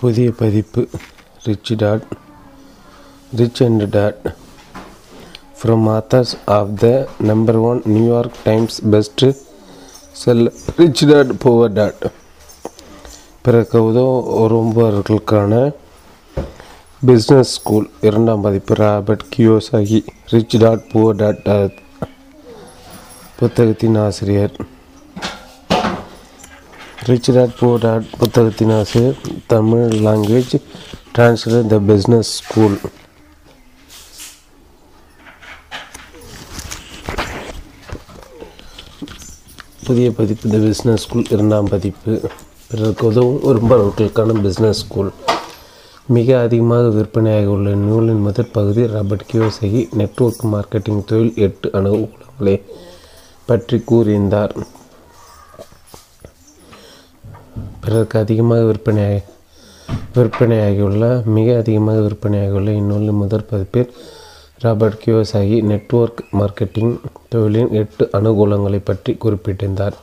புதிய பதிப்பு rich dad rich and dad from authors of the number one New York Times best sell rich dad poor dad பிறகு உதவுபவர்களுக்கான business school இரண்டாம் பதிப்பு Robert Kiyosaki rich dad poor dad புத்தகத்தின் ஆசிரியர். Rich dad poor dad புத்தகத்தின் ஆசிரியர் Tamil language translate the business school புதிய பதிப்பு த பிஸ்னஸ் ஸ்கூல் இரண்டாம் பதிப்பு. பிறருக்கு உதவும் விரும்புகிறவர்களுக்கான பிஸ்னஸ் ஸ்கூல் மிக அதிகமாக விற்பனையாக உள்ள நூலின் முதற் பகுதி ராபர்ட் கியோசகி நெட்வொர்க் மார்க்கெட்டிங் தொழில் எட்டு அனுகூலங்களை பற்றி கூறியிருந்தார். பிறருக்கு அதிகமாக விற்பனையாக விற்பனையாகியுள்ள மிக அதிகமாக விற்பனையாகியுள்ள இந்நூலின் முதற் பதிப்பில் ராபர்ட் கியோசாகி நெட்வொர்க் மார்க்கெட்டிங் தொழிலின் எட்டு அனுகூலங்களை பற்றி குறிப்பிட்டிருந்தார்.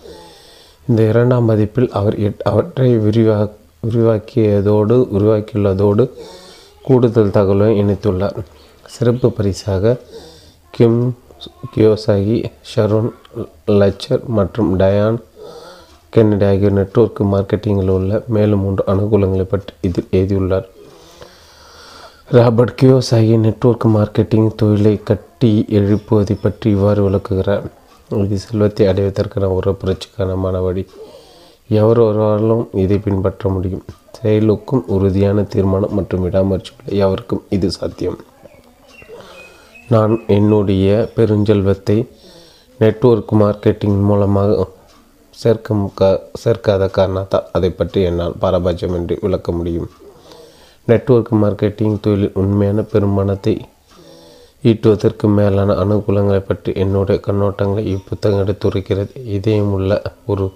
இந்த இரண்டாம் பதிப்பில் அவர் எட் அவற்றை விரிவா விரிவாக்கியதோடு உருவாக்கியுள்ளதோடு கூடுதல் தகவலை இணைத்துள்ளார். சிறப்பு பரிசாக கிம் கியோசாகி ஷரோன் லச்சர் மற்றும் டயான் கென்னடி ஆகிய நெட்வொர்க் மார்க்கெட்டிங்கில் உள்ள மேலும் மூன்று அனுகூலங்களை பற்றி இதில் எழுதியுள்ளார். ராபர்ட் கியோசாகி நெட்வொர்க் மார்க்கெட்டிங் தொழிலை கட்டி எழுப்புவதை பற்றி இவ்வாறு விளக்குகிறார். இது செல்வத்தை அடைவதற்கான ஒரு புரட்சிகரமான வழி எவர் ஒருவராலும் இதை பின்பற்ற முடியும். செயலுக்கும் உறுதியான தீர்மானம் மற்றும் விடாமுயற்சி உள்ள எவருக்கும் இது சாத்தியம்? நான் என்னுடைய பெருஞ்செல்வத்தை நெட்வொர்க் மார்க்கெட்டிங் மூலமாக சேர்க்கும் க சேர்க்காத காரணத்தால் அதை பற்றி என்னால் பாரபட்சமின்றி என்று விளக்க முடியும். நெட்வொர்க் மார்க்கெட்டிங் தொழிலில் உண்மையான பெருமானத்தை ஈட்டுவதற்கு மேலான அனுகூலங்களை பற்றி என்னுடைய கண்ணோட்டங்களை இப்புத்தகம் எடுத்துரைக்கிறது இதயம் உள்ள ஒரு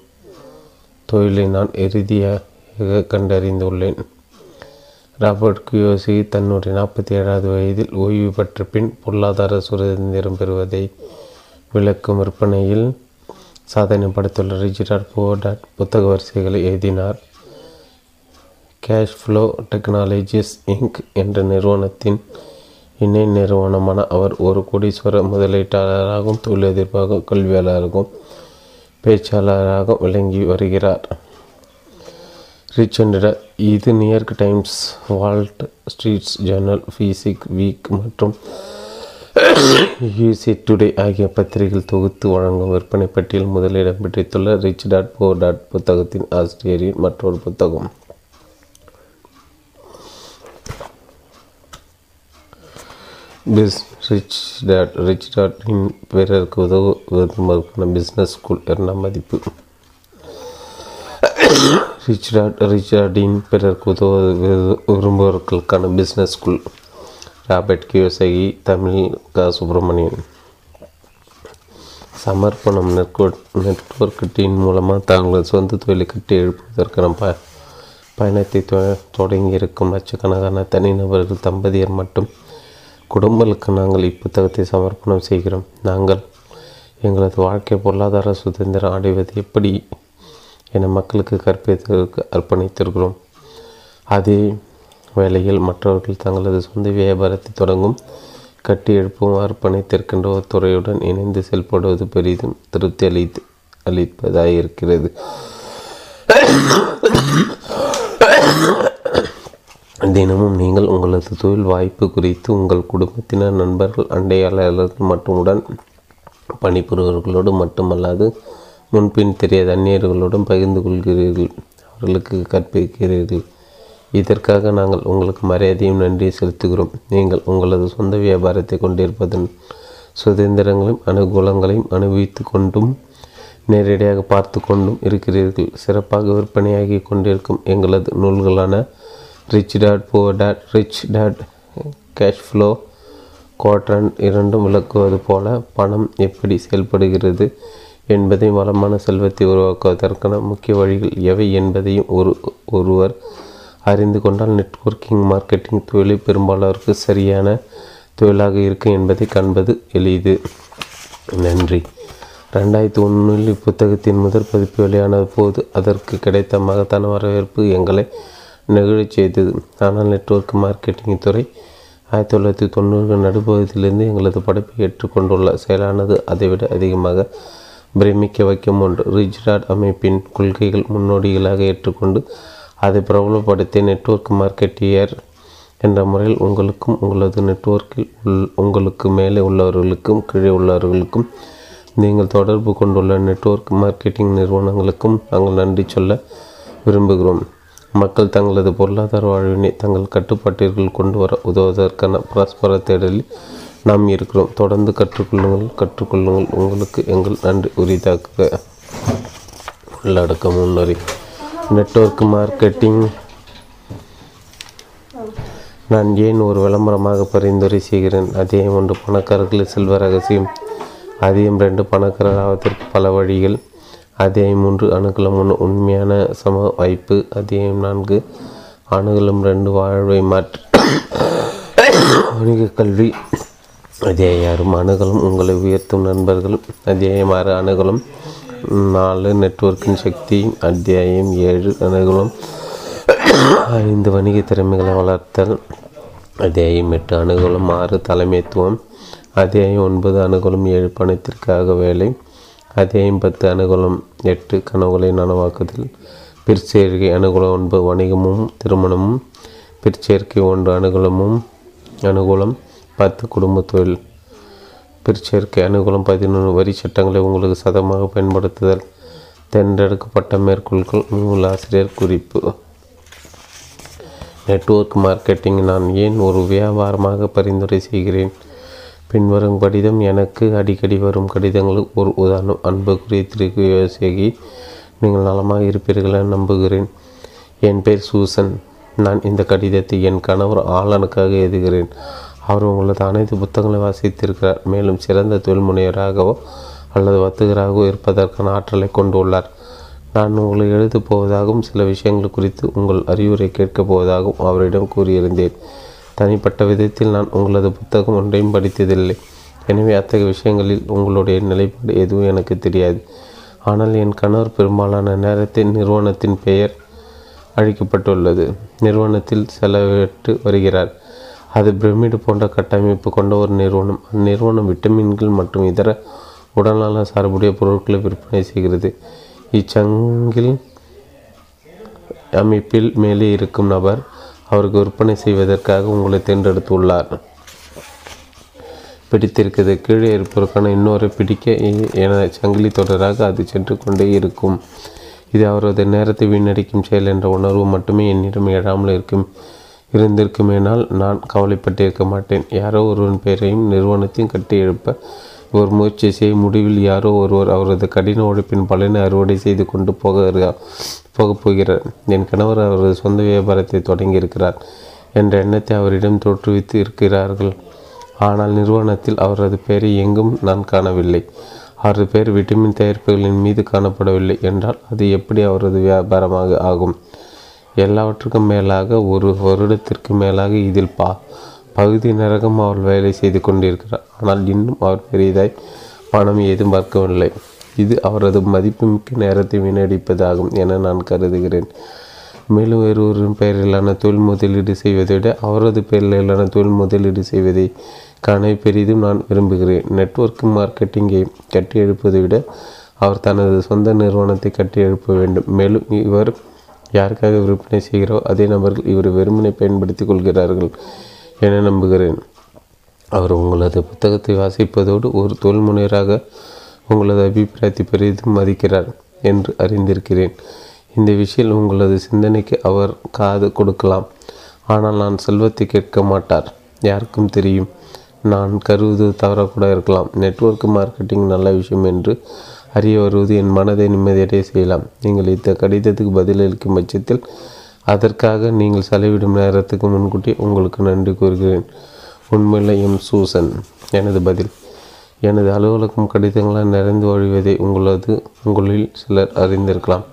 தொழிலை நான் இறுதியாக கண்டறிந்துள்ளேன். ராபர்ட் கியோசி தன்னுடைய நாற்பத்தி ஏழாவது வயதில் ஓய்வு பெற்ற பின் பொருளாதார சுதந்திரம் பெறுவதை விளக்கும் விற்பனையில் சாதனை படைத்துள்ள ரிஜிடாட் போ டாட் புத்தக வரிசைகளை எழுதினார். கேஷ் ஃப்ளோ டெக்னாலஜிஸ் இங்க் என்ற நிறுவனத்தின் இணை நிறுவனமான அவர் ஒரு கோடீஸ்வர முதலீட்டாளராகவும் தொழிலதிர்பாக கல்வியாளராகவும் பேச்சாளராகவும் விளங்கி வருகிறார். ரிச்சண்டட இது New York Times Wall Streets Journal physique week மற்றும் யூசி டுடே ஆகிய பத்திரிகைகள் தொகுத்து வழங்கும் விற்பனை பட்டியல் முதலிடம் பெற்றித்துள்ள ரிச் டாட் போ டாட் புத்தகத்தின் ஆசிரியரின் மற்றொரு புத்தகம். பிஸ் ரிச் டாட் ரிச் டாட் இன் பிறருக்கு விரும்புவதற்கான பிஸ்னஸ் ஸ்கூல் இரண்டாம் மதிப்பு. ரிச் டாட் ரிச் டாட்டின் பிறருக்கு உதவ விரும்புவதற்கான business school Robert Kiyosaki Tamil க சுப்பிரமணியன். சமர்ப்பணம் நெட்வொர்க் நெட்வொர்க் டீம் மூலமாக தாங்கள் சொந்த தொழிலை கட்டி எழுப்புவதற்கான ப பயணத்தை தொடங்கியிருக்கும் லட்சக்கணக்கான தனிநபர்கள் தம்பதியர் மற்றும் குடும்பங்களுக்கு நாங்கள் இப்புத்தகத்தை சமர்ப்பணம் செய்கிறோம். நாங்கள் எங்களது வாழ்க்கை பொருளாதார சுதந்திரம் அடைவது எப்படி என மக்களுக்கு கற்பித்ததற்கு அர்ப்பணித்திருக்கிறோம். அதே வேளையில் மற்றவர்கள் தங்களது சொந்த வியாபாரத்தை தொடங்கும் கட்டி எழுப்பும் அர்ப்பணித்திருக்கின்ற ஒரு துறையுடன் இணைந்து செயல்படுவது பெரிதும் திருப்தி அளித்து அளிப்பதாக இருக்கிறது தினமும் நீங்கள் உங்களது தொழில் வாய்ப்பு குறித்து உங்கள் குடும்பத்தினர் நண்பர்கள் அண்டையாளர்கள் மற்றும் உடன் பணிபுரிவர்களோடு மட்டுமல்லாது முன்பின் தெரியாத அந்நியர்களோடும் பகிர்ந்து கொள்கிறீர்கள். அவர்களுக்கு கற்பிக்கிறீர்கள். இதற்காக நாங்கள் உங்களுக்கு மரியாதையும் நன்றி செலுத்துகிறோம். நீங்கள் உங்களது சொந்த வியாபாரத்தை கொண்டிருப்பதன் சுதந்திரங்களையும் அனுகூலங்களையும் அனுபவித்து கொண்டும் நேரடியாக பார்த்து கொண்டும் இருக்கிறீர்கள். சிறப்பாக விற்பனையாகி கொண்டிருக்கும் எங்களது நூல்களான Rich Dad Poor Dad Rich Dad Cash Flow Quadrant இரண்டும் விளக்குவது போல பணம் எப்படி செயல்படுகிறது என்பதை வளமான செல்வத்தை உருவாக்குவதற்கான முக்கிய வழிகள் எவை என்பதையும் ஒரு ஒருவர் அறிந்து கொண்டால் நெட்வொர்க்கிங் மார்க்கெட்டிங் தொழிலை பெரும்பாலோருக்கு சரியான தொழிலாக இருக்கும் என்பதை காண்பது எளிது. நன்றி. ரெண்டாயிரத்தி ஒன்றில் இப்புத்தகத்தின் முதல் பதிப்பு வெளியான போது அதற்கு கிடைத்த மகத்தான வரவேற்பு எங்களை நெகிழச் செய்தது. ஆனால் நெட்வொர்க் மார்க்கெட்டிங் துறை ஆயிரத்தி தொள்ளாயிரத்தி தொண்ணூறு நடுப்பகுதியிலிருந்து எங்களது படைப்பை ஏற்றுக்கொண்டுள்ள செயலானது அதைவிட அதிகமாக பிரமிக்க வைக்கும் ஒன்று. ரிஜ்ராட் அமைப்பின் கொள்கைகள் முன்னோடிகளாக ஏற்றுக்கொண்டு அதை பிரபலப்படுத்திய நெட்வொர்க் மார்க்கெட்டியர் என்ற முறையில் உங்களுக்கும் உங்களது நெட்வொர்க்கில் உள் உங்களுக்கு மேலே உள்ளவர்களுக்கும் கீழே உள்ளவர்களுக்கும் நீங்கள் தொடர்பு கொண்டுள்ள நெட்வொர்க் மார்க்கெட்டிங் நிறுவனங்களுக்கும் நாங்கள் நன்றி சொல்ல விரும்புகிறோம். மக்கள் தங்களது பொருளாதார வாழ்வினை தங்கள் கட்டுப்பாட்டிற்குள் கொண்டு வர உதவுவதற்கான பரஸ்பர தேடலில் நாம் இருக்கிறோம். தொடர்ந்து கற்றுக்கொள்ளுங்கள் கற்றுக்கொள்ளுங்கள். உங்களுக்கு எங்கள் நன்றி உரிதாக்குக உள்ளடக்க முன்னுரை நெட்வொர்க் மார்க்கெட்டிங் நான் ஏன் ஒரு விளம்பரமாக பரிந்துரை செய்கிறேன்? அத்தியாயம் ஒன்று பணக்காரர்கள் செல்வ ரகசியம். அதையும் ரெண்டு பணக்காரர் ஆவதற்கு பல வழிகள். அத்தியாயம் மூன்று அணுகலம் ஒன்று உண்மையான சம வாய்ப்பு. அத்தியாயம் நான்கு அணுகலம் ரெண்டு வாழ்வை மாற்று. வணிக கல்வி. அதே ஆறு அணுகலம் உங்களை உயர்த்தும் நண்பர்கள் அத்தியாயம் ஆறு அணுகலும் நாலு நெட்வொர்க்கின் சக்தி அத்தியாயம் ஏழு அணுகலம் ஐந்து வணிக திறமைகளை வளர்த்தல். அத்தியாயம் எட்டு அணுகலம் ஆறு தலைமைத்துவம். அத்தியாயம் ஒன்பது அணுகலம் ஏழு பணத்திற்காக வேலை. அத்தியாயம் பத்து அணுகலம் எட்டு கனவுகளை நனவாக்குதல். பிற்சேர்க்கை அணுகுலம் ஒன்பது வணிகமும் திருமணமும். பிற்சேர்க்கை ஒன்று அணுகுலமும் அனுகூலம் பத்து குடும்ப தொழில். பிற்சேர்க்கை அனுகூலம் பதினொன்று வரி சட்டங்களை உங்களுக்கு சதமாக பயன்படுத்துதல். தேர்ந்தெடுக்கப்பட்ட மேற்கோள்கள் நூல் ஆசிரியர் குறிப்பு. நெட்வொர்க் மார்க்கெட்டிங் நான் ஏன் ஒரு வியாபாரமாக பரிந்துரை செய்கிறேன்? பின்வரும் கடிதம் எனக்கு அடிக்கடி வரும் கடிதங்களுக்கு ஒரு உதாரணம். அன்புக்குரிய திருக்கு யோசிகி நீங்கள் நலமாக இருப்பீர்கள் என நம்புகிறேன். என் பேர் சூசன். நான் இந்த கடிதத்தை என் கணவர் ஆளனுக்காக எழுதுகிறேன். அவர் உங்களது அனைத்து புத்தகங்களை வாசித்திருக்கிறார். மேலும் சிறந்த தொழில் முனைவராகவோ அல்லது வர்த்தகராகவோ இருப்பதற்கான ஆற்றலை கொண்டுள்ளார். நான் உங்களை எழுதப் போவதாகவும் சில விஷயங்கள் குறித்து உங்கள் அறிவுரை கேட்கப் போவதாகவும் அவரிடம் கூறியிருந்தேன். தனிப்பட்ட விதத்தில் நான் உங்களது புத்தகம் ஒன்றையும் படித்ததில்லை. எனவே அத்தகைய விஷயங்களில் உங்களுடைய நிலைப்பாடு எதுவும் எனக்கு தெரியாது. ஆனால் என் கணவர் பெரும்பாலான நேரத்தில் நிறுவனத்தின் பெயர் அழிக்கப்பட்டுள்ளது. நிறுவனத்தில் செலவிட்டு வருகிறார். அது பிரமிடு போன்ற கட்டமைப்பு கொண்ட ஒரு நிறுவனம். அந்நிறுவனம் விட்டமின்கள் மற்றும் இதர உடல்நல சார்புடைய பொருட்களை விற்பனை செய்கிறது. இச்சங்கில் அமைப்பில் மேலே இருக்கும் நபர் அவருக்கு விற்பனை செய்வதற்காக உங்களை தேர்ந்தெடுத்துள்ளார். பிடித்திருக்கிறது. கீழே இருப்பதற்கான இன்னொரு பிடிக்க என சங்கிலி தொடராக அது சென்று கொண்டே இருக்கும். இது அவரது நேரத்தை வீணடிக்கும் செயல் என்ற உணர்வு மட்டுமே என்னிடம் எழாமல் இருக்கும். இருந்திருக்குமேனால் நான் கவலைப்பட்டிருக்க மாட்டேன். யாரோ ஒருவன் பெயரையும் நிறுவனத்தையும் கட்டி எழுப்ப ஒரு முயற்சி செய்ய முடிவில் யாரோ ஒருவர் அவரது கடின உழைப்பின் பலனை அறுவடை செய்து கொண்டு போக போகப் போகிறார். என் கணவர் அவரது சொந்த வியாபாரத்தை தொடங்கியிருக்கிறார் என்ற எண்ணத்தை அவரிடம் தோற்றுவித்து இருக்கிறார்கள். ஆனால் நிறுவனத்தில் அவரது பெயரை எங்கும் நான் காணவில்லை. அவரது பெயர் விட்டமின் தயாரிப்புகளின் மீது காணப்படவில்லை என்றால் அது எப்படி அவரது வியாபாரமாக ஆகும்? எல்லாவற்றுக்கும் மேலாக ஒரு வருடத்திற்கு மேலாக இதில் பா பகுதி நேரகம் அவள் வேலை செய்து கொண்டிருக்கிறார். ஆனால் இன்னும் அவர் பெரியதாய் பணம் ஏதும் பார்க்கவில்லை. இது அவரது மதிப்புமிக்க நேரத்தை வீணடிப்பதாகும் என நான் கருதுகிறேன். மேலும் வேறொருவரின் பெயரிலான தொழில் முதலீடு செய்வதை விட அவரது பெயரிலான தொழில் முதலீடு செய்வதை காண பெரிதும் நான் விரும்புகிறேன். நெட்ஒர்க் மார்க்கெட்டிங்கை கட்டி எழுப்பதை விட அவர் தனது சொந்த நிறுவனத்தை கட்டி எழுப்ப வேண்டும். மேலும் இவர் யாருக்காக விற்பனை செய்கிறோ அதே நபர்கள் இவர் வெறுமனை பயன்படுத்தி கொள்கிறார்கள் என நம்புகிறேன். அவர் உங்களது புத்தகத்தை வாசிப்பதோடு ஒரு தொழில்முனைவராக உங்களது அபிப்பிராயத்தை பெரிதும் மதிக்கிறார் என்று அறிந்திருக்கிறேன். இந்த விஷயம் உங்களது சிந்தனைக்கு அவர் காது கொடுக்கலாம். ஆனால் நான் செல்வத்தை கேட்க மாட்டார். யாருக்கும் தெரியும். நான் கருவது தவறக்கூட இருக்கலாம். நெட்வொர்க் மார்க்கெட்டிங் நல்ல விஷயம் என்று அறிய வருவது என் மனதை நிம்மதியடைய செய்யலாம். நீங்கள் இந்த கடிதத்துக்கு பதிலளிக்கும் பட்சத்தில் அதற்காக நீங்கள் செலவிடும் நேரத்துக்கு முன்கூட்டி உங்களுக்கு நன்றி கூறுகிறேன். உண்மையில் எம் சூசன் எனது பதில். எனது அலுவலகம் கடிதங்களால் நிறைந்து வழிவதை உங்களது உங்களில் சிலர் அறிந்திருக்கலாம்.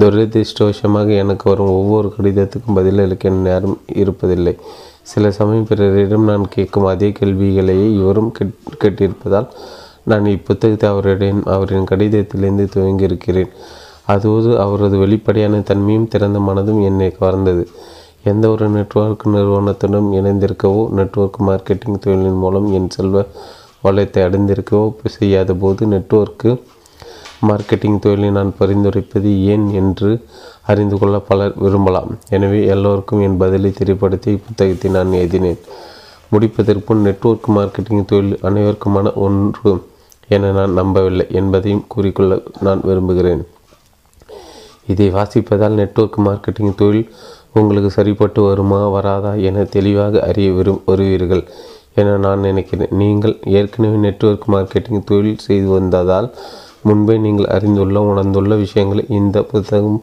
துரதிருஷ்டவசமாக எனக்கு வரும் ஒவ்வொரு கடிதத்துக்கும் பதிலளிக்க நேரம் இருப்பதில்லை. சில சமயம் பிறரிடம் நான் கேட்கும் அதே கேள்விகளையே இவரும் கேட் கேட்டிருப்பதால் நான் இப்புத்தகத்தை அவரிடம் அவரின் கடிதத்திலிருந்து துவங்கியிருக்கிறேன். அதோடு அவரது வெளிப்படையான தன்மையும் திறந்த மனதும் என்னை கவர்ந்தது. எந்த ஒரு நெட்வொர்க் நிறுவனத்துடன் இணைந்திருக்கவோ நெட்வொர்க் மார்க்கெட்டிங் தொழிலின் மூலம் என் செல்வ வளத்தை அடைந்திருக்கவோ செய்யாத போது நெட்வொர்க்கு மார்க்கெட்டிங் தொழிலை நான் பரிந்துரைப்பது ஏன் என்று அறிந்து கொள்ள பலர் விரும்பலாம். எனவே எல்லோருக்கும் என் பதிலை தெரியப்படுத்தி இப்புத்தகத்தை நான் எழுதினேன். முடிப்பதற்கு நெட்வொர்க் மார்க்கெட்டிங் தொழில் அனைவருக்குமான ஒன்று என நான் நம்பவில்லை என்பதையும் கூறிக்கொள்ள நான் விரும்புகிறேன். இதை வாசிப்பதால் நெட்வொர்க் மார்க்கெட்டிங் தொழில் உங்களுக்கு சரிப்பட்டு வருமா வராதா என தெளிவாக அறிய விரும் வருவீர்கள் என நான் நினைக்கிறேன். நீங்கள் ஏற்கனவே நெட்வொர்க் மார்க்கெட்டிங் தொழில் செய்து வந்ததால் முன்பே நீங்கள் அறிந்துள்ள உணர்ந்துள்ள விஷயங்களை இந்த புத்தகம்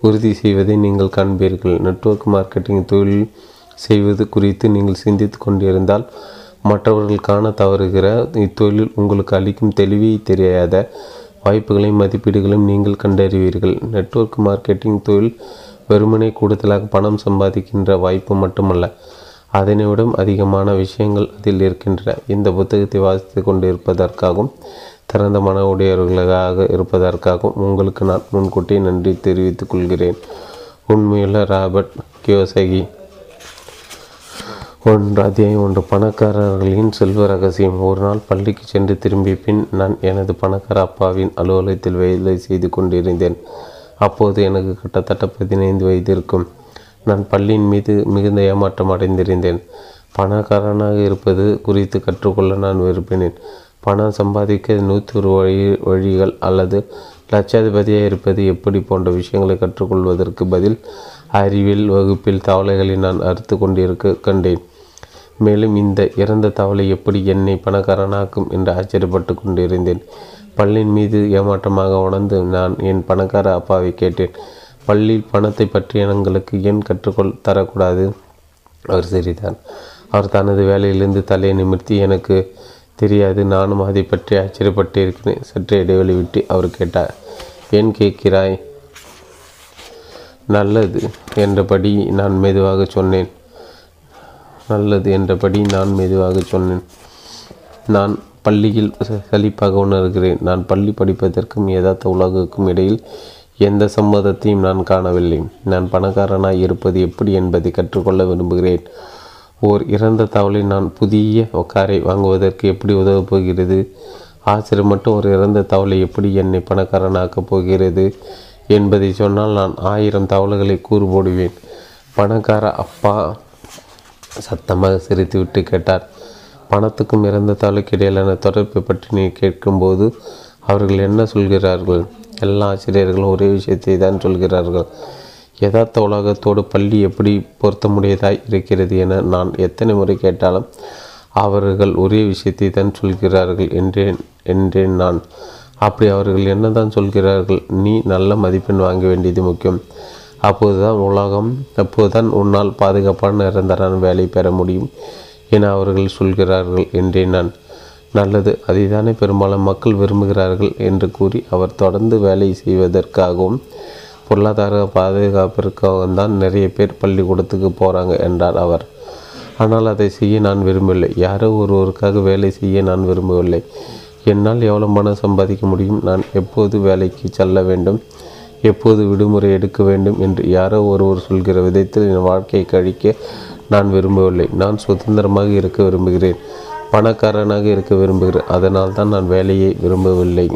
உறுதி செய்வதை நீங்கள் காண்பீர்கள். நெட்வொர்க் மார்க்கெட்டிங் தொழில் செய்வது குறித்து நீங்கள் சிந்தித்து கொண்டிருந்தால் மற்றவர்கள் காண தவறுகிற இத்தொழில் உங்களுக்கு அளிக்கும் தெளிவை தெரியாத வாய்ப்புகளையும் மதிப்பீடுகளையும் நீங்கள் கண்டறிவீர்கள். நெட்வொர்க் மார்க்கெட்டிங் தொழில் வெறுமனே கூடுதலாக பணம் சம்பாதிக்கின்ற வாய்ப்பு மட்டுமல்ல அதனை விட அதிகமான விஷயங்கள் அதில் இருக்கின்றன. இந்த புத்தகத்தை வாசித்து கொண்டு இருப்பதற்காகவும் திறந்த மன உடையவர்களாக இருப்பதற்காகவும் உங்களுக்கு நான் முன்கூட்டியே நன்றி தெரிவித்துக் கொள்கிறேன். உண்மையுள்ள ராபர்ட் கியோசகி. ஒன்று அத்தியாயம் ஒன்று. பணக்காரர்களின் செல்வ ரகசியம். ஒரு நாள் பள்ளிக்கு சென்று திரும்பிய பின் நான் எனது பணக்கார அப்பாவின் அலுவலகத்தில் வேலை செய்து கொண்டிருந்தேன். அப்போது எனக்கு கிட்டத்தட்ட பதினைந்து வயது இருக்கும் நான் பள்ளியின் மீது மிகுந்த ஏமாற்றம் அடைந்திருந்தேன். பணக்காரனாக இருப்பது குறித்து கற்றுக்கொள்ள நான் விரும்பினேன். பணம் சம்பாதிக்க நூற்றி ஒரு வழி வழிகள் அல்லது லட்சாதிபதியாக இருப்பது எப்படி போன்ற விஷயங்களை கற்றுக்கொள்வதற்கு பதில் அறிவியல் வகுப்பில் தவளைகளை நான் அறுத்து கொண்டிருக்க கண்டேன். மேலும் இந்த இறந்த தவளை எப்படி என்னை பணக்காரனாக்கும் என்று ஆச்சரியப்பட்டு கொண்டிருந்தேன். பள்ளியின் மீது ஏமாற்றமாக உணர்ந்து நான் என் பணக்கார அப்பாவை கேட்டேன். பள்ளியில் பணத்தை பற்றி எங்களுக்கு ஏன் கற்றுக்கொள் தரக்கூடாது? அவர் சிரித்தார். அவர் தனது வேலையிலிருந்து தலையை நிமிர்த்தி எனக்கு தெரியாது நானும் அதை பற்றி ஆச்சரியப்பட்டு இருக்கிறேன் சற்றே இடைவெளி விட்டு அவர் கேட்டார். ஏன் கேட்கிறாய்? நல்லது என்றபடி நான் மெதுவாக சொன்னேன். நல்லது என்றபடி நான் மெதுவாக சொன்னேன். நான் பள்ளியில் சலிப்பாக உணர்கிறேன். நான் பள்ளி படிப்பதற்கும் யதார்த்த உலகுக்கும் இடையில் எந்த சம்மதத்தையும் நான் காணவில்லை. நான் பணக்காரனாய் இருப்பது எப்படி என்பதை கற்றுக்கொள்ள விரும்புகிறேன். ஓர் இறந்த தவளை நான் புதிய காரை வாங்குவதற்கு எப்படி உதவப் போகிறது? ஆசிரியர் மட்டும் ஒரு இறந்த தவளை எப்படி என்னை பணக்காரனாக்கப் போகிறது என்பதை சொன்னால் நான் ஆயிரம் தவளைகளை கூறு போடுவேன். பணக்கார அப்பா சத்தமாக சிரித்துவிட்டு கேட்டார். பணத்துக்கும் இறந்த தாளுக்கு இடையிலான தொடர்பை பற்றி நீ கேட்கும்போது அவர்கள் என்ன சொல்கிறார்கள்? எல்லா ஆசிரியர்களும் ஒரே விஷயத்தை தான் சொல்கிறார்கள். யதார்த்த உலகத்தோடு பள்ளி எப்படி பொருத்தமுடையதாய் இருக்கிறது என நான் எத்தனை முறை கேட்டாலும் அவர்கள் ஒரே விஷயத்தை தான் சொல்கிறார்கள் என்றேன் என்றேன் நான். அப்படி அவர்கள் என்னதான் சொல்கிறார்கள்? நீ நல்ல மதிப்பெண் வாங்க வேண்டியது முக்கியம். அப்போதுதான் உலகம் அப்போதுதான் உன்னால் பாதுகாப்பான நிரந்தரான வேலை பெற முடியும் என அவர்கள் சொல்கிறார்கள் என்றேன் நான். நல்லது அதைதானே பெரும்பாலும் மக்கள் விரும்புகிறார்கள் என்று கூறி அவர் தொடர்ந்து வேலை செய்வதற்காகவும் பொருளாதார பாதுகாப்பிற்காகவும் தான் நிறைய பேர் பள்ளிக்கூடத்துக்கு போகிறாங்க என்றார் அவர். ஆனால் அதை செய்ய நான் விரும்பவில்லை. யாரோ ஒருவருக்காக வேலை செய்ய நான் விரும்பவில்லை. என்னால் எவ்வளோ பணம் சம்பாதிக்க முடியும்? நான் எப்போது வேலைக்கு செல்ல வேண்டும்? எப்போது விடுமுறை எடுக்க வேண்டும் என்று யாரோ ஒருவர் சொல்கிற விதத்தில் என் வாழ்க்கையை கழிக்க நான் விரும்பவில்லை. நான் சுதந்திரமாக இருக்க விரும்புகிறேன். பணக்காரனாக இருக்க விரும்புகிறேன். அதனால் தான் நான் வேலையை விரும்பவில்லை.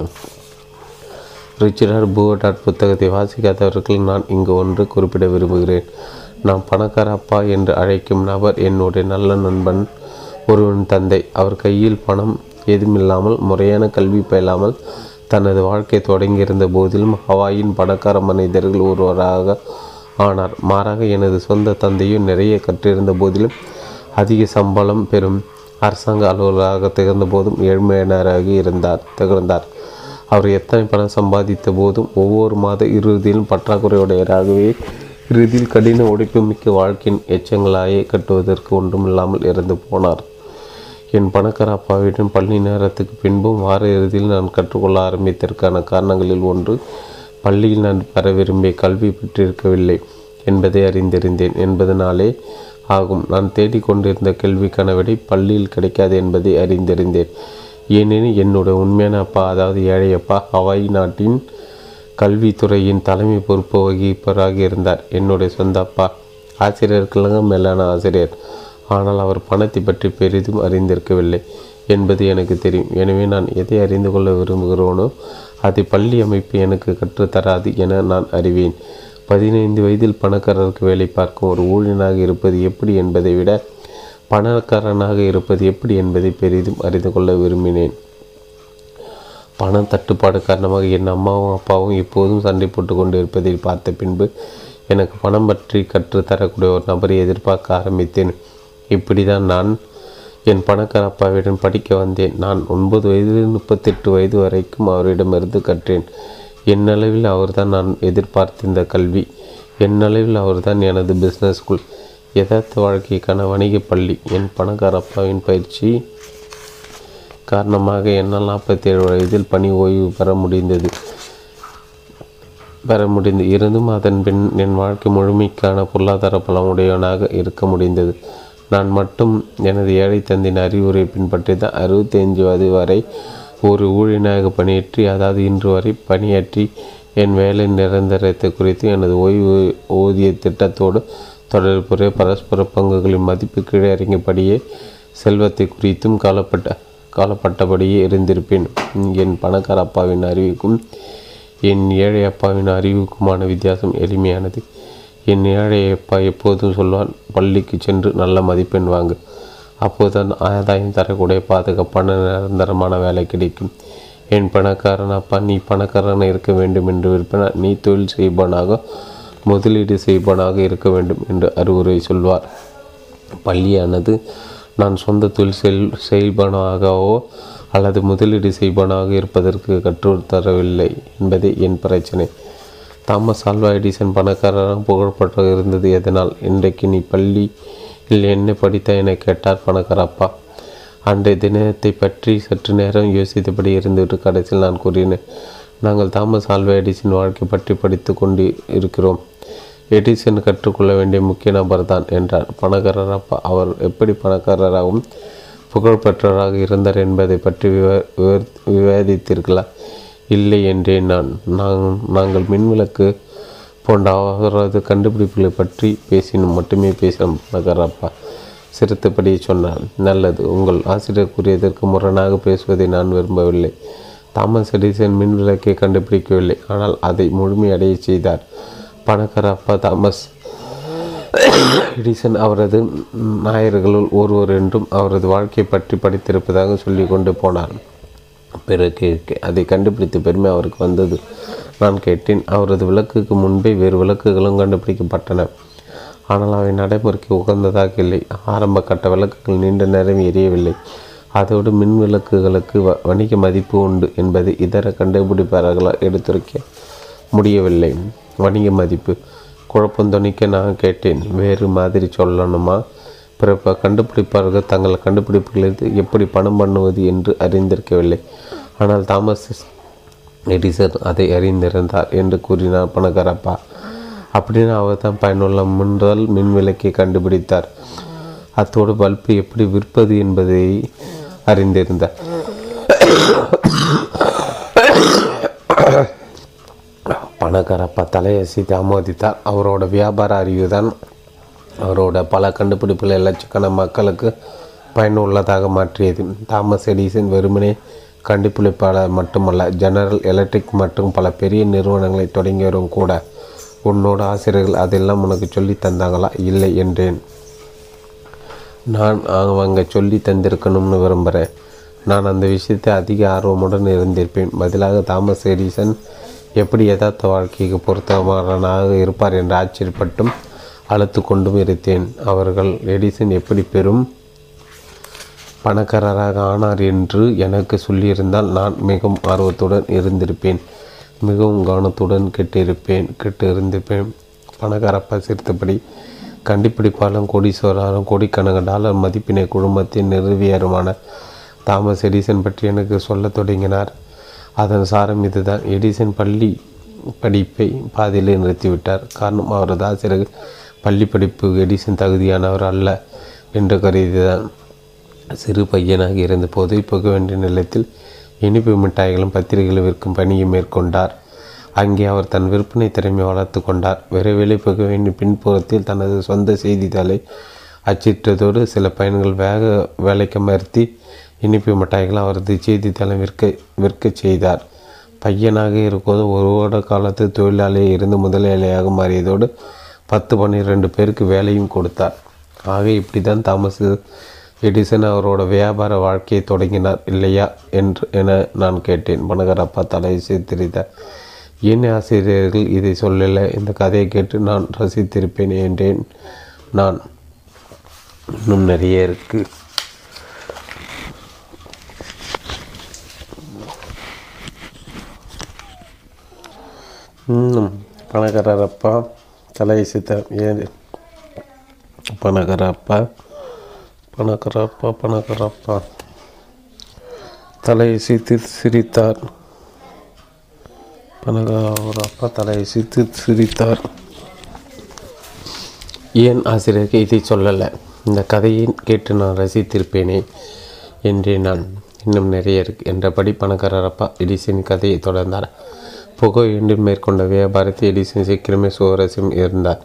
ரிச்சர்ட் பூவட்டாட் புத்தகத்தை வாசிக்காதவர்கள் நான் இங்கு ஒன்று குறிப்பிட விரும்புகிறேன். நான் பணக்கார அப்பா என்று அழைக்கும் நபர் என்னுடைய நல்ல நண்பன் ஒருவன் தந்தை. அவர் கையில் பணம் ஏதுமில்லாமல் முறையான கல்வி பயிலாமல் தனது வாழ்க்கை தொடங்கியிருந்த போதிலும் ஹவாயின் பணக்கார மனிதர்கள் ஒருவராக ஆனார். மாறாக எனது சொந்த தந்தையும் நிறைய கற்றிருந்த போதிலும் அதிக சம்பளம் பெறும் அரசாங்க அலுவலராக திகழ்ந்த போதும் ஏழ்மையினராக இருந்தார் திகழ்ந்தார். அவர் எத்தனை பணம் சம்பாதித்த போதும் ஒவ்வொரு மாத இறுதியிலும் பற்றாக்குறையுடையராகவே இறுதியில் கடின உழைப்பு மிக்க வாழ்க்கையின் எச்சங்களாயே கட்டுவதற்கு ஒன்றுமில்லாமல் இறந்து போனார். என் பணக்கார அப்பாவிடம் பள்ளி நேரத்துக்கு பின்பும் வார இறுதியில் நான் கற்றுக்கொள்ள ஆரம்பித்ததற்கான காரணங்களில் ஒன்று பள்ளியில் நான் பெற விரும்பிய கல்வி பெற்றிருக்கவில்லை என்பதை அறிந்திருந்தேன் என்பதனாலே ஆகும். நான் தேடிக்கொண்டிருந்த கேள்விக்கான விடை பள்ளியில் கிடைக்காது என்பதை அறிந்திருந்தேன். ஏனெனில் என்னுடைய உண்மையான அப்பா அதாவது ஏழை அப்பா ஹவாய் நாட்டின் கல்வித்துறையின் தலைமை பொறுப்பு வகிப்பவராக இருந்தார். என்னுடைய சொந்த அப்பா ஆசிரியர்களுக்கு மேலான ஆசிரியர். ஆனால் அவர் பணத்தை பற்றி பெரிதும் அறிந்திருக்கவில்லை என்பது எனக்கு தெரியும். எனவே நான் எதை அறிந்து கொள்ள விரும்புகிறோனோ அதை பள்ளி அமைப்பு எனக்கு கற்றுத்தராது என நான் அறிவேன். பதினைந்து வயதில் பணக்காரருக்கு வேலை பார்க்கும் ஒரு ஊழியனாக இருப்பது எப்படி என்பதை விட பணக்காரனாக இருப்பது எப்படி என்பதை பெரிதும் அறிந்து கொள்ள விரும்பினேன். பணம் தட்டுப்பாடு காரணமாக என் அம்மாவும் அப்பாவும் எப்போதும் சண்டை போட்டு கொண்டு இருப்பதை பார்த்த பின்பு எனக்கு பணம் பற்றி கற்றுத்தரக்கூடிய ஒரு நபரை எதிர்பார்க்க ஆரம்பித்தேன். இப்படி தான் நான் என் பணக்கார அப்பாவிடம் படிக்க வந்தேன். நான் ஒன்பது வயதில் முப்பத்தெட்டு வயது வரைக்கும் அவரிடமிருந்து கற்றேன். என்னளவில் அவர்தான் நான் எதிர்பார்த்திருந்த கல்வி. என்னளவில் அவர்தான் எனது பிஸ்னஸ் ஸ்கூல் யதார்த்த வாழ்க்கைக்கான வணிக பள்ளி. என் பணக்கார அப்பாவின் பயிற்சி காரணமாக என்னால் நாற்பத்தி ஏழு வயதில் பணி ஓய்வு பெற முடிந்தது. பெற முடிந்து இருந்தும் அதன் பின் என் வாழ்க்கை முழுமைக்கான பொருளாதார பலமுடையவனாக இருக்க முடிந்தது. நான் மட்டும் எனது ஏழை தந்தின் அறிவுரை பின்பற்றி தான் அறுபத்தி அஞ்சு வயது வரை ஒரு ஊழியனாக பணியாற்றி அதாவது இன்று வரை பணியாற்றி என் வேலை நிரந்தரத்தை குறித்து எனது ஓய்வு ஊதிய திட்டத்தோடு தொடர்புடைய பரஸ்பர பங்குகளின் மதிப்பு கீழே இறங்கியபடியே செல்வத்தை குறித்தும் காலப்பட்ட காலப்பட்டபடியே இருந்திருப்பேன். என் பணக்கார அப்பாவின் அறிவுக்கும் என் ஏழை அப்பாவின் அறிவுக்குமான வித்தியாசம் எளிமையானது. என் ஏழையப்பா எப்போதும் சொல்வான் பள்ளிக்கு சென்று நல்ல மதிப்பெண் வாங்கு. அப்போதுதான் ஆதாயம் தரக்கூடிய பாதுகாப்பான நிரந்தரமான வேலை கிடைக்கும். என் பணக்காரன் அப்பா நீ பணக்காரன் இருக்க வேண்டும் என்று விரும்பினா நீ தொழில் செய்பவனாக முதலீடு செய்பவனாக இருக்க வேண்டும் என்று அறிவுரை சொல்வார். பள்ளியானது நான் சொந்த தொழில் செல் செய்பவனாகவோ அல்லது முதலீடு செய்பவனாக இருப்பதற்கு கற்றுத்தரவில்லை என்பதே என் பிரச்சனை. தாமஸ் ஆல்வா எடிசன் பணக்காரராக புகழ்பெற்ற இருந்தது எதனால்? இன்றைக்கு நீ பள்ளியில் என்ன படித்த என கேட்டார் பணக்கார அப்பா. அன்றைய தினத்தை பற்றி சற்று நேரம் யோசித்தபடி இருந்துவிட்டு கடைசியில் நான் கூறினேன் நாங்கள் தாமஸ் ஆல்வா எடிசன் வாழ்க்கை பற்றி படித்து கொண்டு இருக்கிறோம் எடிசன் கற்றுக்கொள்ள வேண்டிய முக்கிய நபர் தான் என்றார். பணக்காரர் அப்பா அவர் எப்படி பணக்காரராகவும் புகழ்பெற்றவராக இருந்தார் என்பதை பற்றி விவ விவாதித்தீர்களா? இல்லை என்றேன் நான் நாங்கள் மின்விளக்கு போன்ற அவரது கண்டுபிடிப்புகளை பற்றி பேசினோம். மட்டுமே பேசினோம் நகரப்பா சிரித்தபடி சொன்னார். நல்லது உங்கள் ஆசிரியர் கூறியதற்கு முரணாக பேசுவதை நான் விரும்பவில்லை. தாமஸ் எடிசன் மின்விளக்கை கண்டுபிடிக்கவில்லை ஆனால் அதை முழுமையடைய செய்தார். பணக்கார அப்பா தாமஸ் எடிசன் அவரது நாயர்களுள் ஒருவர் என்றும் அவரது வாழ்க்கை பற்றி படித்திருப்பதாக சொல்லி கொண்டு போனார். பிறகு அதை கண்டுபிடித்த பெருமை அவருக்கு வந்தது. நான் கேட்டேன் அவரது விளக்குக்கு முன்பே வேறு விளக்குகளும் கண்டுபிடிக்கப்பட்டன. ஆனால் அவை நடைமுறைக்கு உகந்ததாக இல்லை. ஆரம்ப கட்ட விளக்குகள் நீண்ட நேரம் எரியவில்லை. அதோடு மின் விளக்குகளுக்கு வ வணிக மதிப்பு உண்டு என்பதை இதர கண்டுபிடிப்பாளர்களால் எடுத்துரைக்க முடியவில்லை. வணிக மதிப்பு. குழப்பம் துணிக்க நான் கேட்டேன் வேறு மாதிரி சொல்லணுமா? பிறப்ப கண்டுபிடிப்பார்கள் தங்கள் கண்டுபிடிப்புகளுக்கு எப்படி பணம் பண்ணுவது என்று அறிந்திருக்கவில்லை. ஆனால் தாமஸ் எடிசன் அதை அறிந்திருந்தார் என்று கூறினார் பணக்காரப்பா அப்படின்னு அவர் தான் பயனுள்ள முதல் மின்விளக்கை கண்டுபிடித்தார். அத்தோடு பல்பு எப்படி விற்பது என்பதை அறிந்திருந்தார். பணக்காரப்பா தலையசி ஆமோதித்தார். அவரோட வியாபார அறிவு தான் அவரோட பல கண்டுபிடிப்புகள் லட்சக்கணக்கான மக்களுக்கு பயனுள்ளதாக மாற்றியது. தாமஸ் எடிசன் வெறுமனே கண்டுபிடிப்பாளர் மட்டுமல்ல ஜெனரல் எலக்ட்ரிக் மற்றும் பல பெரிய நிறுவனங்களை தொடங்கியவரும் கூட. உன்னோட ஆசிரியர்கள் அதெல்லாம் உனக்கு சொல்லி தந்தாங்களா இல்லை என்றேன். நான் அவங்க சொல்லி தந்திருக்கணும்னு விரும்புகிறேன் நான் அந்த விஷயத்தை அதிக ஆர்வமுடன் இருந்திருப்பேன். பதிலாக தாமஸ் எடிசன் எப்படி யதார்த்த வாழ்க்கைக்கு பொருத்தமானவனாக இருப்பார் என்று ஆச்சரியப்பட்டும் அழைத்து கொண்டும் இருத்தேன். அவர்கள் எடிசன் எப்படி பெரும் பணக்காரராக ஆனார் என்று எனக்கு சொல்லியிருந்தால் நான் மிகவும் ஆர்வத்துடன் இருந்திருப்பேன். மிகவும் கவனத்துடன் கெட்டிருப்பேன் கெட்டு இருந்திருப்பேன். பணக்காரப்பா சேர்த்தபடி கண்டுபிடிப்பாலும் கோடீஸ்வரரும் கோடிக்கணக்கான டாலர் மதிப்பினை குடும்பத்தின் நிறுவியருமான தாமஸ் எடிசன் பற்றி எனக்கு சொல்லத் தொடங்கினார். அதன் சாரம் இதுதான். எடிசன் பள்ளி படிப்பை பாதியிலே நிறுத்திவிட்டார். காரணம் அவரது ஆசிரியர் பள்ளி படிப்பு எடிசன் தகுதியானவர் அல்ல என்று கருதிதான் சிறு பையனாக இருந்தபோது புக வேண்டிய நிலத்தில் இனிப்பு மிட்டாய்களும் பத்திரிகைகளும் விற்கும் பணியை மேற்கொண்டார். அங்கே அவர் தன் விற்பனை திறமை வளர்த்து கொண்டார். விரைவில் புக வேண்டிய பின்புறத்தில் தனது சொந்த செய்தித்தாளை அச்சிட்டதோடு சில பயன்கள் வேக வேலைக்கு மறுத்தி இனிப்பு மிட்டாய்கள் அவரது செய்தித்தாளை விற்க விற்க செய்தார். பையனாக இருக்கும்போது ஒரு வருட காலத்து தொழிலாளியை இருந்து முதலாளியாக மாறியதோடு பத்து பன்னிரெண்டு பேருக்கு வேலையும் கொடுத்தார். ஆக இப்படி தான் தாமஸ் எடிசன் அவரோட வியாபார வாழ்க்கையை தொடங்கினார். இல்லையா என்று என நான் கேட்டேன். பணகரப்பா தலை சிரித்தார் என் ஆசிரியர்கள் இதை சொல்லலை. இந்த கதையை கேட்டு நான் ரசித்திருப்பேன் என்றேன். நான் இன்னும் நிறைய இருக்குது இன்னும் பணக்காரப்பா தலையை சித்த ஏன் பணக்காரப்பா பணக்காரப்பா பணக்காரப்பா தலையை சித்து சிரித்தார் பணக்காரப்பா தலையை சித்து சிரித்தார் ஏன் ஆசிரியருக்கு இதை சொல்லலை? இந்த கதையை கேட்டு நான் ரசித்திருப்பேனே என்றே நான் இன்னும் நிறைய இருக்கு. என்றபடி பணக்காரப்பா எடிசன் கதையை தொடர்ந்தார். புகை மேற்கொண்ட வியாபாரத்தை எடிசன் சீக்கிரமே சுவாரஸ்யம் இருந்தார்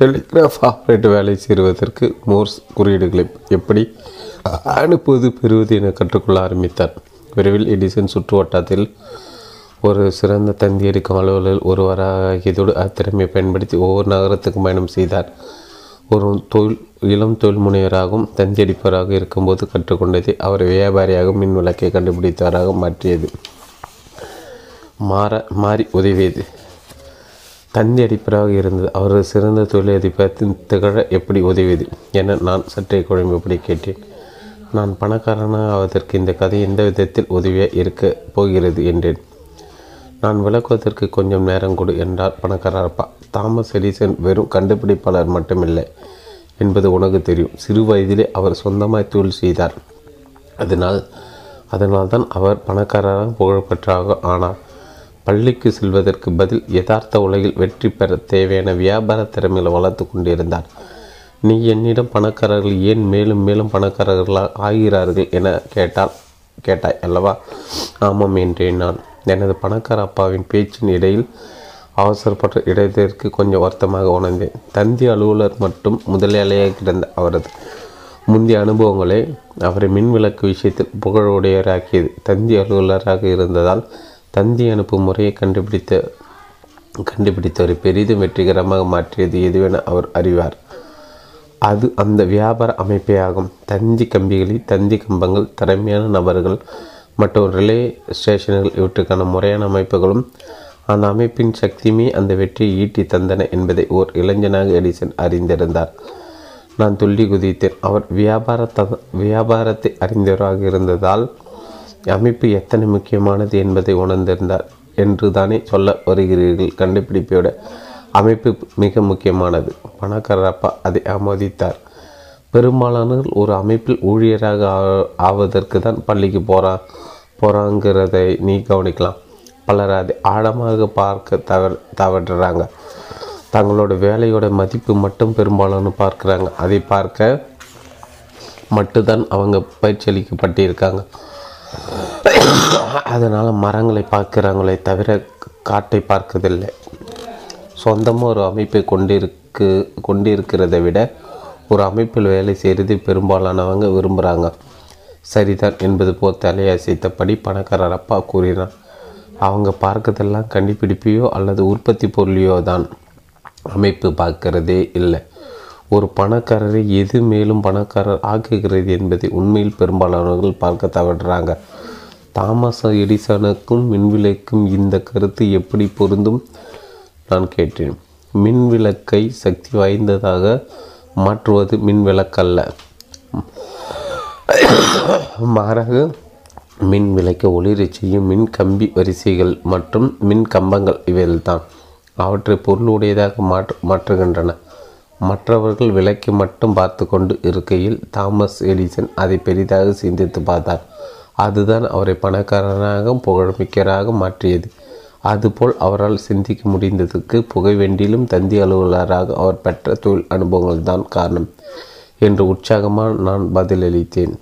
டெலிகிராஃப் ஆப்ரேட்டர் வேலை செய்வதற்கு மோர்ஸ் குறியீடுகளை எப்படி அனுப்புவது பெறுவது என கற்றுக்கொள்ள ஆரம்பித்தார். விரைவில் எடிசன் சுற்று வட்டாரத்தில் ஒரு சிறந்த தந்தி எடுக்கும் அலுவலர் ஒருவராகியதோடு அத்திறமையை பயன்படுத்தி ஒவ்வொரு நகரத்துக்கும் பயணம் செய்தார். ஒரு தொழில் இளம் தொழில் முனைவராகவும் தந்தி அடிப்பவராக இருக்கும்போது கற்றுக்கொண்டதை அவர் வியாபாரியாக மின் விளக்கை கண்டுபிடித்தவராக மாற்றியது. மாற மாறி உதவியது. தந்தி அடிப்பராக இருந்தது. அவரது சிறந்த தொழிலதிபர் திகழ எப்படி உதவியது என நான் சற்றே குழம்புபடி கேட்டேன். நான் பணக்காரனாக ஆவதற்கு இந்த கதை எந்த விதத்தில் உதவியாக இருக்க போகிறது என்றேன். நான் விளக்குவதற்கு கொஞ்சம் நேரம் கொடு என்றார் பணக்காரப்பா தாமஸ் எடிசன் வெறும் கண்டுபிடிப்பாளர் மட்டுமில்லை என்பது உனக்கு தெரியும். சிறு வயதிலே அவர் சொந்தமாய் தொழில் செய்தார். அதனால் அதனால்தான் அவர் பணக்காரராக புகழ்பெற்றாக ஆனார். பள்ளிக்கு செல்வதற்கு பதில் யதார்த்த உலகில் வெற்றி பெற தேவையான வியாபார திறமைகளை வளர்த்து கொண்டிருந்தார். நீ என்னிடம் பணக்காரர்கள் ஏன் மேலும் மேலும் பணக்காரர்களாக ஆகிறார்கள் என கேட்டால் கேட்டாய் அல்லவா? ஆமாம் என்றேன் நான். எனது பணக்கார அப்பாவின் பேச்சின் இடையில் அவசரப்பட்ட இடத்திற்கு கொஞ்சம் வருத்தமாக உணர்ந்தேன். தந்தி அலுவலர் மட்டும் முதலாளியாக கிடந்த அவரது முந்தைய அனுபவங்களே அவரை மின்விளக்கு விஷயத்தில் புகழுடையவராக்கியது. தந்தி அலுவலராக இருந்ததால் தந்தி அனுப்பும் முறையை கண்டுபிடித்த கண்டுபிடித்தவரை பெரிதும் வெற்றிகரமாக மாற்றியது எதுவென அவர் அறிவார். அது அந்த வியாபார அமைப்பே ஆகும் தந்தி கம்பிகளில் தந்தி கம்பங்கள் திறமையான நபர்கள் மற்றும் ரிலே ஸ்டேஷன்கள் இவற்றுக்கான முறையான அமைப்புகளும் அந்த அமைப்பின் சக்தியுமே அந்த வெற்றியை ஈட்டி தந்தன என்பதை ஓர் இளைஞனாக எடிசன் அறிந்திருந்தார். நான் துள்ளி குதித்தேன். அவர் வியாபார த வியாபாரத்தை அறிந்தவராக இருந்ததால் அமைப்பு எத்தனை முக்கியமானது என்பதை உணர்ந்திருந்தார் என்று தானே சொல்ல வருகிறீர்கள். கண்டுபிடிப்போட அமைப்பு மிக முக்கியமானது. பணக்காரப்பா அதை ஆமோதித்தார். பெரும்பாலானவர்கள் ஒரு அமைப்பில் ஊழியராக ஆவதற்கு தான் பள்ளிக்கு போகிறா போகிறாங்கிறதை நீ கவனிக்கலாம். பலர் அதை ஆழமாக பார்க்க தவ தவறுறாங்க. தங்களோட வேலையோட மதிப்பு மட்டும் பெரும்பாலான பார்க்குறாங்க. அதை பார்க்க மட்டும்தான் அவங்க பயிற்சி அளிக்கப்பட்டிருக்காங்க அதனால் மரங்களை பார்க்குறாங்களே தவிர காட்டை பார்க்கறதில்லை. சொந்தமாக ஒரு அமைப்பை கொண்டிருக்கு கொண்டிருக்கிறதை விட ஒரு அமைப்பில் வேலை செய்கிறது பெரும்பாலானவங்க விரும்புகிறாங்க சரிதான் என்பது போல் தலையசைத்தபடி பணக்காரர் அப்பா கூறினார். அவங்க பார்க்கறதெல்லாம் கண்டுபிடிப்பையோ அல்லது உற்பத்தி பொருளையோ தான் அமைப்பு பார்க்கறதே இல்லை. ஒரு பணக்காரரை எது மேலும் பணக்காரர் ஆக்குகிறது என்பதை உண்மையில் பெரும்பாலானவர்கள் பார்க்க தவறுறாங்க. தாமஸ் எடிசனுக்கும் மின்விளக்கும் இந்த கருத்து எப்படி பொருந்தும்? நான் கேட்டேன். மின்விளக்கை சக்தி வாய்ந்ததாக மாற்றுவது மின்விளக்கல்ல மாறாக மின் விளக்க ஒளிரச் செய்யும் மின் கம்பி வரிசைகள் மற்றும் மின் கம்பங்கள் இவைகள்தான் அவற்றை பொருளுடையதாக மாற்று மாற்றுகின்றன. மற்றவர்கள் விலைக்கு மட்டும் பார்த்து கொண்டு இருக்கையில் தாமஸ் எடிசன் அதை பெரிதாக சிந்தித்து பார்த்தார். அதுதான் அவரை பணக்காரனாக புகழ்மிக்கராக மாற்றியது. அதுபோல் அவரால் சிந்திக்க முடிந்ததுக்கு புகைவெண்டிலும் தந்தி அலுவலராக அவர் பெற்ற தொழில் அனுபவங்கள் தான் காரணம் என்று உற்சாகமாக நான் பதிலளித்தேன்.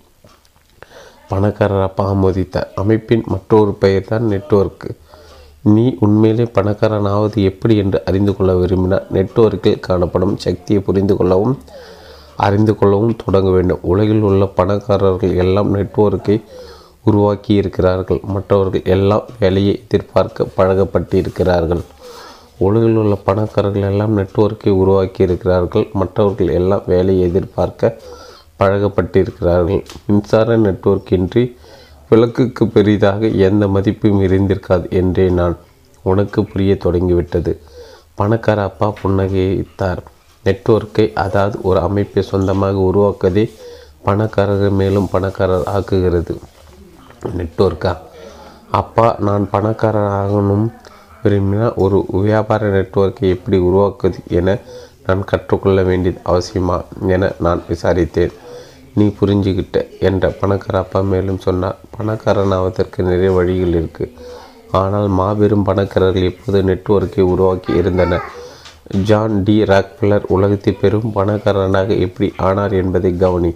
பணக்காரர் அப்பா ஆமோதித்தார். அமைப்பின் மற்றொரு பெயர் தான் நெட்வொர்க்கு நீ உண்மையிலே பணக்காரனாவது எப்படி என்று அறிந்து கொள்ள விரும்பினால் நெட்வொர்க்கில் காணப்படும் சக்தியை புரிந்து கொள்ளவும் அறிந்து கொள்ளவும் தொடங்க வேண்டும். உலகில் உள்ள பணக்காரர்கள் எல்லாம் நெட்வொர்க்கை உருவாக்கி இருக்கிறார்கள். மற்றவர்கள் எல்லாம் வேலையை எதிர்பார்க்க பழகப்பட்டிருக்கிறார்கள். உலகில் உள்ள பணக்காரர்கள் எல்லாம் நெட்வொர்க்கை உருவாக்கி இருக்கிறார்கள். மற்றவர்கள் எல்லாம் வேலையை எதிர்பார்க்க பழகப்பட்டிருக்கிறார்கள். மின்சார நெட்வொர்க் இன்றி விளக்குக்கு பெரிதாக எந்த மதிப்பும் இருந்திருக்காது என்றே நான் உனக்கு புரிய தொடங்கிவிட்டது. பணக்கார அப்பா புன்னகைத்தார். நெட்வொர்க்கை அதாவது ஒரு அமைப்பை சொந்தமாக உருவாக்குவதே பணக்காரர்கள் மேலும் பணக்காரர் ஆக்குகிறது. நெட்வொர்க்கா? அப்பா நான் பணக்காரர் ஆகணும் விரும்பினால் ஒரு வியாபார நெட்வொர்க்கை எப்படி உருவாக்குவது என நான் கற்றுக்கொள்ள வேண்டியது அவசியமா என நான் விசாரித்தேன். நீ புரிஞ்சுக்கிட்ட என்ற பணக்கார அப்பா மேலும் சொன்னார் பணக்காரன் ஆவதற்கு நிறைய வழிகள் இருக்குது ஆனால் மாபெரும் பணக்காரர்கள் இப்போது நெட்வொர்க்கை உருவாக்கி இருந்தனர் ஜான் டி. ராக்ஃபில்லர் உலகத்தில் பெரும் பணக்காரனாக எப்படி ஆனார் என்பதை கவனி.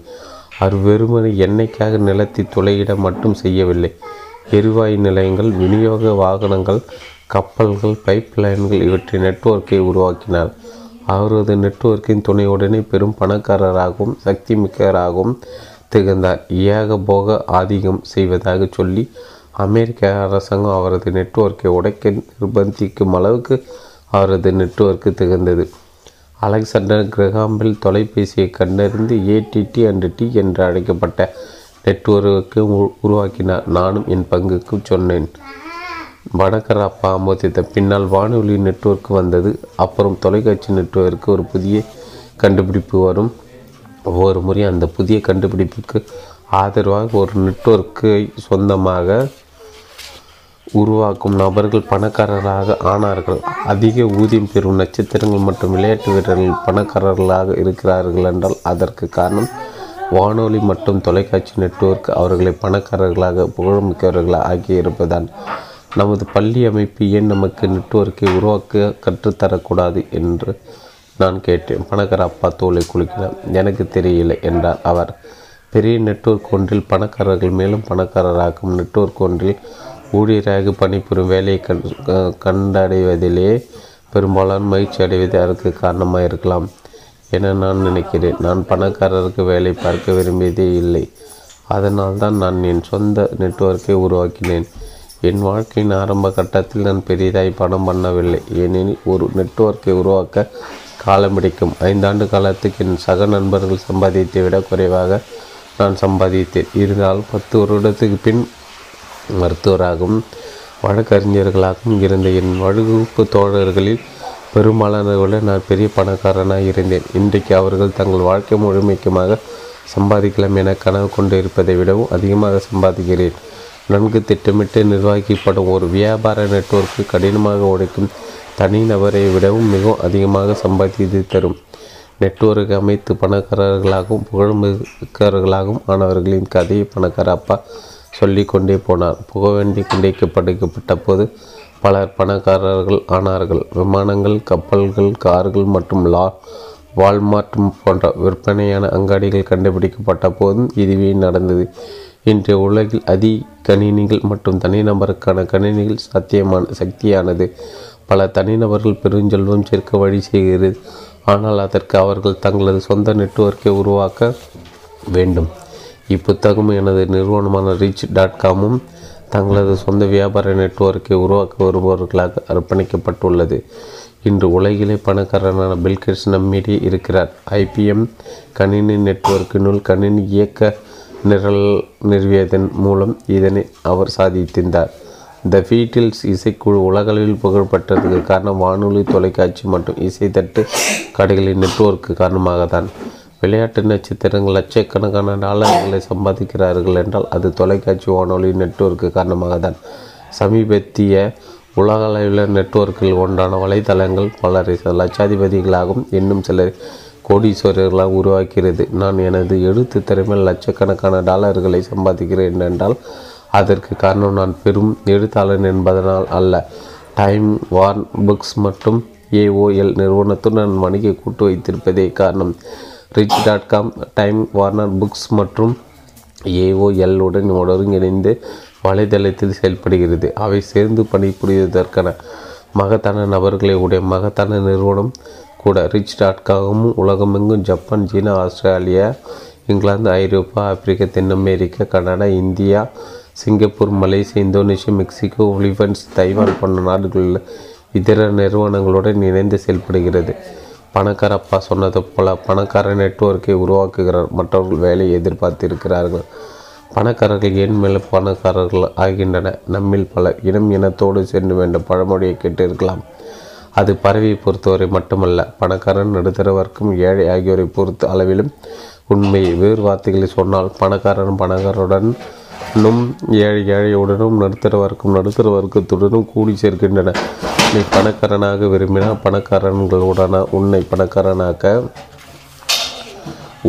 அவர் வெறுமனை எண்ணெய்க்காக நிலத்தை துளையிட மட்டும் செய்யவில்லை. எரிவாயு நிலையங்கள் விநியோக வாகனங்கள் கப்பல்கள் பைப் லைன்கள் இவற்றின் நெட்வொர்க்கை உருவாக்கினார். அவரது நெட்வொர்க்கின் துணையுடனே பெரும் பணக்காரராகவும் சக்தி மிக்கவராகவும் திகழ்ந்தார். ஏக போக ஆதிக்கம் செய்வதாக சொல்லி அமெரிக்க அரசாங்கம் அவரது நெட்வொர்க்கை உடைக்க நிர்பந்திக்கும் அளவுக்கு அவரது நெட்வொர்க்கு திகழ்ந்தது. அலெக்சாண்டர் கிரகாம்பில் தொலைபேசியை கண்டறிந்து ஏடிடி அண்ட் டி என்று அழைக்கப்பட்ட நெட்வொர்க்கை உருவாக்கினார். நானும் என் பங்குக்கு சொன்னேன். வடகராப்பா ஆமோதித்த பின்னால் வானொலி நெட்வொர்க் வந்தது. அப்புறம் தொலைக்காட்சி நெட்வொர்க்கு ஒரு புதிய கண்டுபிடிப்பு வரும். ஒவ்வொரு முறையும் அந்த புதிய கண்டுபிடிப்புக்கு ஆதரவாக ஒரு நெட்வொர்க்கை சொந்தமாக உருவாக்கும் நபர்கள் பணக்காரராக ஆனார்கள். அதிக ஊதியம் பெறும் நட்சத்திரங்கள் மற்றும் விளையாட்டு வீரர்கள் பணக்காரர்களாக இருக்கிறார்கள் என்றால் அதற்கு காரணம் வானொலி மற்றும் தொலைக்காட்சி நெட்வொர்க் அவர்களை பணக்காரர்களாக புகழ்மிக்கவர்களாக ஆக்கி நமது பள்ளி அமைப்பு ஏன் நமக்கு நெட்வொர்க்கை உருவாக்க கற்றுத்தரக்கூடாது என்று நான் கேட்டேன். பணக்கார அப்பா தோலை குலுக்கினார். எனக்கு தெரியல என்றார் அவர். பெரிய நெட்வொர்க் ஒன்றில் பணக்காரர்கள் மேலும் பணக்காரராகும். நெட்வொர்க் ஒன்றில் ஊழியராக பணிபுரியும் வேலையை கண் கண்டடைவதிலே பெரும்பாலான மகிழ்ச்சி அடைவது அதற்கு காரணமாக இருக்கலாம் என நான் நினைக்கிறேன். நான் பணக்காரருக்கு வேலை பார்க்க விரும்பியதே இல்லை. அதனால்தான் நான் என் சொந்த நெட்வொர்க்கை உருவாக்கினேன். என் வாழ்க்கையின் ஆரம்ப கட்டத்தில் நான் பெரிதாய் பணம் பண்ணவில்லை. ஏனெனில் ஒரு நெட்வொர்க்கை உருவாக்க காலம் பிடிக்கும் ஐந்தாண்டு காலத்துக்கு என் சக நண்பர்கள் சம்பாதித்தை விட குறைவாக நான் சம்பாதித்தேன். இருந்தால் பத்து வருடத்துக்கு பின் மருத்துவராகவும் வழக்கறிஞர்களாகவும் இருந்த என் வழுகுப்பு தோழர்களில் பெரும்பாலானவர்களை நான் பெரிய பணக்காரனாக இருந்தேன். இன்றைக்கு அவர்கள் தங்கள் வாழ்க்கை முழுமைக்குமாக சம்பாதிக்கலாம் என கனவு கொண்டு இருப்பதை விடவும் அதிகமாக சம்பாதிக்கிறேன். நன்கு திட்டமிட்டு நிர்வகிக்கப்படும் ஒரு வியாபார நெட்வொர்க்கு கடினமாக உழைக்கும் தனிநபரை விடவும் மிகவும் அதிகமாக சம்பாதித்து தரும். நெட்வொர்க் அமைத்து பணக்காரர்களாகவும் புகழ்மிக்கவர்களாகவும் ஆனவர்களின் கதையை பணக்கார அப்பா சொல்லி கொண்டே போனார் புகவேண்டி குண்டைக்கப்படைக்கப்பட்ட போது பலர் பணக்காரர்கள் ஆனார்கள். விமானங்கள் கப்பல்கள் கார்கள் மற்றும் லா வால்மார்ட் போன்ற விற்பனையான அங்காடிகள் கண்டுபிடிக்கப்பட்ட போதும் இதுவே நடந்தது. இன்றைய உலகில் அதி கணினிகள் மற்றும் தனிநபருக்கான கணினிகள் சாத்தியமான சக்தியானது. பல தனிநபர்கள் பெருஞ்செல்வம் சேர்க்க வழி செய்கிறது. ஆனால் அதற்கு அவர்கள் தங்களது சொந்த நெட்வொர்க்கை உருவாக்க வேண்டும். இப்புத்தகம் எனது நிறுவனமான ரீச் டாட் காமும் தங்களது சொந்த வியாபார நெட்வொர்க்கை உருவாக்க வருபவர்களாக அர்ப்பணிக்கப்பட்டுள்ளது. இன்று உலகிலே பணக்காரனான பில்கேட்ஸ் நம்மிடையே இருக்கிறார். ஐபிஎம் கணினி நெட்வொர்க்கினுள் கணினி இயக்க நிரல் நிறுவியதன் மூலம் இதனை அவர் சாதித்திருந்தார். த பீட்டில்ஸ் இசைக்குழு உலகளவில் புகழ்பெற்றதுக்கு காரணம் வானொலி தொலைக்காட்சி மற்றும் இசைத்தட்டு கடைகளின் நெட்வொர்க்கு காரணமாக தான் விளையாட்டு நட்சத்திரங்கள் லட்சக்கணக்கான டாலர்களை சம்பாதிக்கிறார்கள் என்றால் அது தொலைக்காட்சி வானொலி நெட்வொர்க்கு காரணமாக தான் சமீபத்திய உலகளவில் நெட்வொர்க்கில் ஒன்றான வலைதளங்கள் பலரை லட்சாதிபதிகளாகவும் இன்னும் சிலர் கோடீஸ்வரர்களாக உருவாக்கிறது நான் எனது எழுத்து திறமையில் லட்சக்கணக்கான டாலர்களை சம்பாதிக்கிறேன் என்றால் அதற்கு காரணம் நான் பெரும் எழுத்தாளன் என்பதனால் அல்ல. டைம் வார்ன் புக்ஸ் மற்றும் ஏஓஎல் நிறுவனத்துடன் நான் வணிக கூட்டு வைத்திருப்பதே காரணம். Rich Dad com Time Warner Books மற்றும் ஏஓஎல் உடன் ஒருங்கிணைந்து வலைதளத்தில் செயல்படுகிறது. அவை சேர்ந்து பணிபுரிவதற்கான மகத்தான நபர்களை உடைய மகத்தான நிறுவனம் கூட ரிச் டாட் காமும் உலகமெங்கும் ஜப்பான் சீனா ஆஸ்திரேலியா இங்கிலாந்து ஐரோப்பா ஆப்பிரிக்கா தென் America Canada India Singapore Malaysia Indonesia Mexico ஒலிஃபன்ஸ் Taiwan போன்ற நாடுகளில் இதர நிறுவனங்களுடன் இணைந்து செயல்படுகிறது. பணக்கார அப்பா சொன்னது போல பணக்கார நெட்வொர்க்கை உருவாக்குகிறார். மற்றவர்கள் வேலையை எதிர்பார்த்திருக்கிறார்கள். பணக்காரர்கள் ஏன் மேல பணக்காரர்கள் ஆகின்றன? நம்மில் பல இனம் இனத்தோடு சென்று வேண்டும். பழமொழியை கேட்டிருக்கலாம். அது பறவையை பொறுத்தவரை மட்டுமல்ல பணக்காரன் நடுத்தர வர்க்கம் ஏழை ஆகியோரை பொறுத்த அளவிலும் உண்மை. வேறு வார்த்தைகளை சொன்னால் பணக்காரன் பணக்காரருடனும் ஏழை ஏழையுடனும் நடுத்தர வர்க்கம் நடுத்தர வர்க்கத்துடனும் கூடி சேர்க்கின்றன நீ பணக்காரனாக விரும்பினால் பணக்காரன்களுடன உன்னை பணக்காரனாக்க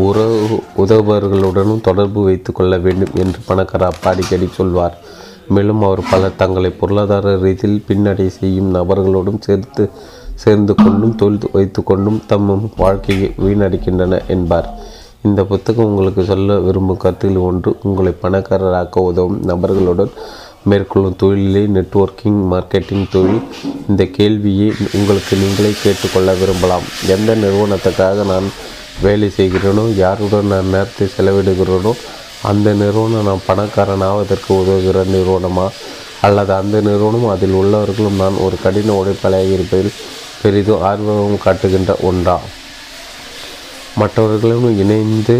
உறவு உதவுபவர்களுடனும் தொடர்பு வைத்து கொள்ள வேண்டும் என்று பணக்கார அப்பா அடிக்கடி சொல்வார். மேலும் அவர் பலர் தங்களை பொருளாதார ரீதியில் பின்னடை செய்யும் நபர்களோடும் சேர்த்து சேர்ந்து கொண்டும் தொழில் வைத்து கொண்டும் தம் வாழ்க்கையை வீணடிக்கின்றன என்பார். இந்த புத்தகம் உங்களுக்கு சொல்ல விரும்பும் கருத்தில் ஒன்று உங்களை பணக்காரராக்க உதவும் நபர்களுடன் மேற்கொள்ளும் தொழிலே நெட்வொர்க்கிங் மார்க்கெட்டிங் தொழில். இந்த கேள்வியை உங்களுக்கு நீங்களே கேட்டுக்கொள்ள விரும்பலாம். எந்த நிறுவனத்துக்காக நான் வேலை செய்கிறேனோ யாருடன் நான் நேரத்தை செலவிடுகிறேனோ அந்த நிறுவனம் நான் பணக்காரன் ஆவதற்கு உதவுகிற நிறுவனமா? அல்லது அந்த நிறுவனம் அதில் உள்ளவர்களும் நான் ஒரு கடின உழைப்பாளியாக இருப்பதில் பெரிதும் ஆர்வம் காட்டுகின்ற ஒன்றா? மற்றவர்களும் இணைந்து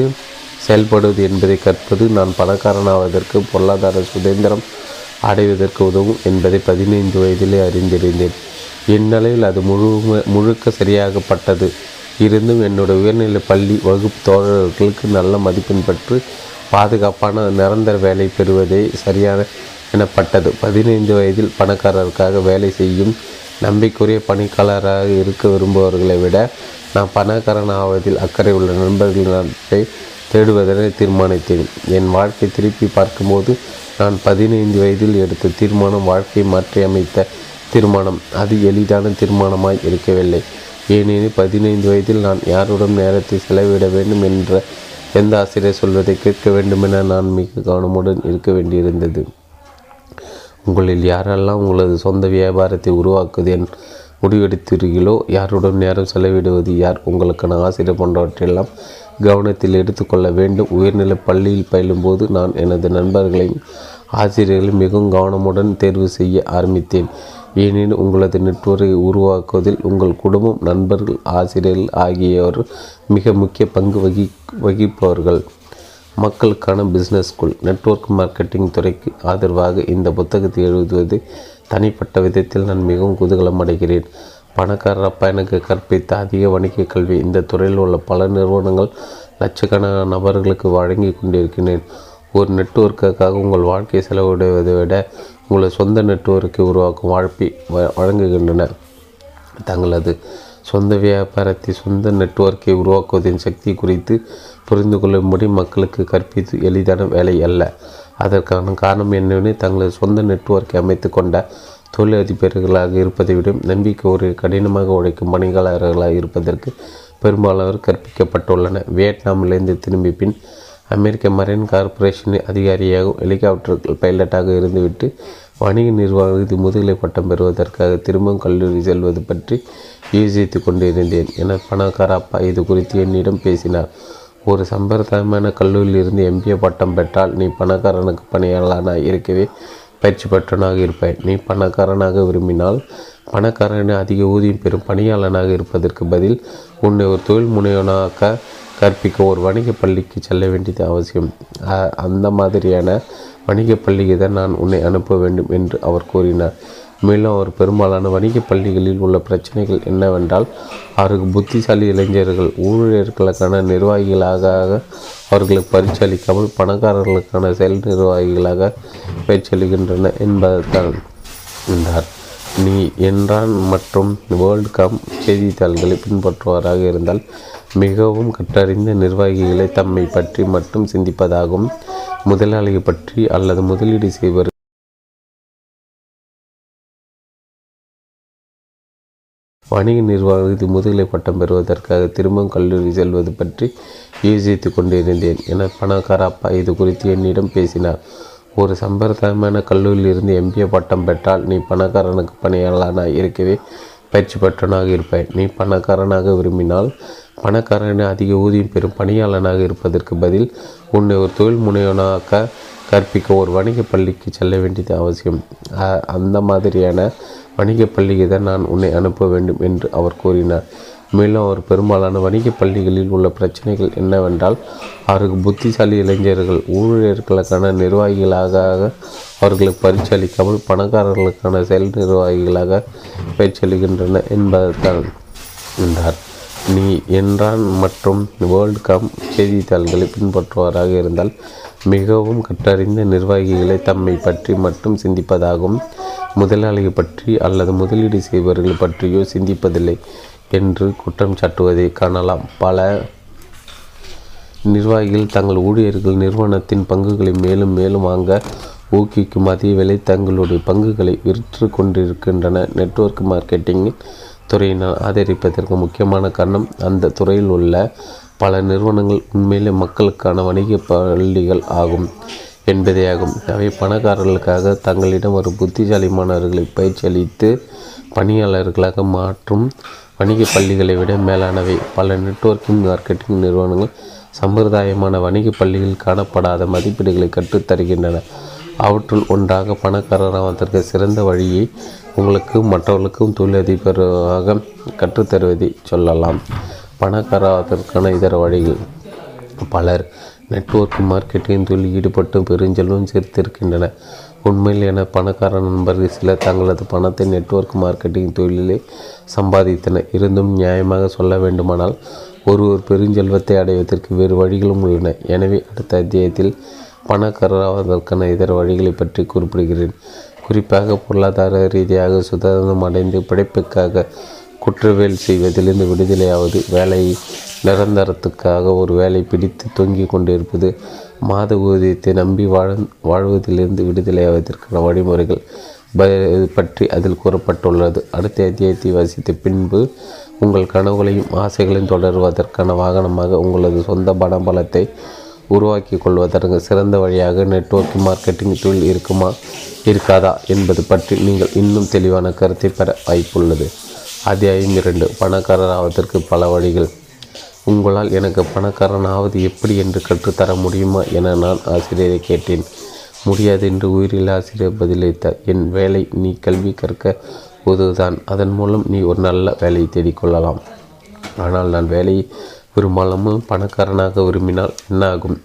செயல்படுவது என்பதை கற்பது நான் பணக்காரனாவதற்கு பொருளாதார சுதந்திரம் அடைவதற்கு உதவும் என்பதை பதினைந்து வயதிலே அறிந்திருந்தேன். இந்நிலையில் அது முழு முழுக்க சரியாகப்பட்டது. இருந்தும் என்னுடைய உயர்நிலை பள்ளி வகுப்பு தோழர்களுக்கு நல்ல மதிப்பெண் பெற்று பாதுகாப்பான நிரந்தர வேலை பெறுவதே சரியான எனப்பட்டது. பதினைந்து வயதில் பணக்காரருக்காக வேலை செய்யும் நம்பிக்குரிய பணிக்காளராக இருக்க விரும்புபவர்களை விட நான் பணக்காரன் ஆவதில் அக்கறை உள்ள நண்பர்களின் நட்பை தேடுவதனை தீர்மானித்தேன். என் வாழ்க்கை திருப்பி பார்க்கும்போது நான் பதினைந்து வயதில் எடுத்த தீர்மானம் வாழ்க்கையை மாற்றி அமைத்த தீர்மானம். அது எளிதான தீர்மானமாய் இருக்கவில்லை. ஏனெனில் பதினைந்து வயதில் நான் யாருடன் நேரத்தை செலவிட வேண்டும் என்ற எந்த ஆசிரியர் சொல்வதை கேட்க வேண்டுமென நான் மிக கவனமுடன் இருக்க வேண்டியிருந்தது. உங்களில் யாரெல்லாம் உங்களது சொந்த வியாபாரத்தை உருவாக்குவது என் முடிவெடுத்தீர்களோ யாருடன் நேரம் செலவிடுவது யார் உங்களுக்கான ஆசிரியர் போன்றவற்றையெல்லாம் கவனத்தில் எடுத்துக்கொள்ள வேண்டும். உயர்நிலை பள்ளியில் பயிலும்போது நான் எனது நண்பர்களையும் ஆசிரியர்களையும் மிகவும் கவனமுடன் தேர்வு செய்ய ஆரம்பித்தேன். ஏனெனில் உங்களது நெட்வொர்க்கை உருவாக்குவதில் உங்கள் குடும்பம் நண்பர்கள் ஆசிரியர்கள் ஆகியோர் மிக முக்கிய பங்கு வகி வகிப்பவர்கள். மக்களுக்கான பிஸ்னஸ் ஸ்கூல் நெட்வொர்க் மார்க்கெட்டிங் துறைக்கு ஆதரவாக இந்த புத்தகத்தை எழுதுவது தனிப்பட்ட விதத்தில் நான் மிகவும் குதூகலம் அடைகிறேன். பணக்காரர் அப்பா எனக்கு கற்பித்த அதிக வணிக கல்வி. இந்த துறையில் உள்ள பல நிறுவனங்கள் லட்சக்கணக்கான நபர்களுக்கு வழங்கி கொண்டிருக்கிறேன் ஒரு நெட்வொர்க்குக்காக உங்கள் வாழ்க்கை செலவிடுவதை விட உங்களை சொந்த நெட்வொர்க்கை உருவாக்கும் வாழ்ப்பை வழங்குகின்றன. தங்களது சொந்த வியாபாரத்தை சொந்த நெட்வொர்க்கை உருவாக்குவதின் சக்தி குறித்து புரிந்து கொள்ளும்படி மக்களுக்கு கற்பித்து எளிதான வேலை அல்ல. அதற்கான காரணம் என்னவெனில் தங்களது சொந்த நெட்வொர்க்கை அமைத்து கொண்ட தொழிலதிபர்களாக இருப்பதை விட நம்பிக்கை ஒரு கடினமாக உழைக்கும் பணியாளர்களாக இருப்பதற்கு பெரும்பாலானவர் கற்பிக்கப்பட்டுள்ளன வியட்நாமிலிருந்து திரும்பி பின் அமெரிக்க மரைன் கார்ப்பரேஷன் அதிகாரியாகவும் ஹெலிகாப்டர் பைலட்டாக இருந்துவிட்டு வணிக நிர்வாகத்தில் முதுகலை பட்டம் பெறுவதற்காக திரும்பவும் கல்லூரி செல்வது பற்றி யோசித்து கொண்டிருந்தேன் என பணக்கார அப்பா இது குறித்து என்னிடம் பேசினார். ஒரு சம்பிரதாயமான கல்லூரியில் இருந்து எம்பிஏ பட்டம் பெற்றால் நீ பணக்காரனுக்கு பணியாளனாக இருக்கவே பயிற்சி பெற்றவனாக இருப்பாய். நீ பணக்காரனாக விரும்பினால் பணக்காரனை அதிக ஊதியம் பெறும் பணியாளனாக இருப்பதற்கு பதில் உன்னை ஒரு தொழில் முனைவனாக கற்பிக்க ஒரு வணிக பள்ளிக்கு செல்ல வேண்டியது அவசியம். அந்த மாதிரியான வணிக பள்ளிக்கு தான் நான் உன்னை அனுப்ப வேண்டும் என்று அவர் கூறினார். மேலும் அவர் பெரும்பாலான வணிக பள்ளிகளில் உள்ள பிரச்சனைகள் என்னவென்றால் அவருக்கு புத்திசாலி இளைஞர்கள் ஊழியர்களுக்கான நிர்வாகிகளாக அவர்களுக்கு பரிசு அளிக்காமல் பணக்காரர்களுக்கான செயல் நிர்வாகிகளாக பயிற்சியளிக்கின்றன என்பதுதான் என்றார். நீ என்றான் மற்றும் வேர்ல்டு கம் செய்தித்தாள்களை பின்பற்றுவாராக இருந்தால் மிகவும் கற்றறிந்த நிர்வாகிகளை தம்மை பற்றி மட்டும் சிந்திப்பதாகவும் முதலாளியை பற்றி அல்லது முதலீடு செய்வர். வணிக நிர்வாகத்தில் முதுகலை பட்டம் பெறுவதற்காக திரும்பவும் கல்லூரி செல்வது பற்றி யோசித்து கொண்டிருந்தேன் என பணக்கார அப்பா இது குறித்து என்னிடம் பேசினார். ஒரு சம்பிரதாயமான கல்லூரியில் இருந்து எம்பிஏ பட்டம் பெற்றால் நீ பணக்காரனுக்கு பணியாளனாக இருக்கவே பயிற்சி பெற்றவனாக இருப்பாய் நீ பணக்காரனாக விரும்பினால் பணக்காரனை அதிக ஊதியம் பெறும் பணியாளனாக இருப்பதற்கு பதில் உன்னை ஒரு தொழில் முனைவனாக கற்பிக்க ஒரு வணிக பள்ளிக்கு செல்ல வேண்டியது அவசியம். அ- அந்த மாதிரியான வணிக பள்ளிக்கு தான் நான் உன்னை அனுப்ப வேண்டும் என்று அவர் கூறினார். மேலும் அவர் பெரும்பாலான வணிக பள்ளிகளில் உள்ள பிரச்சனைகள் என்னவென்றால் அவருக்கு புத்திசாலி இளைஞர்கள் ஊழியர்களுக்கான நிர்வாகிகளாக அவர்களுக்கு பயிற்சி அளிக்காமல் பணக்காரர்களுக்கான செயல் நிர்வாகிகளாக பயிற்சியளிக்கின்றன என்பதுதான் என்றார். நீ என்றான் மற்றும் வேர்ல்ட் கம் செய்தித்தாள்களை பின்பற்றுவாராக இருந்தால் மிகவும் கற்றறிந்த நிர்வாகிகளை தம்மை பற்றி மட்டும் சிந்திப்பதாகவும் முதலாளியை பற்றி அல்லது முதலீடு செய்பவர்கள் பற்றியோ சிந்திப்பதில்லை. என்று குற்றம் சாட்டுவதை காணலாம். பல நிர்வாகிகள் தங்கள் ஊழியர்கள் நிறுவனத்தின் பங்குகளை மேலும் மேலும் வாங்க ஊக்குவிக்கும் அதே வேளை தங்களுடைய பங்குகளை விற்று கொண்டிருக்கின்றன. நெட்வொர்க் மார்க்கெட்டிங் துறையினால் ஆதரிப்பதற்கு முக்கியமான காரணம் அந்த துறையில் உள்ள பல நிறுவனங்கள் உண்மையிலே மக்களுக்கான வணிக பள்ளிகள் ஆகும் என்பதேயாகும் அவை பணக்காரர்களுக்காக தங்களிடம் ஒரு புத்திசாலிமானவர்களை பயிற்சி அளித்து பணியாளர்களாக மாற்றும் வணிக பள்ளிகளை விட மேலானவை. பல நெட்வொர்க்கிங் மார்க்கெட்டிங் நிறுவனங்கள் சம்பிரதாயமான வணிக பள்ளியில் காணப்படாத மதிப்பீடுகளை கற்றுத்தருகின்றன அவற்றுள் ஒன்றாக பணக்காரராவதற்கு சிறந்த வழியை உங்களுக்கு மற்றவர்களுக்கும் தொழிலதிபராக கற்றுத்தருவதை சொல்லலாம். பணக்காரராவதற்கான இதர வழிகள். பலர் நெட்வொர்க் மார்க்கெட்டிங் தொழில் ஈடுபட்டு பெருஞ்செல்வம் சேர்த்திருக்கின்றன உண்மையில் என பணக்கார நண்பர்கள் சிலர் தங்களது பணத்தை நெட்வொர்க் மார்க்கெட்டிங் தொழிலிலே சம்பாதித்தனர். இருந்தும் நியாயமாக சொல்ல வேண்டுமானால் ஒருவர் பெருஞ்செல்வத்தை அடைவதற்கு வேறு வழிகளும் உள்ளன. எனவே அடுத்த அத்தியாயத்தில் பணக்காரராவதற்கான இதர வழிகளை பற்றி குறிப்பிடுகிறேன். குறிப்பாக பொருளாதார ரீதியாக சுதந்திரம் அடைந்து பிழைப்புக்காக குற்றவியல் செய்வதிலிருந்து விடுதலையாவது வேலை நிரந்தரத்துக்காக ஒரு வேலை பிடித்து தொங்கிக் கொண்டிருப்பது மாத ஊதியத்தை நம்பி வாழ வாழ்வதிலிருந்து விடுதலையாவதற்கான வழிமுறைகள் ப- பற்றி அதில் கூறப்பட்டுள்ளது. அடுத்த அத்தியாயத்தை வாசித்த பின்பு உங்கள் கனவுகளையும் ஆசைகளையும் தொடருவதற்கான வாகனமாக உங்களது சொந்த பணபலத்தை உருவாக்கி கொள்வதற்கு சிறந்த வழியாக நெட்வொர்க் மார்க்கெட்டிங் தொழில் இருக்குமா இருக்காதா என்பது பற்றி நீங்கள் இன்னும் தெளிவான கருத்தை பெற வாய்ப்புள்ளது. அத்தியாயம் இரண்டு. பணக்காரர் ஆவதற்கு பல வழிகள். உங்களால் எனக்கு பணக்காரன் ஆவது எப்படி என்று கற்றுத்தர முடியுமா என நான் ஆசிரியரை கேட்டேன். முடியாது என்று உயிரில் ஆசிரியர் பதிலளித்தார். என் வேலை நீ கல்வி கற்க உதவுதான். அதன் மூலம் நீ ஒரு நல்ல வேலையை தேடிக்கொள்ளலாம் ஆனால் நான் வேலையை விரும்பாமல் பணக்காரனாக விரும்பினால் என்ன ஆகும்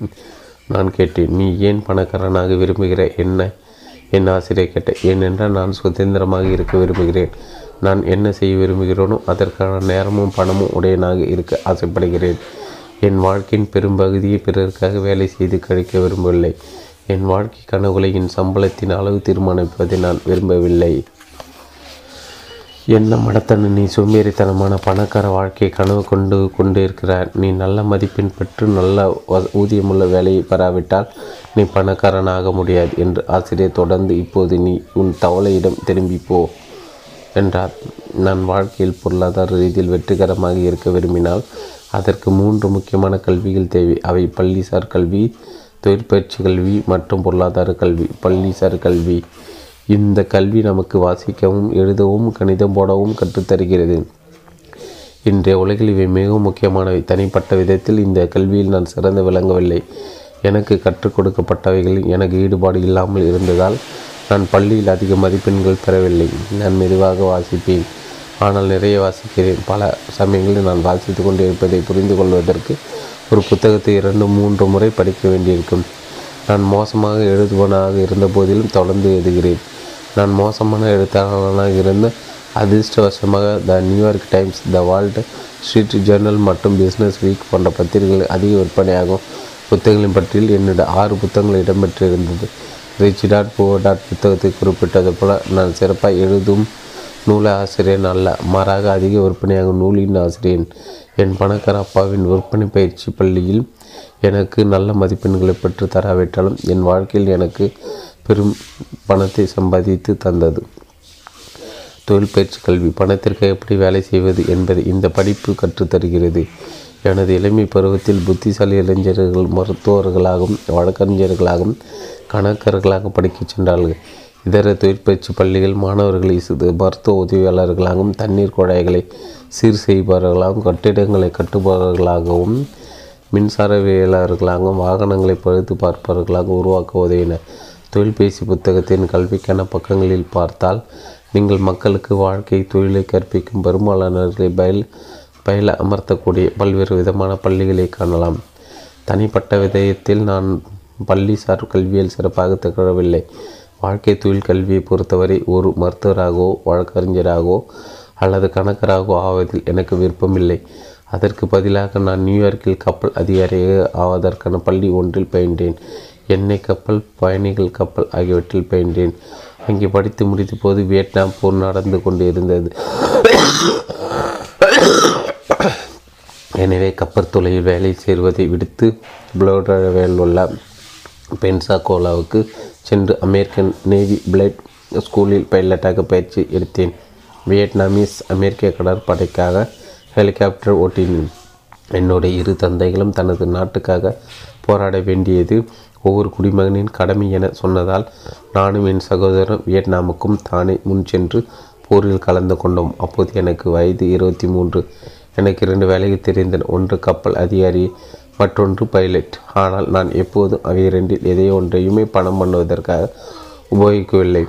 நான் கேட்டேன். நீ ஏன் பணக்காரனாக விரும்புகிற என்ன என் ஆசிரியர் கேட்டேன் ஏனென்றால் நான் சுதந்திரமாக இருக்க விரும்புகிறேன். நான் என்ன செய்ய விரும்புகிறேனோ அதற்கான நேரமும் பணமும் உடையனாக இருக்க ஆசைப்படுகிறேன். என் வாழ்க்கையின் பெரும்பகுதியை பிறருக்காக வேலை செய்து கழிக்க விரும்பவில்லை. என் வாழ்க்கை கனவுகளை என் சம்பளத்தின் அளவு தீர்மானிப்பதை நான் விரும்பவில்லை. என்ன மடத்தன நீ சோம்பேறித்தனமான பணக்கார வாழ்க்கையை கனவு கொண்டு கொண்டு இருக்கிறாய் நீ நல்ல மதிப்பெண் பெற்று நல்ல ஊதியமுள்ள வேலையை பெறாவிட்டால் நீ பணக்காரனாக முடியாது என்று ஆசிரியர் தொடர்ந்து இப்போது நீ உன் தவளையிடம் திரும்பி போ. என்றார். நான் வாழ்க்கையில் பொருளாதார ரீதியில் வெற்றிகரமாக இருக்க விரும்பினால் அதற்கு மூன்று முக்கியமான கல்விகள் தேவை. அவை பள்ளிசார் கல்வி தொழிற்பயிற்சி கல்வி மற்றும் பொருளாதார கல்வி. பள்ளிசார் கல்வி இந்த கல்வி நமக்கு வாசிக்கவும் எழுதவும் கணிதம் போடவும் கற்றுத்தருகிறது. இன்றைய உலகில் இவை மிகவும் முக்கியமானவை. தனிப்பட்ட விதத்தில் இந்த கல்வியில் நான் சிறந்து விளங்கவில்லை. எனக்கு கற்றுக் கொடுக்கப்பட்டவைகளில் எனக்கு ஈடுபாடு இல்லாமல் இருந்ததால் நான் பள்ளியில் அதிக மதிப்பெண்கள் பெறவில்லை. நான் மெதுவாக வாசிப்பேன். ஆனால் நிறைய வாசிக்கிறேன். பல சமயங்களில் நான் வாசித்து கொண்டு இருப்பதை புரிந்து கொள்வதற்கு ஒரு புத்தகத்தை இரண்டு மூன்று முறை படிக்க வேண்டியிருக்கும். நான் மோசமாக எழுதுவனாக இருந்த போதிலும் தொடர்ந்து எழுதுகிறேன். நான் மோசமான எழுத்தாளனாக இருந்த அதிர்ஷ்டவசமாக the New York Times the Wall Street Journal மற்றும் பிஸ்னஸ் வீக் போன்ற பத்திரிகைகள் அதிக விற்பனையாகும். புத்தகங்களின் பற்றியில் என்னுடைய ஆறு புத்தகங்கள் இடம்பெற்றிருந்தது. ரிச் டாட் புவர் டாட் புத்தகத்தை குறிப்பிட்டது போல நான் சிறப்பாக எழுதும் நூல ஆசிரியன் அல்ல. மாறாக அதிக விற்பனையாகும் நூலின் ஆசிரியன். என் பணக்கார அப்பாவின் விற்பனை பயிற்சி பள்ளியில் எனக்கு நல்ல மதிப்பெண்களை பெற்று தராவிட்டாலும் என் வாழ்க்கையில் எனக்கு பெரும் பணத்தை சம்பாதித்து தந்தது. தொழில் பயிற்சி கல்வி. பணத்திற்கு எப்படி வேலை செய்வது என்பதை இந்த படிப்பு கற்றுத்தருகிறது. எனது இளமை பருவத்தில் புத்திசாலி இளைஞர்கள் மருத்துவர்களாகவும் வழக்கறிஞர்களாகவும் கணக்கர்களாக படிக்கச் சென்றார்கள். இதர தொழிற்பயிற்சி பள்ளிகள் மாணவர்களை சிறு மருத்துவ உதவியாளர்களாகவும் தண்ணீர் குழாய்களை சீர் செய்பவர்களாகவும் கட்டிடங்களை கட்டுபவர்களாகவும் மின்சாரவியலாளர்களாகவும் வாகனங்களை பழுது பார்ப்பவர்களாக உருவாக்க உதவின. தொழில்பேசி புத்தகத்தின் கல்விக்கான பக்கங்களில் பார்த்தால் நீங்கள் மக்களுக்கு வாழ்க்கை தொழிலை கற்பிக்கும் பெரும்பாலானவர்களை பயில் பயில அமர்த்தக்கூடிய பல்வேறு விதமான பள்ளிகளை காணலாம். தனிப்பட்ட விதயத்தில் நான் பள்ளிசார் கல்வியில் சிறப்பாக திகழவில்லை. வாழ்க்கை தொழில் கல்வியை பொறுத்தவரை ஒரு மருத்துவராகவோ வழக்கறிஞராகவோ அல்லது கணக்கராகவோ ஆவதில் எனக்கு விருப்பமில்லை. அதற்கு பதிலாக நான் நியூயார்க்கில் கப்பல் அதிகாரியாக ஆவதற்கான பள்ளி ஒன்றில் பயின்றேன். எண்ணெய் கப்பல் பயணிகள் கப்பல் ஆகியவற்றில் பயின்றேன். அங்கே படித்து முடித்த போது வியட்நாம் போர் நடந்து கொண்டு இருந்தது எனவே கப்பல் துளையில் வேலை சேர்வதை விடுத்து புளோடவில் உள்ள பென்சாகோலாவுக்கு சென்று அமெரிக்கன் நேவி பிளேட் ஸ்கூலில் பைலட்டாக பயிற்சி எடுத்தேன். வியட்நாமீஸ் அமெரிக்க கடற்படைக்காக ஹெலிகாப்டர் ஓட்டினேன் என்னுடைய இரு தந்தைகளும் தனது நாட்டுக்காக போராட வேண்டியது ஒவ்வொரு குடிமகனின் கடமை என சொன்னதால் நானும் என் சகோதரன் வியட்நாமுக்கும் தானே முன் சென்று போரில் கலந்து கொண்டோம். அப்போது எனக்கு வயது இருபத்தி மூன்று. எனக்கு இரண்டு வேலைகள் தெரிந்தன. ஒன்று கப்பல் அதிகாரி மற்றொன்று பைலட் ஆனால் நான் எப்போதும் அவை இரண்டில் எதையோ ஒன்றையுமே பணம் பண்ணுவதற்காக உபயோகிக்கவில்லை.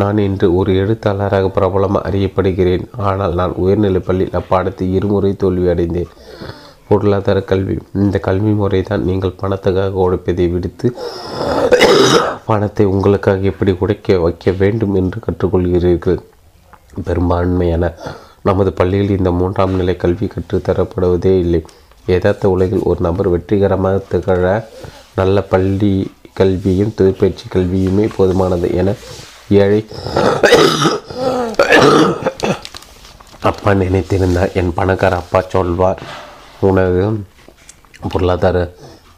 நான் இன்று ஒரு எழுத்தாளராக பிரபலமாக அறியப்படுகிறேன். ஆனால் நான் உயர்நிலைப் பள்ளியில் அப்பாடத்தை இருமுறை தோல்வி அடைந்தேன் பொருளாதார கல்வி. இந்த கல்வி முறை தான் நீங்கள் பணத்துக்காக உழைப்பதை விடுத்து பணத்தை உங்களுக்காக எப்படி உடைக்க வைக்க வேண்டும் என்று கற்றுக்கொள்கிறீர்கள்? பெரும்பான்மையான நமது பள்ளியில் இந்த மூன்றாம் நிலை கல்வி கற்றுத்தரப்படுவதே இல்லை. யதார்த்த உலகில் ஒரு நபர் வெற்றிகரமாக திகழ நல்ல பள்ளி கல்வியும் தொழிற்பயிற்சி கல்வியுமே போதுமானது என ஏழை அப்பா நினைத்திருந்தார். என் பணக்கார அப்பா சொல்வார் உனது பொருளாதார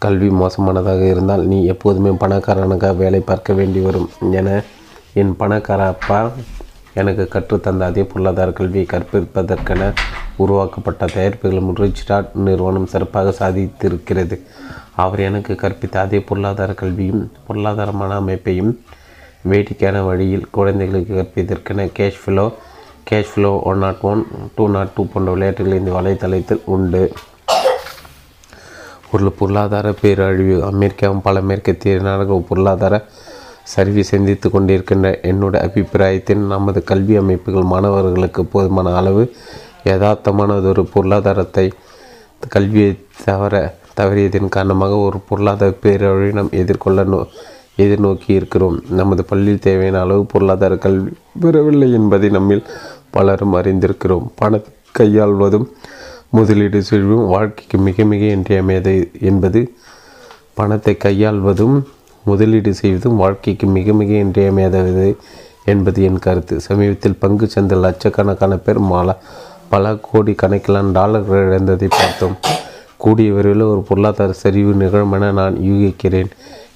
கல்வி மோசமானதாக இருந்தால் நீ எப்போதுமே பணக்காரனுக்காக வேலை பார்க்க வேண்டி வரும் என என் பணக்கார அப்பா எனக்கு கற்றுத்தந்த அதே பொருளாதார கல்வியை கற்பிப்பதற்கென உருவாக்கப்பட்ட தயாரிப்புகள் ரிச்டார்ட் நிறுவனம் சிறப்பாக சாதித்திருக்கிறது. அவர் எனக்கு கற்பித்த அதே பொருளாதார கல்வியும் பொருளாதாரமான அமைப்பையும் வேடிக்கையான வழியில் குழந்தைகளுக்கு கற்பிப்பதற்கென cash flow cash flow one nought one two nought two போன்ற விளையாட்டுகள் இந்த வலைத்தளத்தில் உண்டு. ஒரு பொருளாதார பேரழிவு அமெரிக்காவும் பல மேற்கத்திய நாடுகள் பொருளாதார சரிவி சிந்தித்து கொண்டிருக்கின்ற என்னுடைய அபிப்பிராயத்தில் நமது கல்வி அமைப்புகள் மாணவர்களுக்கு போதுமான அளவு யதார்த்தமானதொரு பொருளாதாரத்தை கல்வியை தவற தவறியதன் காரணமாக ஒரு பொருளாதார பேரழிவை நாம் எதிர்கொள்ள நோ எதிர்நோக்கி இருக்கிறோம். நமது பள்ளியில் தேவையான அளவு பொருளாதார கல்வி பெறவில்லை என்பதை நம்மில் பலரும் அறிந்திருக்கிறோம். பணத்தை கையாள்வதும் முதலீடு செய்வதும் வாழ்க்கைக்கு மிக மிக இன்றியமையது என்பது பணத்தை கையாள்வதும் முதலீடு செய்வதும் வாழ்க்கைக்கு மிக மிக இன்றியமையாதது என்பது என் கருத்து. சமீபத்தில் பங்கு சந்தை லட்சக்கணக்கான பேர் மாலா பல கோடி கணக்கிலான டாலர்கள் இழந்ததை பார்த்தோம். கூடிய விரைவில் ஒரு பொருளாதார சரிவு நிகழும் என நான் யூகிக்கிறேன்.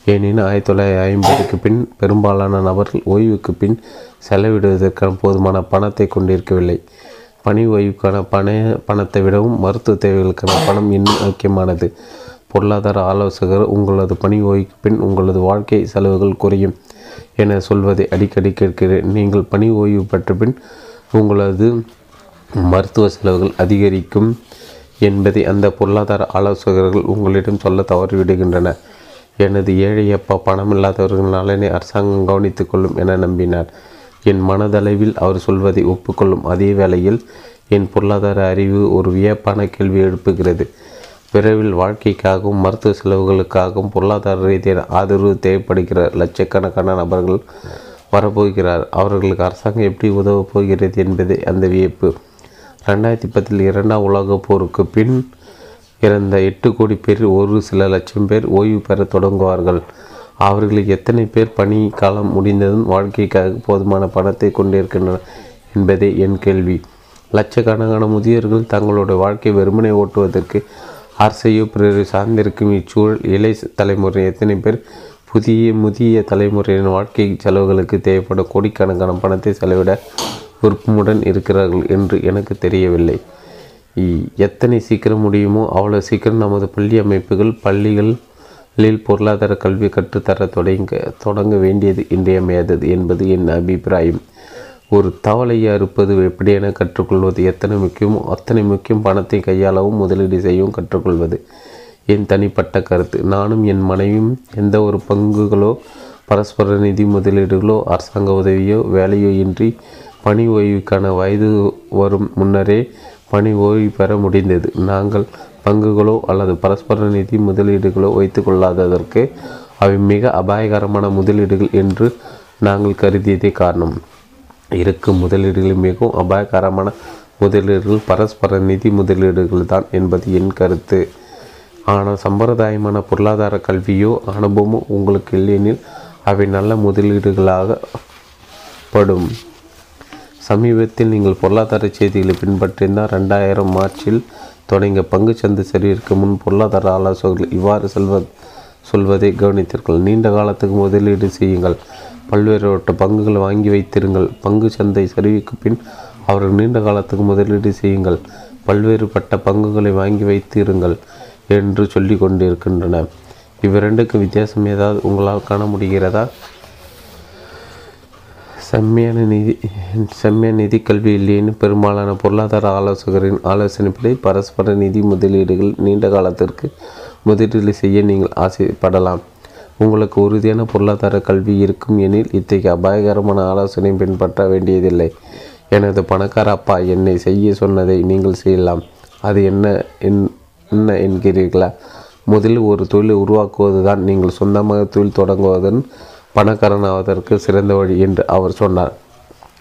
ஏனெனில் ஆயிரத்தி தொள்ளாயிரத்தி ஐம்பதுக்கு பின் பெரும்பாலான நபர்கள் ஓய்வுக்கு பின் செலவிடுவதற்கான போதுமான பணத்தை கொண்டிருக்கவில்லை. பணி ஓய்வுக்கான பண பணத்தை விடவும் மருத்துவ தேவைகளுக்கான பணம் இன்னும் முக்கியமானது. பொருளாதார ஆலோசகர் உங்களது பணி ஓய்வுக்கு பின் உங்களது வாழ்க்கை செலவுகள் குறையும் என சொல்வதை அடிக்கடி கேட்கிறேன். நீங்கள் பணி ஓய்வு பெற்ற பின் உங்களது மருத்துவ செலவுகள் அதிகரிக்கும் என்பதை அந்த பொருளாதார ஆலோசகர்கள் உங்களிடம் சொல்ல தவறிவிடுகின்றன. எனது ஏழை அப்பா பணமில்லாதவர்கள் நலனை அரசாங்கம் கவனித்துக் கொள்ளும் என நம்பினார். என் மனதளவில் அவர் சொல்வதை ஒப்புக்கொள்ளும் அதே வேளையில் என் பொருளாதார அறிவு ஒரு வியப்பான கேள்வி எழுப்புகிறது. விரைவில் வாழ்க்கைக்காகவும் மருத்துவ செலவுகளுக்காகவும் பொருளாதார ரீதியான ஆதரவு தேவைப்படுகிற லட்சக்கணக்கான நபர்கள் வரப்போகிறார். அவர்களுக்கு அரசாங்கம் எப்படி உதவப் போகிறது என்பதே அந்த வியப்பு. ரெண்டாயிரத்தி பத்தில் இரண்டாம் உலகப் போருக்கு பின் இறந்த எட்டு கோடி பேர் ஒரு சில லட்சம் பேர் ஓய்வு பெற தொடங்குவார்கள். அவர்களுக்கு எத்தனை பேர் பணி காலம் முடிந்ததும் வாழ்க்கைக்காக போதுமான பணத்தை கொண்டிருக்கின்றனர் என்பதே என் கேள்வி. லட்சக்கணக்கான முதியோர்கள் தங்களுடைய வாழ்க்கை வெறுமனை ஓட்டுவதற்கு ஆர்சையோ பிறரை சார்ந்திருக்கும் இச்சூழல் இலை தலைமுறை எத்தனை பேர் புதிய முதிய தலைமுறையின் வாழ்க்கை செலவுகளுக்கு தேவைப்படும் கோடிக்கணக்கான பணத்தை செலவிட விருப்பமுடன் இருக்கிறார்கள் என்று எனக்கு தெரியவில்லை. எத்தனை சீக்கிரம் முடியுமோ அவ்வளோ சீக்கிரம் நமது பள்ளி அமைப்புகள் பள்ளிகளில் பொருளாதார கல்வி கற்றுத்தர தொடங்க தொடங்க வேண்டியது இன்றியமையாதது என்பது என் அபிப்பிராயம். ஒரு தவளையை அறுப்பது எப்படியென கற்றுக்கொள்வது? எத்தனை முக்கியமோ அத்தனை முக்கியம் பணத்தை கையாளவும் முதலீடு செய்யவும் கற்றுக்கொள்வது? என் தனிப்பட்ட கருத்து. நானும் என் மனைவியும் எந்த ஒரு பங்குகளோ பரஸ்பர நிதி முதலீடுகளோ அரசாங்க உதவியோ வேலையோ இன்றி பணி ஓய்வுக்கான வயது வரும் முன்னரே பணி ஓய்வு பெற முடிந்தது. நாங்கள் பங்குகளோ அல்லது பரஸ்பர நிதி முதலீடுகளோ வைத்து கொள்ளாததற்கு அவை மிக அபாயகரமான முதலீடுகள் என்று நாங்கள் கருதியதே காரணம். இருக்கும் முதலீடுகளில் மிகவும் அபாயகரமான முதலீடுகள். பரஸ்பர நிதி முதலீடுகள் தான் என்பது என் கருத்து. ஆனால் சம்பிரதாயமான பொருளாதார கல்வியோ அனுபவமோ உங்களுக்கு இல்லையெனில் அவை நல்ல முதலீடுகளாக படும். சமீபத்தில் நீங்கள் பொருளாதார செய்திகளை பின்பற்றினால் ரெண்டாயிரம் மார்ச்சில் தொடங்கிய பங்கு சந்தை சரிவிற்கு முன் பொருளாதார ஆலோசகர்கள் இவ்வாறு செல்வ சொல்வதை கவனித்தீர்கள். நீண்ட காலத்துக்கு முதலீடு செய்யுங்கள். பல்வேறுபட்ட பங்குகள் வாங்கி வைத்திருங்கள். பங்கு சந்தை சரிவுக்கு பின் அவர்கள் நீண்ட காலத்துக்கு முதலீடு செய்யுங்கள். பல்வேறுபட்ட பங்குகளை வாங்கி வைத்திருங்கள் என்று சொல்லி கொண்டிருக்கின்றன. இவ்விரண்டுக்கும் வித்தியாசம் ஏதாவது உங்களால் காண முடிகிறதா? செம்மையான நிதி செம்மைய நிதி கல்வி இல்லைன்னு பெரும்பாலான பொருளாதார ஆலோசகரின் ஆலோசனைப்படி பரஸ்பர நிதி முதலீடுகள் நீண்ட காலத்திற்கு முதலீடு செய்ய நீங்கள் ஆசைப்படலாம். உங்களுக்கு உறுதியான பொருளாதார கல்வி இருக்கும் எனில் இத்தகைய அபாயகரமான ஆலோசனை பின்பற்ற வேண்டியதில்லை. எனது பணக்கார அப்பா என்னை செய்ய சொன்னதை நீங்கள் செய்யலாம். அது என்ன என்- என்ன என்கிறீர்களா? முதலில் ஒரு தொழில் உருவாக்குவது தான் நீங்கள் சொந்தமாக தொழில் தொடங்குவதன் பணக்காரனாவதற்கு சிறந்த வழி என்று அவர் சொன்னார்.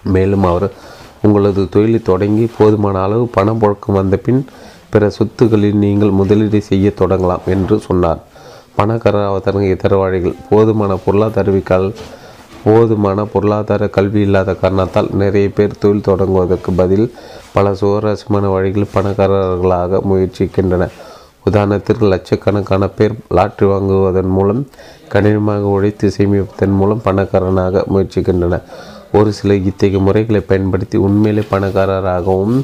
மேலும் அவர் உங்களது தொழிலை தொடங்கி போதுமான அளவு பணம் புழக்கம் வந்த பின் பிற சொத்துக்களில் நீங்கள் முதலீடு செய்ய தொடங்கலாம் என்று சொன்னார். பணக்காரராவதற்கு இதர வழிகள். போதுமான பொருளாதார விக்கால் போதுமான பொருளாதார கல்வி இல்லாத காரணத்தால் நிறைய பேர் தொழில் தொடங்குவதற்கு பதில் பல சுவாரஸ்யமான வழிகளில் பணக்காரர்களாக முயற்சிக்கின்றன. உதாரணத்திற்கு லட்சக்கணக்கான பேர் லாட்ரி வாங்குவதன் மூலம் கடினமாக உழைத்து சேமிப்பதன் மூலம் பணக்காரனாக முயற்சிக்கின்றன. ஒரு சில இத்தகைய முறைகளை பயன்படுத்தி உண்மையிலே பணக்காரராகவும்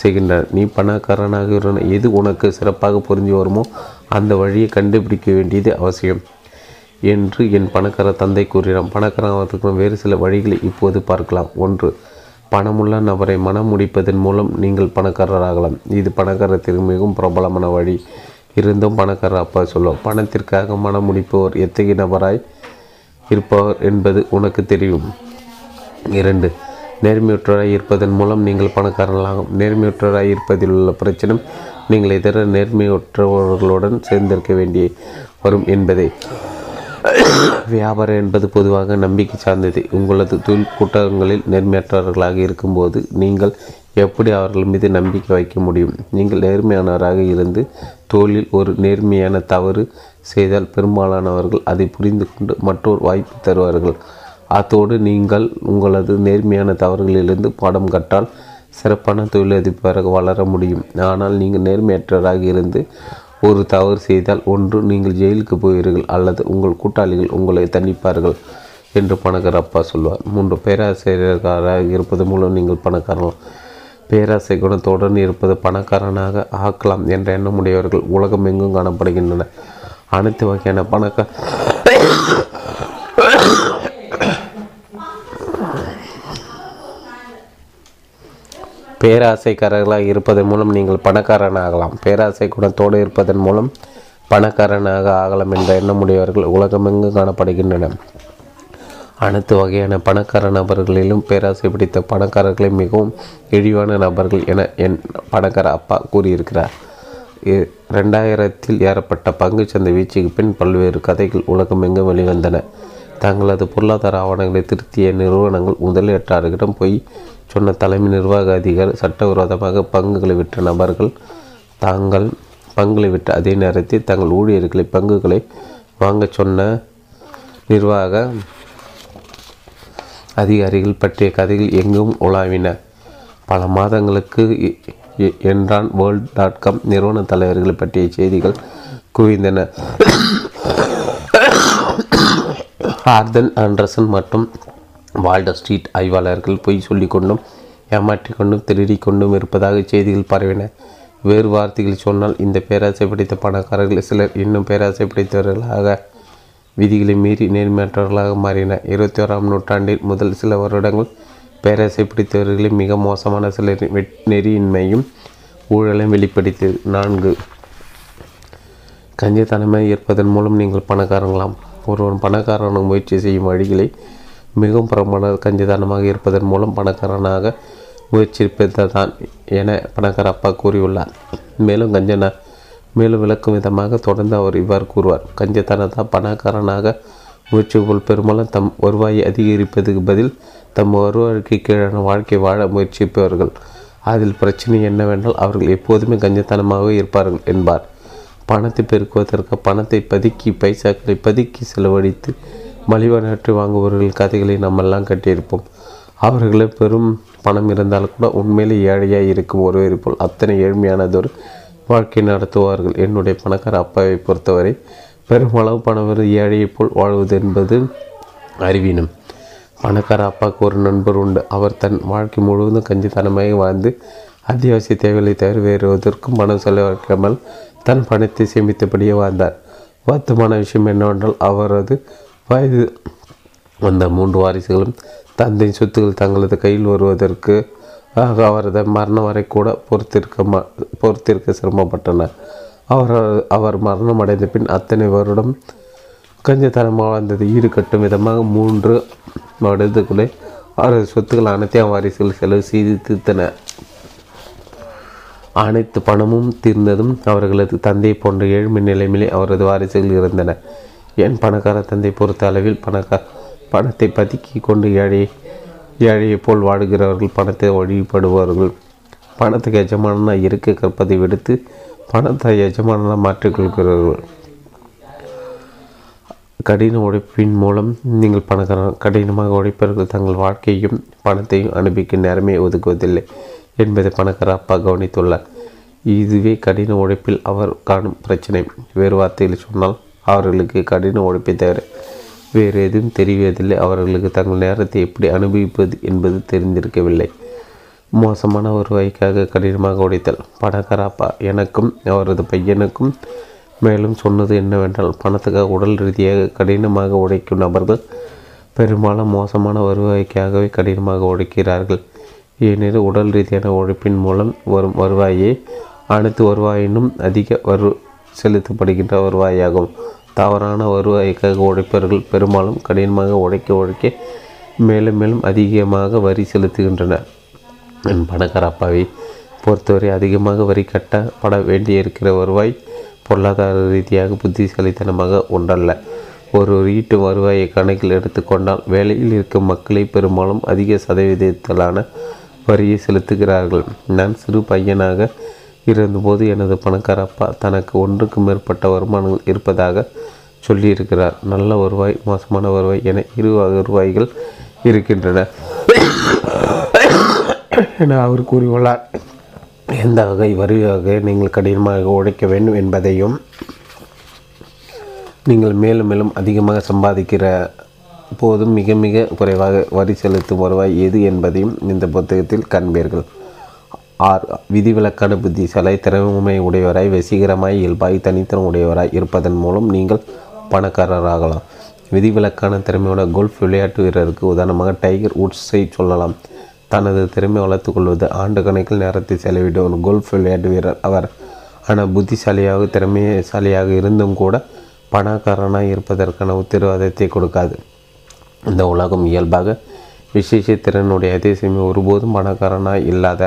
செய்கின்றனர். நீ பணக்காரனாக இருந்த எது உனக்கு சிறப்பாக புரிஞ்சு வருமோ அந்த வழியை கண்டுபிடிக்க வேண்டியது அவசியம் என்று என் பணக்கார தந்தை கூறினார் பணக்காரத்துக்கும் வேறு சில வழிகளை இப்போது பார்க்கலாம். ஒன்று பணமுள்ள நபரை மனம் முடிப்பதன் மூலம் நீங்கள் பணக்காரராகலாம் இது பணக்காரத்திற்கு மிகவும் பிரபலமான வழி. இருந்தும் பணக்காரர் அப்பா சொல்லும் பணத்திற்காக மனம் முடிப்பவர் எத்தகைய நபராய் இருப்பவர் என்பது உனக்கு தெரியும். இரண்டு நேர்மையற்றவராய் இருப்பதன் மூலம் நீங்கள் பணக்காரர்களாகும். நேர்மையற்றவராய் இருப்பதில் உள்ள பிரச்சனை நீங்கள் இதர நேர்மையற்றவர்களுடன் சேர்ந்திருக்க வேண்டிய வரும் என்பதை. வியாபாரம் என்பது பொதுவாக நம்பிக்கை சார்ந்தது. உங்களது தொழில் கூட்டங்களில் நேர்மையற்றவர்களாக இருக்கும்போது நீங்கள் எப்படி அவர்கள் மீது நம்பிக்கை வைக்க முடியும்? நீங்கள் நேர்மையானவராக இருந்து தொழிலில் ஒரு நேர்மையான தவறு செய்தால் பெரும்பாலானவர்கள் அதை புரிந்து கொண்டு மற்றொரு வாய்ப்பு தருவார்கள். அத்தோடு நீங்கள் உங்களது நேர்மையான தவறுகளிலிருந்து பாடம் கற்றால் சிறப்பான தொழிலதிபராக வளர முடியும். ஆனால் நீங்கள் நேர்மையற்றவராக இருந்து ஒரு தவறு செய்தால் ஒன்று நீங்கள் ஜெயிலுக்கு போவீர்கள் அல்லது உங்கள் கூட்டாளிகள் உங்களை தண்டிப்பார்கள் என்று பணக்கார அப்பா சொல்வார். மூன்று பேராசிரியர்களாக இருப்பது மூலம் நீங்கள் பணக்காரலாம் பேராசை குணத்துடன் இருப்பது பணக்காரனாக ஆக்கலாம் என்ற எண்ணமுடையவர்கள் உலகம் எங்கும் காணப்படுகின்றன. அனைத்து வகையான பணக்கார பேராசைக்காரர்களாக இருப்பதன் மூலம் நீங்கள் பணக்காரனாகலாம். பேராசை குணத்தோடு இருப்பதன் மூலம் பணக்காரனாக ஆகலாம் என்ற எண்ணமுடையவர்கள் உலகமெங்கும் காணப்படுகின்றன. அனைத்து வகையான பணக்கார நபர்களிலும் பேராசை பிடித்த பணக்காரர்களை மிகவும் இழிவான நபர்கள் என என் பணக்கார அப்பா கூறியிருக்கிறார். ரெண்டாயிரத்தில் ஏறப்பட்ட பங்குச்சந்தை வீச்சுக்கு பின் பல்வேறு கதைகள் உலகமெங்கும் வெளிவந்தன. தங்களது பொருளாதார ஆவணங்களை திருத்திய நிறுவனங்கள் முதலீட்டாளர்களிடம் போய் சொன்ன தலைமை நிர்வாக அதிகாரி சட்டவிரோதமாக பங்குகளை விற்ற நபர்கள் தாங்கள் பங்குகளை விற்ற அதே நேரத்தில் தங்கள் ஊழியர்களை பங்குகளை வாங்கச் சொன்ன நிர்வாக அதிகாரிகள் பற்றிய கதைகள் எங்கும் உலாவின. பல மாதங்களுக்கு என்றான் வேர்ல்ட் டாட் காம் நிறுவன தலைவர்கள் பற்றிய செய்திகள் குவிந்தன. ஆர்தன் ஆண்டர்சன் மற்றும் வால்ட ஸ்ட்ரீட் ஆய்வாளர்கள் பொய் சொல்லிக்கொண்டும் கொண்டும் ஏமாற்றிக் கொண்டும் திருடி கொண்டும் இருப்பதாக செய்திகள் பரவின. வேறு வார்த்தைகள் சொன்னால் இந்த பேராசை பிடித்த பணக்காரர்கள் சிலர் இன்னும் பேராசை பிடித்தவர்களாக விதிகளை மீறி நேர்மையற்றவர்களாக மாறின. இருபத்தி ஓராம் நூற்றாண்டில் முதல் சில வருடங்கள் பேராசை பிடித்தவர்களின் மிக மோசமான சிலரின் வெட் நெறியின்மையும் ஊழலையும் வெளிப்படுத்தியது நான்கு. கஞ்சத்தனமாக இருப்பதன் மூலம் நீங்கள் பணக்காரங்களாம். ஒருவன் பணக்காரனும் முயற்சி செய்யும் வழிகளை மிகவும் பிரமாண கஞ்சிதானமாக இருப்பதன் மூலம் பணக்காரனாக முயற்சிப்பதுதான் என பணக்கார அப்பா கூறியுள்ளார். மேலும் கஞ்சன மேலும் விளக்கும் விதமாக தொடர்ந்து அவர் இவ்வாறு கூறுவார். கஞ்சத்தனத்தா பணக்காரனாக முயற்சிக்குள் பெரும்பாலும் தம் வருவாயை அதிகரிப்பதுக்கு பதில் தம் வருவாய்க்கு கீழான வாழ்க்கை வாழ முயற்சிப்பவர்கள். அதில் பிரச்சனை என்னவென்றால் அவர்கள் எப்போதுமே கஞ்சத்தனமாக இருப்பார்கள் என்பார். பணத்தை பெருக்குவதற்கு பணத்தை பதுக்கி பைசாக்களை பதுக்கி செலவழித்து மலிவானற்று வாங்குபவர்கள் கதைகளை நம்மெல்லாம் கட்டியிருப்போம். அவர்களே பெரும் பணம் இருந்தால் கூட உண்மையிலே ஏழையாக இருக்கும் ஒருவரை போல் அத்தனை ஏழ்மையானதொரு வாழ்க்கை நடத்துவார்கள். என்னுடைய பணக்கார அப்பாவை பொறுத்தவரை பெருமளவு பணவர் ஏழையைப் போல் வாழ்வது என்பது அறிவீனம். பணக்கார அப்பாவுக்கு ஒரு நண்பர் உண்டு. அவர் தன் வாழ்க்கை முழுவதும் கஞ்சித்தனமாக வாழ்ந்து அத்தியாவசிய தேவைகளை தவிர வேறுவதற்கும் பணம் செலவழிக்காமல் தன் பணத்தை சேமித்தபடியே வாழ்ந்தார். வருத்தமான விஷயம் என்னவென்றால் அவரது வயது வந்த மூன்று வாரிசுகளும் தந்தையின் சொத்துக்கள் தங்களது கையில் வருவதற்கு ஆக அவரது மரணம் வரை கூட பொறுத்திருக்க ம பொறுத்திருக்க சிரமப்பட்டனர். அவர் அவர் மரணம் அடைந்த பின் அத்தனை வருடம் கஞ்சத்தனமாக வாழ்ந்தது ஈடுகட்டும் விதமாக மூன்று வருடத்துக்குள்ளே அவரது சொத்துக்கள் அனைத்தையும் வாரிசுகள் செலவு செய்து தீர்த்தன. அனைத்து பணமும் தீர்ந்ததும் அவர்களது தந்தை போன்ற ஏழ்மை நிலைமையிலே அவரது வாரிசுகள் இருந்தன என் பணக்கார தந்தை பொறுத்த அளவில் பணக்கார பணத்தை பதுக்கி கொண்டு ஏழை ஏழையை போல் வாடுகிறவர்கள் பணத்தை வழிபடுவார்கள். பணத்துக்கு எஜமானனாக இருக்க கற்பதை விடுத்து பணத்தை எஜமானனாக மாற்றிக்கொள்கிறார்கள் கடின உழைப்பின் மூலம் நீங்கள் பணக்கார கடினமாக உழைப்பவர்கள் தங்கள் வாழ்க்கையும் பணத்தையும் அனுப்பிக்க நேரமே ஒதுக்குவதில்லை என்பதை பணக்கார அப்பா கவனித்துள்ளார். இதுவே கடின உழைப்பில் அவர் காணும் பிரச்சனை. வேறு வார்த்தையில் சொன்னால் அவர்களுக்கு கடின உழைப்பை தவிர வேறு எதுவும் தெரியவதில்லை அவர்களுக்கு தங்கள் நேரத்தை எப்படி அனுபவிப்பது என்பது தெரிந்திருக்கவில்லை. மோசமான வருவாய்க்காக கடினமாக உடைத்தல் பணக்காரப்பா எனக்கும் அவரது பையனுக்கும் மேலும் சொன்னது என்னவென்றால் பணத்துக்காக உடல் ரீதியாக கடினமாக உடைக்கும் நபர்கள் பெரும்பாலும் மோசமான வருவாய்க்காகவே கடினமாக உழைக்கிறார்கள். ஏனெனில் உடல் ரீதியான உழைப்பின் மூலம் வரும் வருவாயே அனைத்து வருவாயினும் அதிக வரு செலுத்தப்படுகின்ற வருவாயாகும். தவறான வருவாய்க்காக உழைப்பவர்கள் பெரும்பாலும் கடினமாக உழைக்க உழைக்க மேலும் மேலும் அதிகமாக வரி செலுத்துகின்றனர். என் பணக்கார அப்பாவை பொறுத்தவரை அதிகமாக வரி கட்டப்பட வேண்டியிருக்கிற வருவாய் பொருளாதார ரீதியாக புத்திசாலித்தனமாக ஒன்றல்ல. ஒரு வீட்டு வருவாயை கணக்கில் எடுத்துக்கொண்டால் வேலையில் இருக்கும் மக்களை பெரும்பாலும் அதிக சதவீதத்திலான வரியை செலுத்துகிறார்கள். நான் சிறு பையனாக இருந்தபோது எனது பணக்கார அப்பா தனக்கு ஒன்றுக்கு மேற்பட்ட வருமானங்கள் இருப்பதாக சொல்லியிருக்கிறார். நல்ல வருவாய் மோசமான வருவாய் என இரு வருவாய்கள் இருக்கின்றன என அவர் கூறியுள்ளார். எந்த வகை வரி வகை நீங்கள் கடினமாக உழைக்க வேண்டும் என்பதையும் நீங்கள் மேலும் மேலும் அதிகமாக சம்பாதிக்கிற போதும் மிக மிக குறைவாக வரி செலுத்தும் வருவாய் எது என்பதையும் இந்த புத்தகத்தில் காண்பீர்கள். ஆர். விதிவிலக்கான புத்திசாலை திறமை உடையவராய் வசீகரமாய் இயல்பாய் தனித்தனம் உடையவராய் இருப்பதன் மூலம் நீங்கள் பணக்காரராகலாம். விதிவிலக்கான திறமையோட கோல்ஃப் விளையாட்டு வீரருக்கு உதாரணமாக டைகர் உட்ஸை சொல்லலாம். தனது திறமை வளர்த்து கொள்வது ஆண்டு கணக்கில் நேரத்தை செலவிடும் ஒரு கோல்ஃப் விளையாட்டு வீரர் அவர். ஆனால் புத்திசாலியாக திறமைசாலியாக இருந்தும் கூட பணக்காரனாக இருப்பதற்கான உத்தரவாதத்தை கொடுக்காது. இந்த உலகம் இயல்பாக விசேஷ திறனுடைய அதே சமயம் ஒருபோதும் பணக்காரனாக இல்லாத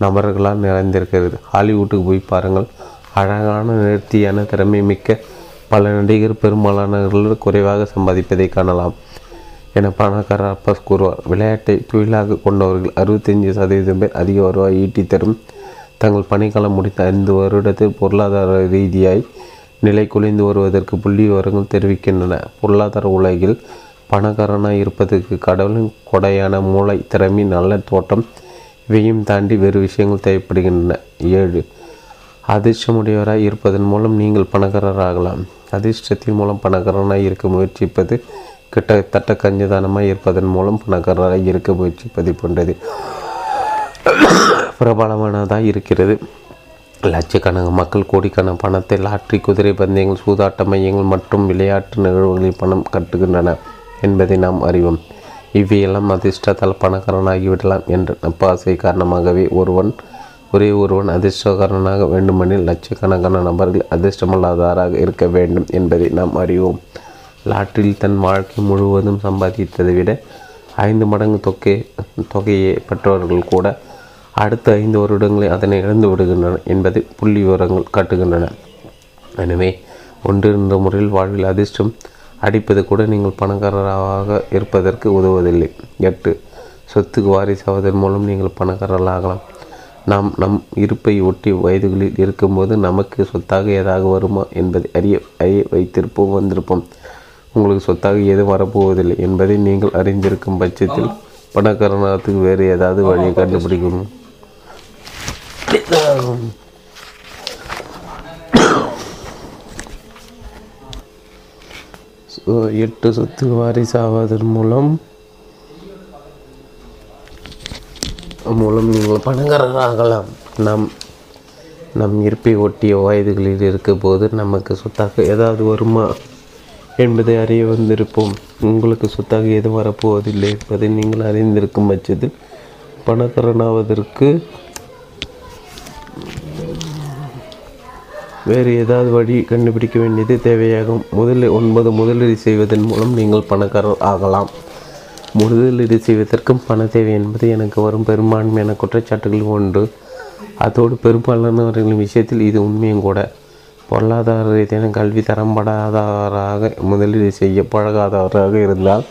நபர்களால் நிறைந்திருக்கிறது. ஹாலிவுட்டுக்கு போய் பாருங்கள். அழகான நேர்த்தியான திறமை மிக்க பல நடிகர் பெரும்பாலானவர்கள் குறைவாக சம்பாதிப்பதை காணலாம் என பணக்கார அப்பாஸ் கூறுவார். விளையாட்டை தொழிலாக கொண்டவர்கள் அறுபத்தஞ்சு சதவீதம் பேர் அதிக வருவாய் ஈட்டி தரும் தங்கள் பணிக்காலம் முடித்த ஐந்து வருடத்தில் பொருளாதார ரீதியாய் நிலை குலைந்து வருவதற்கு புள்ளி விவரங்கள் தெரிவிக்கின்றன. பொருளாதார உலகில் பணக்காரனாக இருப்பதற்கு கடவுளின் கொடையான மூளை திறமை நல்ல தோட்டம் இவையும் தாண்டி வேறு விஷயங்கள் தேவைப்படுகின்றன. ஏழு. அதிர்ஷ்டமுடையவராக இருப்பதன் மூலம் நீங்கள் பணக்காரராகலாம். அதிர்ஷ்டத்தின் மூலம் பணக்காரனாக இருக்க முயற்சிப்பது கிட்டத்தட்ட கஞ்சதானமாக இருப்பதன் மூலம் பணக்காரராக இருக்க முயற்சிப்பது போன்றது. பிரபலமானதாக இருக்கிறது. லட்சக்கணக்கான மக்கள் கோடிக்கான பணத்தை லாட்ரி குதிரை பந்தயங்கள் சூதாட்ட மையங்கள் மற்றும் விளையாட்டு நிகழ்வுகளில் பணம் கட்டுகின்றன என்பதை நாம் அறிவோம். இவையெல்லாம் அதிர்ஷ்டத்தால் பணக்காரனாகிவிடலாம் என்ற நப்பாசை காரணமாகவே ஒருவன் ஒரே ஒருவன் அதிர்ஷ்டக்காரனாக வேண்டுமெனில் லட்சக்கணக்கான நபர்கள் அதிர்ஷ்டமல்லாதாராக இருக்க வேண்டும் என்பதை நாம் அறிவோம். லாட்டில் தன் வாழ்க்கை முழுவதும் சம்பாதித்ததை விட ஐந்து மடங்கு தொகை தொகையை பெற்றவர்கள் கூட அடுத்த ஐந்து வருடங்களில் அதனை இழந்து விடுகின்றன என்பதை புள்ளி விவரங்கள் காட்டுகின்றன. எனவே ஒன்றிருந்த முறையில் வாழ்வில் அதிர்ஷ்டம் அடிப்பது கூட நீங்கள் பணக்காரராக இருப்பதற்கு உதவுவதில்லை. எட்டு சொத்துக்கு வாரிசாவதன் மூலம் நீங்கள் பணக்காரர்களாகலாம். நாம் நம் இருப்பை ஒட்டி வயதுகளில் இருக்கும்போது நமக்கு சொத்தாக ஏதாவது வருமா என்பதை அறிய அறிய வைத்திருப்போம் வந்திருப்போம். உங்களுக்கு சொத்தாக எதுவும் வரப்போவதில்லை என்பதை நீங்கள் அறிந்திருக்கும் பட்சத்தில் பணக்காரனாகிறதுக்கு வேறு ஏதாவது வழியை கண்டுபிடிக்கணும் எட்டு சொத்து வாரிசாவதன் மூலம் மூலம் நீங்கள் பணக்காரராகலாம் நாம் நம் இருப்பை ஒட்டிய வயதுகளில் இருக்கும்போது நமக்கு சொத்தாக ஏதாவது வருமா என்பதை அறிய வந்திருப்போம். உங்களுக்கு சொத்தாக எதுவும் வரப்போவதில்லை என்பதை நீங்கள் அறிந்திருக்கும் பட்சத்தில் பணக்காரனாவதற்கு வேறு ஏதாவது வழி கண்டுபிடிக்க வேண்டியது தேவையாகும். முதலில் ஒன்பது முதலீடு செய்வதன் மூலம் நீங்கள் பணக்காரர் ஆகலாம். முதலீடு செய்வதற்கும் பண தேவை என்பது எனக்கு வரும் பெரும்பான்மையான குற்றச்சாட்டுகள் ஒன்று. அதோடு பெரும்பாலானவர்களின் விஷயத்தில் இது உண்மையும் கூட. பொருளாதார ரீதியான கல்வி தரம்படாதவராக முதலீடு செய்ய பழகாதவராக இருந்தால்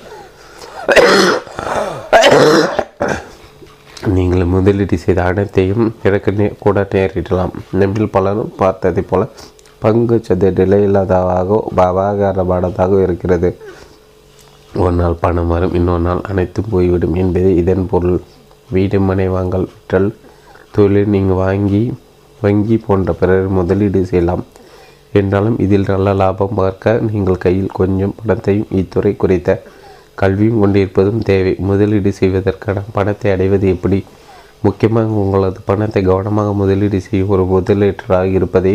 நீங்கள் முதலீடு செய்த அனைத்தையும் இறக்க நே கூட நேரிடலாம். நம்மில் பலரும் பார்த்ததைப் போல பங்கு சந்தை இல்லாததாக வியாபாரமானதாக இருக்கிறது. ஒரு நாள் பணம் வரும் இன்னொரு நாள் அனைத்தும் போய்விடும் என்பது இதன் பொருள். வீடு மனை வாங்கல் விற்றல் தொழில் நீங்கள் வாங்கி வங்கி போன்ற பிறர் முதலீடு செய்யலாம். என்றாலும் இதில் நல்ல லாபம் பார்க்க நீங்கள் கையில் கொஞ்சம் பணத்தையும் இத்துறை குறித்த கல்வியும் கொண்டிருப்பதும் தேவை. முதலீடு செய்வதற்கான பணத்தை அடைவது எப்படி? முக்கியமாக உங்களது பணத்தை கவனமாக முதலீடு செய்யும் ஒரு முதலீட்டராக இருப்பதை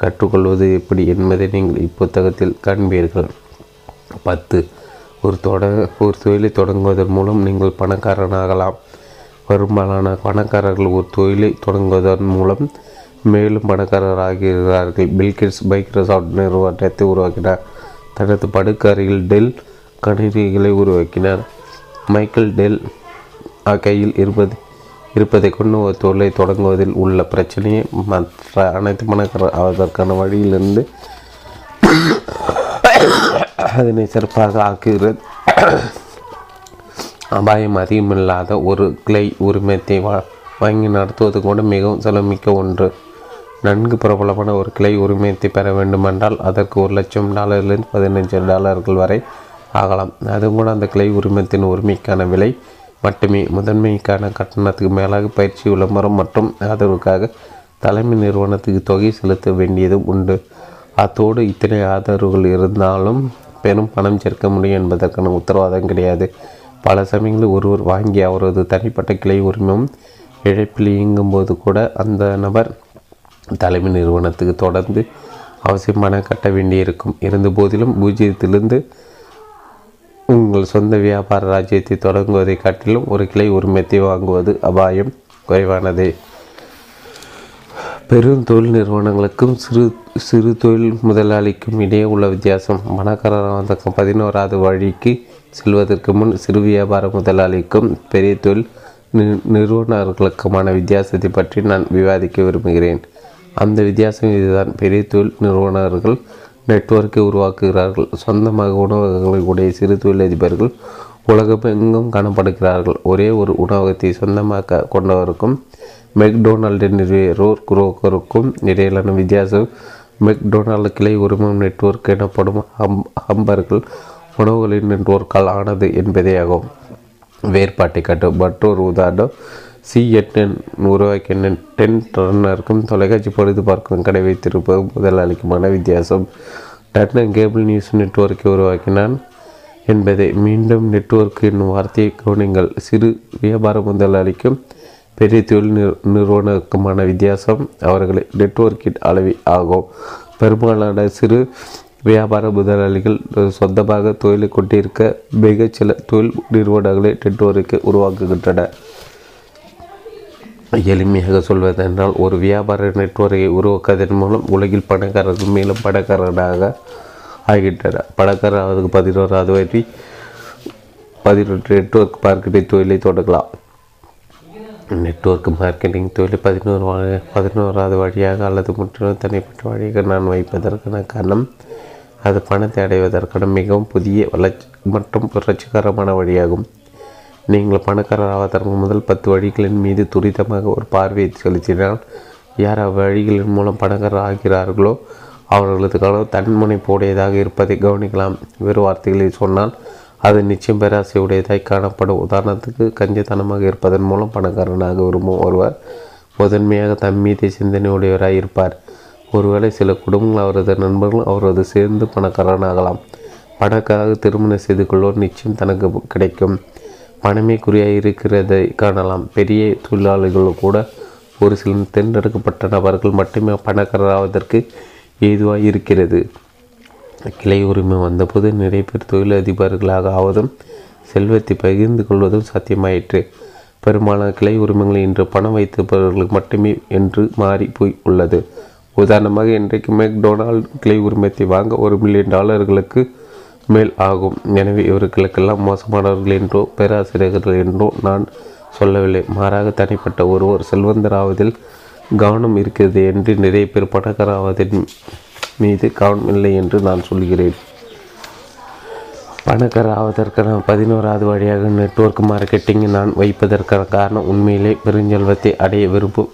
கற்றுக்கொள்வது எப்படி என்பதை நீங்கள் இப்புத்தகத்தில் காண்பீர்கள். பத்து. ஒரு தொட ஒரு தொழிலை தொடங்குவதன் மூலம் நீங்கள் பணக்காரனாகலாம். பெரும்பாலான பணக்காரர்கள் ஒரு தொழிலை தொடங்குவதன் மூலம் மேலும் பணக்காரராகிறார்கள். பில்கிட்ஸ் மைக்ரோசாஃப்ட் நிறுவனத்தை உருவாக்கினார். தனது படுக்கறையில் டெல் கணினிகளை உருவாக்கினார். மைக்கேல் டெல் கையில் இருப்பது இருப்பதை கொண்டு ஒரு தொழிலை தொடங்குவதில் உள்ள பிரச்சனையை மற்ற அனைத்து பணக்காரர் அதற்கான வழியிலிருந்து அதனை சிறப்பாக ஆக்குகிறது. அபாயம் அதிகமில்லாத ஒரு கிளை உரிமத்தை வா வாங்கி நடத்துவது கூட மிகவும் செலவுமிக்க ஒன்று. நன்கு பிரபலமான ஒரு கிளை உரிமத்தை பெற வேண்டுமென்றால் அதற்கு ஒரு லட்சம் டாலர்லேருந்து பதினஞ்சு டாலர்கள் வரை ஆகலாம். அது கூட அந்த கிளை உரிமத்தின் உரிமைக்கான விலை மட்டுமே. முதன்மைக்கான கட்டணத்துக்கு மேலாக பயிற்சி விளம்பரம் மற்றும் ஆதரவுக்காக தலைமை நிறுவனத்துக்கு தொகை செலுத்த வேண்டியதும் உண்டு. அத்தோடு இத்தனை ஆதரவுகள் இருந்தாலும் பெரும் பணம் சேர்க்க முடியும் என்பதற்கான உத்தரவாதம் கிடையாது. பல சமயங்களில் ஒருவர் வாங்கி அவரது தனிப்பட்ட கிளை உரிமம் இழப்பில் இயங்கும்போது கூட அந்த நபர் தலைமை நிறுவனத்துக்கு தொடர்ந்து அவசியமான கட்ட வேண்டியிருக்கும். இருந்த போதிலும் பூஜ்ஜியத்திலிருந்து உங்கள் சொந்த வியாபார ராஜ்யத்தை தொடங்குவதை காட்டிலும் ஒரு கிளை உரிமத்தை வாங்குவது அபாயம் குறைவானது. பெரும் தொழில் நிறுவனங்களுக்கும் சிறு சிறு தொழில் முதலாளிக்கும் இடையே உள்ள வித்தியாசம். பணக்காரராக பதினோராவது வழிக்கு செல்வதற்கு முன் சிறு வியாபார முதலாளிக்கும் பெரிய தொழில் நி- நிறுவனர்களுக்குமான வித்தியாசத்தை பற்றி நான் விவாதிக்க விரும்புகிறேன். அந்த வித்தியாசம் இதுதான். பெரிய தொழில் நிறுவனர்கள் நெட்வொர்க்கை உருவாக்குகிறார்கள். சொந்தமாக உணவகங்களை உடைய சிறு தொழிலதிபர்கள் உலகமெங்கும் காணப்படுகிறார்கள். ஒரே ஒரு உணவகத்தை சொந்தமாக கொண்டவருக்கும் மெக்டொனால்டு நிறுவியரோர் குரோக்கருக்கும் இடையிலான வித்தியாசம் மெக்டொனால்டு கிளை உரிமம் நெட்வொர்க் எனப்படும் ஹம் ஹம்பர்கள் உணவுகளின் நெட்வொர்க்கால் ஆனது என்பதேயாகும். வேறுபாட்டை காட்டும் மற்றொரு உதாரணம் சிஎன்என் உருவாக்கிய டென் டர்னருக்கும் தொலைக்காட்சி பொழுது பார்க்கும் கடை வைத்திருப்பது முதலாளிக்குமான வித்தியாசம். டர்னர் கேபிள் நியூஸ் நெட்வொர்க்கை உருவாக்கினான் என்பதை மீண்டும் நெட்வொர்க் என்னும் வார்த்தையை கவனிங்கள் சிறு வியாபார முதலாளிக்கும் பெரிய தொழில் நிறு- நிறுவனத்துக்குமான வித்தியாசம் அவர்களை நெட்வொர்க்கின் அளவி ஆகும். பெரும்பாலான சிறு வியாபார முதலாளிகள் சொந்தமாக தொழிலை கொண்டிருக்க மிகச்சில தொழில் நிறுவனங்களை நெட்வொர்க்கை உருவாக்குகின்றன. எளிமையாக சொல்வதென்றால் ஒரு வியாபார நெட்வொர்க்கை உருவாக்குவதன் மூலம் உலகில் பணக்காரர்கள் மேலும் பணக்காரராக ஆகின்றனர். பணக்காரர் ஆவதற்கு பதினோராவது வரி பதினொன்று நெட்வொர்க் மார்க்கெட்டிங் தொழிலை தொடங்கலாம். நெட்வொர்க் மார்க்கெட்டிங் தொழிலை பதினோரு வா- பதினோராவது வழியாக அல்லது முற்றிலும் தனிப்பட்ட வழியாக நான் வைப்பதற்கான காரணம் அது பணத்தை அடைவதற்கான மிகவும் புதிய வளர்ச்சி மற்றும் புரட்சிகரமான வழியாகும். நீங்கள் பணக்காரர் ஆவதற்கு முதல் பத்து வழிகளின் மீது துரிதமாக ஒரு பார்வையை செலுத்தினால் யார் அவ்வழிகளின் மூலம் பணக்காரர் ஆகிறார்களோ அவர்களது கனவு தன்முனைப்புடையதாக இருப்பதை கவனிக்கலாம். வேறு வார்த்தைகளில் சொன்னால் அது நிச்சயம் பேராசை உடையதாய் காணப்படும். உதாரணத்துக்கு கஞ்சத்தனமாக இருப்பதன் மூலம் பணக்காரனாக விரும்பும் ஒருவர் முதன்மையாக தம் மீது சிந்தனை இருப்பார். ஒருவேளை சில குடும்பங்கள் அவரது நண்பர்கள் அவரது சேர்ந்து பணக்காரனாகலாம். பணக்காராக திருமணம் செய்து கொள்வோர் நிச்சயம் தனக்கு கிடைக்கும். பணமே குறியாக இருக்கிறதை காணலாம். பெரிய தொழிலாளிகள் கூட ஒரு சில தேர்ந்தெடுக்கப்பட்ட நபர்கள் மட்டுமே பணக்காரராவதற்கு ஏதுவாக இருக்கிறது. கிளை உரிமை வந்தபோது நிறைய பேர் தொழிலதிபர்களாக ஆவதும் செல்வத்தை பகிர்ந்து கொள்வதும் சாத்தியமாயிற்று. பெரும்பாலான கிளை உரிமைகளை இன்று பணம் வைத்திருப்பவர்களுக்கு மட்டுமே என்று மாறி போய் உள்ளது. உதாரணமாக இன்றைக்கு மெக்டொனால்ட் கிளை உரிமத்தை வாங்க ஒரு மில்லியன் டாலர்களுக்கு மேல் ஆகும். எனவே இவர்களுக்கெல்லாம் மோசமானவர்கள் என்றோ பேராசிரியர்கள் என்றோ நான் சொல்லவில்லை. மாறாக தனிப்பட்ட ஒருவர் செல்வந்தராவதில் கவனம் இருக்கிறது என்று நிறைய பேர் பணக்காராவதின் மீது கவனம் இல்லை என்று நான் சொல்கிறேன். பணக்கார ஆவதற்கான பதினோராவது வழியாக நெட்ஒர்க் மார்க்கெட்டிங்கை நான் வைப்பதற்கான காரணம் உண்மையிலே பெருஞ்செல்வத்தை அடைய விரும்பும்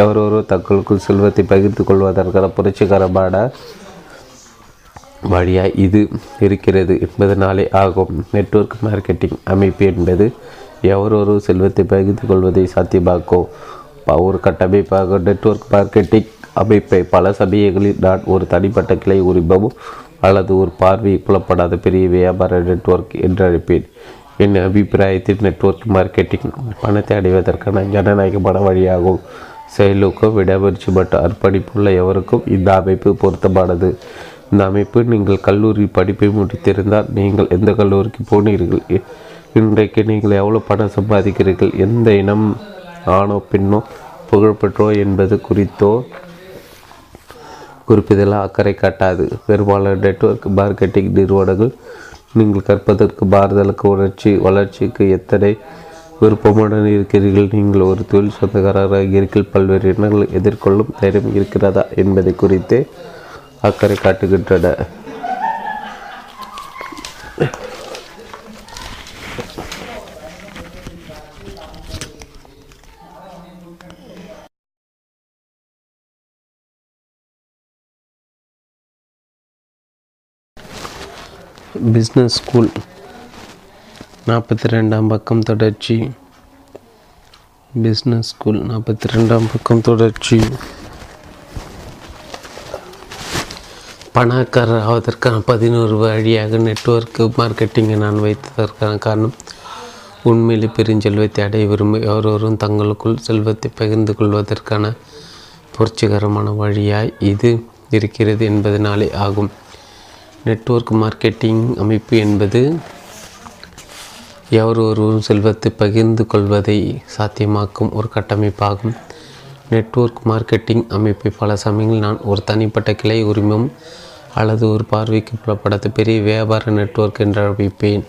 எவரொரு தங்களுக்குள் செல்வத்தை பகிர்ந்து கொள்வதற்கான புரட்சிகரமான வழியாய் இது இருக்கிறது என்பதனாலே ஆகும். நெட்வொர்க் மார்க்கெட்டிங் அமைப்பு என்பது எவரொரு செல்வத்தை பகிர்ந்து கொள்வதை சாத்தியமாக்கும். ஒரு கட்டமைப்பாக நெட்வொர்க் மார்க்கெட்டிங் அமைப்பை பல சமயங்களில் நான் ஒரு தனிப்பட்ட கிளை உரிமமும் அல்லது ஒரு பார்வை புலப்படாத பெரிய வியாபார நெட்வொர்க் என்று அழைப்பேன். என் அபிப்பிராயத்தில் நெட்வொர்க் மார்க்கெட்டிங் பணத்தை அடைவதற்கான ஜனநாயகமான வழியாகும். செயலுக்கும் விடாமுயற்சி மற்றும் அர்ப்பணிப்புள்ள எவருக்கும் இந்த அமைப்பு பொருத்தமானது. இந்த அமைப்பு நீங்கள் கல்லூரி படிப்பை முடித்திருந்தால் நீங்கள் எந்த கல்லூரிக்கு போனீர்கள்? இன்றைக்கு நீங்கள் எவ்வளவு பணம் சம்பாதிக்கிறீர்கள்? எந்த இனம் ஆணோ பெண்ணோ புகழ்பெற்றோ என்பது குறித்தோ குறிப்பிதெல்லாம் அக்கறை காட்டாது. பெரும்பாலான நெட்வொர்க் மார்க்கெட்டிங் நிறுவனங்கள் நீங்கள் கற்பதற்கு மாறுதலுக்கு உணர்ச்சி வளர்ச்சிக்கு எத்தனை விருப்பமுடன் இருக்கிறீர்கள்? நீங்கள் ஒரு தொழில் சொந்தக்காரராக இருக்கீர்கள் பல்வேறு எண்ணங்களை எதிர்கொள்ளும் தைரியம் இருக்கிறதா என்பதை குறித்தே அக்கறை காட்டுகின்றன. பிஸ்னஸ் ஸ்கூல் நாற்பத்தி ரெண்டாம் பக்கம் தொடர்ச்சி. பிஸ்னஸ் ஸ்கூல் நாற்பத்தி ரெண்டாம் பக்கம் தொடர்ச்சி. பணக்காரர் ஆவதற்கான பதினோரு வழியாக நெட்வொர்க் மார்க்கெட்டிங்கை நான் வைத்ததற்கான காரணம் உண்மையிலே பெருஞ்செல்வத்தை அடைய விரும்பி ஒருவரும் தங்களுக்குள் செல்வத்தை பகிர்ந்து கொள்வதற்கான புரட்சிகரமான வழியாய் இது இருக்கிறது என்பதனாலே ஆகும். நெட்வொர்க் மார்க்கெட்டிங் அமைப்பு என்பது எவர் ஒருவரும் செல்வத்தை பகிர்ந்து கொள்வதை சாத்தியமாக்கும் ஒரு கட்டமைப்பாகும். நெட்வொர்க் மார்க்கெட்டிங் அமைப்பை. பல சமயங்களில் நான் ஒரு தனிப்பட்ட கிளை உரிமம் அல்லது ஒரு பார்வைக்கு புலப்படாத பெரிய வியாபார நெட்வொர்க் என்று அழைப்பேன்.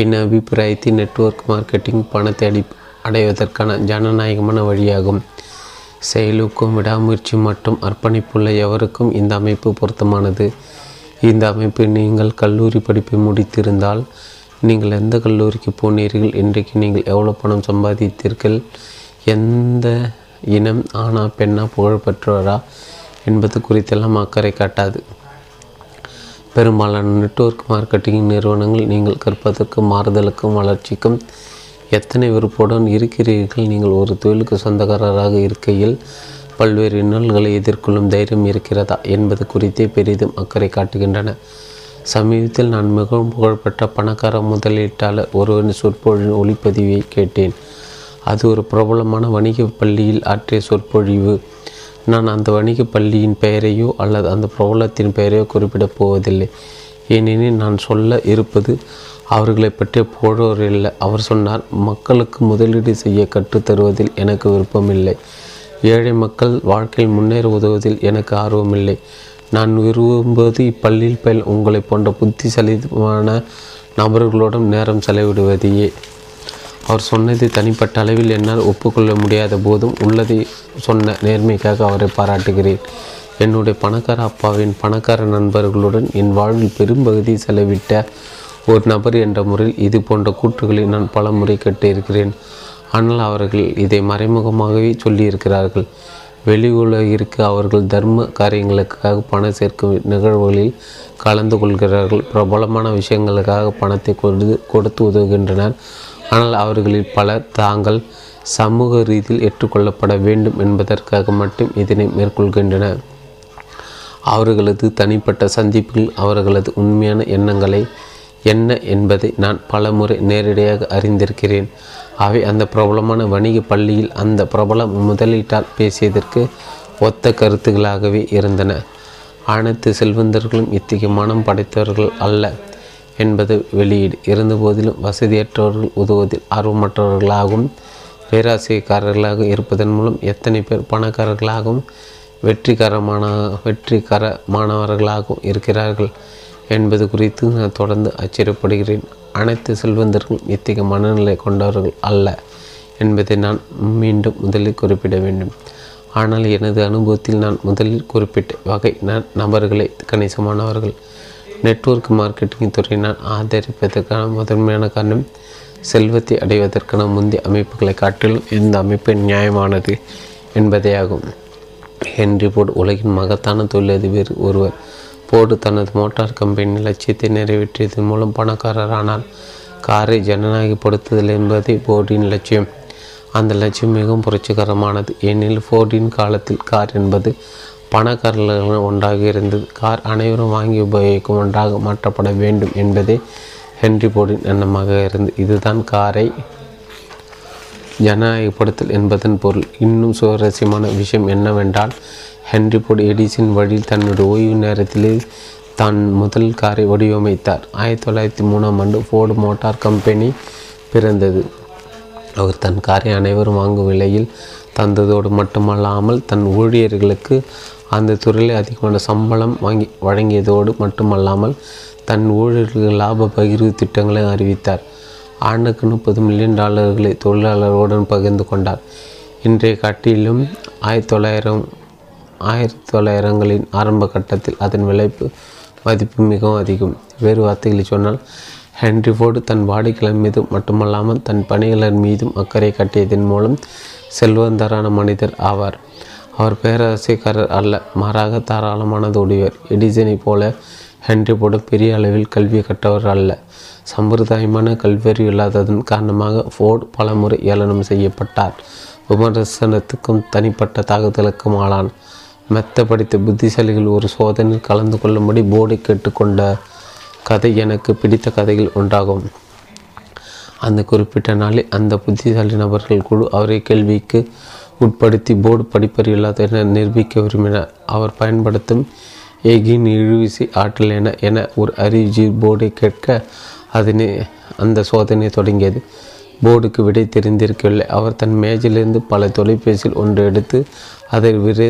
என் அபிப்பிராயத்தில் நெட்வொர்க் மார்க்கெட்டிங் பணத்தை அடி அடைவதற்கான ஜனநாயகமான வழியாகும். செயலுக்கும் விடாமுயற்சி மற்றும் அர்ப்பணிப்புள்ள எவருக்கும் இந்த அமைப்பு பொருத்தமானது? இந்த அமைப்பு நீங்கள் கல்லூரி படிப்பை முடித்திருந்தால் நீங்கள் எந்த கல்லூரிக்கு போனீர்கள்? இன்றைக்கு நீங்கள் எவ்வளோ பணம் சம்பாதித்தீர்கள்? எந்த இனம் ஆணா பெண்ணா புகழ்பெற்றவரா என்பது குறித்தெல்லாம் அக்கறை காட்டாது. பெரும்பாலான நெட்வொர்க் மார்க்கெட்டிங் நிறுவனங்கள் நீங்கள் கற்பதற்கும் மாறுதலுக்கும் வளர்ச்சிக்கும் எத்தனை விருப்பத்துடன் இருக்கிறீர்கள்? நீங்கள் ஒரு தொழிலுக்கு சொந்தக்காரராக இருக்கையில் பல்வேறு இன்னல்களை எதிர்கொள்ளும் தைரியம் இருக்கிறதா என்பது குறித்தே பெரிதும் அக்கறை காட்டுகின்றன. சமீபத்தில் நான் மிகவும் புகழ்பெற்ற பணக்கார முதலீட்டாளர் ஒருவரின் சொற்பொழின் ஒளிப்பதிவை கேட்டேன். அது ஒரு பிரபலமான வணிக பள்ளியில் ஆற்றிய சொற்பொழிவு. நான் அந்த வணிக பள்ளியின் பெயரையோ அல்லது அந்த பிரபலத்தின் பெயரையோ குறிப்பிடப் போவதில்லை. ஏனெனில் நான் சொல்ல இருப்பது அவர்களை பற்றிய புகழோர் இல்லை. அவர் சொன்னார் மக்களுக்கு முதலீடு செய்ய கற்றுத்தருவதில் எனக்கு விருப்பமில்லை. ஏழை மக்கள் வாழ்க்கையில் முன்னேற உதவுவதில் எனக்கு ஆர்வமில்லை. நான் விரும்புவது இப்பள்ளியில் பயில் உங்களை போன்ற புத்திசாலிமான நபர்களுடன் நேரம் செலவிடுவதையே. அவர் சொன்னது தனிப்பட்ட அளவில் என்னால் ஒப்புக்கொள்ள முடியாத போதும் உள்ளதை சொன்ன நேர்மைக்காக அவரை பாராட்டுகிறேன். என்னுடைய பணக்கார அப்பாவின் பணக்கார நண்பர்களுடன் என் வாழ்வில் பெரும்பகுதி செலவிட்ட ஒரு நபர் என்ற முறையில் இது போன்ற கூற்றுகளை நான் பல முறை கேட்டிருக்கிறேன் ஆனால் அவர்கள் இதை மறைமுகமாகவே சொல்லியிருக்கிறார்கள். வெளி உலகிற்கு அவர்கள் தர்ம காரியங்களுக்காக பணம் சேர்க்கும் நிகழ்வுகளில் கலந்து கொள்கிறார்கள். பிரபலமான விஷயங்களுக்காக பணத்தை கொடுத்து கொடுத்து உதவுகின்றனர். ஆனால் அவர்களில் பலர் தாங்கள் சமூக ரீதியில் ஏற்றுக்கொள்ளப்பட வேண்டும் என்பதற்காக மட்டும் இதனை மேற்கொள்கின்றனர். அவர்களது தனிப்பட்ட சந்திப்புகள் அவர்களது உண்மையான எண்ணங்களை என்ன என்பதை நான் பலமுறை நேரடியாக அறிந்திருக்கிறேன். அவை அந்த பிரபலமான வணிக பள்ளியில் அந்த பிரபல முதலீட்டால் பேசியதற்கு ஒத்த கருத்துகளாகவே இருந்தன. அனைத்து செல்வந்தர்களும் இத்தகைய மனம் படைத்தவர்கள் அல்ல. என்பது வெளியீடு. இருந்தபோதிலும் வசதியற்றவர்கள் உதவுவதில் ஆர்வமற்றவர்களாகவும் பேராசைக்காரர்களாக இருப்பதன் மூலம் எத்தனை பேர் பணக்காரர்களாகவும் வெற்றிகரமான வெற்றிகரமானவர்களாகவும் இருக்கிறார்கள் என்பது குறித்து நான் தொடர்ந்து ஆச்சரியப்படுகிறேன். அனைத்து செல்வந்தர்களும் இத்தகைய மனநிலை கொண்டவர்கள் அல்ல என்பதை நான் மீண்டும் முதலில் குறிப்பிட வேண்டும். ஆனால் எனது அனுபவத்தில் நான் முதலில் குறிப்பிட்ட வகை நான் நபர்களை கணிசமானவர்கள். நெட்வொர்க் மார்க்கெட்டிங் துறை நான் ஆதரிப்பதற்கான முதன்மையான காரணம் செல்வத்தை அடைவதற்கான முந்தைய அமைப்புகளை காட்டிலும் இந்த அமைப்பு நியாயமானது என்பதேயாகும். ஹென்றி போர்டு உலகின் மகத்தான தொழிலதிபர் ஒருவர். போர்டு தனது மோட்டார் கம்பெனி லட்சியத்தை நிறைவேற்றியதன் மூலம் பணக்காரரானார் காரை ஜனநாயகப்படுத்துதல் என்பதே போர்டின் லட்சியம். அந்த லட்சியம் மிகவும் புரட்சிகரமானது. ஏனெனில் ஃபோர்டின் காலத்தில் கார் என்பது பணக்காரர்கள் ஒன்றாக இருந்தது கார் அனைவரும் வாங்கி உபயோகிக்கும் ஒன்றாக மாற்றப்பட வேண்டும் என்பதே ஹென்றி போர்டின் எண்ணமாக இருந்து இதுதான் காரை ஜனநாயகப்படுத்தல் என்பதன் பொருள். இன்னும் சுவாரஸ்யமான விஷயம் என்னவென்றால் ஹென்றி போர்டு எடிசின் வழியில் தன்னுடைய ஓய்வு நேரத்திலே தான் முதல் காரை வடிவமைத்தார். ஆயிரத்தி தொள்ளாயிரத்தி மூணாம் ஆண்டு ஃபோர்டு மோட்டார் கம்பெனி பிறந்தது. அவர் தன் காரை அனைவரும் வாங்கும் விலையில் தந்ததோடு மட்டுமல்லாமல் தன் ஊழியர்களுக்கு அந்த துறையில் அதிகமான சம்பளம் வாங்கி வழங்கியதோடு மட்டுமல்லாமல் தன் ஊழியர்கள் லாப பகிர்வு திட்டங்களை அறிவித்தார். ஆண்டுக்கு முப்பது மில்லியன் டாலர்களை தொழிலாளர்களுடன் பகிர்ந்து கொண்டார். இன்றைய காட்டிலும் ஆயிரத்தி தொள்ளாயிரம் ஆயிரத்தி தொள்ளாயிரங்களின் ஆரம்ப கட்டத்தில் அதன் விளைப்பு மதிப்பு மிகவும் அதிகம். வேறு வார்த்தைகளில் சொன்னால் ஹென்ரி ஃபோர்டு தன் வாடிக்கையாளர் மீதும் மட்டுமல்லாமல் தன் பணியாளர் மீதும் அக்கறை கட்டியதன் மூலம் செல்வந்தரான மனிதர் ஆவார். அவர் பேரரசிக்காரர் அல்ல மாறாக தாராளமானது உடையவர் எடிசனை போல ஹென்றி போட பெரிய அளவில் கல்வி கற்றவர் அல்ல. சம்பிரதாயமான கல்வியறிவு இல்லாததன் காரணமாக ஃபோர்டு பலமுறை ஏளனம் செய்யப்பட்டார். விமர்சனத்துக்கும் தனிப்பட்ட தாக்குதலுக்கும் ஆளான். மெத்த படித்த புத்திசாலிகள் ஒரு சோதனையில் கலந்து கொள்ளும்படி போர்டை கேட்டுக்கொண்ட கதை எனக்கு பிடித்த கதைகள் ஒன்றாகும். அந்த குறிப்பிட்ட நாளில் அந்த புத்திசாலி நபர்கள் குழு அவரை கேள்விக்கு உட்படுத்தி போர்டு படிப்பறிவு இல்லாத என நிரூபிக்க விரும்பினார் அவர் பயன்படுத்தும் எகின் இழுவிசை ஆற்றல் என என ஒரு அறிவுஜி போர்டை கேட்க அதனை அந்த சோதனை தொடங்கியது. போர்டுக்கு விடை தெரிந்திருக்கவில்லை. அவர் தன் மேஜிலிருந்து பல தொலைபேசியில் ஒன்று எடுத்து அதை விரை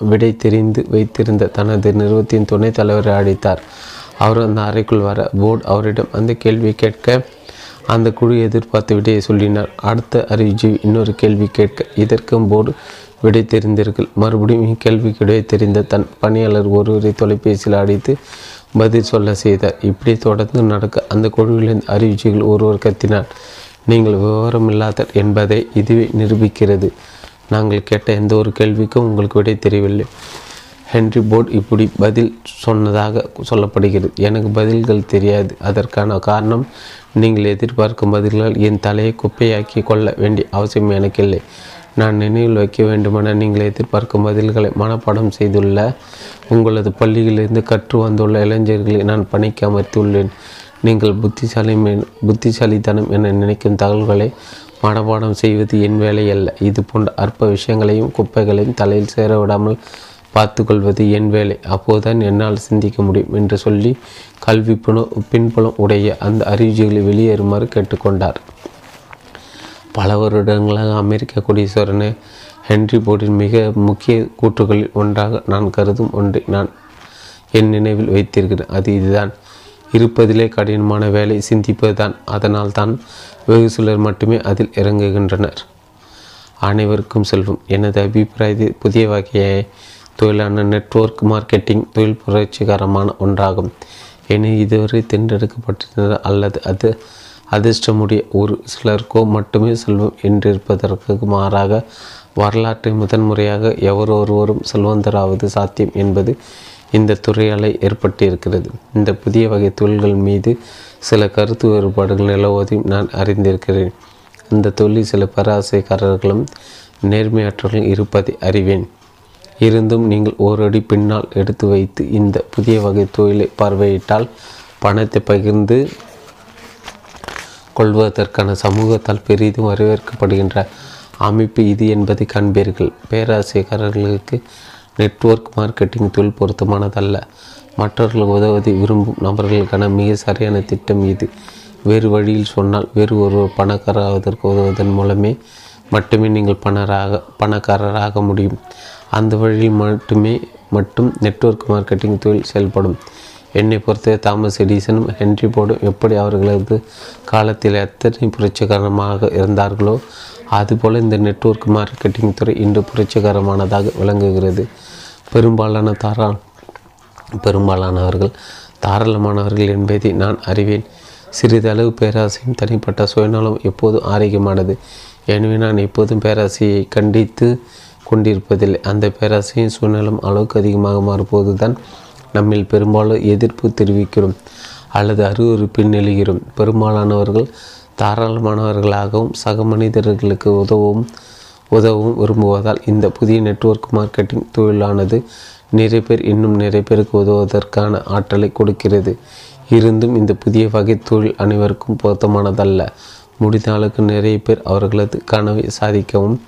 விடை தெரிந்து வைத்திருந்த தனது நிறுவனத்தின் துணைத் தலைவரை அழைத்தார். அவர் அந்த அறைக்குள் வர போர்டு அவரிடம் அந்த கேள்வி கேட்க அந்த குழு எதிர்பார்த்த விடையை சொல்லினார். அடுத்த அறிவிஜி இன்னொரு கேள்வி கேட்க இதற்கும் போர்டு விடை தெரிந்தீர்கள் மறுபடியும் இக்கேள்விக்கு விடை தெரிந்த தன் பணியாளர் ஒருவரை தொலைபேசியில் அடித்து பதில் சொல்ல செய்தார். இப்படி தொடர்ந்து நடக்க அந்த குழுவிலிருந்து அறிவிச்சிகள் ஒருவர் கத்தினார். நீங்கள் விவரமில்லாதர் என்பதை இதுவே நிரூபிக்கிறது. நாங்கள் கேட்ட எந்த ஒரு கேள்விக்கும் உங்களுக்கு விடை தெரியவில்லை. ஹென்ரி போர்ட் இப்படி பதில் சொன்னதாக சொல்லப்படுகிறது. எனக்கு பதில்கள் தெரியாது. அதற்கான காரணம் நீங்கள் எதிர்பார்க்கும் பதில்கள் என் தலையை குப்பையாக்கி கொள்ள வேண்டிய அவசியம் எனக்கு இல்லை நான் நினைவில் வைக்க வேண்டுமென நீங்கள் எதிர்பார்க்கும் பதில்களை மனப்பாடம் செய்துள்ள உங்களது பள்ளியிலிருந்து கற்று வந்துள்ள இளைஞர்களை நான் பணிக்கு அமர்த்தியுள்ளேன். நீங்கள் புத்திசாலி புத்திசாலித்தனம் என நினைக்கும் தகவல்களை மனப்பாடம் செய்வது என் வேலை அல்ல இது போன்ற அற்ப விஷயங்களையும் குப்பைகளையும் தலையில் சேர விடாமல் பார்த்து கொள்வது என் வேலை. அப்போதுதான் என்னால் சிந்திக்க முடியும் என்று சொல்லி கல்வி புன பின்புலம் உடைய அந்த அறிவுஜிகளை வெளியேறுமாறு கேட்டுக்கொண்டார். பல வருடங்களாக அமெரிக்க கோடீஸ்வரனை ஹென்றி போர்டின் மிக முக்கிய கூற்றுகளில் ஒன்றாக நான் கருதும் ஒன்றை நான் என் நினைவில் வைத்திருக்கிறேன். அது இதுதான். இருப்பதிலே கடினமான வேலை சிந்திப்பதுதான். அதனால் தான் வெகு சிலர் மட்டுமே அதில் இறங்குகின்றனர். அனைவருக்கும் செல்வம். எனது அபிப்பிராயத்தில் புதிய வகையை தொழிலான நெட்வொர்க் மார்க்கெட்டிங் தொழில் புரட்சிகரமான ஒன்றாகும். என இதுவரை தேர்ந்தெடுக்கப்பட்டிருந்தது அல்லது அது அதிர்ஷ்டமுடைய ஒரு சிலருக்கோ மட்டுமே செல்வம் என்றிருப்பதற்கு மாறாக வரலாற்றை முதன்முறையாக எவரொருவரும் செல்வந்தராவது சாத்தியம் என்பது இந்த துறையால் ஏற்பட்டிருக்கிறது. இந்த புதிய வகை தொழில்கள் மீது சில கருத்து வேறுபாடுகள் நிலவுவதையும் நான் அறிந்திருக்கிறேன். இந்த தொழில் சில பேராசைக்காரர்களும் நேர்மையாற்றலும் இருப்பதை அறிவேன். இருந்தும் நீங்கள் ஒரு அடி பின்னால் எடுத்து வைத்து இந்த புதிய வகை தொழிலை பார்வையிட்டால் பணத்தை பகிர்ந்து கொள்வதற்கான சமூகத்தால் பெரிதும் வரவேற்கப்படுகின்ற அமைப்பு இது என்பதை காண்பீர்கள். பேராசிரியர்களுக்கு நெட்வொர்க் மார்க்கெட்டிங் தொழில் பொருத்தமானதல்ல. மற்றவர்களுக்கு உதவுவதை விரும்பும் நபர்களுக்கான மிக சரியான திட்டம் இது. வேறு வழியில் சொன்னால் வேறு ஒருவர் பணக்காரராவதற்கு உதவுவதன் மூலமே மட்டுமே நீங்கள் பணராக பணக்காரராக முடியும். அந்த வழியில் மட்டுமே மட்டும் நெட்வொர்க் மார்க்கெட்டிங் தொழில் செயல்படும். என்னை பொறுத்த தாமஸ் எடிசனும் ஹென்றி போர்டும் எப்படி அவர்களது காலத்தில் எத்தனை புரட்சிகரமாக இருந்தார்களோ அதுபோல் இந்த நெட்வொர்க் மார்க்கெட்டிங் துறை இன்று புரட்சிகரமானதாக விளங்குகிறது. பெரும்பாலான தாரா பெரும்பாலானவர்கள் தாராளமானவர்கள் என்பதை நான் அறிவேன். சிறிதளவு பேராசையும் தனிப்பட்ட சுயநலம் எப்போதும் ஆரோக்கியமானது. எனவே நான் எப்போதும் பேராசையை கண்டித்து கொண்டிருப்பதில்லை. அந்த பேராசையும் சூழ்நிலும் அளவுக்கு அதிகமாக மாறும்போது தான் நம்மில் பெரும்பாலும் எதிர்ப்பு தெரிவிக்கிறோம் அல்லது அருவறுப்பில் நிலைகிறோம். பெரும்பாலானவர்கள் தாராளமானவர்களாகவும் சக மனிதர்களுக்கு உதவும் உதவும் விரும்புவதால் இந்த புதிய நெட்வொர்க் மார்க்கெட்டிங் தொழிலானது நிறைய பேர் இன்னும் நிறைய பேருக்கு உதவுவதற்கான ஆற்றலை கொடுக்கிறது. இருந்தும் இந்த புதிய வகை தொழில் அனைவருக்கும் பொருத்தமானதல்ல. முடிந்த அளவுக்கு நிறைய பேர் அவர்களது கனவை சாதிக்கவும்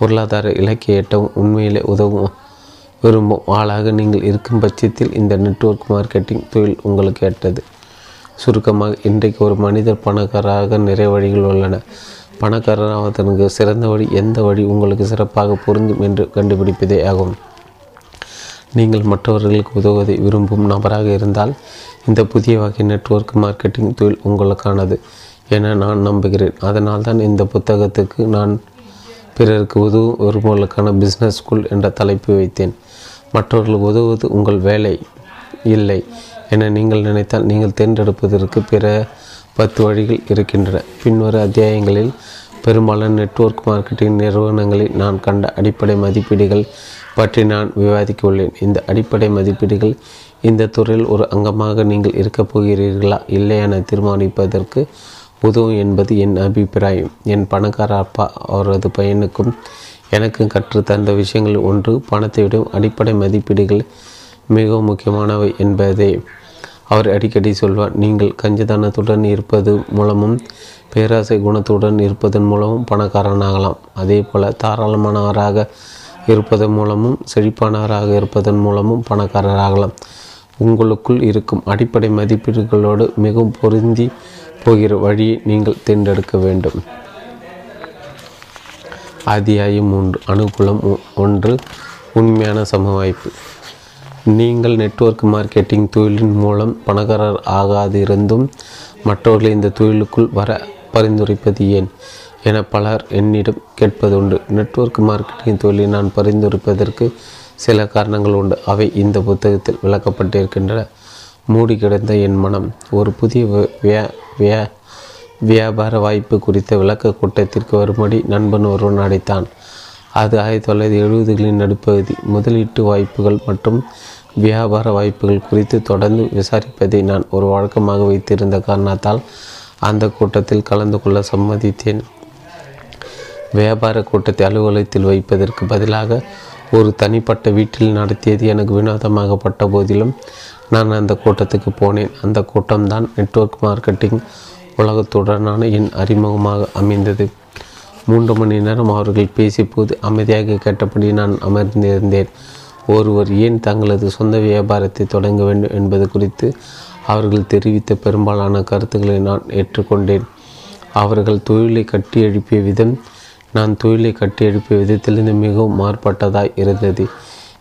பொருளாதார இலக்கை எட்டவும் உண்மையிலே உதவும். விரும்பும் ஆளாக நீங்கள் இருக்கும் பட்சத்தில் இந்த நெட்வொர்க் மார்க்கெட்டிங் தொழில் உங்களுக்கு ஏற்றது. சுருக்கமாக இன்றைக்கு ஒரு மனிதர் பணக்காரராக நிறைய வழிகள் உள்ளன. பணக்காரராவதற்கு சிறந்த வழி எந்த வழி உங்களுக்கு சிறப்பாக பொருந்தும் என்று கண்டுபிடிப்பதே ஆகும். நீங்கள் மற்றவர்களுக்கு உதவுவதை விரும்பும் நபராக இருந்தால் இந்த புதிய வகை நெட்வொர்க் மார்க்கெட்டிங் தொழில் உங்களுக்கானது என நான் நம்புகிறேன். அதனால் தான் இந்த புத்தகத்துக்கு நான் பிறருக்கு உதவும் வருபவர்களுக்கான பிஸ்னஸ் ஸ்கூல் என்ற தலைப்பு வைத்தேன். மற்றவர்கள் உதவுவது உங்கள் வேலை இல்லை என நீங்கள் நினைத்தால் நீங்கள் தேர்ந்தெடுப்பதற்கு பிற பத்து வழிகள் இருக்கின்றன. பின்வரும் அத்தியாயங்களில் பெரும்பாலான நெட்வொர்க் மார்க்கெட்டிங் நிறுவனங்களில் நான் கண்ட அடிப்படை மதிப்பீடுகள் பற்றி நான் விவாதிக்க உள்ளேன். இந்த அடிப்படை மதிப்பீடுகள் இந்த துறையில் ஒரு அங்கமாக நீங்கள் இருக்கப் போகிறீர்களா இல்லையா என தீர்மானிப்பதற்கு உதவும் என்பது என் அபிப்பிராயம். என் பணக்கார அப்பா அவரது பையனுக்கும் எனக்கும் கற்றுத்தந்த விஷயங்கள் ஒன்று பணத்தை விட அடிப்படை மதிப்பீடுகள் மிகவும் முக்கியமானவை என்பதே. அவர் அடிக்கடி சொல்வார் நீங்கள் கஞ்சதானத்துடன் இருப்பது மூலமும் பேராசை குணத்துடன் இருப்பதன் மூலமும் பணக்காரனாகலாம். அதே போல் தாராளமானவராக இருப்பதன் மூலமும் செழிப்பானவராக இருப்பதன் மூலமும் பணக்காரராகலாம். உங்களுக்குள் இருக்கும் அடிப்படை மதிப்பீடுகளோடு மிகவும் பொருந்தி போகிற வழியை நீங்கள் தேர்ந்தெடுக்க வேண்டும். அத்தியாயம் மூன்று அனுகூலம் ஒன்று உண்மையான சமவாய்ப்பு. நீங்கள் நெட்வொர்க் மார்க்கெட்டிங் தொழிலின் மூலம் பணக்காரர் ஆகாதிருந்தும் மற்றவர்களை இந்த தொழிலுக்குள் வர பரிந்துரைப்பது ஏன்? என பலர் என்னிடம் கேட்பதுண்டு. நெட்வொர்க் மார்க்கெட்டிங் தொழிலை நான் பரிந்துரைப்பதற்கு சில காரணங்கள் உண்டு. அவை இந்த புத்தகத்தில் விளக்கப்பட்டிருக்கின்றன. மூடி கிடந்த என் மனம் ஒரு புதிய வியா வியா வியாபார வாய்ப்பு குறித்த விளக்க கூட்டத்திற்கு வரும்படி நண்பன் ஒருவன் அடைத்தான். அது ஆயிரத்தி தொள்ளாயிரத்தி எழுபதுகளின் நடுப்பகுதி. முதலீட்டு வாய்ப்புகள் மற்றும் வியாபார வாய்ப்புகள் குறித்து தொடர்ந்து விசாரிப்பதை நான் ஒரு வழக்கமாக வைத்திருந்த காரணத்தால் அந்த கூட்டத்தில் கலந்து கொள்ள சம்மதித்தேன். வியாபார கூட்டத்தை அலுவலகத்தில் வைப்பதற்கு பதிலாக ஒரு தனிப்பட்ட வீட்டில் நடத்தியது எனக்கு வினோதமாகப்பட்ட போதிலும் நான் அந்த கூட்டத்துக்கு போனேன். அந்த கூட்டம்தான் நெட்வொர்க் மார்க்கெட்டிங் உலகத்துடனான என் அறிமுகமாக அமைந்தது. மூன்று மணி நேரம் அவர்கள் பேசியபோது அமைதியாக கேட்டபடி நான் அமர்ந்திருந்தேன். ஒருவர் ஏன் தங்களது சொந்த வியாபாரத்தை தொடங்க வேண்டும் என்பது குறித்து அவர்கள் தெரிவித்த பெரும்பாலான கருத்துக்களை நான் ஏற்றுக்கொண்டேன். அவர்கள் தொழிலை கட்டி எழுப்பிய விதம் நான் தொழிலை கட்டி எழுப்பிய விதத்திலிருந்து மிகவும் மாறுபட்டதாய் இருந்தது.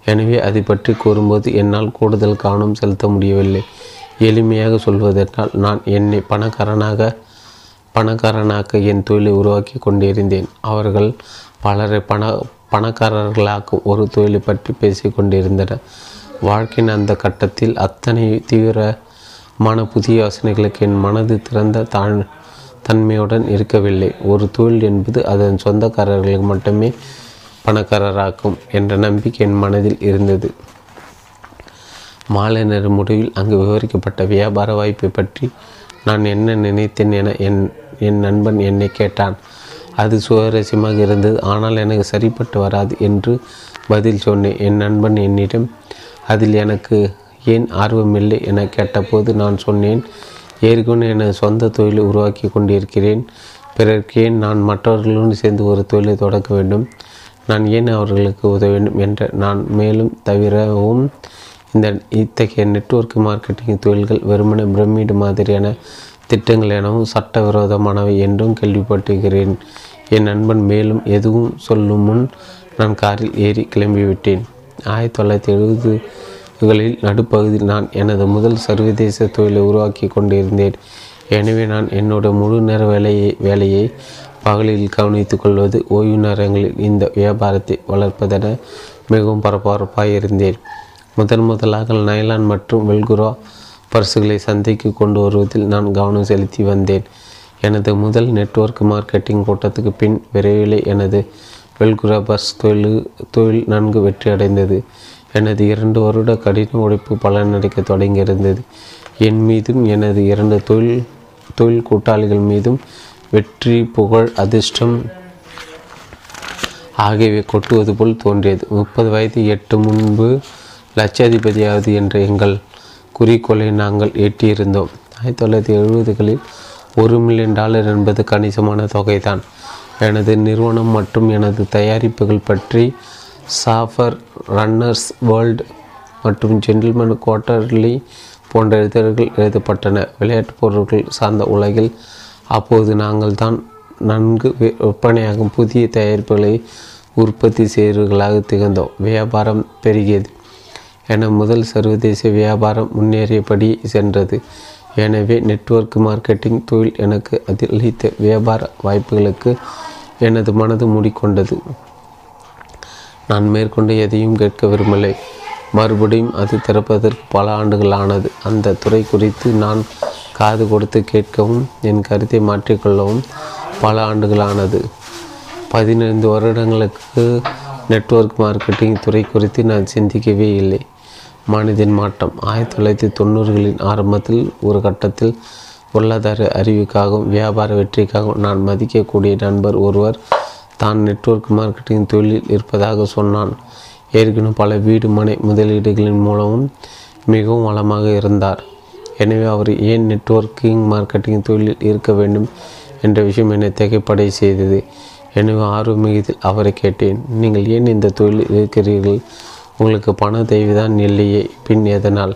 எனவே அதை பற்றி கூறும்போது என்னால் கூடுதல் கவனம் செலுத்த முடியவில்லை. எளிமையாக சொல்வதென்றால் நான் என்னை பணக்காரனாக பணக்காரனாக்க என் தொழிலை உருவாக்கி கொண்டிருந்தேன். அவர்கள் பலரை பண பணக்காரர்களாக்கும் ஒரு தொழிலை பற்றி பேசி கொண்டிருந்தனர். வாழ்க்கையின் அந்த கட்டத்தில் அத்தனை தீவிரமான புதிய யோசனைகளுக்கு என் மனது திறந்த தான் தன்மையுடன் இருக்கவில்லை. ஒரு தொழில் என்பது அதன் சொந்தக்காரர்களுக்கு மட்டுமே பணக்காரராக்கும் என்ற நம்பிக்கை என் மனதில் இருந்தது. மாலை நேர முடிவில் அங்கு விவரிக்கப்பட்ட வியாபார வாய்ப்பை பற்றி நான் என்ன நினைத்தேன் என என் என் நண்பன் என்னை கேட்டான். அது சுவாரஸ்யமாக இருந்தது. ஆனால் எனக்கு சரிப்பட்டு வராது என்று பதில் சொன்னேன். என் நண்பன் என்னிடம் அதில் எனக்கு ஏன் ஆர்வமில்லை? என கேட்டபோது நான் சொன்னேன் ஏற்கனவே எனது சொந்த தொழிலை உருவாக்கி கொண்டிருக்கிறேன். பிறர்க்கேன் ஏன் நான் மற்றவர்களுடன் சேர்ந்து ஒரு தொழிலை தொடக்க வேண்டும்? நான் ஏன் அவர்களுக்கு உதவ வேண்டும் என்ற நான் மேலும் தவிரவும் இந்த இத்தகைய நெட்வொர்க் மார்க்கெட்டிங் தொழில்கள் வெறுமனே பிரமிடு மாதிரியான திட்டங்கள் எனவும் சட்டவிரோதமானவை என்றும் கேள்விப்பட்டுகிறேன் என் நண்பன் மேலும் எதுவும் சொல்லும் முன் நான் காரில் ஏறி கிளம்பிவிட்டேன். ஆயிரத்தி தொள்ளாயிரத்தி எழுபதுகளில் நடுப்பகுதியில் நான் எனது முதல் சர்வதேச தொழிலை உருவாக்கி கொண்டிருந்தேன். எனவே நான் என்னோட முழு நேர வேலையை வேலையை பகலில் கவனித்துக் கொள்வது ஓய்வு நேரங்களில் இந்த வியாபாரத்தை வளர்ப்பதென மிகவும் பரபரப்பாக இருந்தேன். முதன் முதலாக நைலான் மற்றும் வெல்குரா பர்சுகளை சந்தைக்கு கொண்டு வருவதில் நான் கவனம் செலுத்தி வந்தேன். எனது முதல் நெட்வொர்க் மார்க்கெட்டிங் கூட்டத்துக்கு பின் விரைவில் எனது வெல்குரா பர்ஸ் தொழில் தொழில் நன்கு வெற்றியடைந்தது எனது இரண்டு வருட கடின உழைப்பு பலனளிக்க தொடங்கியிருந்தது. என் மீதும் எனது இரண்டு தொழில் தொழில் கூட்டாளிகள் மீதும் வெற்றி புகழ் அதிர்ஷ்டம் ஆகியவை கொட்டுவது போல் தோன்றியது. முப்பது வயது எட்டு முன்பு லட்சாதிபதியாவது என்ற எங்கள் குறிக்கோளை நாங்கள் எட்டியிருந்தோம். ஆயிரத்தி தொள்ளாயிரத்தி எழுபதுகளில் ஒரு மில்லியன் டாலர் என்பது கணிசமான தொகைதான். எனது நிறுவனம் மற்றும் எனது தயாரிப்புகள் பற்றி சாஃபர் ரன்னர்ஸ் வேர்ல்டு மற்றும் ஜென்டில்மேன் குவார்ட்டர்லி போன்ற இதழ்கள் எழுதப்பட்டன. விளையாட்டுப் பொருட்கள் சார்ந்த உலகில் அப்போது நாங்கள் தான் நன்கு விற்பனையாகும் புதிய தயாரிப்புகளை உற்பத்தி செய்வர்களாக திகழ்ந்தோம். வியாபாரம் பெருகியது. என முதல் சர்வதேச வியாபாரம் முன்னேறியபடி சென்றது. எனவே நெட்வொர்க் மார்க்கெட்டிங் தொழில் எனக்கு அளித்த வியாபார வாய்ப்புகளுக்கு எனது மனது மூடிக்கொண்டது. நான் மேற்கொண்டு எதையும் கேட்க விரும்பலை மறுபடியும் அது திறப்பதற்கு பல ஆண்டுகள் ஆனது. அந்த துறை குறித்து நான் காது கொடுத்து கேட்கவும் என் கருத்தை மாற்றிக்கொள்ளவும் பல ஆண்டுகளானது. பதினைந்து வருடங்களுக்கு நெட்வொர்க் மார்க்கெட்டிங் துறை குறித்து நான் சிந்திக்கவே இல்லை. மனிதன் மாற்றம். ஆயிரத்தி தொள்ளாயிரத்தி தொண்ணூறுகளின் ஆரம்பத்தில் ஒரு கட்டத்தில் பொருளாதார அறிவுக்காகவும் வியாபார வெற்றிக்காகவும் நான் மதிக்கக்கூடிய நண்பர் ஒருவர் தான் நெட்வொர்க் மார்க்கெட்டிங் தொழிலில் இருப்பதாக சொன்னான். ஏற்கனவே பல வீடு மனை முதலீடுகளின் மூலமும் மிகவும் வளமாக இருந்தார். எனவே அவர் ஏன் நெட்வொர்க்கிங் மார்க்கெட்டிங் தொழிலில் இருக்க வேண்டும் என்ற விஷயம் என்னை திகைப்படை செய்தது. எனவே ஆர்வம் அவரை கேட்டேன். நீங்கள் ஏன் இந்த தொழிலில் இருக்கிறீர்கள்? உங்களுக்கு பண தேவைதான் இல்லையே. பின் எதனால்?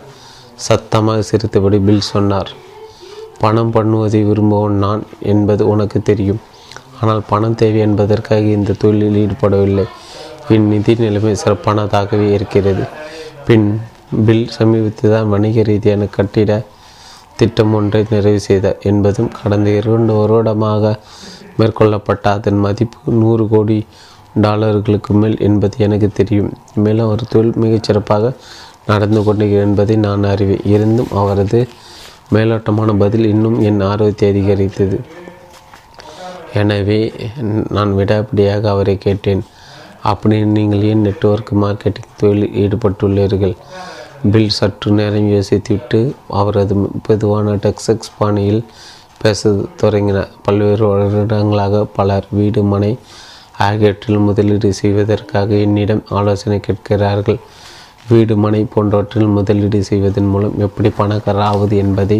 சத்தமாக சிரித்தபடி பில் சொன்னார். பணம் பண்ணுவதை விரும்புவோன் நான் என்பது உனக்கு தெரியும். ஆனால் பணம் தேவை என்பதற்காக இந்த தொழிலில் ஈடுபடவில்லை. என் நிதி நிலைமை சிறப்பானதாகவே இருக்கிறது. பின் பில் சமீபத்தில் தான் வணிக ரீதியான கட்டிட திட்டம் ஒன்றை நிறைவு செய்தார் என்பதும் கடந்த இரண்டு வருடமாக மேற்கொள்ளப்பட்ட அதன் மதிப்பு நூறு கோடி டாலர்களுக்கு மேல் என்பது எனக்கு தெரியும். மேலும் அவர் தொழில் மிகச்சிறப்பாக நடந்து கொண்டிருக்கிறார் என்பதை நான் அறிவேன். இருந்தும் அவரது மேலோட்டமான பதில் இன்னும் என் ஆர்வத்தை அதிகரித்தது. எனவே நான் விடாப்பிடியாக அவரை கேட்டேன். அப்படி நீங்கள் ஏன் நெட்வொர்க் மார்க்கெட்டிங் தொழிலில் ஈடுபட்டுள்ளீர்கள்? பில் சற்று நேரம் யோசித்துவிட்டு அவரது பொதுவான டெக்ஸெக்ஸ் பாணியில் பேச தொடங்கினார் பல்வேறு வருடங்களாக பலர் வீடு மனை ஆகியவற்றில் முதலீடு செய்வதற்காக என்னிடம் ஆலோசனை கேட்கிறார்கள். வீடு மனை போன்றவற்றில் முதலீடு செய்வதன் மூலம் எப்படி பணக்காராவது என்பதை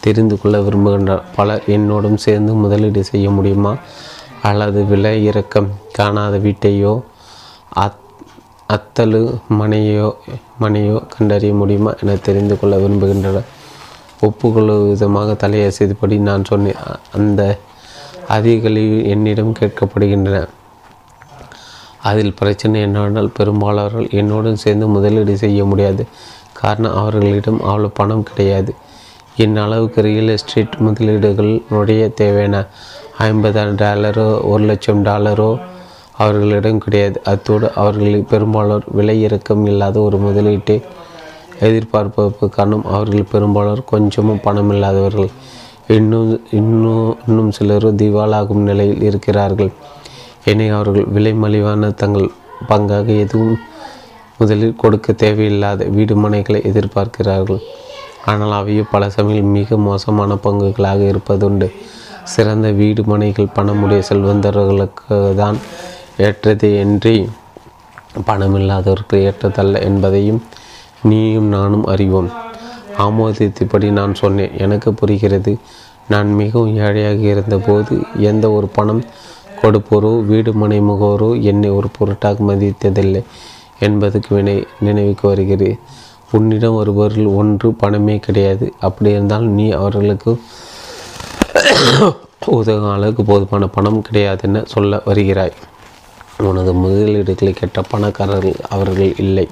தெரிந்து கொள்ள விரும்புகின்றார் பலர் என்னோடும் சேர்ந்து முதலீடு செய்ய முடியுமா? அல்லது விலை இறக்கம் காணாத வீட்டையோ அத் அத்தலு மனையோ மனையோ கண்டறிய முடியுமா என தெரிந்து கொள்ள விரும்புகின்றனர். ஒப்புக்கொள்ளும் விதமாக தலையசைப்படி நான் சொன்னேன். அந்த அதிகளில் என்னிடம் கேட்கப்படுகின்றன. அதில் பிரச்சனை என்னவென்றால் பெரும்பாலானவர்கள் என்னுடன் சேர்ந்து முதலீடு செய்ய முடியாது. காரணம் அவர்களிடம் அவ்வளோ பணம் கிடையாது. என் அளவுக்கு ரியல் எஸ்டேட் முதலீடுகள் நுழைய தேவையான ஐம்பதாயிரம் டாலரோ ஒரு லட்சம் டாலரோ அவர்களிடம் கிடையாது. அத்தோடு அவர்களில் பெரும்பாலோர் விலை இறக்கம் இல்லாத ஒரு முதலீட்டை எதிர்பார்ப்பதற்கு காரணம் அவர்கள் பெரும்பாலோர் கொஞ்சமும் பணம் இல்லாதவர்கள். இன்னும் இன்னும் இன்னும் சிலர் திவாலாகும் நிலையில் இருக்கிறார்கள். என அவர்கள் விலை மலிவான தங்கள் பங்காக எதுவும் முதலில் கொடுக்க தேவையில்லாத வீடு மனைகளை எதிர்பார்க்கிறார்கள். ஆனால் அவையோ பல சமயம் மிக மோசமான பங்குகளாக இருப்பதுண்டு. சிறந்த வீடு மனைகள் பணமுடைய செல்வந்தர்களுக்கு தான் ஏற்றதே இன்றி பணமில்லாதவருக்கு ஏற்றதல்ல என்பதையும் நீயும் நானும் அறிவோம். ஆமோதித்தபடி நான் சொன்னேன் எனக்கு புரிகிறது. நான் மிகவும் ஏழையாக இருந்தபோது எந்த ஒரு பணம் கொடுப்போரோ வீடு மனை முகவரோ என்னை ஒரு பொருட்டாக மதித்ததில்லை என்பதுக்கு வினை நினைவுக்கு வருகிறேன் உன்னிடம் ஒருவரில் ஒன்று பணமே கிடையாது. அப்படி இருந்தால் நீ அவர்களுக்கு உதவும் அளவுக்கு போதுமான பணம் கிடையாதுன்னு சொல்ல வருகிறாய். உனது முதலீடுகளை கெட்ட பணக்காரர்கள் அவர்கள் இல்லை.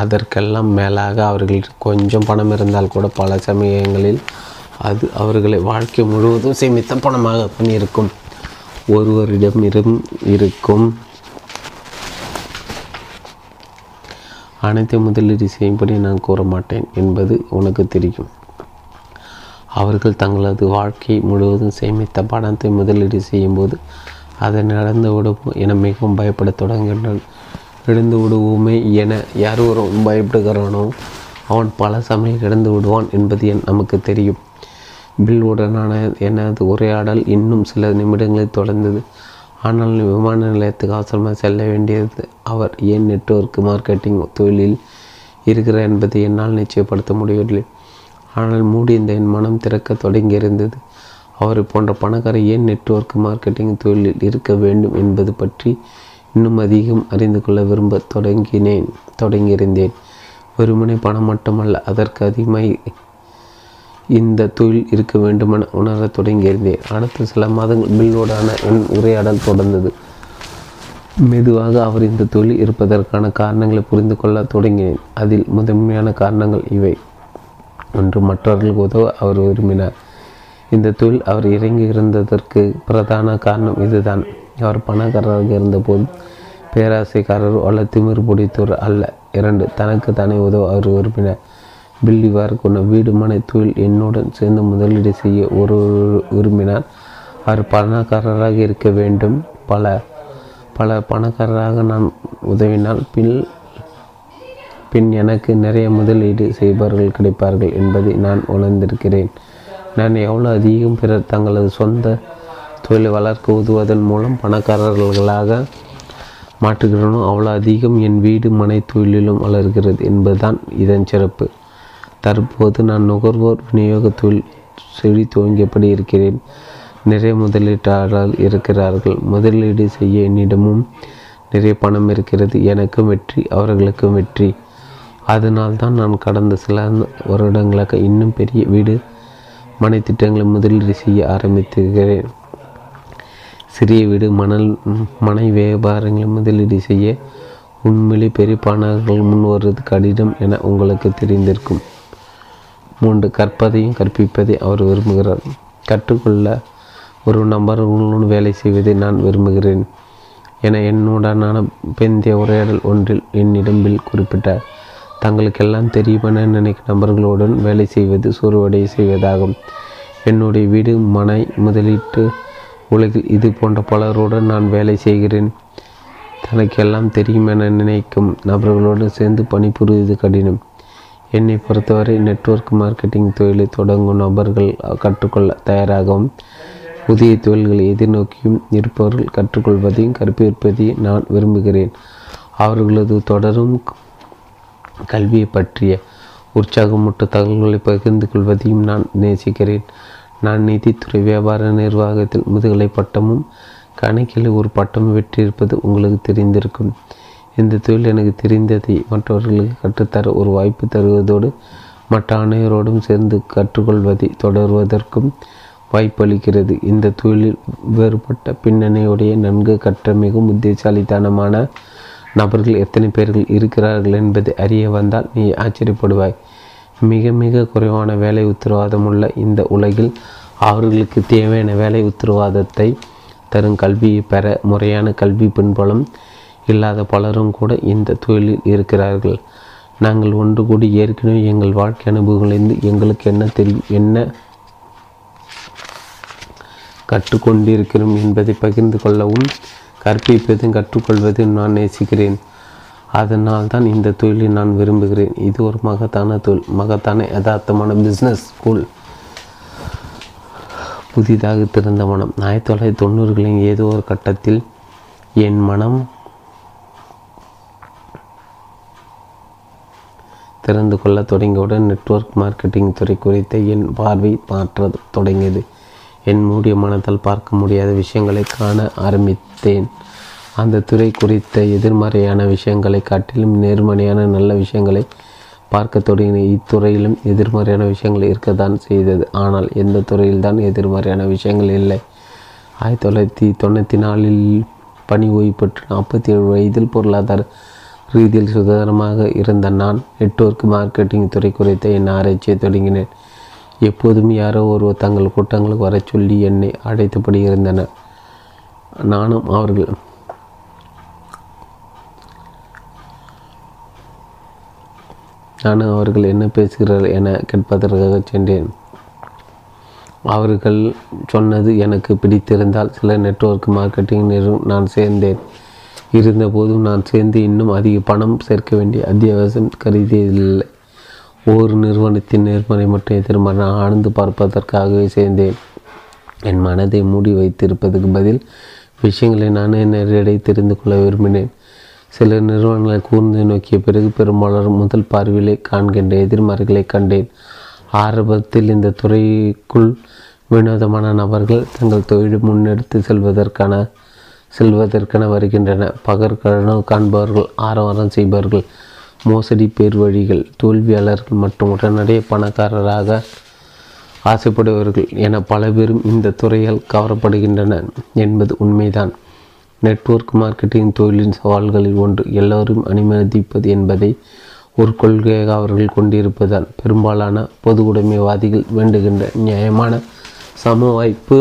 அதற்கெல்லாம் மேலாக அவர்கள் கொஞ்சம் பணம் இருந்தால் கூட பல சமயங்களில் அது அவர்களை வாழ்க்கை முழுவதும் சேமித்த பணமாக இருக்கும் ஒருவரிடம் இரும் இருக்கும். அனைத்து முதலீடு செய்யும்படி நான் கூற மாட்டேன் என்பது உனக்கு தெரியும். அவர்கள் தங்களது வாழ்க்கை முழுவதும் சேமித்த பணத்தை முதலீடு செய்யும்போது அதை நடந்து விடுவோம் என மிகவும் பயப்படத் தொடங்குகின்றனர் இழந்து விடுவோமே என யார் ஒருவன் பயப்படுகிறானோ அவன் பல சமயம் இழந்து விடுவான் என்பது என் நமக்கு தெரியும். பில்வுடனான எனது உரையாடல் இன்னும் சில நிமிடங்களில் தொடர்ந்தது. ஆனால் விமான நிலையத்துக்கு அவசரமாக செல்ல வேண்டியது அவர் ஏன் நெட்வொர்க் மார்க்கெட்டிங் தொழிலில் இருக்கிறார் என்பதை என்னால் நிச்சயப்படுத்த முடியவில்லை. ஆனால் மூடி இந்த என் மனம் திறக்க தொடங்கியிருந்தது. அவரை போன்ற பணக்காரர் ஏன் நெட்வொர்க் மார்க்கெட்டிங் தொழிலில் இருக்க வேண்டும் என்பது பற்றி இன்னும் அதிகம் அறிந்து கொள்ள விரும்ப தொடங்கினேன் தொடங்கியிருந்தேன். வெறுமனே பணம் மட்டுமல்ல அதற்கு அதிகமாக இந்த தொழில் இருக்க வேண்டுமென உணரத் தொடங்கியிருந்தேன். அடுத்த சில மாதங்கள் பில்லோடான என் உரையாடல் தொடர்ந்தது. மெதுவாக அவர் இந்த தொழில் இருப்பதற்கான காரணங்களை புரிந்து கொள்ள தொடங்கினேன். அதில் முதன்மையான காரணங்கள் இவை. ஒன்று மற்றவர்களுக்கு உதவ அவர் விரும்பினார். இந்த தொழில் அவர் இறங்கி இருந்ததற்கு பிரதான காரணம் இதுதான். அவர் பணக்காரராக இருந்தபோது பேராசைக்காரர் அல்ல திமிர் பிடித்தோர் அல்ல. இரண்டு தனக்கு தானே உதவ அவர் விரும்பினார். பில்லிவார் கொண்ட வீடு மனை தொழில் என்னுடன் சேர்ந்து முதலீடு செய்ய ஒரு விரும்பினார். அவர் பணக்காரராக இருக்க வேண்டும். பல பல பணக்காரராக நான் உதவினால் பின் பின் எனக்கு நிறைய முதலீடு செய்பவர்கள் கிடைப்பார்கள் என்பதை நான் உணர்ந்திருக்கிறேன். நான் எவ்வளோ அதிகம் பிறர் தங்களது சொந்த தொழிலை வளர்க்க உதவுவதன் மூலம் பணக்காரர்களாக மாற்றுகிறனோ அவ்வளோ அதிகம் என் வீடு மனை தொழிலிலும் வளர்கிறது என்பதுதான் இதன் சிறப்பு. தற்போது நான் நுகர்வோர் விநியோக தொழில் செழி துவங்கியபடி இருக்கிறேன். நிறைய முதலீட்டாளர்கள் இருக்கிறார்கள். முதலீடு செய்ய என்னிடமும் நிறைய பணம் இருக்கிறது. எனக்கும் வெற்றி அவர்களுக்கும் வெற்றி. அதனால்தான் நான் கடந்த சில வருடங்களாக இன்னும் பெரிய வீடு மனை திட்டங்களை முதலீடு செய்ய ஆரம்பித்திருக்கிறேன். சிறிய வீடு மணல் மனை வியாபாரங்களை முதலீடு செய்ய உண்மையிலே பெரிய பணங்கள் முன் வருவது கடினம் என உங்களுக்கு தெரிந்திருக்கும். மூன்று கற்பதையும் கற்பிப்பதை அவர் விரும்புகிறார். கற்றுக்கொள்ள ஒரு நபர்களுடன் வேலை செய்வதை நான் விரும்புகிறேன். என என்னுடனான பெந்திய உரையாடல் ஒன்றில் என்னிடம் பில் குறிப்பிட்டார். தங்களுக்கெல்லாம் தெரியுமென நினைக்கும் நபர்களுடன் வேலை செய்வது சோர்வடைய செய்வதாகும். என்னுடைய வீடு மனை முதலீட்டு உலகில் இது போன்ற பலருடன் நான் வேலை செய்கிறேன். தனக்கெல்லாம் தெரியும் என நினைக்கும் நபர்களோடு சேர்ந்து பணிபுரிவது கடினம். என்னை பொறுத்தவரை நெட்வொர்க் மார்க்கெட்டிங் தொழிலை தொடங்கும் நபர்கள் கற்றுக்கொள்ள தயாராகவும் புதிய தொழில்களை எதிர்நோக்கியும் இருப்பவர்கள் கற்றுக்கொள்வதையும் கற்பிப்பதையும் நான் விரும்புகிறேன். அவர்களது தொடரும் கல்வியை பற்றிய உற்சாகமூட்ட தகவல்களை பகிர்ந்து கொள்வதையும் நான் நேசிக்கிறேன். நான் நிதித்துறை வியாபார நிர்வாகத்தில் முதுகலை பட்டமும் கணக்கில் ஒரு பட்டம் வெற்றியிருப்பது உங்களுக்கு தெரிந்திருக்கும். இந்த தொழில் எனக்கு தெரிந்ததை மற்றவர்களுக்கு கற்றுத்தர ஒரு வாய்ப்பு தருவதோடு மற்ற அனைவரோடும் சேர்ந்து கற்றுக்கொள்வதை தொடர்வதற்கும் வாய்ப்பளிக்கிறது. இந்த தொழிலில் வேறுபட்ட பின்னணியுடைய நன்கு கற்ற மிகவும் புத்திசாலித்தனமான நபர்கள் எத்தனை பேர்கள் இருக்கிறார்கள் என்பதை அறிய வந்தால் நீ ஆச்சரியப்படுவாய். மிக மிக குறைவான வேலை உத்தரவாதம் உள்ள இந்த உலகில் அவர்களுக்கு தேவையான வேலை உத்தரவாதத்தை தரும் கல்வியை பெற முறையான கல்வி பின்புலம் இல்லாத பலரும் கூட இந்த தொழிலில் இருக்கிறார்கள். நாங்கள் ஒன்று கூடி ஏற்கனவே எங்கள் வாழ்க்கை அனுபவங்களிலிருந்து எங்களுக்கு என்ன தெரியும் என்ன கற்றுக்கொண்டிருக்கிறோம் என்பதை பகிர்ந்து கொள்ளவும் கற்பிப்பதும் கற்றுக்கொள்வதும் நான் நேசிக்கிறேன். அதனால் தான் இந்த தொழிலை நான் விரும்புகிறேன். இது ஒரு மகத்தான தொழில் மகத்தான யதார்த்தமான பிஸ்னஸ் ஸ்கூல் புதிதாக திறந்த மனம். ஆயிரத்தி தொள்ளாயிரத்தி தொண்ணூறுகளின் ஏதோ ஒரு கட்டத்தில் என் மனம் திறந்து கொள்ள தொடங்கியவுடன் நெட்வொர்க் மார்க்கெட்டிங் துறை குறித்த என் பார்வை மாற்ற தொடங்கியது. என் மூடிய மனத்தால் பார்க்க முடியாத விஷயங்களை காண ஆரம்பித்தேன். அந்த துறை குறித்த எதிர்மறையான விஷயங்களை காட்டிலும் நேர்மறையான நல்ல விஷயங்களை பார்க்க தொடங்கின இத்துறையிலும் எதிர்மறையான விஷயங்கள் இருக்கத்தான் செய்தது. ஆனால் எந்த துறையில்தான் எதிர்மறையான விஷயங்கள் இல்லை. ஆயிரத்தி தொள்ளாயிரத்தி தொண்ணூற்றி நாலில் பணி ஓய்வு பெற்று நாற்பத்தி ஏழு வயதில் பொருளாதார ரீதியில் சுதந்திரமாக இருந்த நான் நெட்வொர்க் மார்க்கெட்டிங் துறை குறித்த என் ஆராய்ச்சியை தொடங்கினேன். எப்போதும் யாரோ ஒருவர் தங்கள் கூட்டங்களுக்கு வர சொல்லி என்னை அழைத்தபடி இருந்தனர் நானும் அவர்கள். நானும் அவர்கள் என்ன பேசுகிறார்கள் என கேட்பதற்காக சென்றேன். அவர்கள் சொன்னது எனக்கு பிடித்திருந்தால் சில நெட்வொர்க் மார்க்கெட்டிங் நிறுவனம் நான் சேர்ந்தேன். இருந்தபோதும் நான் சேர்ந்து இன்னும் அதிக பணம் சேர்க்க வேண்டிய அத்தியாவசியம் கருதியதில்லை. ஒரு நிறுவனத்தின் நேர்மறை மற்றும் எதிர்மறை. நான் ஆழ்ந்து பார்ப்பதற்காகவே சேர்ந்தேன். என் மனதை மூடி வைத்திருப்பதற்கு பதில் விஷயங்களை நானே நேரடி தெரிந்து கொள்ள விரும்பினேன். சில நிறுவனங்களை கூர்ந்து நோக்கிய பிறகு பெரும்பாலும் முதல் பார்வையிலே காண்கின்ற எதிர்மறைகளை கண்டேன். ஆரம்பத்தில் இந்த துறைக்குள் வினோதமான நபர்கள் தங்கள் தொழிலை முன்னெடுத்து செல்வதற்கான செல்வதற்கென வருகின்றன பகற்கனவு காண்பவர்கள் ஆரவாரம் செய்பவர்கள் மோசடி பேர் வழிகள் தோல்வியாளர்கள் மற்றும் உடனடியே பணக்காரராக ஆசைப்படுபவர்கள் என பல பேரும் இந்த துறையால் கவரப்படுகின்றனர் என்பது உண்மைதான். நெட்வொர்க் மார்க்கெட்டிங் தொழிலின் சவால்களில் ஒன்று எல்லோரும் அனுமதிப்பது என்பதை ஒரு கொள்கையாக அவர்கள் கொண்டிருப்பதால் பெரும்பாலான பொது உடைமைவாதிகள் வேண்டுகின்ற நியாயமான சம வாய்ப்பு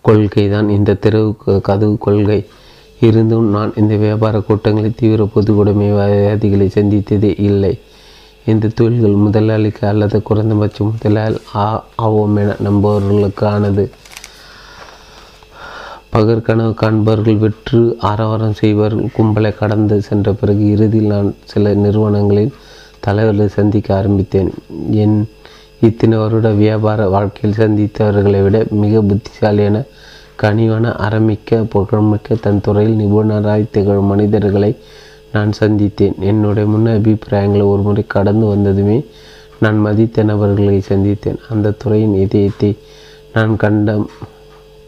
கொள்கை தான் இந்த தெருவு கதவு கொள்கை இருந்தும் நான் இந்த வியாபார கூட்டங்களில் தீவிர பொது சந்தித்ததே இல்லை. இந்த தொழில்கள் முதலாளிக்கு அல்லது குறைந்தபட்சம் முதலாளி ஆவோம் என நம்பவர்களுக்கானது பகற்கனவு காண்பவர்கள் வெற்று ஆரவாரம் செய்வார்கள் கும்பலை கடந்து சென்ற பிறகு இறுதியில் நான் சில நிறுவனங்களின் தலைவர்களை சந்திக்க ஆரம்பித்தேன். என் இத்தனை வருட வியாபார வாழ்க்கையில் சந்தித்தவர்களை விட மிக புத்திசாலியான கனிவான அறமிக்க புகழ்மிக்க தன் துறையில் நிபுணராய் திகழும் மனிதர்களை நான் சந்தித்தேன். என்னுடைய முன் அபிப்பிராயங்களை ஒரு முறை கடந்து வந்ததுமே நான் மதித்த நபர்களை சந்தித்தேன். அந்த துறையின் இதயத்தை நான் கண்ட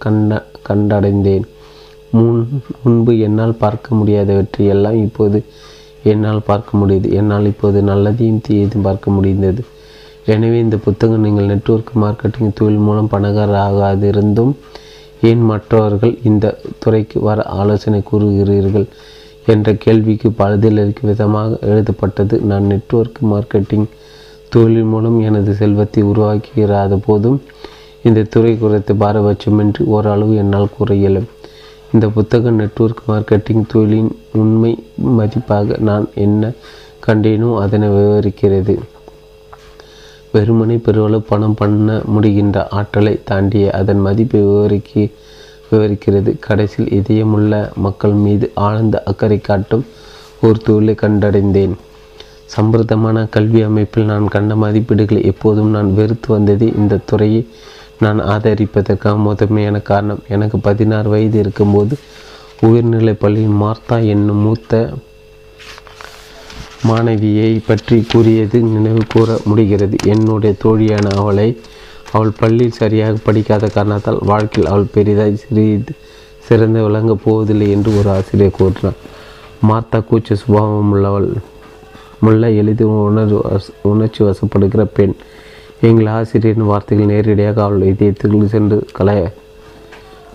கண்ட கண்டடைந்தேன். முன் முன்பு என்னால் பார்க்க முடியாதவற்றை எல்லாம் இப்போது என்னால் பார்க்க முடியுது. என்னால் இப்போது நல்லதையும் தீயதையும் பார்க்க முடிந்தது. எனவே இந்த புத்தகம் நீங்கள் நெட்வொர்க் மார்க்கெட்டிங் தொழில் மூலம் பணக்காரர் ஆகாதிருந்தும் ஏன் மற்றவர்கள் இந்த துறைக்கு வர ஆலோசனை கூறுகிறீர்கள் என்ற கேள்விக்கு பதிலளிக்கும் விதமாக எழுதப்பட்டது. நான் நெட்வொர்க் மார்க்கெட்டிங் தொழில் மூலம் எனது செல்வத்தை உருவாக்குகிறாத போதும் இந்த துறை குறித்த பாரபட்சமின்றி ஓரளவு என்னால் கூற இயலும். இந்த புத்தகம் நெட்வொர்க் மார்க்கெட்டிங் தொழிலின் உண்மை மதிப்பாக நான் என்ன கண்டேனோ அதனை விவரிக்கிறது. வெறுமனை பெருவளவு பணம் பண்ண முடிகின்ற ஆற்றலை தாண்டிய அதன் மதிப்பை விவரிக்க விவரிக்கிறது. கடைசியில் இதயமுள்ள மக்கள் மீது ஆழ்ந்த அக்கறை காட்டும் ஒரு தொழிலை கண்டடைந்தேன். சம்பிரதமான கல்வி அமைப்பில் நான் கண்ட மதிப்பீடுகளை எப்போதும் நான் வெறுத்து வந்ததே இந்த துறையை நான் ஆதரிப்பதற்காக முதன்மையான காரணம். எனக்கு பதினாறு வயது இருக்கும்போது உயர்நிலைப் பள்ளியின் மார்த்தா என்னும் மூத்த மாணவியை பற்றி கூறியது நினைவு கூற முடிகிறது. என்னுடைய தோழியான அவளை அவள் பள்ளியில் சரியாக படிக்காத காரணத்தால் வாழ்க்கையில் அவள் பெரிதாய் சிறிது சிறந்து விளங்கப் போவதில்லை என்று ஒரு ஆசிரியர் கூறினார். மாத்தா கூச்ச சுபாவம் உள்ளவள் முல்ல எளிதில் உணர்வு உணர்ச்சி வசப்படுகிற பெண். எங்கள் ஆசிரியரின் வார்த்தைகள் நேரடியாக அவள் இதயத்திற்குள் சென்று கல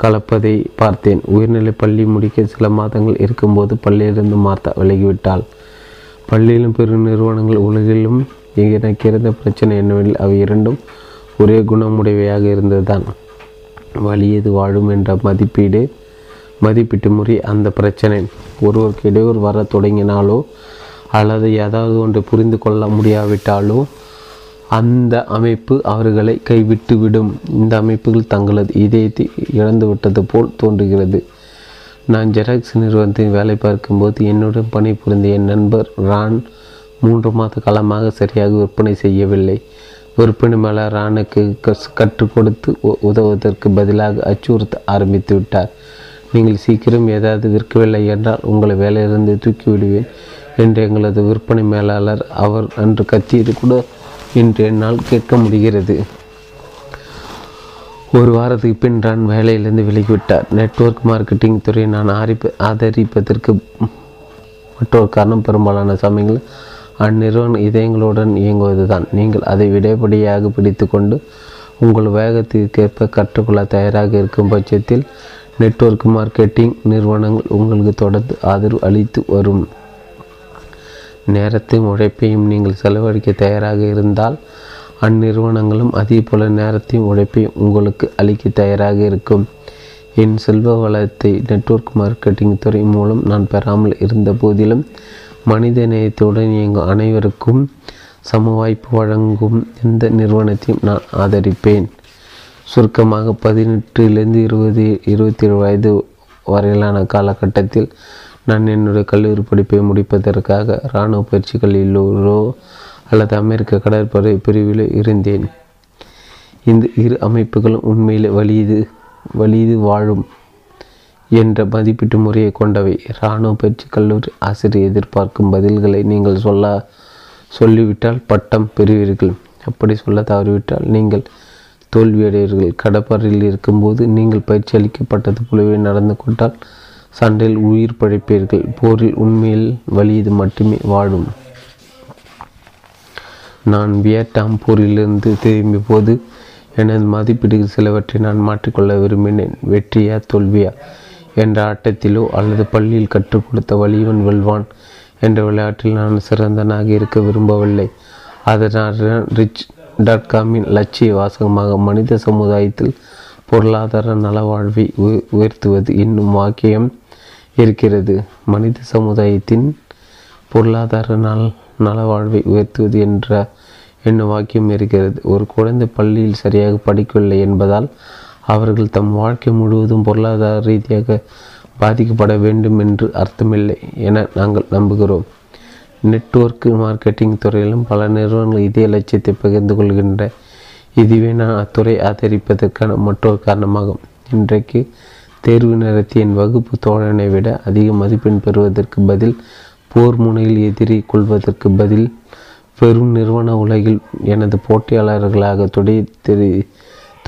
கலப்பதை பார்த்தேன். உயர்நிலை பள்ளி முடிக்க சில மாதங்கள் இருக்கும்போது பள்ளியிலிருந்து மாத்தா விலகிவிட்டாள். பள்ளியிலும் பெரு நிறுவனங்கள் உலகிலும் எனக்கு பிரச்சனை என்னவெனில் அவை இரண்டும் ஒரே குணமுடையவையாக இருந்ததுதான். வலியது வாழும் என்ற மதிப்பீடு மதிப்பீட்டு முறை அந்த பிரச்சனை. ஒருவருக்கு இடையூறு வரத் தொடங்கினாலோ அல்லது ஏதாவது ஒன்று புரிந்து கொள்ள முடியாவிட்டாலோ அந்த அமைப்பு அவர்களை கைவிட்டுவிடும். இந்த அமைப்புகள் தங்களது இதயத்தை இழந்து விட்டது போல் தோன்றுகிறது. நான் ஜெராக்ஸ் நிறுவனத்தில் வேலை பார்க்கும்போது என்னுடன் பணிபுரிந்த என் நண்பர் ரான் மூன்று மாத காலமாக சரியாக விற்பனை செய்யவில்லை. விற்பனை மேலே ரானுக்கு கற்றுக் கொடுத்து உதவுவதற்கு பதிலாக அச்சுறுத்த ஆரம்பித்து விட்டார். நீங்கள் சீக்கிரம் ஏதாவது விற்கவில்லை என்றால் உங்களை வேலையிலிருந்து தூக்கி விடுவேன் என்று எங்களது விற்பனை மேலாளர் அவர் அன்று கத்தியது கூட இன்று என்னால் கேட்க முடிகிறது. ஒரு வாரத்துக்கு பின் நான் வேலையிலிருந்து விலகிவிட்டார். நெட்வொர்க் மார்க்கெட்டிங் துறையை நான் ஆரிப்ப ஆதரிப்பதற்கு மற்றொரு காரணம் பெரும்பாலான சமயங்கள் அந்நிறுவன இதயங்களுடன் இயங்குவது தான் நீங்கள் அதை விடைபடியாக பிடித்துக்கொண்டு உங்கள் வேகத்திற்கேற்ப கற்றுக்கொள்ள தயாராக இருக்கும் பட்சத்தில் நெட்வொர்க் மார்க்கெட்டிங் நிறுவனங்கள் உங்களுக்கு தொடர்ந்து ஆதரவு அளித்து வரும். நேரத்தையும் உழைப்பையும் நீங்கள் செலவழிக்க தயாராக இருந்தால் அந்நிறுவனங்களும் அதே போல நேரத்தையும் உழைப்பையும் உங்களுக்கு அளிக்க தயாராக இருக்கும். என் செல்வ வளத்தை நெட்வொர்க் மார்க்கெட்டிங் துறை மூலம் நான் பெறாமல் இருந்த போதிலும் மனித நேயத்துடன் இயங்கும் அனைவருக்கும் சம வாய்ப்பு வழங்கும் எந்த நிறுவனத்தையும் நான் ஆதரிப்பேன். சுருக்கமாக பதினெட்டுலேருந்து இருபது இருபத்தி ஏழு வயது வரையிலான காலகட்டத்தில் நான் என்னுடைய கல்லூரி படிப்பை முடிப்பதற்காக இராணுவ பயிற்சிகளிலோ அல்லது அமெரிக்க கடற்படை பிரிவில் இருந்தேன். இந்த இரு அமைப்புகளும் உண்மையில் வலியுது வலியுது வாழும் என்ற மதிப்பீட்டு முறையை கொண்டவை. இராணுவ பயிற்சி கல்லூரி ஆசிரியர் எதிர்பார்க்கும் பதில்களை நீங்கள் சொல்ல சொல்லிவிட்டால் பட்டம் பெறுவீர்கள். அப்படி சொல்ல தவறிவிட்டால் நீங்கள் தோல்வியடைவீர்கள். கடப்பாறையில் இருக்கும்போது நீங்கள் பயிற்சி அளிக்கப்பட்டது போலவே நடந்து கொண்டால் சண்டையில் உயிர் பழைப்பீர்கள். போரில் உண்மையில் வலியது மட்டுமே வாழும். நான் வியட்நாம் போரிலிருந்து திரும்பிய போது எனது மதிப்பீடுகள் சிலவற்றை நான் மாற்றிக்கொள்ள விரும்பினேன். வெற்றியா தோல்வியா என்ற ஆட்டத்திலோ அல்லது பள்ளியில் கற்றுக் கொடுத்த வலியவன் வெல்வான் என்ற விளையாட்டில் நான் சிறந்தனாக இருக்க விரும்பவில்லை. அதனால் ரிச் டாட் காமின் லட்சிய வாசகமாக மனித சமுதாயத்தில் பொருளாதார நலவாழ்வை உயர்த்துவது இன்னும் வாக்கியம் இருக்கிறது. மனித சமுதாயத்தின் பொருளாதார நல நலவாழ்வை உயர்த்துவது என்ற என்னும் வாக்கியம் இருக்கிறது. ஒரு குழந்தை பள்ளியில் சரியாக படிக்கவில்லை என்பதால் அவர்கள் தம் வாழ்க்கை முழுவதும் பொருளாதார ரீதியாக பாதிக்கப்பட வேண்டும் என்று அர்த்தமில்லை என நாங்கள் நம்புகிறோம். நெட்வொர்க் மார்க்கெட்டிங் துறையிலும் பல நிறுவனங்கள் இதே லட்சியத்தை பகிர்ந்து கொள்கின்ற இதுவே நான் அத்துறை ஆதரிப்பதற்கான மற்றொரு காரணமாகும். இன்றைக்கு தேர்வு நடத்திய என் வகுப்பு தோழனை விட அதிக மதிப்பெண் பெறுவதற்கு பதில் போர் முனையில் எதிரி கொள்வதற்கு பதில் பெரும் நிறுவன உலகில் எனது போட்டியாளர்களாக தொடை தெரி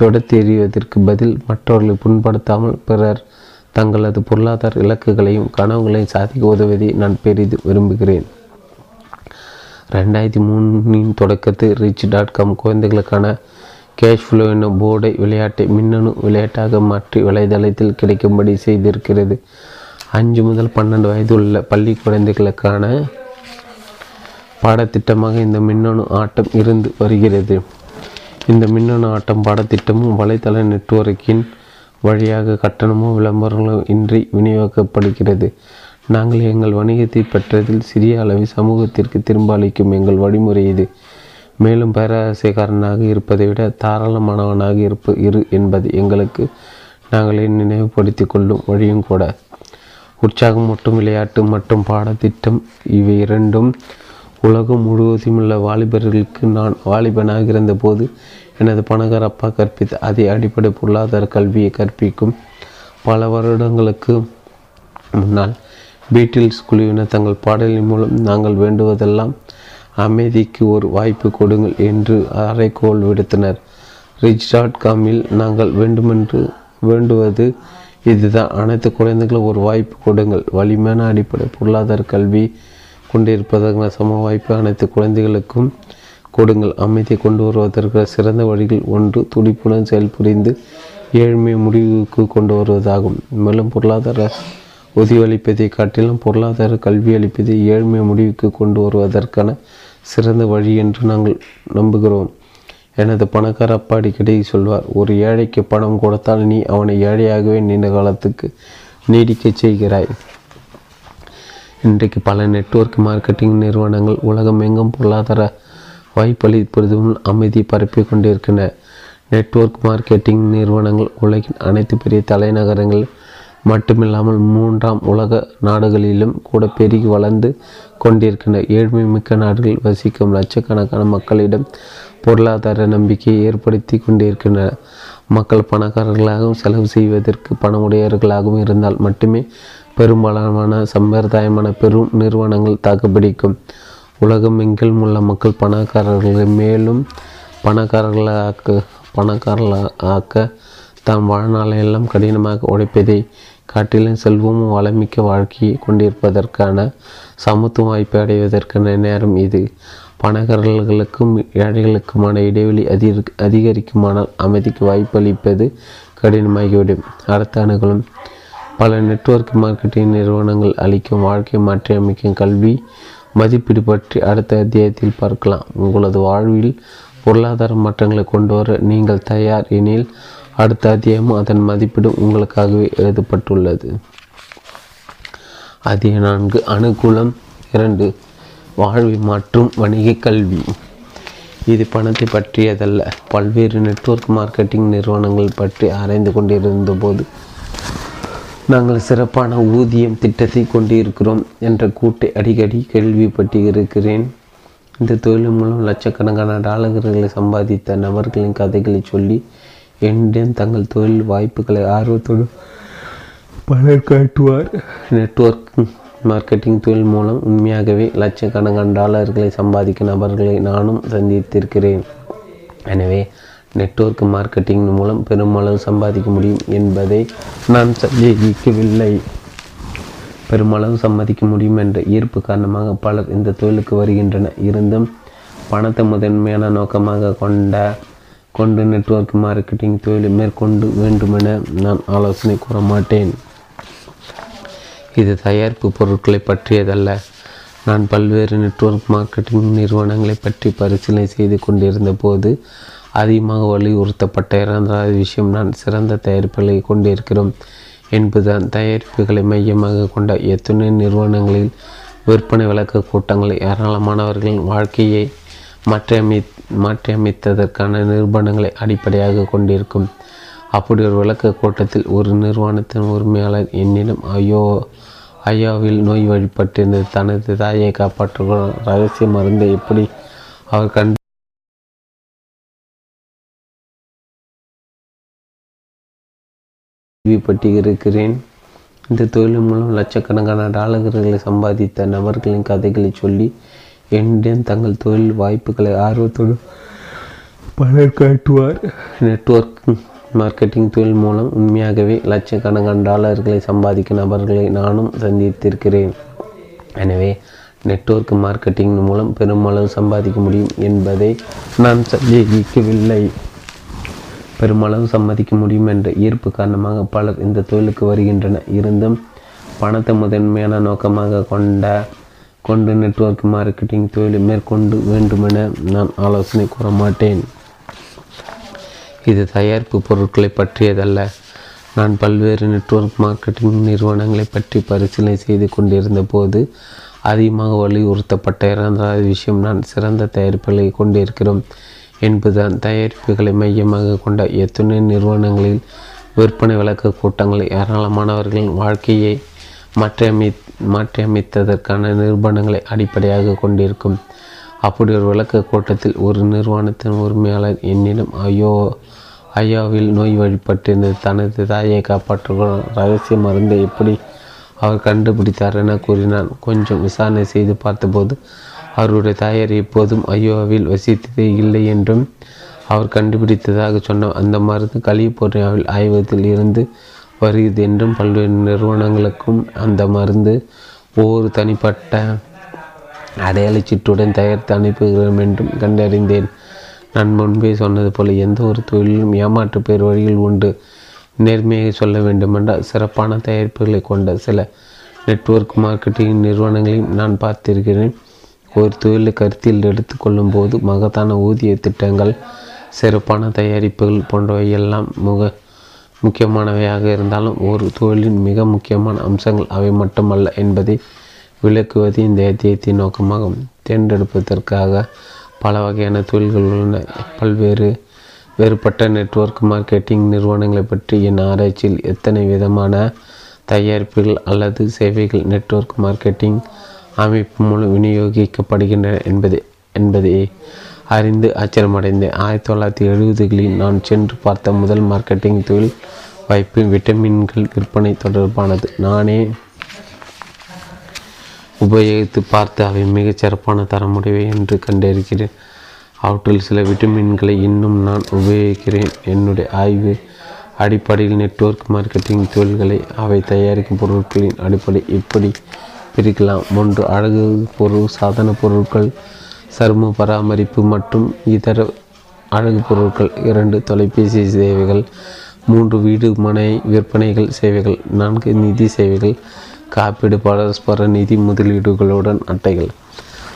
தொடத்தெறிவதற்கு பதில் மற்றவர்களை புண்படுத்தாமல் பிறர் தங்களது பொருளாதார இலக்குகளையும் கனவுகளையும் சாதிக்க உதவுவதை நான் பெரிது விரும்புகிறேன். ரெண்டாயிரத்தி மூணின் தொடக்கத்தில் ரிச் டாட் காம் குழந்தைகளுக்கான கேஷ் ஃப்ளோ என்னும் போர்டை விளையாட்டை மின்னணு விளையாட்டாக மாற்றி வலைதளத்தில் கிடைக்கும்படி செய்திருக்கிறது. அஞ்சு முதல் பன்னெண்டு வயது உள்ள பள்ளி குழந்தைகளுக்கான பாடத்திட்டமாக இந்த மின்னணு ஆட்டம் இருந்து வருகிறது. இந்த மின்னணு ஆட்டம் பாடத்திட்டமும் வலைத்தள நெட்வொர்க்கின் வழியாக கட்டணமோ விளம்பரங்களோ இன்றி விநியோகிக்கப்படுகிறது. நாங்கள் எங்கள் வணிகத்தை பெற்றதில் சிறிய அளவில் சமூகத்திற்கு திரும்ப அளிக்கும் எங்கள் வழிமுறை இது. மேலும் பேராசைக்காரனாக இருப்பதை விட தாராளமானவனாக இருப்ப இரு என்பது எங்களுக்கு நாங்களே நினைவுபடுத்தி கொள்ளும் வழியும் கூட. உற்சாகம் மற்றும் விளையாட்டு மற்றும் பாடத்திட்டம் இவை இரண்டும். உலகம் முழுவதும் உள்ள வாலிபர்களுக்கு நான் வாலிபனாக இருந்தபோது எனது பணக்கார அப்பா கற்பித்த அதே அடிப்படை பொருளாதார கல்வியை கற்பிக்கும் பல வருடங்களுக்கு முன்னால் பீட்டில்ஸ் குழுவினர் தங்கள் பாடலின் மூலம் நாங்கள் வேண்டுவதெல்லாம் அமைதிக்கு ஒரு வாய்ப்பு கொடுங்கள் என்று அறைகோள் விடுத்தனர். ரிச் டாட் காமில் நாங்கள் வேண்டுமென்று வேண்டுவது இதுதான். அனைத்து குழந்தைகளும் ஒரு வாய்ப்பு கொடுங்கள். வலிமையான அடிப்படை பொருளாதார கல்வி கொண்டிருப்பதற்கான சம வாய்ப்பு அனைத்து குழந்தைகளுக்கும் கொடுங்கள். அமைதியை கொண்டு வருவதற்கு சிறந்த வழிகள் ஒன்று துடிப்புடன் செயல்புரிந்து ஏழ்மை முடிவுக்கு கொண்டு வருவதாகும். மேலும் பொருளாதார உதவியளிப்பதை காட்டிலும் பொருளாதார கல்வி அளிப்பதை ஏழ்மை முடிவுக்கு கொண்டு வருவதற்கான சிறந்த வழி என்று நாங்கள் நம்புகிறோம். எனது பணக்கார அப்பா அடிக்கடி சொல்வார் ஒரு ஏழைக்கு பணம் கொடுத்தால் நீ அவனை ஏழையாகவே நீண்ட காலத்துக்கு நீடிக்கச் செய்கிறாய். இன்றைக்கு பல நெட்வொர்க் மார்க்கெட்டிங் நிறுவனங்கள் உலகம் எங்கும் பொருளாதார வாய்ப்பளிப்பதும் அமைதி பரப்பி கொண்டிருக்கின்றன. நெட்வொர்க் மார்க்கெட்டிங் நிறுவனங்கள் உலகின் அனைத்து பெரிய தலைநகரங்கள் மட்டுமில்லாமல் மூன்றாம் உலக நாடுகளிலும் கூட பெருகி வளர்ந்து கொண்டிருக்கின்றன. ஏழ்மை மிக்க நாடுகள் வசிக்கும் லட்சக்கணக்கான மக்களிடம் பொருளாதார நம்பிக்கையை ஏற்படுத்தி கொண்டிருக்கின்றன. மக்கள் பணக்காரர்களாகவும் செலவு செய்வதற்கு பணமுடையவர்களாகவும் இருந்தால் மட்டுமே பெரும்பாலான சம்பிரதாயமான பெரும் நிறுவனங்கள் தாக்குப்பிடிக்கும். உலகம் எங்கிலும் உள்ள மக்கள் பணக்காரர்களை மேலும் பணக்காரர்களாக்க பணக்காரர்களாக்க தாம் வாழ்நாளையெல்லாம் கடினமாக உழைப்பதை காட்டிலும் செல்வமும் வளமிக்க வாழ்க்கையை கொண்டிருப்பதற்கான சமத்துவ வாய்ப்பை அடைவதற்கான நேரம் இது. பணக்காரர்களுக்கும் ஏழைகளுக்குமான இடைவெளி அதிக அதிகரிக்குமானால் அமைதிக்கு வாய்ப்பளிப்பது கடினமாகிவிடும். அடுத்த அணுகலும். பல நெட்வொர்க் மார்க்கெட்டிங் நிறுவனங்கள் அளிக்கும் வாழ்க்கை மாற்றியமைக்கும் கல்வி மதிப்பீடு பற்றி அடுத்த அத்தியாயத்தில் பார்க்கலாம். உங்களது வாழ்வில் பொருளாதார மாற்றங்களை கொண்டு வர நீங்கள் தயார் எனில் அடுத்த அத்தியாயம் அதன் மதிப்பீடு உங்களுக்காகவே எழுதப்பட்டுள்ளது. அதிக நான்கு அனுகூலம் இரண்டு வாழ்வு மற்றும் வணிக கல்வி. இது பணத்தை பற்றியதல்ல. பல்வேறு நெட்வொர்க் மார்க்கெட்டிங் நிறுவனங்கள் பற்றி ஆராய்ந்து கொண்டிருந்த போது நாங்கள் சிறப்பான ஊதியம் திட்டத்தை கொண்டிருக்கிறோம் என்ற கூட்டை அடிக்கடி கேள்விப்பட்டு இருக்கிறேன். இந்த தொழில் மூலம் லட்சக்கணக்கான டாலர்களை சம்பாதித்த நபர்களின் கதைகளை சொல்லி என்னிடம் தங்கள் தொழில் வாய்ப்புகளை ஆர்வத்தோடு பலர் காட்டுவார் நெட்வொர்க் மார்க்கெட்டிங் தொழில் மூலம் உண்மையாகவே லட்சக்கணக்கான டாலர்களை சம்பாதிக்கும் நபர்களை நானும் சந்தித்திருக்கிறேன். எனவே நெட்வொர்க் மார்க்கெட்டிங் மூலம் பெருமளவு சம்பாதிக்க முடியும் என்பதை நான் சந்தேகிக்கவில்லை. பெருமளவு சம்பாதிக்க முடியும் என்ற ஈர்ப்பு காரணமாக பலர் இந்த தொழிலுக்கு வருகின்றனர். இருந்தும் பணத்தை முதன்மையான நோக்கமாக கொண்ட கொண்டு நெட்வொர்க் மார்க்கெட்டிங் தொழிலை மேற்கொண்டு வேண்டுமென நான் ஆலோசனை கூற மாட்டேன். இது தயாரிப்பு பொருட்களை பற்றியதல்ல. நான் பல்வேறு நெட்வொர்க் மார்க்கெட்டிங் நிறுவனங்களை பற்றி பரிசீலனை செய்து கொண்டிருந்த போது அதிகமாக வலியுறுத்தப்பட்ட இரண்டாவது விஷயம் நான் சிறந்த தயாரிப்புகளை கொண்டிருக்கிறோம் என்பதுதான். தயாரிப்புகளை மையமாக கொண்ட எத்தனை நிறுவனங்களில் விற்பனை விளக்க கூட்டங்கள் ஏராளமானவர்களின் வாழ்க்கையை மாற்றியமை மாற்றியமைத்ததற்கான நிறுவனங்களை அடிப்படையாக கொண்டிருக்கும். அப்படி ஒரு விளக்க கூட்டத்தில் ஒரு நிறுவனத்தின் உரிமையாளர் என்னிடம் ஐயோ ஐயாவில் நோய் வழிபட்டிருந்தது தனது தாயை காப்பாற்ற ரகசிய மருந்தை எப்படி அவர் கண்டு கேள்விப்பட்டு இருக்கிறேன் இந்த தொழில் மூலம் லட்சக்கணக்கான டாலர்களை சம்பாதித்த நபர்களின் கதைகளை சொல்லி என்னிடம் தங்கள் தொழில் வாய்ப்புகளை ஆர்வத்தோடு பலர் காட்டுவார் நெட்வொர்க் மார்க்கெட்டிங் தொழில் மூலம் உண்மையாகவே லட்சக்கணக்கான டாலர்களை சம்பாதிக்கும் நபர்களை நானும் சந்தித்திருக்கிறேன். எனவே நெட்வொர்க் மார்க்கெட்டிங் மூலம் பெருமளவு சம்பாதிக்க முடியும் என்பதை நான் சந்தேகிக்கவில்லை. பெருமளவு சம்பாதிக்க முடியும் என்ற ஈர்ப்பு காரணமாக பலர் இந்த தொழிலுக்கு வருகின்றனர். இருந்தும் பணத்தை முதன்மையான நோக்கமாக கொண்ட கொண்டு நெட்வொர்க் மார்க்கெட்டிங் தொழிலை மேற்கொண்டு வேண்டுமென நான் ஆலோசனை கூற மாட்டேன். இது தயாரிப்பு பொருட்களை பற்றியதல்ல. நான் பல்வேறு நெட்வொர்க் மார்க்கெட்டிங் நிறுவனங்களை பற்றி பரிசீலனை செய்து கொண்டிருந்த போது அதிகமாக வலியுறுத்தப்பட்ட இரண்டாவது விஷயம் நான் சிறந்த தயாரிப்புகளை கொண்டிருக்கிறோம் என்பதுதான். தயாரிப்புகளை மையமாக கொண்ட எத்தனை நிறுவனங்களில் விற்பனை விளக்க கூட்டங்கள் ஏராளமானவர்களின் வாழ்க்கையை மாற்றியமை மாற்றியமைத்ததற்கான நிறுவனங்களை அடிப்படையாக கொண்டிருக்கும். அப்படி ஒரு விளக்க கூட்டத்தில் ஒரு நிறுவனத்தின் உரிமையாளர் என்னிடம் ஐயோ ஐயாவில் நோய் வழிபட்டிருந்தது தனது தாயை காப்பாற்ற ரகசிய மருந்தை எப்படி அவர் கண்டுபிடித்தார் என கூறினான். கொஞ்சம் விசாரணை செய்து பார்த்தபோது அவருடைய தாயார் எப்போதும் ஐயோவில் வசித்ததே இல்லை என்றும் அவர் கண்டுபிடித்ததாக சொன்னார் அந்த மருந்து கலிபோர்னியாவில் ஆய்வகத்தில் இருந்து வருகிறது என்றும் பல்வேறு நிறுவனங்களுக்கும் அந்த மருந்து ஒவ்வொரு தனிப்பட்ட அடையாளச்சீட்டுடன் தயாரித்து அனுப்புகிறோம் என்றும் கண்டறிந்தேன். நான் முன்பே சொன்னது போல எந்த ஒரு தொழிலும் ஏமாற்று பேர் வழிகள் உண்டு. நேர்மையாக சொல்ல வேண்டுமென்றால் சிறப்பான தயாரிப்புகளை கொண்ட சில நெட்வொர்க் மார்க்கெட்டிங் நிறுவனங்களையும் நான் பார்த்திருக்கிறேன். ஒரு தொழிலை கருத்தில் எடுத்துக்கொள்ளும் போது மகத்தான ஊதிய திட்டங்கள் சிறப்பான தயாரிப்புகள் போன்றவை எல்லாம் முக முக்கியமானவையாக இருந்தாலும் ஒரு தொழிலின் மிக முக்கியமான அம்சங்கள் அவை மட்டுமல்ல என்பதை விளக்குவது இந்த அத்தியத்தின் நோக்கமாகும். தேர்ந்தெடுப்பதற்காக பல வகையான தொழில்கள் உள்ளன. பல்வேறு வேறுபட்ட நெட்வொர்க் மார்க்கெட்டிங் நிறுவனங்களை பற்றி என் ஆராய்ச்சியில் எத்தனை விதமான தயாரிப்புகள் அல்லது சேவைகள் நெட்வொர்க் மார்க்கெட்டிங் அமைப்பு மூலம் விநியோகிக்கப்படுகின்றன என்பது என்பதை அறிந்து ஆச்சரியமடைந்தேன். ஆயிரத்தி தொள்ளாயிரத்தி எழுபதுகளில் நான் சென்று பார்த்த முதல் மார்க்கெட்டிங் தொழில் வாய்ப்பு விட்டமின்கள் விற்பனை தொடர்பானது. நானே உபயோகித்து பார்த்து அவை மிகச் சிறப்பான தரமுடையவை என்று கண்டிருக்கிறேன் அவற்றில் சில விட்டமின்களை இன்னும் நான் உபயோகிக்கிறேன். என்னுடைய ஆய்வு அடிப்படையில் நெட்வொர்க் மார்க்கெட்டிங் தொழில்களை அவை தயாரிக்கும் பொருட்களின் அடிப்படை எப்படி பிரிக்கலாம்? ஒன்று அழகு பொருள் சாதன பொருட்கள் சரும பராமரிப்பு மற்றும் இதர அழகு பொருட்கள் இரண்டு தொலைபேசி சேவைகள் மூன்று வீடு மனை விற்பனைகள் சேவைகள் நான்கு நிதி சேவைகள் காப்பீடு பரஸ்பர நிதி முதலீடுகளுடன் அட்டைகள்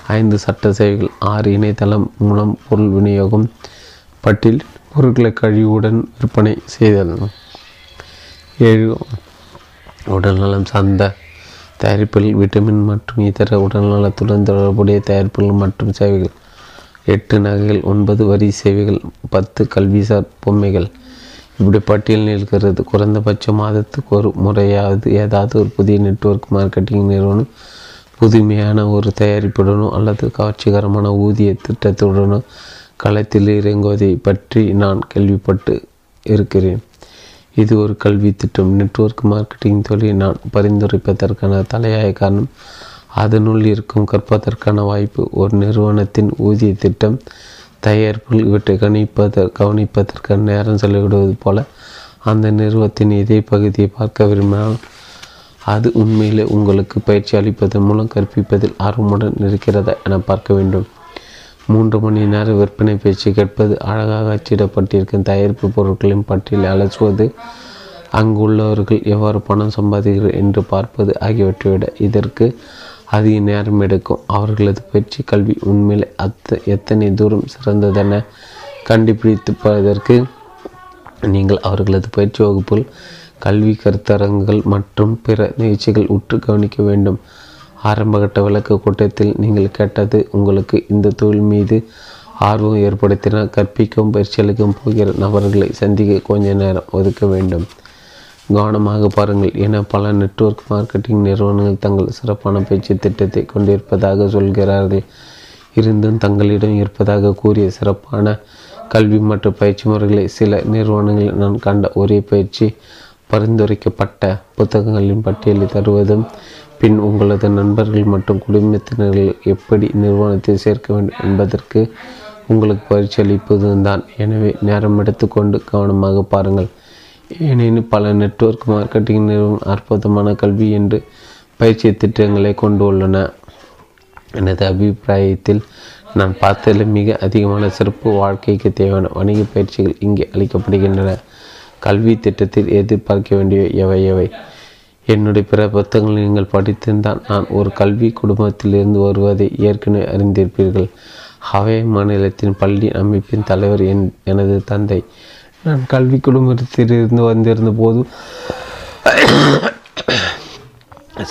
ஐந்து சட்ட சேவைகள் ஆறு இணையதளம் மூலம் பொருள் விநியோகம் பட்டியல் பொருட்களை கழிவுடன் விற்பனை செய்தல் ஏழு உடல்நலம் சார்ந்த தயாரிப்புகள் விட்டமின் மற்றும் இதர உடல்நலத்துடன் தொடர்புடைய தயாரிப்புகள் மற்றும் சேவைகள். எட்டு நகைகள் ஒன்பது வரி சேவைகள் பத்து கல்விசார் பொம்மைகள். இப்படி பட்டியல் நிற்கிறது. குறைந்தபட்ச மாதத்துக்கு ஒரு முறையாவது ஏதாவது ஒரு புதிய நெட்வொர்க் மார்க்கெட்டிங் நிறுவனம் புதுமையான ஒரு தயாரிப்புடனோ அல்லது கவர்ச்சிகரமான ஊதிய திட்டத்துடனோ களத்தில் இறங்குவதை பற்றி நான் கேள்விப்பட்டு இருக்கிறேன். இது ஒரு கல்வி திட்டம் நெட்வொர்க் மார்க்கெட்டிங் தொழிலை. நான் பரிந்துரைப்பதற்கான தலையாய காரணம் அதனுள் இருக்கும் கற்பதற்கான வாய்ப்பு. ஒரு நிறுவனத்தின் ஊதிய திட்டம் தயாரிப்புகள் இவற்றை கணிப்பத கவனிப்பதற்கான நேரம் செலவிடுவது போல அந்த நிறுவனத்தின் இதே பகுதியை பார்க்க விரும்பினால் அது உண்மையிலே உங்களுக்கு பயிற்சி அளிப்பதன் மூலம் கற்பிப்பதில் ஆர்வமுடன் இருக்கிறதா என பார்க்க வேண்டும். மூன்று மணி நேர விற்பனை பேச்சு கேட்பது அழகாக அச்சிடப்பட்டிருக்கும். தயாரிப்பு பொருட்களின் பட்டியலை அலசுவது அங்குள்ளவர்கள் எவ்வாறு பணம் சம்பாதிக்கிறார் என்று பார்ப்பது ஆகியவற்றை விட இதற்கு அதிக நேரம் எடுக்கும். அவர்களது பயிற்சி கல்வி உண்மையில் அத்த எத்தனை தூரம் சிறந்ததென கண்டுபிடித்துப்பதற்கு நீங்கள் அவர்களது பயிற்சி வகுப்பில் கல்வி கருத்தரங்குகள் மற்றும் பிற நிகழ்ச்சிகள் உற்று கவனிக்க வேண்டும். ஆரம்பகட்ட விளக்க கூட்டத்தில் நீங்கள் கேட்டது உங்களுக்கு இந்த தொழில் மீது ஆர்வம் ஏற்படுத்தினால் கற்பிக்கும் பயிற்சியளிக்கும் போகிற நபர்களை சந்திக்க கொஞ்ச நேரம் ஒதுக்க வேண்டும். கவனமாக பாருங்கள். என பல நெட்வொர்க் மார்க்கெட்டிங் நிறுவனங்கள் தங்கள் சிறப்பான பயிற்சி திட்டத்தை கொண்டிருப்பதாக சொல்கிறார்கள். இருந்தும் தங்களிடம் இருப்பதாக கூறிய சிறப்பான கல்வி மற்றும் பயிற்சி முறைகளை சில நிறுவனங்களில் நான் கண்ட ஒரே பயிற்சி பரிந்துரைக்கப்பட்ட புத்தகங்களின் பட்டியலை தருவதும் பின் உங்களது நண்பர்கள் மற்றும் குடும்பத்தினர்கள் எப்படி நிறுவனத்தில் சேர்க்க வேண்டும் என்பதற்கு உங்களுக்கு பயிற்சி அளிப்பதும் தான் எனவே நேரம் எடுத்துக்கொண்டு கவனமாக பாருங்கள். ஏனெனில் பல நெட்வொர்க் மார்க்கெட்டிங் நிறுவனம் அற்புதமான கல்வி என்று பயிற்சி திட்டங்களை கொண்டுள்ளன எனது அபிப்பிராயத்தில் நான் பார்த்ததில் மிக அதிகமான சிறப்பு வாழ்க்கைக்கு தேவையான வணிக பயிற்சிகள் இங்கே அளிக்கப்படுகின்றன. கல்வி திட்டத்தில் எதிர்பார்க்க வேண்டிய எவை? எவை? என்னுடைய பிற புத்தகங்களை நீங்கள் படித்திருந்தால் நான் ஒரு கல்வி குடும்பத்திலிருந்து வருவதை ஏற்கனவே அறிந்திருப்பீர்கள். ஹவே மாநிலத்தின் பள்ளி அமைப்பின் தலைவர் என் எனது தந்தை. நான் கல்வி குடும்பத்திலிருந்து வந்திருந்த போது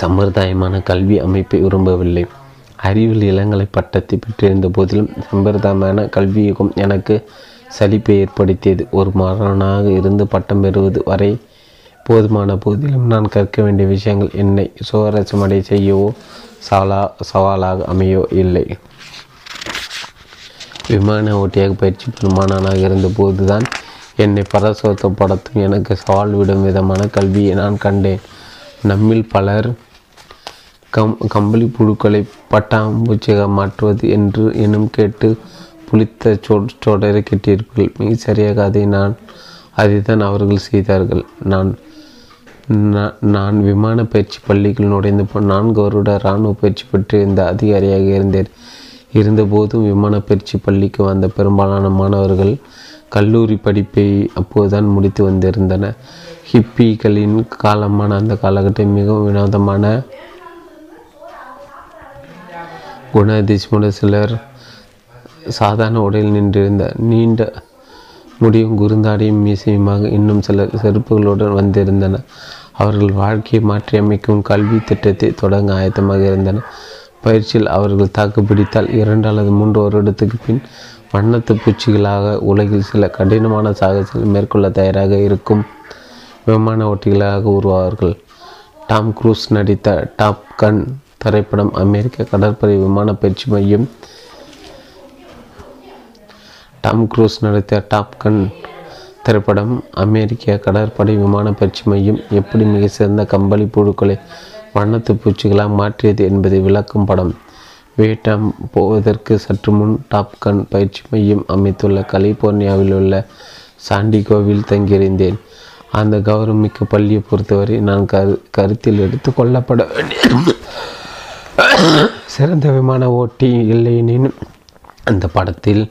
சம்பிரதாயமான கல்வி அமைப்பை விரும்பவில்லை. அறிவியல் இளங்கலை பட்டத்தை பெற்றிருந்த போதிலும் சம்பிரதாயமான கல்வியகம் எனக்கு சலிப்பை ஏற்படுத்தியது. ஒரு மாணவனாக இருந்து பட்டம் பெறுவது வரை போதுமான போதிலும் நான் கற்க வேண்டிய விஷயங்கள் என்னை சுவாரஸ்யமடை செய்யவோ சவாலா சவாலாக அமையோ இல்லை. விமான ஓட்டியாக பயிற்சி பெருமானானாக இருந்தபோது தான் என்னை பரசுத்தப்படுத்தும் எனக்கு சவால் விடும் விதமான கல்வியை நான் கண்டேன். நம்மில் பலர் கம் கம்பளி புழுக்களை பட்டாம்பூச்சியாக மாற்றுவது என்று எனும் கேட்டு புளித்த சொ சொடரை கேட்டீர்கள் மிக சரியாக அதை நான் அதை தான் அவர்கள் செய்தார்கள். நான் நான் விமான பயிற்சி பள்ளிக்குள் நுழைந்து நான்கு வருட இராணுவ பயிற்சி பெற்றிருந்த அதிகாரியாக இருந்தேன். இருந்தபோதும் விமான பயிற்சி பள்ளிக்கு வந்த பெரும்பாலான மாணவர்கள் கல்லூரி படிப்பை அப்போதுதான் முடித்து வந்திருந்தன. ஹிப்பிகளின் காலமான அந்த காலகட்டம் மிகவும் வினோதமான குணாதிசமுட சிலர் சாதாரண உடையில் நின்றிருந்த நீண்ட முடியும் குறுந்தாடியும் மீசையுமாக இன்னும் சில செருப்புகளுடன் வந்திருந்தன. அவர்கள் வாழ்க்கையை மாற்றியமைக்கும் கல்வி திட்டத்தை தொடங்க ஆயத்தமாக இருந்தனர் பயிற்சியில் அவர்கள் தாக்குப்பிடித்தால் இரண்டு அல்லது மூன்று வருடத்துக்கு பின் வண்ணத்து பூச்சிகளாக உலகில் சில கடினமான சாகசங்களை மேற்கொள்ள தயாராக இருக்கும் விமான ஓட்டிகளாக உருவாவார்கள். டாம் குரூஸ் நடித்த டாப் கன் திரைப்படம் அமெரிக்க கடற்படை விமான பயிற்சி மையம் டாம் குரூஸ் நடித்த டாப் கன் திரைப்படம் அமெரிக்க கடற்படை விமான பயிற்சி மையம் எப்படி மிக சிறந்த கம்பளி புழுக்களை வண்ணத்து பூச்சிகளாக மாற்றியது என்பதை விளக்கும் படம். வியட்நாம் போவதற்கு சற்று முன் டாப்கன் பயிற்சி மையம் அமைத்துள்ள கலிபோர்னியாவில் உள்ள சாண்டிகோவில் தங்கியிருந்தேன். அந்த கௌரவமிக்க பள்ளியை பொறுத்தவரை நான் கரு கருத்தில் எடுத்து கொள்ளப்பட வேண்டிய சிறந்த விமான ஓட்டி இல்லையெனின் அந்த படத்தில்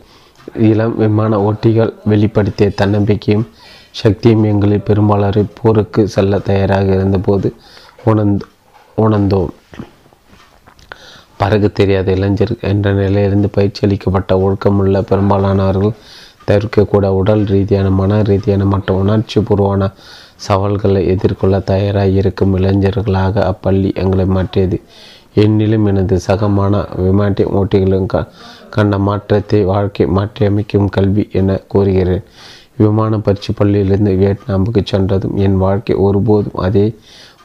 இளம் விமான ஓட்டிகள் வெளிப்படுத்திய தன்னம்பிக்கையும் சக்தியும் எங்களில் பெரும்பாலரை போருக்கு செல்ல தயாராக இருந்தபோது உணர்ந்து உணர்ந்தோம். பறகு தெரியாத இளைஞர் என்ற நிலையிலிருந்து பயிற்சி அளிக்கப்பட்ட ஒழுக்கமுள்ள பெரும்பாலானவர்கள் தவிர்க்கக்கூட உடல் ரீதியான மன ரீதியான மற்றும் உணர்ச்சி பூர்வமான சவால்களை எதிர்கொள்ள தயாராக இருக்கும் இளைஞர்களாக அப்பள்ளி எங்களை மாற்றியது. என்னிலும் எனது சகமான விமாட்டி ஓட்டிகளும் க கண்ட மாற்றத்தை வாழ்க்கை மாற்றியமைக்கும் கல்வி என கூறுகிறேன். விமான பயிற்சி பள்ளியிலிருந்து வியட்நாமுக்கு சென்றதும் என் வாழ்க்கை ஒருபோதும் அதே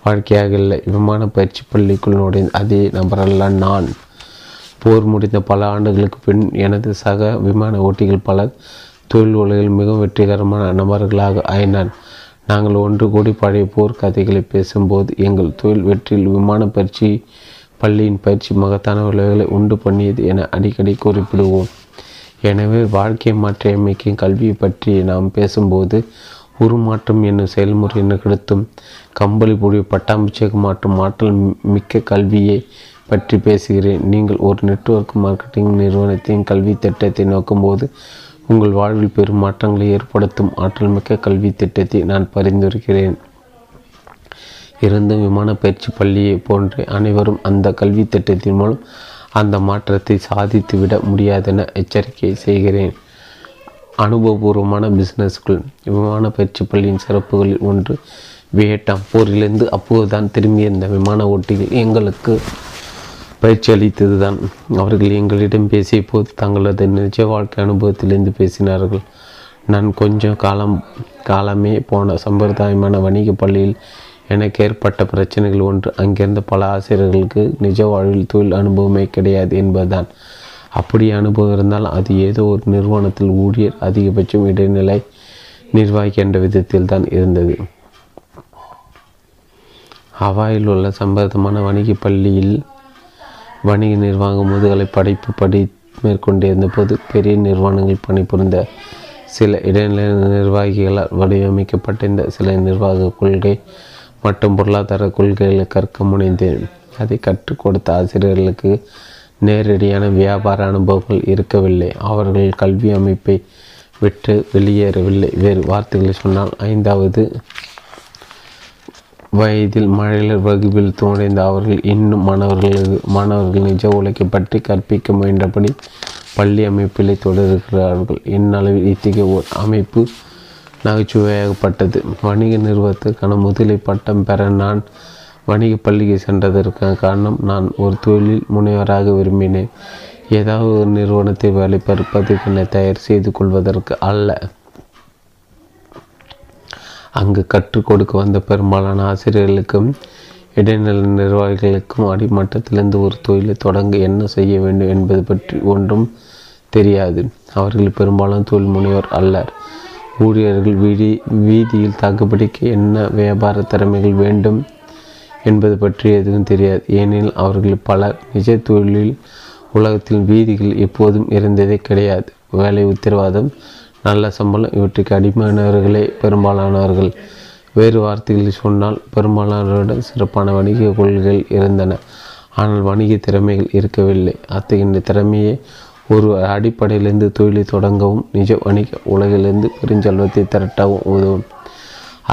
வாழ்க்கையாக இல்லை. விமான பயிற்சி பள்ளிக்குள் நுழைந்த அதே நபரல்ல நான். போர் முடிந்த பல ஆண்டுகளுக்கு பின் எனது சக விமான ஓட்டிகள் பலர் தொழில் உலகில் மிகவும் வெற்றிகரமான நபர்களாக ஆயினான் நாங்கள் ஒன்று கூடி பழைய போர் கதைகளை பேசும்போது எங்கள் தொழில் வெற்றியில் விமான பயிற்சி பள்ளியின் பயிற்சி மகத்தான விளைவுகளை உண்டு பண்ணியது என அடிக்கடி குறிப்பிடுவோம். எனவே வாழ்க்கை மாற்றியமைக்கும் கல்வியை பற்றி நாம் பேசும்போது உருமாற்றம் என்னும் செயல்முறை நிகழ்த்தும் கம்பளி பொழி பட்டாபிஷேகம் மாற்றும் ஆற்றல் மிக்க கல்வியை பற்றி பேசுகிறேன். நீங்கள் ஒரு நெட்வொர்க் மார்க்கெட்டிங் நிறுவனத்தின் கல்வி திட்டத்தை நோக்கும்போது உங்கள் வாழ்வில் பெரும் மாற்றங்களை ஏற்படுத்தும் ஆற்றல் மிக்க கல்வி திட்டத்தை நான் பரிந்துரைக்கிறேன். இருந்தும் விமான பயிற்சி பள்ளியை போன்ற அனைவரும் அந்த கல்வி திட்டத்தின் மூலம் அந்த மாற்றத்தை சாதித்துவிட முடியாதென எச்சரிக்கை செய்கிறேன். அனுபவபூர்வமான பிஸ்னஸ்கள் விமான பயிற்சி பள்ளியின் சிறப்புகளில் ஒன்று வியட்நாம் போரிலிருந்து அப்போதுதான் திரும்பியிருந்த விமான ஓட்டிகள் எங்களுக்கு பயிற்சி அளித்தது தான் அவர்கள் எங்களிடம் பேசிய போது தங்களது நிஜ வாழ்க்கை அனுபவத்திலிருந்து பேசினார்கள். நான் கொஞ்சம் காலம் காலமே போன சம்பிரதாயமான வணிக பள்ளியில் எனக்கு ஏற்பட்ட பிரச்சனைகள் ஒன்று. அங்கிருந்த பல ஆசிரியர்களுக்கு நிஜ வாழ்வில் தொழில் அனுபவமே கிடையாது என்பதுதான். அப்படி அனுபவம் இருந்தால் அது ஏதோ ஒரு நிறுவனத்தில் ஊழியர் அதிகபட்சம் இடைநிலை நிர்வாகி என்ற விதத்தில் தான் இருந்தது. ஹவாயில் உள்ள சம்பந்தமான வணிக பள்ளியில் வணிக நிர்வாக முதுகலை படைப்பு படி மேற்கொண்டிருந்த போது பெரிய நிறுவனங்கள் பணிபுரிந்த சில இடைநிலை நிர்வாகிகளால் வடிவமைக்கப்பட்டிருந்த சில நிர்வாக கொள்கை மற்றும் பொருளாதார கொள்கைகளை கற்க முனைந்தேன். அதை கற்றுக் கொடுத்த ஆசிரியர்களுக்கு நேரடியான வியாபார அனுபவங்கள் இருக்கவில்லை. அவர்கள் கல்வி அமைப்பை விட்டு வெளியேறவில்லை. வேறு வார்த்தைகளை சொன்னால் ஐந்தாவது வயதில் மழையர் வகுப்பில் தோடைந்த அவர்கள் இன்னும் மாணவர்களது மாணவர்கள் நிஜ உலகை பற்றி கற்பிக்க முயன்றபடி பள்ளி அமைப்பிலே தொடர்கிறார்கள். இந்நளவில் இத்தகைய ஒரு அமைப்பு நகைச்சுவையாகப்பட்டது. வணிக நிறுவனத்துக்கான முதலை பட்டம் பெற நான் வணிக பள்ளிக்கு சென்றதற்கான காரணம் நான் ஒரு தொழிலில் முனைவராக விரும்பினேன். ஏதாவது ஒரு நிறுவனத்தை வேலை பார்ப்பதற்கு என்னை தயார் செய்து கொள்வதற்கு அல்ல. அங்கு கற்றுக் கொடுக்க வந்த பெரும்பாலான ஆசிரியர்களுக்கும் இடைநிலை நிர்வாகிகளுக்கும் அடிமட்டத்திலிருந்து ஒரு தொழிலை தொடங்க என்ன செய்ய வேண்டும் என்பது பற்றி ஒன்றும் தெரியாது. அவர்கள் பெரும்பாலும் தொழில் முனைவர் அல்லர். ஊழியர்கள் வீதி வீதியில் தாக்குப்பிடிக்க என்ன வியாபார திறமைகள் வேண்டும் என்பது பற்றி எதுவும் தெரியாது. ஏனெனில் அவர்கள் பல நிஜ தொழிலில் உலகத்தில் வீதிகள் எப்போதும் இருந்ததே கிடையாது. வேலை உத்தரவாதம் நல்ல சம்பளம் இவற்றுக்கு அடிமையானவர்களே பெரும்பாலானவர்கள். வேறு வார்த்தைகளில் சொன்னால் பெரும்பாலானவரிடம் சிறப்பான வணிக கொள்கைகள் இருந்தன. ஆனால் வணிக திறமைகள் இருக்கவில்லை. அத்தகைய திறமையை ஒரு அடிப்படையிலிருந்து தொழிலை தொடங்கவும் நிஜ வணிக உலகிலிருந்து பெருஞ்செல்வத்தை திரட்டவும் உதவும்.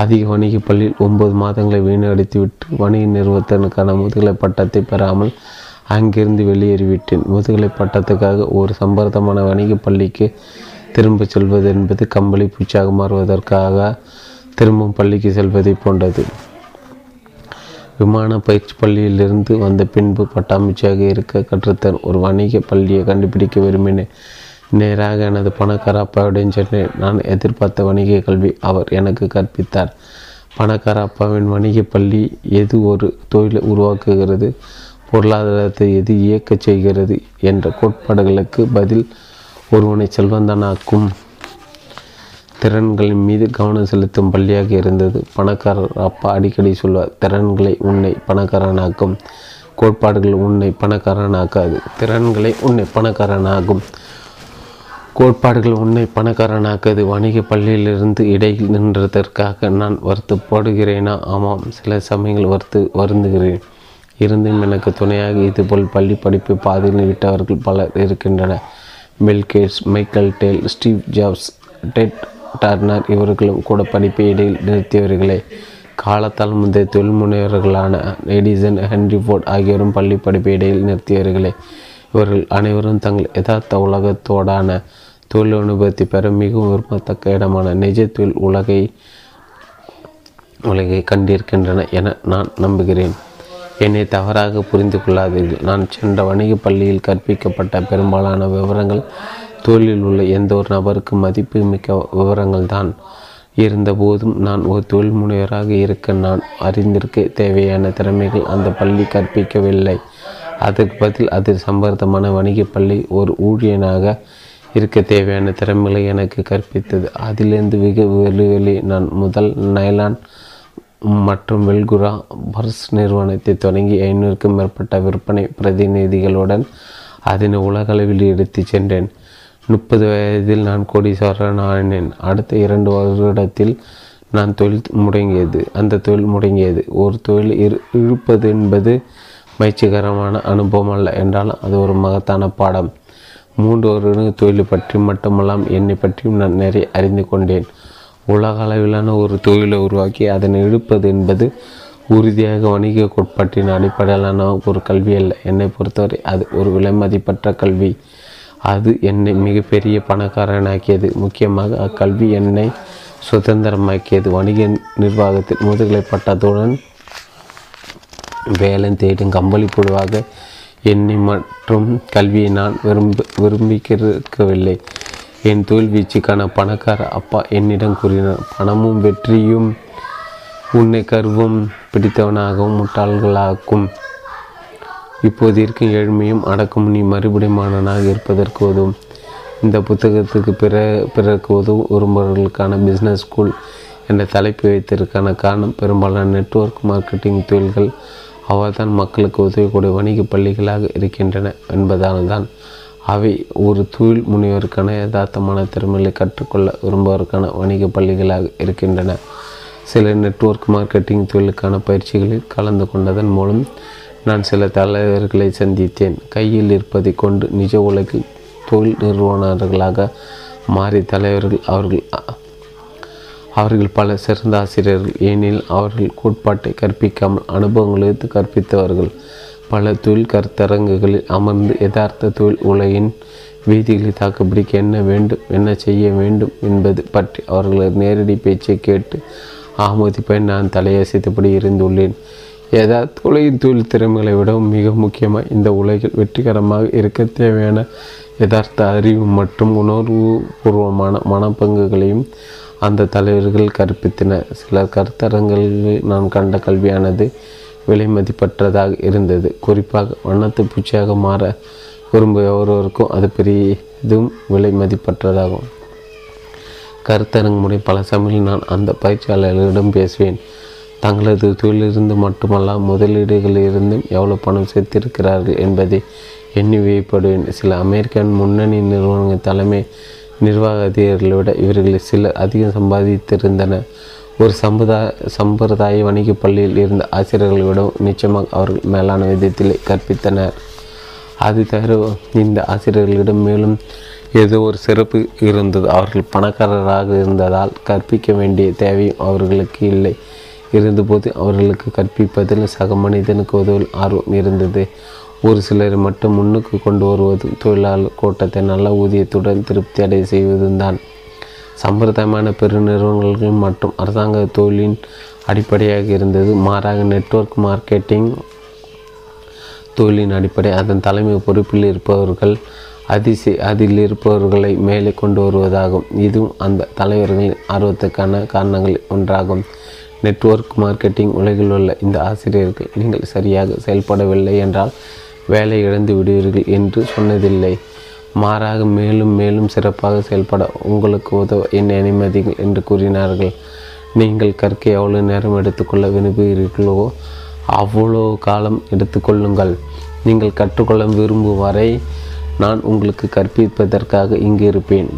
அதிக வணிக பள்ளியில் ஒன்பது மாதங்களை வீணடித்துவிட்டு வணிக நிறுவனத்திற்கான முதுகலை பட்டத்தை பெறாமல் அங்கிருந்து வெளியேறிவிட்டேன். முதுகலை பட்டத்துக்காக ஒரு சம்பிரதமான வணிக பள்ளிக்கு திரும்ப செல்வது என்பது கம்பளி பூச்சாக மாறுவதற்காக திரும்பும் பள்ளிக்கு செல்வதை போன்றது. விமான பயிற்சி பள்ளியிலிருந்து வந்த பின்பு பட்டாம்பூச்சியாக இருக்க கற்றுத்தன் ஒரு வணிக பள்ளியை கண்டுபிடிக்க விரும்பினேன். நேராக எனது பணக்கார அப்பாவுடன் சென்றேன். நான் எதிர்பார்த்த வணிக கல்வி அவர் எனக்கு கற்பித்தார். பணக்கார அப்பாவின் வணிக பள்ளி எது ஒரு தொழிலை உருவாக்குகிறது பொருளாதாரத்தை எது இயக்கச் செய்கிறது என்ற கோட்பாடுகளுக்கு பதில் ஒருவனை செல்வந்தனாக்கும் திறன்களின் மீது கவனம் செலுத்தும் பள்ளியாக இருந்தது. பணக்காரர் அப்பா அடிக்கடி சொல்வார் திறன்களை உன்னை பணக்காரனாக்கும். கோட்பாடுகள் உன்னை பணக்காரனாக்காது. திறன்களை உன்னை பணக்காரனாகும் கோட்பாடுகள் உன்னை பணக்காரனாக்காது. வணிக பள்ளியிலிருந்து இடையில் நின்றதற்காக நான் வருத்தப்படுகிறேனா ஆமாம் சில சமயங்கள் வருத்து வருந்துகிறேன். இருந்தும் எனக்கு துணையாக இதுபோல் பள்ளி படிப்பு பாதையில் விட்டவர்கள் பலர் இருக்கின்றனர். Bill Gates Michael Dell Steve Jobs Ted Turner இவர்களும் கூட படிப்பை இடையில் நிறுத்தியவர்களே. காலத்தால் முந்தைய தொழில் முனைவர்களான எடிசன் ஹென்ரி ஃபோர்ட் ஆகியோரும் பள்ளி படிப்பை இடையில் நிறுத்தியவர்களே. இவர்கள் அனைவரும் தங்கள் யதார்த்த உலகத்தோடான தொழில் அனுபவத்தை பெற மிகவும் விரும்பத்தக்க இடமான நிஜ தொழில் உலகை உலகை கண்டிருக்கின்றன என நான் நம்புகிறேன். என்னை தவறாக புரிந்து கொள்ளாதீர்கள். நான் சென்ற வணிக பள்ளியில் கற்பிக்கப்பட்ட பெரும்பாலான விவரங்கள் தொழிலில் உள்ள எந்த ஒரு நபருக்கு மதிப்பு மிக்க விவரங்கள் தான் இருந்தபோதும் நான் ஒரு தொழில் முனைவராக இருக்க நான் அறிந்திருக்க தேவையான திறமைகள் அந்த பள்ளி கற்பிக்கவில்லை. அதற்கு பதில் அதில் சம்பர்த்தமான வணிக பள்ளி ஒரு ஊழியனாக இருக்க தேவையான திறமைகளை எனக்கு கற்பித்தது. அதிலிருந்து வெகு வெளிவெளி நான் முதல் நைலான் மற்றும் வெல்குரா பர்ஸ் நிறுவனத்தை தொடங்கி ஐநூறுக்கும் மேற்பட்ட விற்பனை பிரதிநிதிகளுடன் அதனை உலகளவில் எடுத்து சென்றேன். முப்பது வயதில் நான் கோடீஸ்வரன் ஆனேன் அடுத்த இரண்டு வருடத்தில் நான் தொழில் முடங்கியது. அந்த தொழில் முடங்கியது. ஒரு தொழில் இரு இழுப்பது என்பது மகிழ்ச்சிகரமான அனுபவம் அல்ல. என்றாலும் அது ஒரு மகத்தான பாடம். மூன்று வருடங்கள் தொழில் பற்றி மட்டுமல்லாம் என்னை பற்றியும் நான் நிறைய அறிந்து கொண்டேன். உலக அளவிலான ஒரு தொழிலை உருவாக்கி அதனை இழுப்பது என்பது உறுதியாக வணிக கோட்பாட்டின் அடிப்படையிலான ஒரு கல்வி அல்ல. என்னை பொறுத்தவரை அது ஒரு விலைமதிப்பற்ற கல்வி. அது என்னை மிகப்பெரிய பணக்காரனாக்கியது. முக்கியமாக அக்கல்வி என்னை சுதந்திரமாக்கியது. வணிக நிர்வாகத்தில் முதுகலை பட்டத்துடன் வேலை தேடும் கம்பளி புழுவாக என்னை மற்றும் கல்வியை நான் விரும்ப விரும்பிக்கவில்லை என் தொழில் வீச்சுக்கான பணக்கார அப்பா என்னிடம் கூறினார் பணமும் வெற்றியும் உன்னை கருவம் பிடித்தவனாகவும் முட்டாள்களாக்கும். இப்போது இருக்கும் ஏழ்மையும் அடக்கும் நீ மறுபடியும் மாணவனாக இருப்பதற்கு உதவும். இந்த புத்தகத்துக்கு பிற பிறகு உதவும் விரும்புவர்களுக்கான பிஸ்னஸ் ஸ்கூல் என்ற தலைப்பு வைத்ததற்கான காரணம் பெரும்பாலான நெட்வொர்க் மார்க்கெட்டிங் தொழில்கள் அவர்தான் மக்களுக்கு உதவக்கூடிய வணிக பள்ளிகளாக இருக்கின்றன என்பதால் தான் அவை ஒரு தொழில் முனைவருக்கான யதார்த்தமான திறமைகளை கற்றுக்கொள்ள விரும்புவதற்கான வணிக பள்ளிகளாக இருக்கின்றன. சில நெட்வொர்க் மார்க்கெட்டிங் தொழிலுக்கான பயிற்சிகளில் கலந்து கொண்டதன் மூலம் நான் சில தலைவர்களை சந்தித்தேன். கையில் இருப்பதை கொண்டு நிஜ உலகில் தொழில் நிறுவனர்களாக மாறி தலைவர்கள் அவர்கள் அவர்கள் பல சிறந்த ஆசிரியர்கள். ஏனெனில் அவர்கள் கோட்பாட்டை கற்பிக்காமல் அனுபவங்களுக்கு கற்பித்தவர்கள். பல தொழில் கருத்தரங்குகளில் அமர்ந்து யதார்த்த தொழில் உலகின் வீதிகளை தாக்குப்பிடிக்க என்ன வேண்டும் என்ன செய்ய வேண்டும் என்பது பற்றி அவர்களது நேரடி பேச்சை கேட்டு ஆமோதிப்பை நான் தலையசைத்தபடி இருந்துள்ளேன். யதார்த்த உலகின் தொழில் திறமைகளை விடவும் மிக முக்கியமாக இந்த உலகில் வெற்றிகரமாக இருக்க தேவையான யதார்த்த அறிவு மற்றும் உணர்வு பூர்வமான மனப்பங்குகளையும் அந்த தலைவர்கள் கற்பித்தனர். சில கருத்தரங்களில் நான் கண்ட கல்வியானது விலை மதிப்பற்றதாக இருந்தது. குறிப்பாக வண்ணத்து பூச்சியாக மாற விரும்பும் ஒருவருக்கும் அது பெரிதும் விலை மதிப்பற்றதாகும். கருத்தரங்கு முறை பல சமயங்களில் நான் அந்த பயிற்சியாளர்களிடம் பேசுவேன். தங்களது தொழிலிருந்து மட்டுமல்ல முதலீடுகளிலிருந்தும் எவ்வளவு பணம் சேர்த்திருக்கிறார்கள் என்பதை எண்ணி வைப்படுவேன் சில அமெரிக்கன் முன்னணி நிறுவனங்கள் தலைமை நிர்வாக அதிகாரிகளை விட இவர்களில் சிலர் அதிகம் சம்பாதித்திருந்தனர். ஒரு சம்பிரதாய சம்பிரதாய வணிக பள்ளியில் இருந்த ஆசிரியர்களை விடவும் நிச்சயமாக அவர்கள் மேலான விதத்தில் கற்பித்தனர். அது தவிர இந்த ஆசிரியர்களிடம் மேலும் ஏதோ ஒரு சிறப்பு இருந்தது. அவர்கள் பணக்காரராக இருந்ததால் கற்பிக்க வேண்டிய தேவையும் அவர்களுக்கு இல்லை. இருந்தபோது அவர்களுக்கு கற்பிப்பதில் சக மனிதனுக்கு உதவும் ஆர்வம் இருந்தது. ஒரு சிலர் மட்டும் முன்னுக்கு கொண்டு வருவது தொழிலாளர் கூட்டத்தை நல்ல ஊதியத்துடன் திருப்தி அடைய செய்வதும் தான் சம்பிரதாயமான பெருநிறுவனங்கள் மற்றும் அரசாங்க தொழிலின் அடிப்படையாக இருந்தது. மாறாக நெட்வொர்க் மார்க்கெட்டிங் தொழிலின் அடிப்படை. அதன் தலைமை பொறுப்பில் இருப்பவர்கள் அதிசய அதில் இருப்பவர்களை மேலே கொண்டு வருவதாகும். இதுவும் அந்த தலைவர்களின் ஆர்வத்துக்கான காரணங்களில் ஒன்றாகும். நெட்வொர்க் மார்க்கெட்டிங் உலகில் உள்ள இந்த ஆசிரியர்கள் நீங்கள் சரியாக செயல்படவில்லை என்றால் வேலை இழந்து விடுவீர்கள் என்று சொன்னதில்லை. மாறாக மேலும் மேலும் சிறப்பாக செயல்பட உங்களுக்கு உதவ என்னை அனுமதிகள் என்று கூறினார்கள். நீங்கள் கற்க எவ்வளோ நேரம் எடுத்துக்கொள்ள விரும்புகிறீர்களோ? அவ்வளோ காலம் எடுத்துக்கொள்ளுங்கள் நீங்கள் கற்றுக்கொள்ள விரும்பும் வரை நான் உங்களுக்கு கற்பிப்பதற்காக இங்கு இருப்பேன்.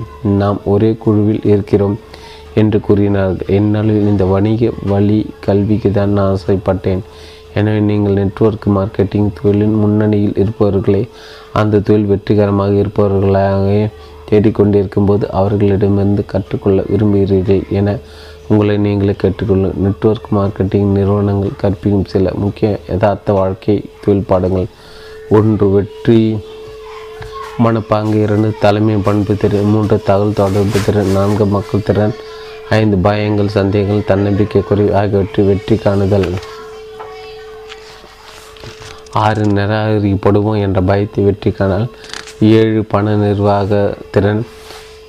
நாம் ஒரே குழுவில் இருக்கிறோம். என்று கூறினார்கள். என்னால் இந்த வணிக வழி கல்விக்கு தான் நான் ஆசைப்பட்டேன். எனவே நீங்கள் நெட்வொர்க் மார்க்கெட்டிங் தொழிலின் முன்னணியில் இருப்பவர்களே அந்த தொழில் வெற்றிகரமாக இருப்பவர்களாக தேடிக்கொண்டிருக்கும்போது அவர்களிடமிருந்து கற்றுக்கொள்ள விரும்புகிறீர்கள் என உங்களை நீங்களே கேட்டுக்கொள்ளும். நெட்வொர்க் மார்க்கெட்டிங் நிறுவனங்கள் கற்பிக்கும் சில முக்கிய யதார்த்த வாழ்க்கை தொழில் பாடங்கள். ஒன்று வெற்றி மனப்பாங்கு இரண்டு தலைமை பண்பு திறன் மூன்று தகவல் தொடர்பு திறன் நான்கு மக்கள் திறன் ஐந்து பயங்கள் சந்தேகங்கள் தன்னம்பிக்கை குறைவு ஆகியவற்றை வெற்றி காணுதல். ஆறு நிராகரிக்கப்படுவோம் என்ற பயத்தை வெற்றி காணல். ஏழு பண நிர்வாக திறன்.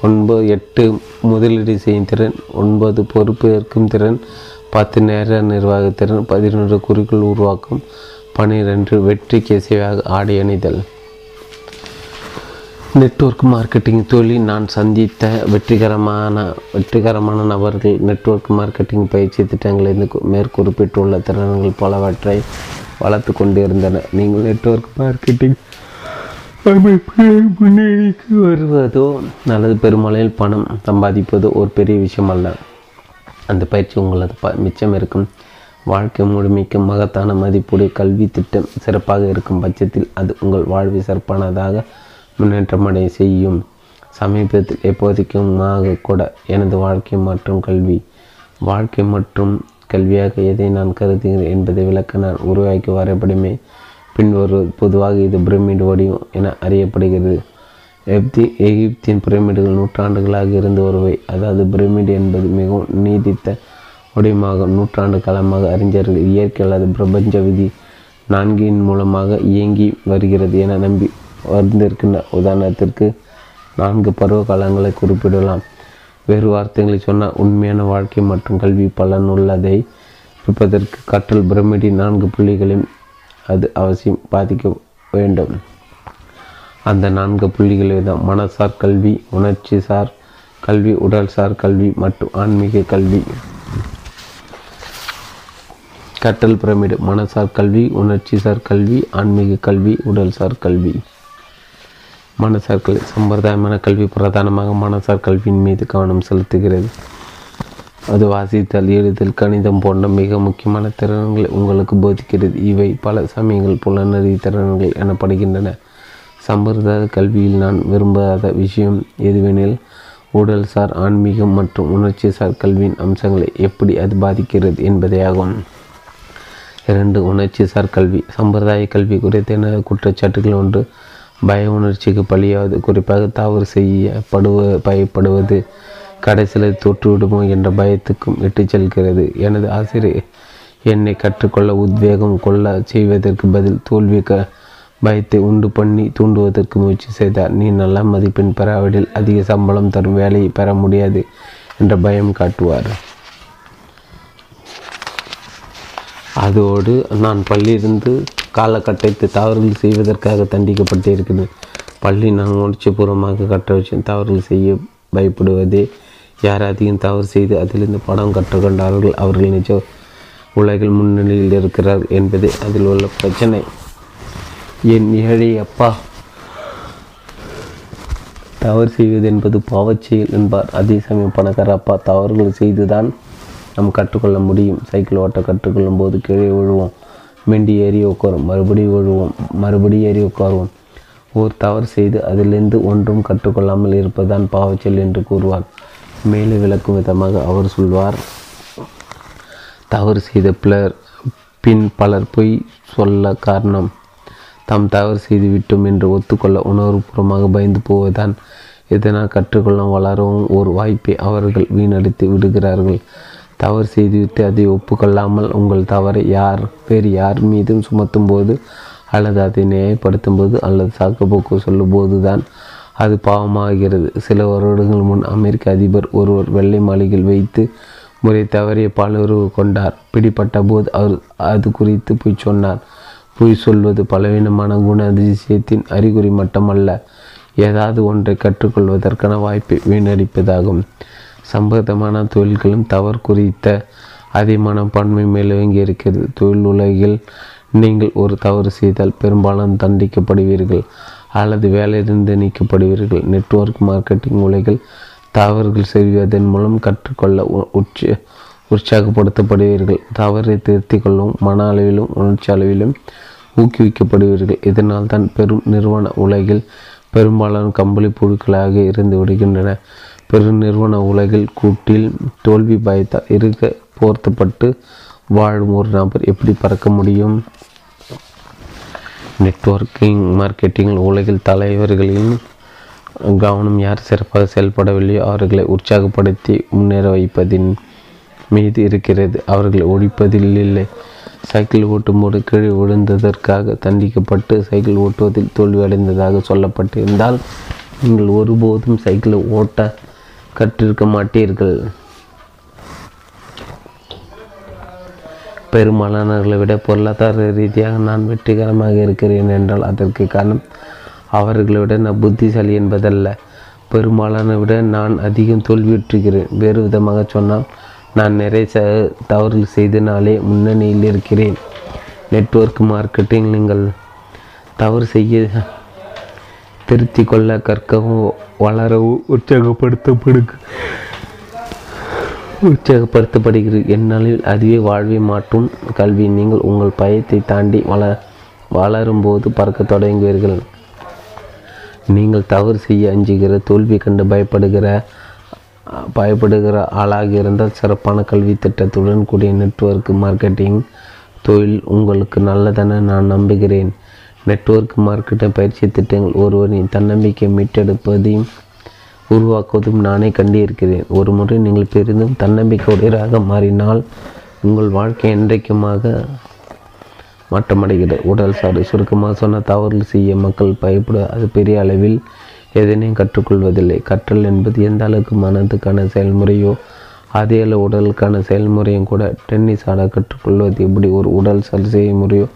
ஒன்பது எட்டு முதலீடு செய்யும் திறன். ஒன்பது பொறுப்பு ஏற்கும் திறன். பத்து நேர நிர்வாக திறன். பதினொன்று குறிக்கோள் உருவாக்கும். பனிரெண்டு வெற்றிக்கு இசைவாக ஆடை அணிதல். நெட்வொர்க் மார்க்கெட்டிங் தொழில் நான் சந்தித்த வெற்றிகரமான வெற்றிகரமான நபர்கள் நெட்வொர்க் மார்க்கெட்டிங் பயிற்சி திட்டங்களிலிருந்து மேற்குறிப்பிட்டுள்ள திறன்கள் பலவற்றை வளர்த்து கொண்டிருந்தன. நீங்கள் நெட்வொர்க் மார்க்கெட்டிங் முன்னேறிக்கு வருவதோ அல்லது பெருமளவில் பணம் சம்பாதிப்பதோ ஒரு பெரிய விஷயம் அல்ல. அந்த பயிற்சி உங்களது ப மிச்சம் இருக்கும். வாழ்க்கை முழுமைக்கு மகத்தான மதிப்புடைய கல்வி திட்டம் சிறப்பாக இருக்கும் பட்சத்தில் அது உங்கள் வாழ்வை சிறப்பானதாக முன்னேற்றமடை செய்யும் சமீபத்தில் எப்போதைக்குமாக கூட எனது வாழ்க்கை மற்றும் கல்வி. வாழ்க்கை மற்றும் கல்வியாக எதை நான் கருதுகிறேன் என்பதை விளக்க நான் உருவாக்கி வரைபடமே பின்வருவது பொதுவாக இது பிரமிடு வடிவம் என அறியப்படுகிறது. எப்தி எகிப்தின் பிரமிடுகள் நூற்றாண்டுகளாக இருந்து வருவை. அதாவது பிரமிடு என்பது மிகவும் நீதித்த வடிவமாக நூற்றாண்டு காலமாக அறிஞர்கள் இயற்கை அல்லது பிரபஞ்ச விதி நான்கின் மூலமாக இயங்கி வருகிறது என நம்பி வந்திருக்கின்றன உதாரணத்திற்கு நான்கு பருவ காலங்களை குறிப்பிடலாம். வேறு வார்த்தைகளை சொன்னால் உண்மையான வாழ்க்கை மற்றும் கல்வி பலன் உள்ளதை இருப்பதற்கு கற்றல் பிரமிடி நான்கு புள்ளிகளையும் அது அவசியம் பாதிக்க வேண்டும். அந்த நான்கு புள்ளிகளே தான் மனசார் கல்வி உணர்ச்சி சார் கல்வி உடல்சார் கல்வி மற்றும் ஆன்மீக கல்வி. கற்றல் பிரமிடு மனசார் கல்வி உணர்ச்சி சார் கல்வி ஆன்மீக கல்வி உடல்சார் கல்வி. மனசார் கல்வி சம்பிரதாயமான கல்வி பிரதானமாக மனசார் கல்வியின் மீது கவனம் செலுத்துகிறது. அது வாசித்தல் எழுதல் கணிதம் போன்ற மிக முக்கியமான திறன்களை உங்களுக்கு போதிக்கிறது. இவை பல சமயங்கள் புலனறி திறன்கள் எனப்படுகின்றன. சம்பிரதாய கல்வியில் நான் விரும்பாத விஷயம் எதுவெனில் உடல்சார் ஆன்மீகம் மற்றும் உணர்ச்சி சார் கல்வியின் அம்சங்களை எப்படி அது பாதிக்கிறது என்பதேயாகும். இரண்டு உணர்ச்சி சார் கல்வி. சம்பிரதாய கல்வி குறித்த குற்றச்சாட்டுகள் ஒன்று பய உணர்ச்சிக்கு பலியாவது குறிப்பாக தவறு செய்யப்படுவ பயப்படுவது கடைசியில் தோற்றுவிடுமோ என்ற பயத்துக்கும் இட்டு செல்கிறது. எனது ஆசிரியர் என்னை கற்றுக்கொள்ள உத்வேகம் கொள்ள செய்வதற்கு பதில் தோல்வி க பயத்தை உண்டு பண்ணி தூண்டுவதற்கு முயற்சி செய்தார். நீ நல்ல மதிப்பெண் பெறாவிடில் அதிக சம்பளம் தரும் வேலையை பெற முடியாது என்ற பயம் காட்டுவார். அதோடு நான் பள்ளியிருந்து காலகட்டத்தை தவறுகள் செய்வதற்காக தண்டிக்கப்பட்டிருக்கிறேன் பள்ளி நான் உணர்ச்சிபூர்வமாக கற்ற விஷயம் தவறுகள் செய்ய பயப்படுவதே. யார் அதிகம் தவறு செய்து அதிலிருந்து படம் கற்றுக்கொண்டார்கள் அவர்கள் நிஜ உலகில் முன்னணியில் இருக்கிறார் என்பதே அதில் உள்ள பிரச்சனை. என் ஏழை அப்பா தவறு செய்வது என்பது பாவச்செயல் என்பார். அதே சமயம் பணக்கார அப்பா தவறுகள் செய்துதான் நாம் கற்றுக்கொள்ள முடியும். சைக்கிள் ஓட்ட கற்றுக்கொள்ளும் போது கீழே விழுவோம். மிண்டி ஏறி உட்காரும். மறுபடியும் விழுவோம் மறுபடியும் ஏறி உட்காருவோம். ஓர் தவறு செய்து அதிலிருந்து ஒன்றும் கற்றுக்கொள்ளாமல் இருப்பதுதான் பாவச்சல் என்று கூறுவார். மேலே விளக்கும் விதமாக அவர் சொல்வார் தவறு செய்த பிளர் பின் பலர் பொய் சொல்ல காரணம். தாம் தவறு செய்து விட்டோம் என்று ஒத்துக்கொள்ள உணர்வுபூர்வமாக பயந்து போவதுதான். இதனால் கற்றுக்கொள்ளும் வளரவும் ஒரு வாய்ப்பை அவர்கள் வீணடித்து விடுகிறார்கள். தவறு செய்துவிட்டு அதை ஒப்புக்கொள்ளாமல் உங்கள் தவறை யார் வேறு யார் மீதும் சுமத்தும் போது அல்லது அதை நியாயப்படுத்தும் போது அல்லது சாக்குப்போக்கு சொல்லும் போது தான் அது பாவமாகிறது. சில வருடங்கள் முன் அமெரிக்க அதிபர் ஒருவர் வெள்ளை மாளிகையில் வைத்து முறை தவறிய பாலுறவு கொண்டார். பிடிப்பட்ட போது அவர் அது குறித்து பொய் சொன்னார். பொய் சொல்வது பலவீனமான குண அதிசயத்தின் அறிகுறி மட்டுமல்ல ஏதாவது ஒன்றை கற்றுக்கொள்வதற்கான வாய்ப்பை வீணடிப்பதாகும். சம்பந்தமான தொழில்களும் தவறு குறித்த அதிகமான பன்மை மேலோங்கி இருக்கிறது. தொழில் உலகில் நீங்கள் ஒரு தவறு செய்தால் பெரும்பாலும் தண்டிக்கப்படுவீர்கள் அல்லது வேலையிலிருந்து நீக்கப்படுவீர்கள். நெட்வொர்க் மார்க்கெட்டிங் உலகில் தவறுகள் செய்வதன் மூலம் கற்றுக்கொள்ள உற்ச உற்சாகப்படுத்தப்படுவீர்கள். தவறை திருத்திக் கொள்ளவும் மன அளவிலும் உணர்ச்சி அளவிலும் ஊக்குவிக்கப்படுவீர்கள். இதனால் தான் பெரும் நிறுவன உலகில் பெரும்பாலான கம்பளி புழுக்களாக இருந்து விடுகின்றன. பெருநிறுவன உலகில் கூட்டில் தோல்வி பயத்தால் இருக்க போர்த்தப்பட்டு வாழும் ஒரு நபர் எப்படி பறக்க முடியும்? நெட்வொர்க்கிங் மார்க்கெட்டிங் உலகில் தலைவர்களின் கவனம் யார் சிறப்பாக செயல்படவில்லையோ அவர்களை உற்சாகப்படுத்தி முன்னேற வைப்பதின் மீது இருக்கிறது. அவர்களை ஒழிப்பதில் இல்லை. சைக்கிள் ஓட்டும்போது கீழே விழுந்ததற்காக தண்டிக்கப்பட்டு சைக்கிள் ஓட்டுவதில் தோல்வியடைந்ததாக சொல்லப்பட்டிருந்தால் நீங்கள் ஒருபோதும் சைக்கிளை ஓட்ட கற்றிருக்க மாட்டீர்கள். பெரும்பாலானவர்களை விட பொருளாதார ரீதியாக நான் வெற்றிகரமாக இருக்கிறேன் என்றால் அதற்கு காரணம் அவர்களை விட நான் புத்திசாலி என்பதல்ல. பெரும்பாலான விட நான் அதிகம் தோல்வியுற்றுகிறேன் வேறு விதமாக சொன்னால் நான் நிறைய ச தவறுகள் செய்தனாலே முன்னணியில் இருக்கிறேன். நெட்வொர்க் மார்க்கெட்டிங் நீங்கள் தவறு செய்ய திருத்தி கொள்ள கற்கவும் வளரவும் உற்சாகப்படுத்தப்படுக்கு உற்சாகப்படுத்தப்படுகிறது. என்னாலில் அதுவே வாழ்வை மாற்றும் கல்வி. நீங்கள் உங்கள் பயத்தை தாண்டி வள வளரும்போது பறக்க தொடங்குவீர்கள். நீங்கள் தவறு செய்ய அஞ்சுகிற தோல்வி கண்டு பயப்படுகிற பயப்படுகிற ஆளாக இருந்தால் சிறப்பான கல்வி திட்டத்துடன் கூடிய நெட்வொர்க் மார்க்கெட்டிங் தொழில் உங்களுக்கு நல்லதென நான் நம்புகிறேன். நெட்வொர்க் மார்க்கெட்டை பயிற்சி திட்டங்கள் ஒருவரின் தன்னம்பிக்கை மீட்டெடுப்பதையும் உருவாக்குவதும் நானே கண்டிருக்கிறேன். ஒரு முறை நீங்கள் பெரிதும் தன்னம்பிக்கையுடையராக மாறினால் உங்கள் வாழ்க்கை என்றைக்குமாக மாற்றமடைகிறது. உடல் சாரி சுருக்கமாக சொன்ன தவறுகள் செய்ய மக்கள் பயப்பட அது பெரிய அளவில் எதனையும் கற்றுக்கொள்வதில்லை. கற்றல் என்பது எந்த அளவுக்கு மனதுக்கான செயல்முறையோ அதே அளவு உடலுக்கான செயல்முறையும் கூட. டென்னிஸ் ஆட கற்றுக்கொள்வது எப்படி? ஒரு உடல் சார் முறையோ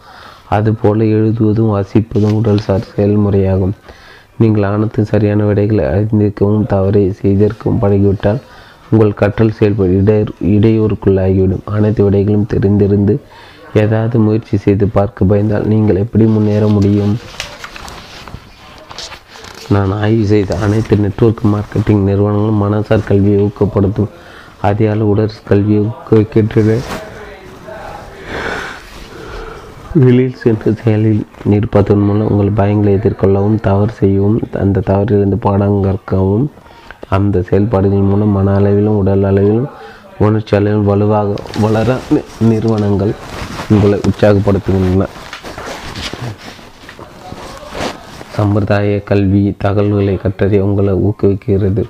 அதுபோல எழுதுவதும் வாசிப்பதும் உடல் சார் செயல்முறையாகும். நீங்கள் அனைத்து சரியான விடைகளை அறிந்திருக்கவும் தவறை செய்திருக்கவும் பழகிவிட்டால் உங்கள் கற்றல் செயல்பாடு இடை இடையூறுக்குள்ளாகிவிடும். அனைத்து விடைகளும் தெரிந்திருந்து ஏதாவது முயற்சி செய்து பார்க்க பயந்தால் நீங்கள் எப்படி முன்னேற முடியும்? நான் ஆய்வு செய்த அனைத்து நெட்வொர்க் மார்க்கெட்டிங் நிறுவனங்களும் மனசார் கல்வியை ஊக்கப்படுத்தும். அதே அளவு உடற் கல்வியை ஊக்குவிக்கின்றன. வெளியில் சென்று செயலில் இருப்பதன் மூலம் உங்கள் பயங்களை எதிர்கொள்ளவும் தவறு செய்யவும் அந்த தவறிலிருந்து பாடம் கற்கவும் அந்த செயல்பாடுகள் மூலம் மன அளவிலும் உடல் அளவிலும் உணர்ச்சி அளவிலும் வலுவாக வளர நிறுவனங்கள் உங்களை உற்சாகப்படுத்துகின்றன. சம்பிரதாய கல்வி தகவல்களை கற்றறிய உங்களை ஊக்குவிக்கிறது.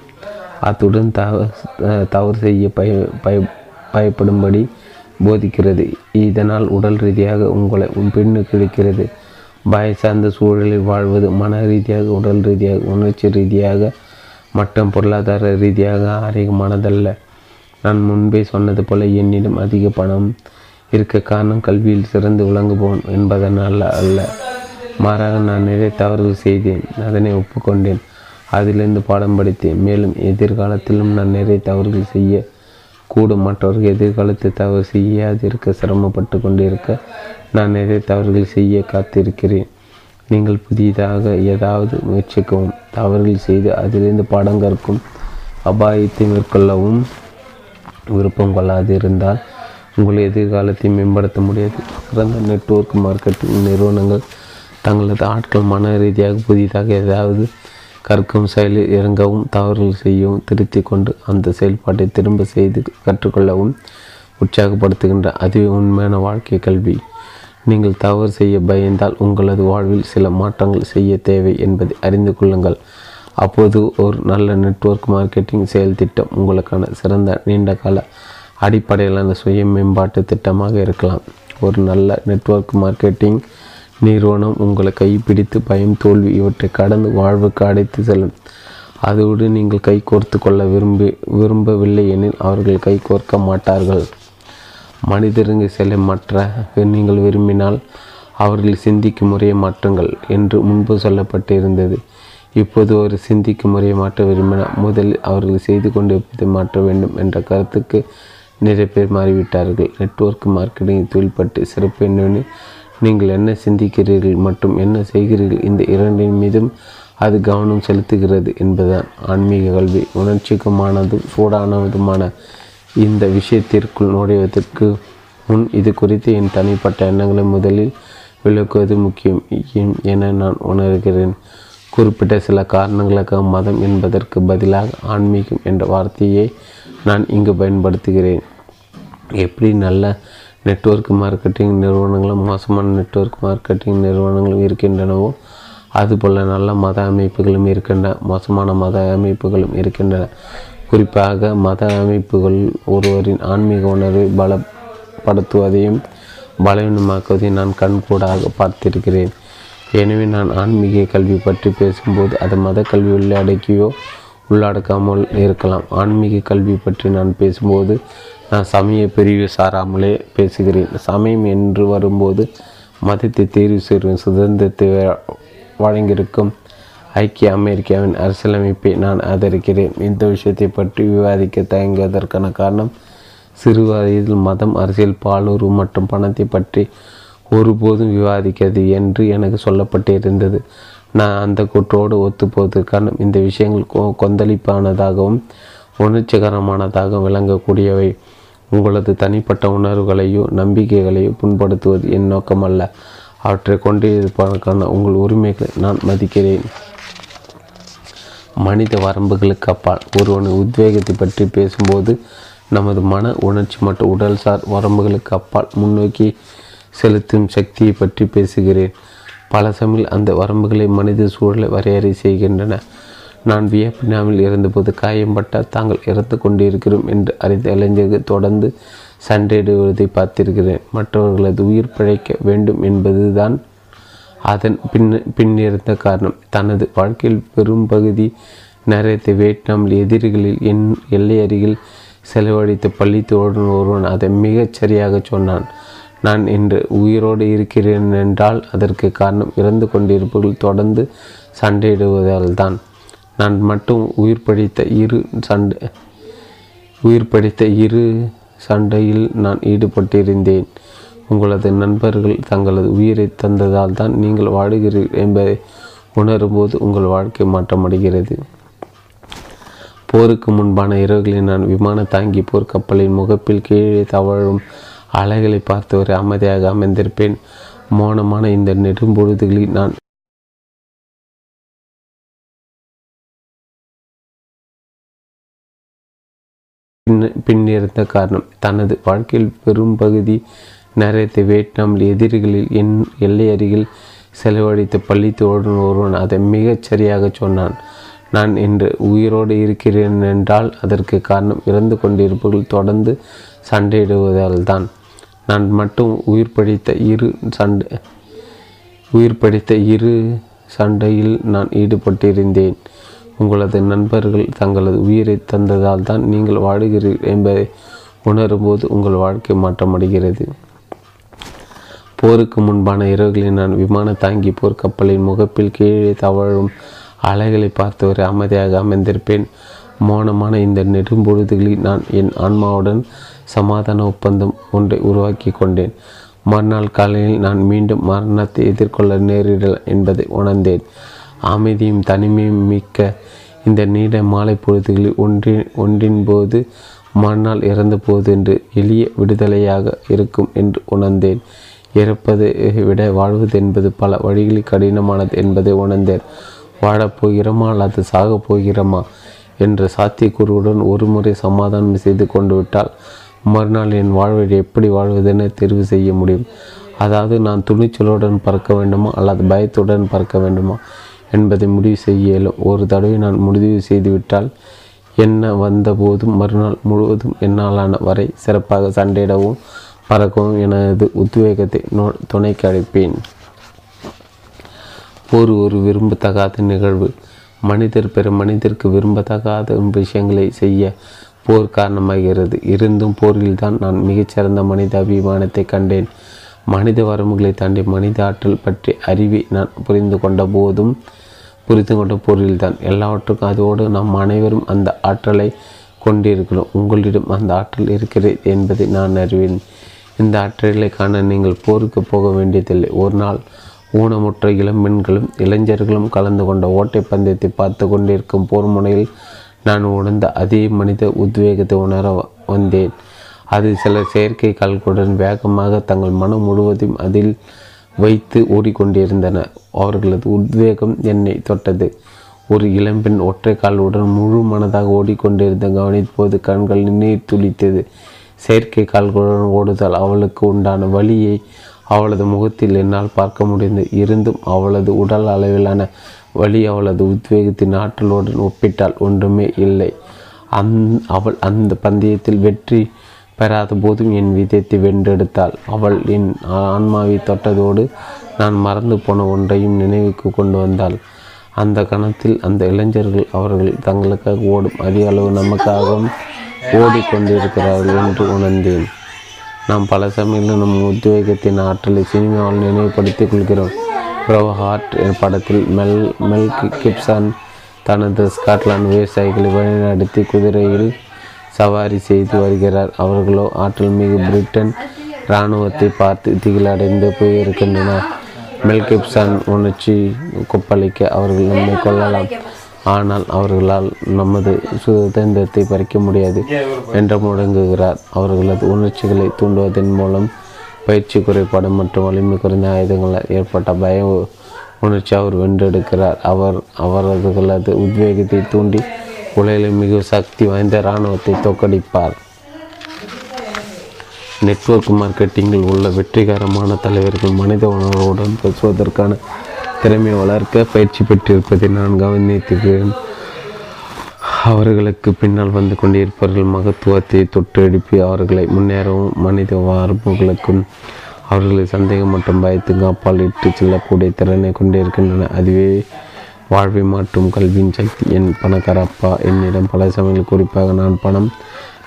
அத்துடன் தவ தவறு செய்ய பய பய பயப்படும்படி போதிக்கிறது. இதனால் உடல் ரீதியாக உங்களை பெண்ணு கிடைக்கிறது பய சார்ந்த சூழலில் வாழ்வது மன ரீதியாக உடல் ரீதியாக உணர்ச்சி ரீதியாக மற்றும் பொருளாதார ரீதியாக ஆரோக்கியமானதல்ல. நான் முன்பே சொன்னது போல என்னிடம் அதிக பணம் இருக்க காரணம் கல்வியில் சிறந்து விளங்குபவன் என்பதனால் அல்ல. மாறாக நான் நிறைய தவறுகள் செய்தேன். அதனை ஒப்புக்கொண்டேன். அதிலிருந்து பாடம் படித்தேன். மேலும் எதிர்காலத்திலும் நான் நிறைய தவறுகள் செய்ய கூடும் மற்றவர்கள் எதிர்காலத்தில் தவறு செய்யாதிருக்க சிரமப்பட்டு கொண்டிருக்க நான் நிறைய தவறுகள் செய்ய காத்திருக்கிறேன்? நீங்கள் புதிதாக ஏதாவது முயற்சிக்கவும். தவறுகள் செய்து அதிலிருந்து பாடம் கற்கும் அபாயத்தை மேற்கொள்ளவும் விருப்பம் கொள்ளாது இருந்தால் உங்கள் எதிர்காலத்தை மேம்படுத்த முடியாது. சிறந்த நெட்வொர்க் மார்க்கெட்டிங் நிறுவனங்கள் தங்களது ஆட்கள் மன ரீதியாக புதிதாக ஏதாவது கற்கும் செயலில் இறங்கவும் தவறுகள் செய்யவும் திருத்தி கொண்டு அந்த செயல்பாட்டை திரும்ப செய்து கற்றுக்கொள்ளவும் உற்சாகப்படுத்துகின்ற அதுவே உண்மையான வாழ்க்கை கல்வி. நீங்கள் தவறு செய்ய பயந்தால் உங்களது வாழ்வில் சில மாற்றங்கள் செய்ய தேவை என்பதை அறிந்து கொள்ளுங்கள். அப்போது ஒரு நல்ல நெட்வொர்க் மார்க்கெட்டிங் செயல் திட்டம் உங்களுக்கான சிறந்த நீண்ட கால அடிப்படையிலான சுய மேம்பாட்டு திட்டமாக இருக்கலாம். ஒரு நல்ல நெட்வொர்க் மார்க்கெட்டிங் நிறுவனம் உங்களை கைப்பிடித்து பயம் தோல்வி இவற்றை கடந்து வாழ்வுக்கு அடைத்து செல்லும். அதோடு நீங்கள் கை கோர்த்து கொள்ள விரும்பி விரும்பவில்லை எனில் அவர்கள் கை கோர்க்க மாட்டார்கள். மனிதருங்க செல்ல மற்ற நீங்கள் விரும்பினால் அவர்கள் சிந்திக்கும் முறையை மாற்றுங்கள் என்று முன்பு சொல்லப்பட்டிருந்தது. இப்போது ஒரு சிந்திக்கும் முறையை மாற்ற விரும்பினால் முதலில் அவர்கள் செய்து கொண்டிருப்பதை மாற்ற வேண்டும் என்ற கருத்துக்கு நிறைய பேர் மாறிவிட்டார்கள். நெட்வொர்க் மார்க்கெட்டிங் தொழில்பட்டு சிறப்பு என்னவெனில் நீங்கள் என்ன சிந்திக்கிறீர்கள் மற்றும் என்ன செய்கிறீர்கள்? இந்த இரண்டின் மீதும் அது கவனம் செலுத்துகிறது என்பதுதான் ஆன்மீக கல்வி. உணர்ச்சிக்குமானதும் சூடானதுமான இந்த விஷயத்திற்குள் நுழைவதற்கு முன் இது குறித்து என் தனிப்பட்ட எண்ணங்களை முதலில் விளக்குவது முக்கியம். என நான் உணர்கிறேன். குறிப்பிட்ட சில காரணங்களுக்காக மதம் என்பதற்கு பதிலாக ஆன்மீகம் என்ற வார்த்தையை நான் இங்கு பயன்படுத்துகிறேன். எப்படி நல்ல நெட்வொர்க் மார்க்கெட்டிங் நிறுவனங்களும் மோசமான நெட்வொர்க் மார்க்கெட்டிங் நிறுவனங்களும் இருக்கின்றனவோ அதுபோல் நல்ல மத அமைப்புகளும் இருக்கின்றன மோசமான மத அமைப்புகளும் இருக்கின்றன. குறிப்பாக மத அமைப்புகள் ஒருவரின் ஆன்மீக உணர்வை பலப்படுத்துவதையும் பலவீனமாக்குவதையும் நான் கண்கூடாக பார்த்திருக்கிறேன். எனவே நான் ஆன்மீக கல்வி பற்றி பேசும்போது அது மத கல்வி உள்ளடக்கியோ உள்ளடக்காமல் இருக்கலாம். ஆன்மீக கல்வி பற்றி நான் பேசும்போது நான் சமய பிரிவு சாராமலே பேசுகிறேன். சமயம் என்று வரும்போது மதத்தை தேர்வு செய்யும் சுதந்திரத்தை வழங்கியிருக்கும் ஐக்கிய அமெரிக்காவின் அரசியலமைப்பை நான் ஆதரிக்கிறேன். இந்த விஷயத்தை பற்றி விவாதிக்க தயங்குவதற்கான காரணம் சிறு வயதில் மதம் அரசியல் பாலுறவு மற்றும் பணத்தை பற்றி ஒருபோதும் விவாதிக்காது என்று எனக்கு சொல்லப்பட்டிருந்தது. நான் அந்த கூற்றோடு ஒத்துப்போவதற்கான இந்த விஷயங்கள் கொ கொந்தளிப்பானதாகவும் உணர்ச்சிகரமானதாகவும் விளங்கக்கூடியவை. உங்களது தனிப்பட்ட உணர்வுகளையோ நம்பிக்கைகளையோ புண்படுத்துவது என் நோக்கமல்ல. அவற்றை கொண்டிருப்பதற்கான உங்கள் உரிமைகளை நான் மதிக்கிறேன். மனித வரம்புகளுக்கு அப்பால் ஒருவனின் உத்வேகத்தை பற்றி பேசும்போது நமது மன உணர்ச்சி மற்றும் உடல்சார் வரம்புகளுக்கு அப்பால் முன்னோக்கி செலுத்தும் சக்தியை பற்றி பேசுகிறேன். பல சமையல் அந்த வரம்புகளை மனித சூழலை வரையறை செய்கின்றன. நான் வியட்நாமில் இருந்தபோது காயம்பட்டால் தாங்கள் இறந்து கொண்டிருக்கிறோம் என்று அறிந்த இளைஞர்கள் தொடர்ந்து சண்டையிடுவதை பார்த்திருக்கிறேன். மற்றவர்களது உயிர் பிழைக்க வேண்டும் என்பதுதான் அதன் பின் பின்னிருந்த காரணம். தனது வாழ்க்கையில் பெரும் பகுதி நேரத்தை வியட்நாமில் எதிரிகளில் என் எல்லை அருகில் செலவழித்த பள்ளி தோழன் ஒருவன் அதை மிகச் சரியாக சொன்னான். நான் இன்று உயிரோடு இருக்கிறேன் என்றால் அதற்கு காரணம் இறந்து கொண்டிருப்பவர்கள் தொடர்ந்து சண்டையிடுவதால் தான் நான் மட்டும் உயிர் படித்த இரு சண்டை உயிர் படித்த இரு சண்டையில் நான் ஈடுபட்டிருந்தேன். உங்களது நண்பர்கள் தங்களது உயிரை தந்ததால் தான் நீங்கள் வாடுகிறீர்கள் என்பதை உணரும்போது உங்கள் வாழ்க்கை மாற்றமடைகிறது. போருக்கு முன்பான இரவுகளில் நான் விமான தாங்கி போர்க்கப்பலின் முகப்பில் கீழே தவழும் அலைகளை பார்த்து ஒரு அமைதியாக அமைந்திருப்பேன் மௌனமான இந்த நெடும்பொழுதுகளில் நான் பின்னிருந்த காரணம். தனது வாழ்க்கையில் பெரும் பகுதி நேரத்தை வியட்நாமில் எதிரிகளில் என் எல்லை அருகில் செலவழித்த பள்ளி ஒருவன் அதை மிகச் சரியாக சொன்னான். நான் இன்று உயிரோடு இருக்கிறேன் என்றால் அதற்கு காரணம் இறந்து கொண்டிருப்பவர்கள் தொடர்ந்து சண்டையிடுவதால் தான். நான் மட்டும் உயிர் படித்த இரு சண்டை உயிர் படித்த இரு சண்டையில் நான் ஈடுபட்டிருந்தேன். உங்களது நண்பர்கள் தங்களது உயிரை தந்ததால் தான் நீங்கள் வாடுகிறீர்கள் என்பதை உணரும்போது உங்கள் வாழ்க்கை மாற்றமடைகிறது. போருக்கு முன்பான இரவுகளில் நான் விமான தாங்கி போர்க்கப்பலின் முகப்பில் கீழே தவழும் அலைகளை பார்த்து வரை அமைதியாக அமைந்திருப்பேன் மௌனமான இந்த நெடும்பொழுதுகளில் நான் என் ஆன்மாவுடன் சமாதான ஒப்பந்தம் ஒன்றை உருவாக்கி கொண்டேன். மறுநாள் காலையில் நான் மீண்டும் மரணத்தை எதிர்கொள்ள நேரிடல் என்பதை உணர்ந்தேன். அமைதியும் தனிமையும் மிக்க இந்த நீண்ட மாலை பொழுதுகளில் ஒன்றின் ஒன்றின் போது மறுநாள் இறந்த போது என்று எளிய விடுதலையாக இருக்கும் என்று உணர்ந்தேன். இறப்பதை விட வாழ்வது என்பது பல வழிகளில் கடினமானது என்பதை உணர்ந்தேன். வாழப்போகிறோமா அல்லது சாகப் போகிறோமா என்ற சாத்தியக்கூறுடன் ஒரு முறை சமாதானம் செய்து கொண்டு விட்டால் மறுநாள் என் வாழ்வை எப்படி வாழ்வதென தெரிவு செய்ய முடியும்? அதாவது நான் துணிச்சலுடன் பறக்க வேண்டுமா அல்லது பயத்துடன் பறக்க வேண்டுமா? என்பதை முடிவு செய்ய இயலும் ஒரு தடவை நான் முடிவு செய்துவிட்டால் என்ன வந்த போதும் மறுநாள் முழுவதும் என்னாலான வரை சிறப்பாக சண்டையிடவும் பறக்கவும் எனது உத்வேகத்தை நோ துணைக்கு அழைப்பேன் போர் ஒரு விரும்பத்தகாத நிகழ்வு. மனிதர் பிற மனிதருக்கு விரும்பத்தகாத விஷயங்களை செய்ய போர் காரணமாகிறது. இருந்தும் போரில்தான் நான் மிகச்சிறந்த மனித அபிமானத்தை கண்டேன். மனித வரம்புகளை தாண்டி மனித ஆற்றல் பற்றி அறிவை நான் புரிந்து கொண்ட போதும் புரிந்து கொண்ட பொருளில்தான் எல்லாவற்றுக்கும் அதோடு நாம் அனைவரும் அந்த ஆற்றலை கொண்டிருக்கிறோம். உங்களிடம் அந்த ஆற்றல் இருக்கிறது என்பதை நான் அறிவேன். இந்த ஆற்றலை காண நீங்கள் போருக்கு போக வேண்டியதில்லை. ஒரு நாள் ஊனமுற்ற இளம்பெண்களும் இளைஞர்களும் கலந்து கொண்ட ஓட்டை பந்தயத்தை பார்த்து கொண்டிருக்கும் போர் முனையில் நான் உணர்ந்த அதே மனித உத்வேகத்தை உணர வந்தேன். அது சில செயற்கை கால்களுடன் வேகமாக தங்கள் மனம் முழுவதும் அதில் வைத்து ஓடிக்கொண்டிருந்தன. அவர்களது உத்வேகம் என்னை தொட்டது. ஒரு இளம்பெண் ஒற்றை காலுடன் முழு மனதாக ஓடிக்கொண்டிருந்த கவனிப்போது கண்கள் நீர் துளித்தது. செயற்கை கால்களுடன் ஓடுதல் அவளுக்கு உண்டான வழியை அவளது முகத்தில் என்னால் பார்க்க முடிந்தது. இருந்தும் அவளது உடல் அளவிலான வழி அவளது உத்வேகத்தின் ஆற்றலுடன் ஒப்பிட்டால் ஒன்றுமே இல்லை. அந் அவள் அந்த பந்தயத்தில் வெற்றி பெறாத போதும் என் விதத்தை வென்றெடுத்தாள். அவள் என் ஆன்மாவை தொட்டதோடு நான் மறந்து போன ஒன்றையும் நினைவுக்கு கொண்டு வந்தாள். அந்த கணத்தில் அந்த இளைஞர்கள் அவர்கள் தங்களுக்காக ஓடும் அதிக அளவு நமக்காகவும் ஓடிக்கொண்டிருக்கிறார்கள் என்று உணர்ந்தேன். நாம் பல சமயங்களில் நம் உத்வேகத்தின் ஆற்றலை சினிமாவில் நினைவுபடுத்திக் கொள்கிறோம். ப்ரோ ஹார்ட் படத்தில் மெல் மெல் கிப்சன் தனது ஸ்காட்லாந்து விவசாயிகளை வழிநடத்தி குதிரையில் சவாரி செய்து வருகிறார். அவர்களோ ஆற்றல் மிகு பிரிட்டன் இராணுவத்தை பார்த்து திகிலடைந்து போயிருக்கின்றனர். மெல்கிப்சன் உணர்ச்சி கொப்பளிக்க அவர்கள் நம்மை கொள்ளலாம் ஆனால் அவர்களால் நமது சுதந்திரத்தை பறிக்க முடியாது என்று முடங்குகிறார் அவர்களது உணர்ச்சிகளை தூண்டுவதன் மூலம் பயிற்சி குறைபாடு மற்றும் வலிமை குறைந்த ஆயுதங்களால் ஏற்பட்ட பய உணர்ச்சி அவர் வென்றெடுக்கிறார். அவர் அவர்களது உத்வேகத்தை தூண்டி உலகில் மிக சக்தி வாய்ந்த இராணுவத்தை தோற்கடிப்பார். நெட்வொர்க் மார்க்கெட்டிங்கில் உள்ள வெற்றிகரமான தலைவர்கள் மனித உணர்வுடன் பேசுவதற்கான திறமையை வளர்க்க பயிற்சி பெற்றிருப்பதை நான் கவனித்திருக்கிறேன். அவர்களுக்கு பின்னால் வந்து கொண்டிருப்பவர்கள் மகத்துவத்தை தொட்டு எழுப்பி அவர்களை முன்னேறவும் மனித வரம்புகளுக்கும் அவர்களை சந்தேகம் மற்றும் பயத்துக்கு அப்பால் இட்டு செல்லக்கூடிய திறனை கொண்டிருக்கின்றன. அதுவே வாழ்வை மாற்றும் கல்வியின் சக்தி என் பணக்கார அப்பா என்னிடம் பல சமயங்கள் குறிப்பாக நான் பணம்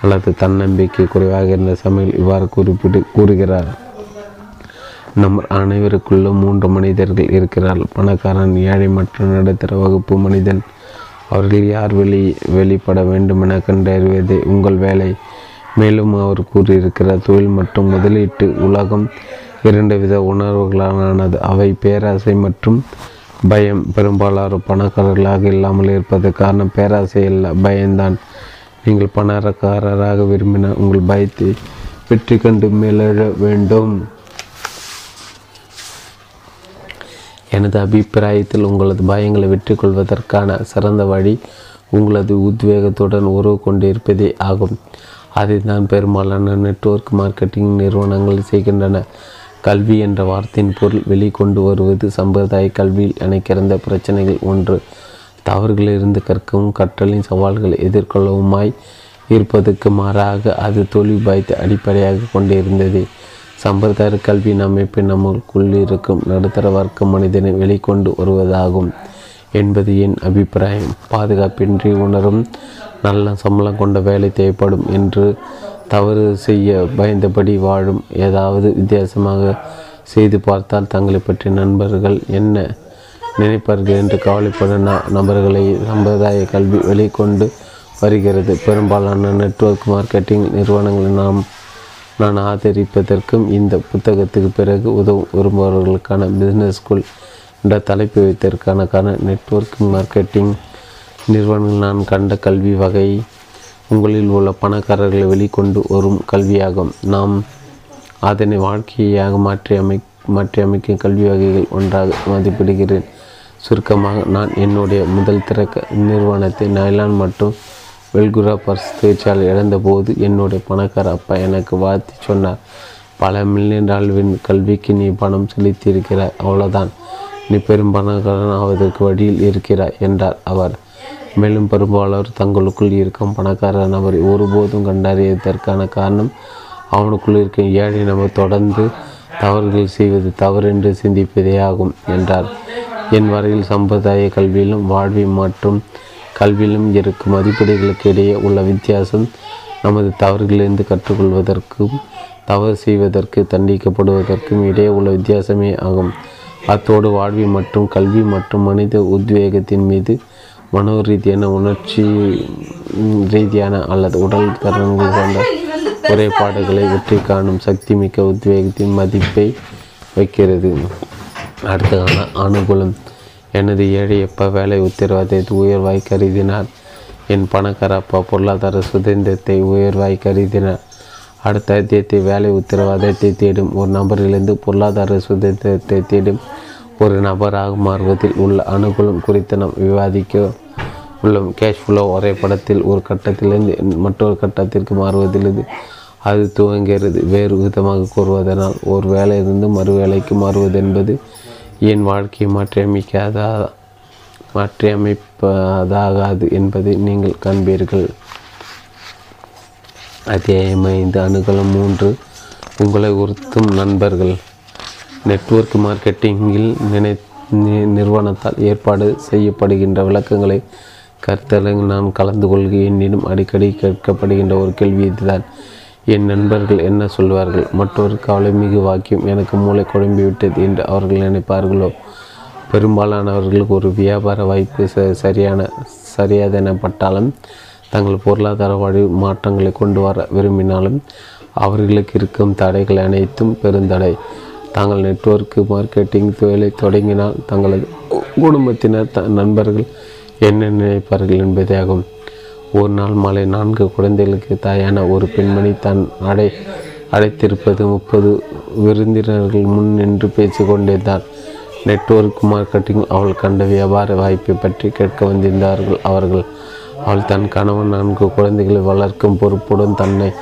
அல்லது தன்னம்பிக்கை குறைவாக இருந்த சமையல் இவ்வாறு குறிப்பிட்டு கூறுகிறார். நம் அனைவருக்குள்ளும் மூன்று மனிதர்கள் இருக்கிறார். பணக்காரன் ஏழை மற்றும் நடுத்தர வகுப்பு மனிதன். அவர்கள் யார் வெளி வெளிப்பட வேண்டும் என கண்டறிவதே உங்கள் வேலை. மேலும் அவர் கூறியிருக்கிறார் தொழில் மற்றும் முதலீட்டு உலகம் இரண்டு வித உணர்வுகளானது. அவை பேராசை மற்றும் பயம் பெரும்பாலான பணக்காரர்களாக இல்லாமல் இருப்பது காரணம் பேராசை அல்ல பயம்தான். நீங்கள் பணக்காரராக விரும்பினால் உங்கள் பயத்தை வெற்றி கண்டு மேலெழ வேண்டும். எனது அபிப்பிராயத்தில் உங்களது பயங்களை வெற்றி கொள்வதற்கான சிறந்த வழி உங்களது உத்வேகத்துடன் உறவு கொண்டிருப்பதே ஆகும். அதை தான் பெரும்பாலான நெட்வொர்க் மார்க்கெட்டிங் நிறுவனங்கள் செய்கின்றன. கல்வி என்ற வார்த்தையின் பொருள் வெளிக்கொண்டு வருவது. சம்பிரதாய கல்வியில் எனக்கிறந்த பிரச்சனைகள் ஒன்று. தவறுகளிலிருந்து கற்கவும் கற்றலின் சவால்களை எதிர்கொள்ளவுமாய் இருப்பதற்கு மாறாக அது தொழில் பாய்த்து அடிப்படையாக கொண்டிருந்தது. சம்பிரதாய கல்வியின் அமைப்பு நமக்குள் இருக்கும் நடுத்தர வர்க்க மனிதனை வெளிக்கொண்டு வருவதாகும் என்பது என் அபிப்பிராயம். பாதுகாப்பின்றி உணரும் நல்ல சம்பளம் கொண்ட வேலை தேவைப்படும் என்று தவறு செய்ய பயந்தபடி வாழும். ஏதாவது வித்தியாசமாக செய்து பார்த்தால் தங்களை பற்றிய நண்பர்கள் என்ன நினைப்பார்கள் என்று கவலைப்படும் நபர்களை சம்பிரதாய கல்வி வெளிக்கொண்டு வருகிறது. பெரும்பாலான நெட்வொர்க் மார்க்கெட்டிங் நிறுவனங்களை நாம் நான் ஆதரிப்பதற்கும் இந்த புத்தகத்துக்கு பிறகு உதவும் விரும்புபவர்களுக்கான பிஸ்னஸ் ஸ்கூல் என்ற தலைப்பு வைத்ததற்கான காரண நெட்வொர்க் மார்க்கெட்டிங் நிறுவனங்கள் நான் கண்ட கல்வி வகை உங்களில் உள்ள பணக்காரர்களை வெளிக்கொண்டு வரும் கல்வியாகும். நாம் அதனை வாழ்க்கையாக மாற்றி அமை மாற்றி அமைக்கும் கல்வி வகைகள் ஒன்றாக மதிப்பிடுகிறேன். சுருக்கமாக நான் என்னுடைய முதல் திறக்க நிறுவனத்தை நைலான் மற்றும் வெல்குரா பர்ஸ் தொழிற்சாலை இழந்தபோது என்னுடைய பணக்கார அப்பா எனக்கு வாழ்த்தி சொன்னார். பல மில்லியன் டாலர்வின் கல்விக்கு நீ பணம் செலுத்தியிருக்கிறாய் அவ்வளோதான் நீ பெரும் பணக்காரன் ஆவதற்கு வழியில் இருக்கிறாய் என்றார் அவர். மேலும் பெரும்பாலோர் தங்களுக்குள் இருக்கும் பணக்கார நபரை ஒருபோதும் கண்டறியதற்கான காரணம் அவனுக்குள் இருக்கும் ஏழை நபர் தொடர்ந்து தவறுகள் செய்வது தவறென்று சிந்திப்பதே ஆகும் என்றார். என் வரையில் சம்பிரதாய கல்வியிலும் வாழ்வி மற்றும் கல்வியிலும் இருக்கும் மதிப்பீடுகளுக்கு இடையே உள்ள வித்தியாசம் நமது தவறுகளிலிருந்து கற்றுக்கொள்வதற்கும் தவறு செய்வதற்கு தண்டிக்கப்படுவதற்கும் இடையே உள்ள வித்தியாசமே ஆகும். அத்தோடு வாழ்வி மற்றும் கல்வி மற்றும் மனித உத்வேகத்தின் மீது மனோ ரீதியான உணர்ச்சி ரீதியான அல்லது உடல் திறன்கள் கொண்ட குறைபாடுகளை வெற்றி காணும் சக்தி மிக்க உத்வேகத்தின் மதிப்பை வைக்கிறது. அடுத்ததான அனுகூலம். எனது ஏழை எப்போ வேலை உத்தரவாதத்தை உயர்வாய் கருதினார். என் பணக்கார அப்பா பொருளாதார சுதந்திரத்தை உயர்வாய் கருதினார். அடுத்த அத்தியத்தை வேலை உத்தரவாதத்தை தேடும் ஒரு நபரிலிருந்து பொருளாதார சுதந்திரத்தை தேடும் ஒரு நபராக மாறுவதில் உள்ள அனுகூலம் குறித்து நாம் விவாதிக்க உள்ளோம் கேஷ் ஃப்ளோ வரைபடத்தில் ஒரு கட்டத்திலிருந்து மற்றொரு கட்டத்திற்கு மாறுவதிலிருந்து அது துவங்குகிறது. வேறு விதமாக கூறுவதனால் ஒரு வேலையிலிருந்து மறு வேலைக்கு மாறுவது என்பது என் வாழ்க்கையை மாற்றியமைக்காதா மாற்றியமைப்பதாகாது என்பதை நீங்கள் காண்பீர்கள். அத்தியாயம் ஐந்து அணுகலம் மூன்று. உங்களை உறுத்தும் நண்பர்கள். நெட்வொர்க் மார்க்கெட்டிங்கில் நினை நிறுவனத்தால் ஏற்பாடு செய்யப்படுகின்ற விளக்கங்களை கருத்தரங்கு நான் கலந்து கொள்கை என்னிடம் அடிக்கடி கேட்கப்படுகின்ற ஒரு கேள்வி இதுதான். என் நண்பர்கள் என்ன சொல்வார்கள்? மற்றொரு கவலை மிகு வாக்கியம் எனக்கு மூளை குழம்பி விட்டது என்று அவர்கள் நினைப்பார்களோ? பெரும்பாலானவர்களுக்கு ஒரு வியாபார வாய்ப்பு ச சரியான சரியாதெனப்பட்டாலும் தங்கள் பொருளாதார வழி மாற்றங்களை கொண்டு வர விரும்பினாலும் அவர்களுக்கு இருக்கும் தடைகள் அனைத்தும் பெருந்தடை. தாங்கள் நெட்வொர்க்கு மார்க்கெட்டிங் தொழிலை தொடங்கினால் தங்களது குடும்பத்தினர் த நண்பர்கள் என்ன நினைப்பார்கள் என்பதே ஆகும் ஒரு நாள் மாலை நான்கு குழந்தைகளுக்கு தாயான ஒரு பெண்மணி தன் அடை அடைத்திருப்பது. முப்பது விருந்தினர்கள் முன் நின்று பேசிக்கொண்டிருந்தார். நெட்வொர்க் மார்க்கெட்டிங் அவள் கண்ட வியாபார வாய்ப்பை பற்றி கேட்க வந்திருந்தார்கள் அவர்கள். அவள் தன் கணவன் நான்கு குழந்தைகளை வளர்க்கும் பொறுப்புடன் தன்னை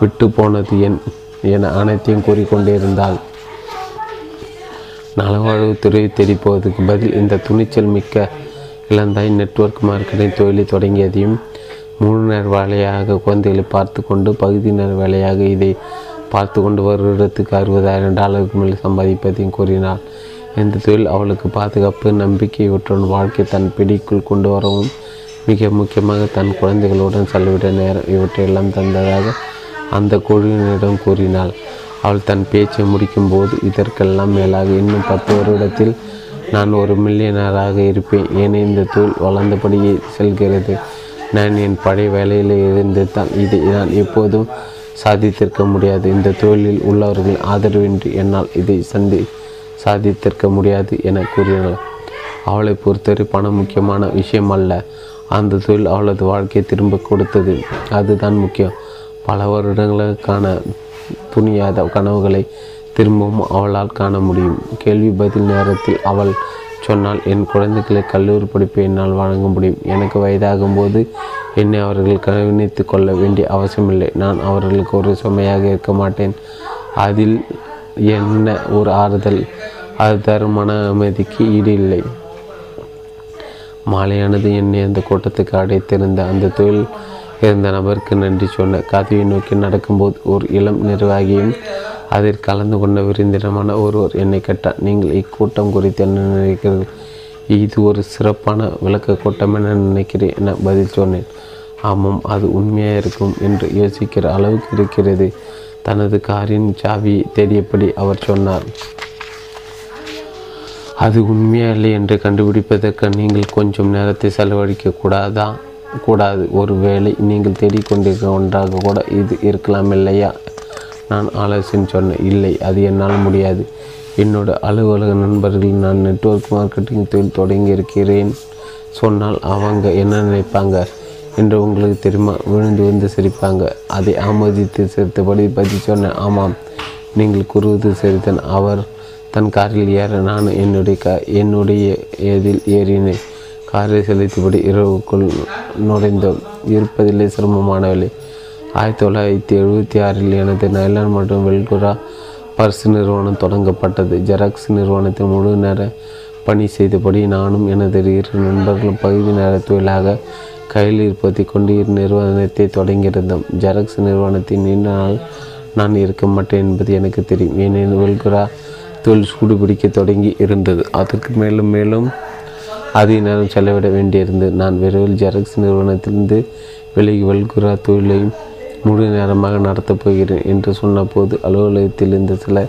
விட்டு போனது என் என அனைத்தையும் கூறிக்கொண்டிருந்தாள். நலவாழ்வுத்துறை தெரிப்பதற்கு பதில் இந்த துணிச்சல் மிக்க இளந்தாய் நெட்வொர்க் மார்க்கெட்டிங் தொழிலை தொடங்கியதையும் முழு நேர வேலையாக குழந்தைகளை பார்த்து கொண்டு பகுதி நேர வேலையாக இதை பார்த்து கொண்டு வருடத்துக்கு அறுபதாயிரம் டாலருக்கு மேல் சம்பாதிப்பதையும் கூறினார். இந்த தொழில் அவளுக்கு பாதுகாப்பு நம்பிக்கையுடன் வாழ்க்கை தன் பிடிக்குள் கொண்டு வரவும் மிக முக்கியமாக தன் குழந்தைகளுடன் செலவிட நேரம் இவற்றையெல்லாம் தந்ததாக அந்த குழுவினரிடம் கூறினாள். அவள் தன் பேச்சை முடிக்கும்போது இதற்கெல்லாம் மேலாக இன்னும் பத்து வருடத்தில் நான் ஒரு மில்லியனராக இருப்பேன். ஏன் இந்த தொழில் வளர்ந்தபடியே செல்கிறது. நான் என் பழைய வேலையில் இருந்து தான் இதை நான் எப்போதும் சாதித்திருக்க முடியாது. இந்த தொழிலில் உள்ளவர்கள் ஆதரவின்றி என்னால் இதை சந்தி சாதித்திருக்க முடியாது என கூறினாள். அவளை பொறுத்தவரை பணம் முக்கியமான விஷயம் அல்ல. அந்த தொழில் அவளது வாழ்க்கையை திரும்ப கொடுத்தது. அதுதான் முக்கியம். பல வருடங்களுக்கான துணியாத கனவுகளை திரும்பவும் அவளால் காண முடியும். கேள்வி பதில் நேரத்தில் அவள் சொன்னால் என் குழந்தைகளை கல்லூரி படிப்பை என்னால் வழங்க முடியும். எனக்கு வயதாகும்போது என்னை அவர்கள் கவனித்து கொள்ள வேண்டிய அவசியமில்லை. நான் அவர்களுக்கு ஒரு சுமையாக இருக்க மாட்டேன். அதில் என்ன ஒரு ஆறுதல்? அது தரும் மன அமைதிக்கு ஈடு இல்லை. மாலையானது என்னை அந்த கூட்டத்துக்கு அடைத்திருந்த அந்த தொழில் இருந்த நபருக்கு நன்றி சொன்ன. கதவை நோக்கி நடக்கும்போது ஒரு இளம் நிர்வாகியும் அதில் கலந்து கொண்ட விருந்தினமான ஒருவர் என்னை கேட்டார் நீங்கள் இக்கூட்டம் குறித்து என்ன நினைக்கிறீர்கள்? இது ஒரு சிறப்பான விளக்க கூட்டம் என நினைக்கிறேன் என பதில் சொன்னேன். ஆமாம் அது உண்மையாக இருக்கும் என்று யோசிக்கிற அளவுக்கு இருக்கிறது. தனது காரின் சாவியை தேடியபடி அவர் சொன்னார் அது உண்மையா இல்லை என்று கண்டுபிடிப்பதற்கு நீங்கள் கொஞ்சம் நேரத்தை செலவழிக்க கூடாதா? கூடாது. ஒருவேளை நீங்கள் தேடிக்கொண்டிருக்க ஒன்றாக கூட இது இருக்கலாம் இல்லையா? நான் ஆலோசனை சொன்னேன் இல்லை அது என்னால் முடியாது. என்னோட அலுவலக நண்பர்கள் நான் நெட்வொர்க் மார்க்கெட்டிங் தொழில் தொடங்கி இருக்கிறேன். சொன்னால் அவங்க என்ன நினைப்பாங்க என்று உங்களுக்கு தெரியுமா? விழுந்து விழுந்து சிரிப்பாங்க. அதை ஆமோதித்து சிரித்தபடி பதில் சொன்னேன் ஆமாம் நீங்கள் கூறுவது சரிதான் அவர் தன் காரில் ஏற நான் என்னுடைய கா என்னுடைய எதில் ஏறினேன். காரை செலுத்தபடி இரவுக்குள் நுழைந்தோம். இருப்பதில்லை சிரமமான வேலை. ஆயிரத்தி தொள்ளாயிரத்தி எழுபத்தி ஆறில் எனது நைலான் மற்றும் வெல்குரா பர்ஸ் நிறுவனம் தொடங்கப்பட்டது. ஜெராக்ஸ் நிறுவனத்தில் முழு நேர பணி செய்தபடி நானும் எனது இரு நண்பர்களும் பகுதி நேர தொழிலாக கையில் இருப்பதை கொண்டு இரு நிறுவனத்தை தொடங்கியிருந்தோம். ஜெராக்ஸ் நிறுவனத்தின் நீண்ட நாள் நான் இருக்க மாட்டேன் என்பது எனக்கு தெரியும். ஏனெனில் வெல்குரா தொழில் சூடுபிடிக்க தொடங்கி இருந்தது. அதற்கு மேலும் மேலும் அதிக நேரம் செலவிட வேண்டியிருந்தது. நான் விரைவில் ஜெராக்ஸ் நிறுவனத்திலிருந்து விலகி வெல்குரா தொழிலையும் முழு நேரமாக நடத்தப் போகிறேன் என்று சொன்னபோது அலுவலகத்தில் இருந்த சில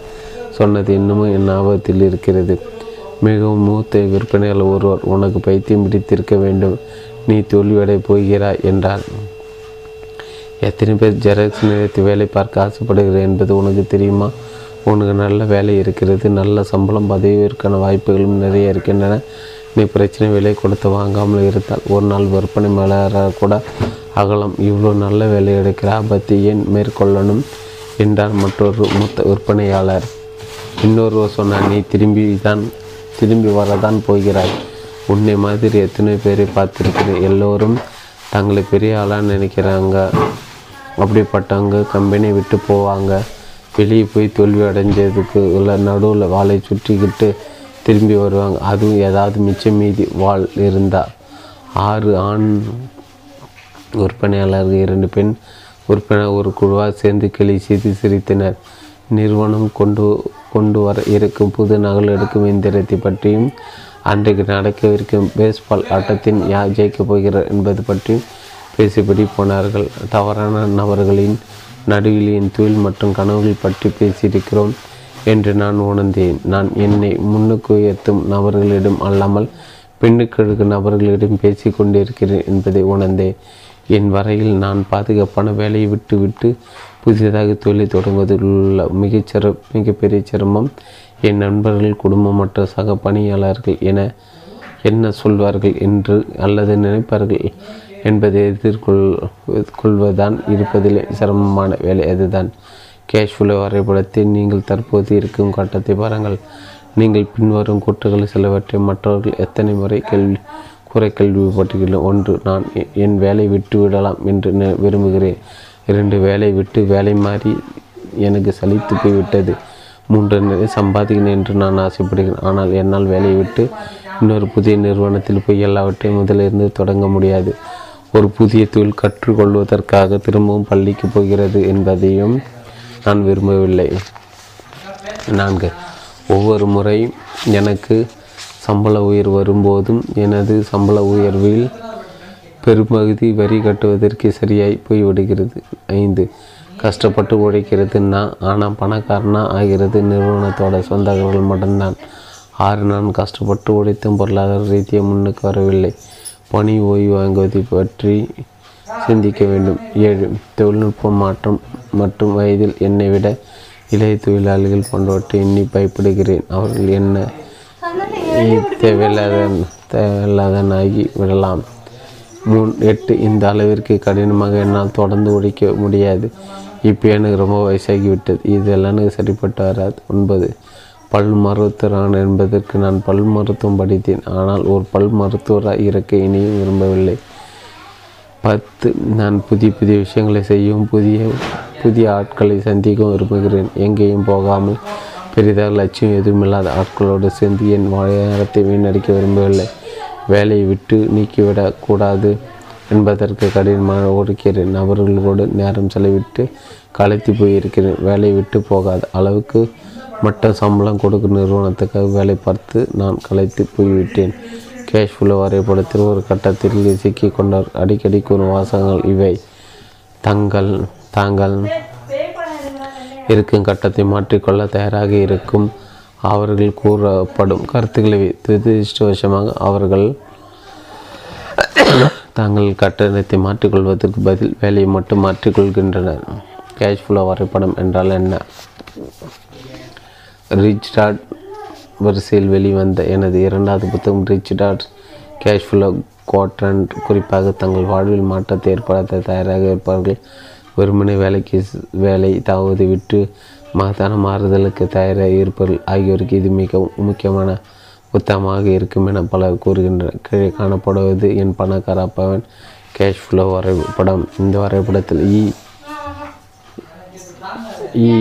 சொன்னது இன்னமும் என் ஞாபகத்தில் இருக்கிறது. மிகவும் மூத்த விற்பனையாளர் ஒருவர் உனக்கு பைத்தியம் பிடித்திருக்க வேண்டும். நீ தோல்வியடை போகிறாய் என்றார். எத்தனை பேர் ஜெராக்ஸ் நிலையத்தில் வேலை பார்க்க ஆசைப்படுகிறேன் என்பது உனக்கு தெரியுமா? உனக்கு நல்ல வேலை இருக்கிறது நல்ல சம்பளம் பதவியிற்கான வாய்ப்புகளும் நிறைய இருக்கின்றன. நீ பிரச்சனை விலை கொடுத்து வாங்காமல் இருந்தால் ஒரு நாள் விற்பனை மேலாளராக கூட அகலம் இவ்வளோ நல்ல வேலை எடுக்கிற ஆபத்தை ஏன் மேற்கொள்ளணும்? என்றார் மற்றொரு மூத்த விற்பனையாளர். இன்னொருவர் சொன்னார் நீ திரும்பி தான் திரும்பி வரதான் போகிறாய். உன்னை மாதிரி எத்தனை பேரை பார்த்துருக்கிறேன். எல்லோரும் தங்களை பெரிய ஆளாக நினைக்கிறாங்க. அப்படிப்பட்டவங்க கம்பெனி விட்டு போவாங்க. வெளியே போய் தோல்வி அடைஞ்சதுக்கு உள்ள நடுவில் வாளை சுற்றிக்கிட்டு திரும்பி வருவாங்க. அதுவும் ஏதாவது மிச்சம் மீதி வாள் இருந்தால் ஆறு ஆண் விற்பனையாளர்கள் இரண்டு பெண் உறுப்பினர் ஒரு குழுவாக சேர்ந்து கிளி செய்து சிரித்தனர். நிறுவனம் கொண்டு கொண்டு வர இருக்கும் புது நகல் எடுக்கும் எந்திரத்தை பற்றியும் அன்றைக்கு நடக்கவிருக்கும் பேஸ்பால் ஆட்டத்தின் யார் ஜெயிக்கப் போகிறார் என்பது பற்றியும் பேசிபடி போனார்கள். தவறான நபர்களின் நடுவில் என் தொழில் மற்றும் கனவுகள் பற்றி பேசியிருக்கிறோம் என்று நான் உணர்ந்தேன். நான் என்னை முன்னுக்கு உயர்த்தும் நபர்களிடம் அல்லாமல் பின்னுக்கு நபர்களிடம் பேசி கொண்டிருக்கிறேன் என்பதை உணர்ந்தேன். என் வரையில் நான் பாதுகாப்பான வேலையை விட்டுவிட்டு புதிதாக தொழிலை தொடங்குவதில் உள்ள மிகச்சிற மிகப்பெரிய சிரமம் என் நண்பர்கள் குடும்பம் மற்ற சக பணியாளர்கள் என என்ன சொல்வார்கள் என்று அல்லது நினைப்பார்கள் என்பதை எதிர்கொள் கொள்வதுதான் இருப்பதில் சிரமமான வேலை அதுதான். கேஷ் ஃப்ளோ வரைபடத்தில் நீங்கள் தற்போது இருக்கும் கட்டத்தை பாருங்கள். நீங்கள் பின்வரும் கூற்றுகள் சிலவற்றை மற்றவர்கள் எத்தனை முறை கேள்வி குறை கேள்விப்பட்டுள்ளோம் ஒன்று. நான் என் வேலை விட்டு விடலாம் என்று விரும்புகிறேன். இரண்டு வேலை விட்டு வேலை மாறி எனக்கு சலித்து போய்விட்டது. மூன்று நிறைய சம்பாதிக்கணும் என்று நான் ஆசைப்படுகிறேன். ஆனால் என்னால் வேலையை விட்டு இன்னொரு புதிய நிறுவனத்தில் போய் எல்லாவற்றையும் முதலிருந்து தொடங்க முடியாது. ஒரு புதிய தொழில் கற்றுக்கொள்வதற்காக திரும்பவும் பள்ளிக்கு போகிறது என்பதையும் நான் விரும்பவில்லை. நான்கு ஒவ்வொரு முறையும் எனக்கு சம்பள உயர்வு வரும்போதும் எனது சம்பள உயர்வில் பெரும்பகுதி வரி கட்டுவதற்கு சரியாய் போய்விடுகிறது. ஐந்து கஷ்டப்பட்டு உழைக்கிறது நான் ஆனால் பணக்காரனா ஆகிறது நிறுவனத்தோட சொந்தக்காரர்கள் மட்டும்தான். ஆறு நான் கஷ்டப்பட்டு உழைத்தும் பொருளாதார ரீதியாக முன்னுக்கு வரவில்லை. பணி ஓய்வு வாங்குவதை பற்றி சிந்திக்க வேண்டும். ஏழு தொழில்நுட்ப மாற்றம் மற்றும் வயதில் என்னை விட இளைய தொழிலாளிகள் போன்றவற்றை எண்ணி பயப்படுகிறேன். அவர்கள் என்ன தேவையில்லாத தேவையில்லாதனாகி விடலாம். மூணு எட்டு இந்த அளவிற்கு கடினமாக என்னால் தொடர்ந்து உழைக்க முடியாது. இப்போ எனக்கு ரொம்ப வயசாகிவிட்டது. இதெல்லாம் எனக்கு சரிப்பட்டு வராது. ஒன்பது. பல் மருத்துவரான் என்பதற்கு நான் பல் மருத்துவம் படித்தேன். ஆனால் ஒரு பல் மருத்துவராக இருக்க இனியும் விரும்பவில்லை. பத்து. நான் புதிய புதிய விஷயங்களை செய்யவும் புதிய புதிய ஆட்களை சந்திக்கவும் விரும்புகிறேன். எங்கேயும் போகாமல் பெரிதாக லட்சியம் எதுவுமில்லாத ஆட்களோடு சேர்ந்து என் நேரத்தை வீணடிக்க விரும்பவில்லை. வேலையை விட்டு நீக்கிவிடக்கூடாது என்பதற்கு கடினமாக ஒடுக்கிறேன் நபர்களோடு நேரம் செலவிட்டு கலைத்து போயிருக்கிறேன். வேலையை விட்டு போகாத அளவுக்கு மட்டும் சம்பளம் கொடுக்கும் நிறுவனத்துக்காக வேலை பார்த்து நான் கலைத்து போய்விட்டேன். கேஷ் ஃப்ளோ வரைபடத்தில் ஒரு கட்டத்தில் சிக்கி கொண்டார். அடிக்கடி கூறும் வாசகங்கள் இவை. தங்கள் தாங்கள் இருக்கும் கட்டத்தை மாற்றிக்கொள்ள தயாராக இருக்கும். அவர்கள் கூறப்படும் கருத்துக்களை துரதிருஷ்டவசமாக அவர்கள் தங்கள் கட்டணத்தை மாற்றிக்கொள்வதற்கு பதில் வேலையை மட்டும் மாற்றிக்கொள்கின்றனர். கேஷ் ஃப்ளோ வரைபடம் என்றால் என்ன? ரிச் டாட் வரிசையில் வெளிவந்த எனது இரண்டாவது புத்தகம் Rich Dad Cash Flow Quadrant குறிப்பாக தங்கள் வாழ்வில் மாற்றத்தை ஏற்படுத்த தயாராக இருப்பார்கள். வெறுமனை வேலைக்கு வேலை தாவது விட்டு மகத்தான மாறுதலுக்கு தயாராக இருப்பவர்கள் ஆகியோருக்கு இது மிகவும் முக்கியமான புத்தகமாக இருக்கும் என பலர் கூறுகின்றனர். கீழே காணப்படுவது என் பணக்கார அப்பவன் கேஷ் ஃப்ளோ வரைபடம். இந்த வரைபடத்தில் இ இ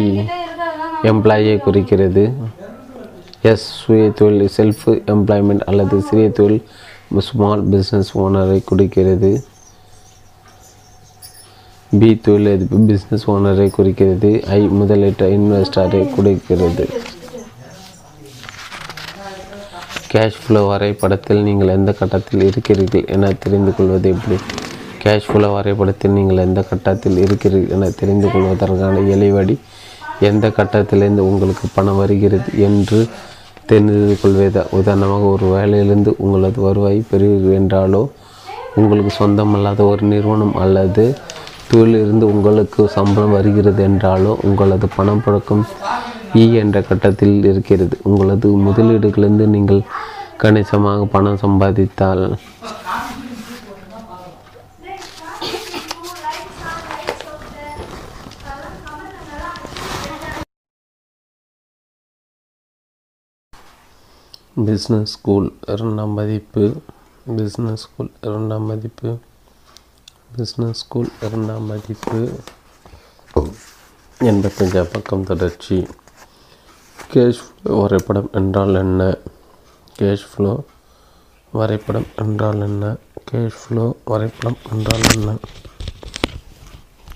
எம்ப்ளாயை குறிக்கிறது. எஸ் சுய தொழில் செல்ஃப் எம்ப்ளாய்மெண்ட் அல்லது சிறிய தொழில் ஸ்மால் பிஸ்னஸ் ஓனரை குறிக்கிறது. பி தொழிலதிபர் பிஸ்னஸ் ஓனரை குறிக்கிறது. ஐ முதலீட்டு இன்வெஸ்டரை குறிக்கிறது கேஷ் ஃப்ளோ வரைபடத்தில் நீங்கள் எந்த கட்டத்தில் இருக்கிறீர்கள் என தெரிந்து கொள்வது எப்படி? கேஷ் ஃப்ளோ வரைபடத்தில் நீங்கள் எந்த கட்டத்தில் இருக்கிறீர்கள் என தெரிந்து கொள்வதற்கான எளிவடி எந்த கட்டத்திலிருந்து உங்களுக்கு பணம் வருகிறது என்று தெரிந்து கொள்வதா? உதாரணமாக ஒரு வேலையிலிருந்து உங்களது வருவாய் பெறுவீர்கள் என்றாலோ உங்களுக்கு சொந்தமல்லாத ஒரு நிறுவனம் அல்லது தொழிலிருந்து உங்களுக்கு சம்பளம் வருகிறது என்றாலோ உங்களது பணம் புழக்கம் இ என்ற கட்டத்தில் இருக்கிறது. உங்களது முதலீடுகளிலிருந்து நீங்கள் கணிசமாக பணம் சம்பாதித்தால் பிஸ்னஸ் ஸ்கூல் இரண்டாம் மதிப்பு பிஸ்னஸ் ஸ்கூல் இரண்டாம் மதிப்பு. பிஸ்னஸ் ஸ்கூல் இரண்டாம் மதிப்பு. எண்பத்தஞ்சாம் பக்கம் தொடர்ச்சி. கேஷ் ஃப்ளோ வரைபடம் என்றால் என்ன? கேஷ் ஃப்ளோ வரைபடம் என்றால் என்ன? கேஷ் ஃப்ளோ வரைபடம் என்றால் என்ன?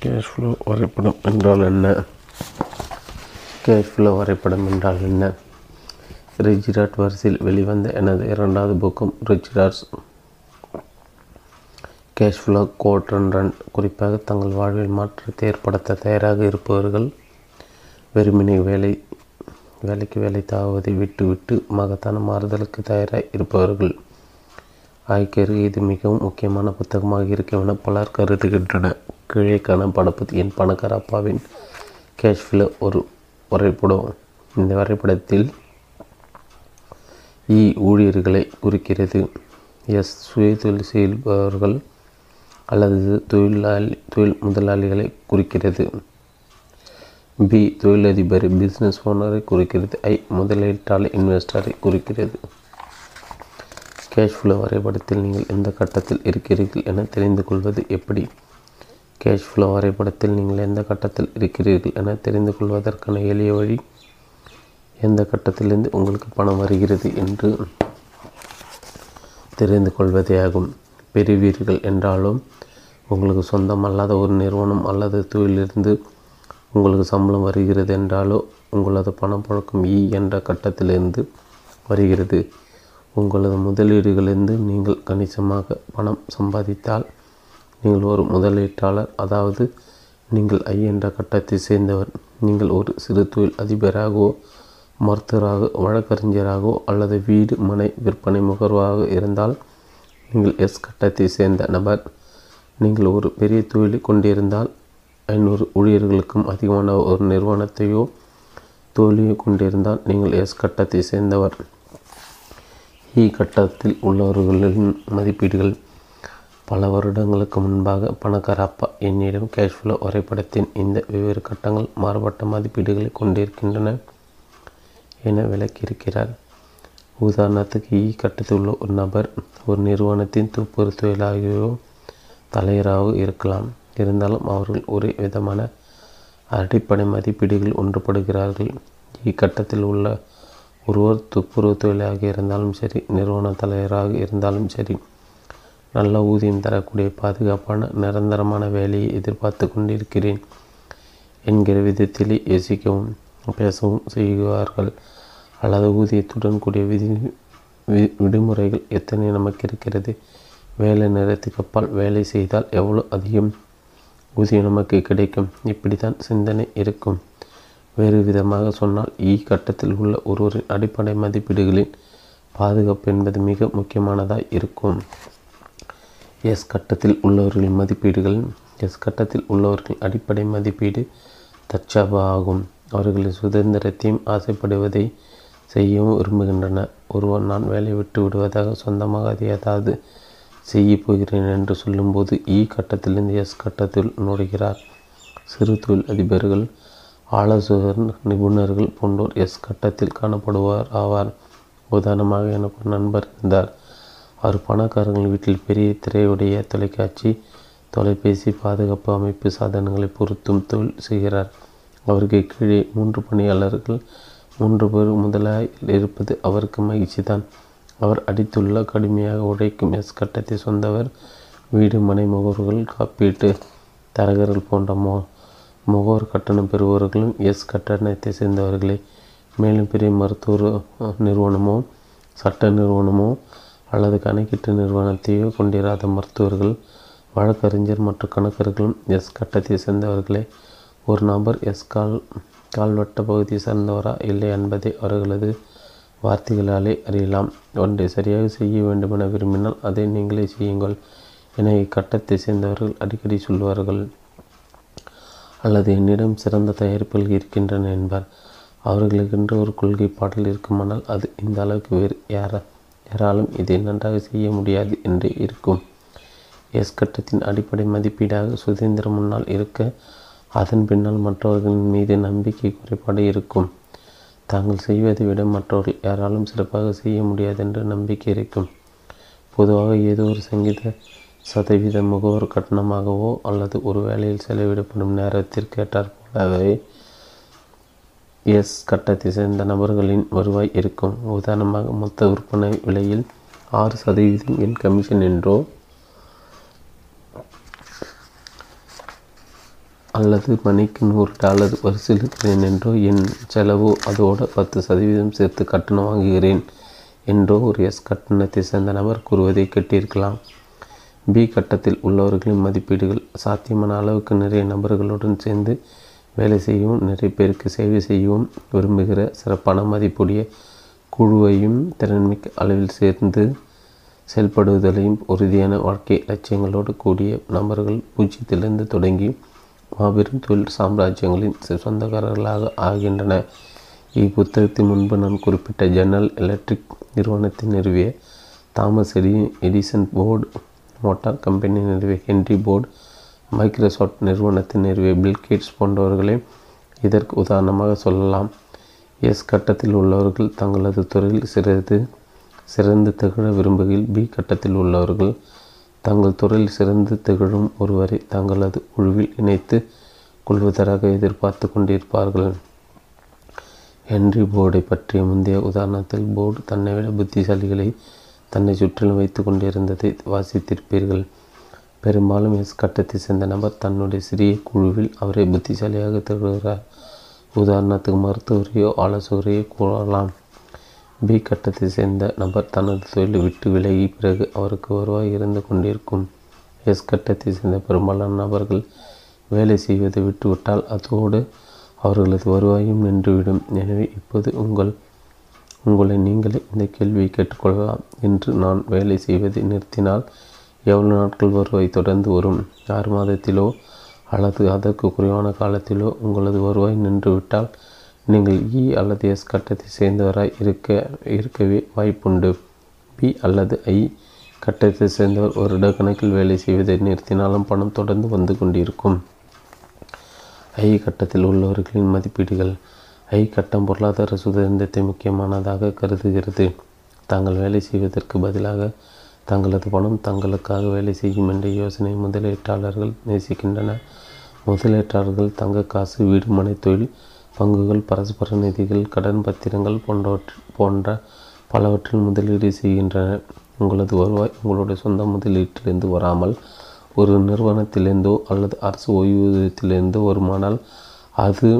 கேஷ் ஃப்ளோ வரைபடம் என்றால் என்ன? கேஷ் ஃப்ளோ வரைபடம் என்றால் என்ன? ரிஜிராட் வரிசையில் வெளிவந்த எனது இரண்டாவது புக்கும் ரிஜிராட்ஸ் கேஷ் ஃப்ளோ கோட்ரன் ரன் குறிப்பாக தங்கள் வாழ்வில் மாற்றத்தை ஏற்படுத்த தயாராக இருப்பவர்கள் வெறுமனே வேலை வேலைக்கு வேலை தாவதை விட்டுவிட்டு மகத்தான மாறுதலுக்கு தயாராக இருப்பவர்கள். ஆய்க்கருக்கு இது மிகவும் முக்கியமான புத்தகமாக இருக்கும் என பலர் கருதுகின்றனர் கீழே காணப்படப்பது என் பணக்கார அப்பாவின் கேஷ் ஃப்ளோ ஒரு வரைபடம். இந்த வரைபடத்தில் இ ஊழியர்களை குறிக்கிறது. எஸ் சுய தொழில் செய்பவர்கள் அல்லது தொழிலாளி தொழில் முதலாளிகளை குறிக்கிறது. பி தொழிலதிபர் பிஸ்னஸ் ஓனரை குறிக்கிறது. ஐ முதலீட்டாளர் இன்வெஸ்டரை குறிக்கிறது. கேஷ் ஃப்ளோ வரைபடத்தில் நீங்கள் எந்த கட்டத்தில் இருக்கிறீர்கள் என தெரிந்து கொள்வது எப்படி? கேஷ் ஃப்ளோ வரைபடத்தில் நீங்கள் எந்த கட்டத்தில் இருக்கிறீர்கள் என தெரிந்து கொள்வதற்கான எளிய வழி எந்த கட்டத்திலிருந்து உங்களுக்கு பணம் வருகிறது என்று தெரிந்து கொள்வதே ஆகும். பெறுவீர்கள் என்றாலும் உங்களுக்கு சொந்தம் அல்லாத ஒரு நிறுவனம் அல்லது தொழிலிருந்து உங்களுக்கு சம்பளம் வருகிறது என்றாலோ உங்களது பணம் புழக்கம் இ என்ற கட்டத்திலிருந்து வருகிறது. உங்களது முதலீடுகளிலிருந்து நீங்கள் கணிசமாக பணம் சம்பாதித்தால் நீங்கள் ஒரு முதலீட்டாளர் அதாவது நீங்கள் ஐ என்ற கட்டத்தை சேர்ந்தவர். நீங்கள் ஒரு சிறு தொழில் அதிபராகவோ மருத்துவராக வழக்கறிஞராகவோ அல்லது வீடு மனை விற்பனை முகர்வாக இருந்தால் நீங்கள் எஸ் கட்டத்தை சேர்ந்த நபர். நீங்கள் ஒரு பெரிய தொழிலை கொண்டிருந்தால் ஐநூறு ஊழியர்களுக்கும் அதிகமான ஒரு நிறுவனத்தையோ தொழிலையோ கொண்டிருந்தால் நீங்கள் எஸ் கட்டத்தை சேர்ந்தவர். இ கட்டத்தில் உள்ளவர்களின் மதிப்பீடுகள் பல வருடங்களுக்கு முன்பாக பணக்கார அப்பா என்னிடம் கேஷ்ஃப்ளோ வரைபடத்தின் இந்த வெவ்வேறு கட்டங்கள் மாறுபட்ட மதிப்பீடுகளை கொண்டிருக்கின்றன என விளக்கியிருக்கிறார். உதாரணத்துக்கு இ கட்டத்தில் உள்ள ஒரு நபர் ஒரு நிறுவனத்தின் துப்புரவு தொழிலாகியோ தலைவராக இருக்கலாம். இருந்தாலும் அவர்கள் ஒரே விதமான அடிப்படை மதிப்பீடுகள் ஒன்றுபடுகிறார்கள். இக்கட்டத்தில் உள்ள ஒருவர் துப்புரவு தொழிலாக இருந்தாலும் சரி நிறுவன தலைவராக இருந்தாலும் சரி நல்ல ஊதியம் தரக்கூடிய பாதுகாப்பான நிரந்தரமான வேலையை எதிர்பார்த்து கொண்டிருக்கிறேன் என்கிற விதத்திலே யோசிக்கவும் பேசவும் செய்வார்கள் அல்லது ஊதியத்துடன் கூடிய விதி வி- விடுமுறைகள் எத்தனை நமக்கு இருக்கிறது? வேலை நேரத்துக்கு அப்பால் வேலை செய்தால் எவ்வளோ அதிகம் ஊதியம் நமக்கு கிடைக்கும்? இப்படித்தான் சிந்தனை இருக்கும். வேறு விதமாக சொன்னால் இ கட்டத்தில் உள்ள ஒருவரின் அடிப்படை மதிப்பீடுகளின் பாதுகாப்பு என்பது மிக முக்கியமானதாக இருக்கும். எஸ் கட்டத்தில் உள்ளவர்களின் மதிப்பீடுகள் எஸ் கட்டத்தில் உள்ளவர்கள் அடிப்படை மதிப்பீடு தற்சார்பு ஆகும். அவர்களின் சுதந்திரத்தையும் ஆசைப்படுவதை செய்யவும் விரும்புகின்றனர். ஒருவர் நான் வேலை விட்டு விடுவதாக சொந்தமாக அது ஏதாவது செய்ய போகிறேன் என்று சொல்லும்போது இ கட்டத்திலிருந்து எஸ் கட்டத்தில் நுழைகிறார். சிறு தொழில் அதிபர்கள் ஆலோசகர் நிபுணர்கள் போன்றோர் எஸ் கட்டத்தில் காணப்படுவார் ஆவார். உதாரணமாக எனக்கு ஒரு நண்பர் இருந்தார். அவர் பணக்காரர்கள் வீட்டில் பெரிய திரையுடைய தொலைக்காட்சி தொலைபேசி பாதுகாப்பு அமைப்பு சாதனங்களை பொருத்தும் தொழில் செய்கிறார். அவருக்கு கீழே மூன்று பணியாளர்கள் மூன்று பேர் முதலாக இருப்பது அவருக்கு மகிழ்ச்சி தான் அவர் அடித்துள்ள கடுமையாக உழைக்கும் எஸ் கட்டத்தை சொந்தவர் வீடு மனை முகவர்கள் காப்பீட்டு தரகர்கள் போன்ற மோ முகவர் கட்டணம் பெறுபவர்களும் எஸ் கட்டணத்தை சேர்ந்தவர்களே. மேலும் பெரிய மருத்துவ நிறுவனமோ சட்ட நிறுவனமோ அல்லது கணக்கீட்டு நிறுவனத்தையோ கொண்டிராத மருத்துவர்கள் வழக்கறிஞர் மற்றும் கணக்கர்களும் எஸ் கட்டத்தை சேர்ந்தவர்களே. ஒரு நபர் எஸ் கால் கால்வட்ட பகுதியை சார்ந்தவரா இல்லை என்பதை அவர்களது வார்த்தைகளாலே அறியலாம். ஒன்றை சரியாக செய்ய வேண்டுமென விரும்பினால் அதை நீங்களே செய்யுங்கள் என இக்கட்டத்தை சேர்ந்தவர்கள் அடிக்கடி சொல்வார்கள். அல்லது என்னிடம் சிறந்த தயாரிப்புகள் இருக்கின்றன என்பார். அவர்களுக்கென்று ஒரு கொள்கை பாடல் இருக்குமானால் அது இந்த அளவுக்கு வேறு யார யாராலும் இதை நன்றாக செய்ய முடியாது என்று இருக்கும். எஸ் கட்டத்தின் அடிப்படை மதிப்பீடாக சுதந்திரம் முன்னால் இருக்க அதன் பின்னால் மற்றவர்களின் மீது நம்பிக்கை குறைபாடு இருக்கும். தாங்கள் செய்வதை விட மற்றவர்கள் யாராலும் சிறப்பாக செய்ய முடியாதென்ற நம்பிக்கை இருக்கும். பொதுவாக ஏதோ ஒரு சங்கீத சதவீத முகவர் கட்டணமாகவோ அல்லது ஒரு வேலையில் செலவிடப்படும் நேரத்திற்கு ஏற்றாற் போலவே எஸ் கட்டத்தை சேர்ந்த நபர்களின் வருவாய் இருக்கும். உதாரணமாக மொத்த விற்பனை விலையில் ஆறு சதவீதம் என் கமிஷன் என்றோ அல்லது மணிக்கு நூறு டாலர் வசூலிக்கிறேன் என்றோ என் செலவு அதோடு பத்து சதவீதம் சேர்த்து கட்டணம் வாங்குகிறேன் என்றோ ஒரு எஸ் கட்டணத்தை சேர்ந்த நபர் கூறுவதை கேட்டிருக்கலாம் பி கட்டத்தில் உள்ளவர்களின் மதிப்பீடுகள் சாத்தியமான அளவுக்கு நிறைய நபர்களுடன் சேர்ந்து வேலை செய்யவும் நிறைய பேருக்கு சேவை செய்யவும் விரும்புகிற சிறப்பான மதிப்புடைய குழுவையும் திறன்மிக்க அளவில் சேர்ந்து செயல்படுவதையும் உறுதியான வாழ்க்கை லட்சியங்களோடு கூடிய நபர்கள் பூஜ்ஜியத்திலிருந்து தொடங்கி மாபெரும் தொழில் சாம்ராஜ்யங்களின் சொந்தக்காரர்களாக ஆகின்றன. இப்புத்தகத்தின் முன்பு நான் குறிப்பிட்ட ஜெனரல் எலக்ட்ரிக் நிறுவனத்தை நிறுவிய Thomas eddy Edison Ford Motor company நிறுவிய ஹென்ரி போர்டு மைக்ரோசாஃப்ட் நிறுவனத்தை நிறுவிய பில்கேட்ஸ் போன்றவர்களை இதற்கு உதாரணமாக சொல்லலாம். எஸ் கட்டத்தில் உள்ளவர்கள் தங்களது துறையில் சிறிது சிறந்து திகழ விரும்புகையில் பி கட்டத்தில் உள்ளவர்கள் தங்கள் துறையில் சிறந்து திகழும் ஒருவரை தங்களது குழுவில் இணைத்து கொள்வதற்காக எதிர்பார்த்து கொண்டிருப்பார்கள். ஹென்றி போர்டை பற்றிய முந்தைய உதாரணத்தில் போர்டு தன்னை விட புத்திசாலிகளை தன்னை சுற்றிலும் வைத்து கொண்டிருந்ததை வாசித்திருப்பீர்கள். பெரும்பாலும் எஸ் கட்டத்தை சேர்ந்த நபர் தன்னுடைய சிறிய குழுவில் அவரை புத்திசாலியாக திகழ்கிறார். உதாரணத்துக்கு மருத்துவரையோ ஆலோசகரையோ கூறலாம். பி கட்டத்தை சேர்ந்த நபர் தனது தொழிலை விட்டு விலகி பிறகு அவருக்கு வருவாய் இருந்து கொண்டிருக்கும். எஸ் கட்டத்தை சேர்ந்த பெரும்பாலான நபர்கள் வேலை செய்வதை விட்டுவிட்டால் அதோடு அவர்களது வருவாயும் நின்றுவிடும். எனவே இப்போது உங்கள் உங்களை நீங்களே இந்த கேள்வியை கேட்டுக்கொள்ளலாம் என்று நான் வேலை செய்வதை நிறுத்தினால் எவ்வளவு நாட்கள் வருவாய் தொடர்ந்து வரும்? ஆறு மாதத்திலோ அல்லது அதற்கு குறைவான காலத்திலோ உங்களது வருவாய் நின்றுவிட்டால் நீங்கள் இ அல்லது எஸ் கட்டத்தை சேர்ந்தவராக இருக்க இருக்கவே வாய்ப்புண்டு. பி அல்லது ஐ கட்டத்தை சேர்ந்தவர் ஒரு கணக்கில் வேலை செய்வதை நிறுத்தினாலும் பணம் தொடர்ந்து வந்து கொண்டிருக்கும். ஐ கட்டத்தில் உள்ளவர்களின் மதிப்பீடுகள். ஐ கட்டம் பொருளாதார சுதந்திரத்தை முக்கியமானதாக கருதுகிறது. தாங்கள் வேலை செய்வதற்கு பதிலாக தங்களது பணம் தங்களுக்காக வேலை செய்யும் என்ற யோசனை முதலீட்டாளர்கள் நேசிக்கின்றனர். முதலீட்டாளர்கள் தங்க காசு வீடுமனை தொழில் பங்குகள் பரஸ்பர நிதிகள் கடன் பத்திரங்கள் போன்றவற்றை போன்ற பலவற்றில் முதலீடு செய்கின்றன. உங்களது வருவாய் உங்களுடைய சொந்த முதலீட்டிலிருந்து வராமல் ஒரு நிறுவனத்திலிருந்தோ அல்லது அரசு ஓய்வூதியத்திலிருந்தோ வருமானால் அது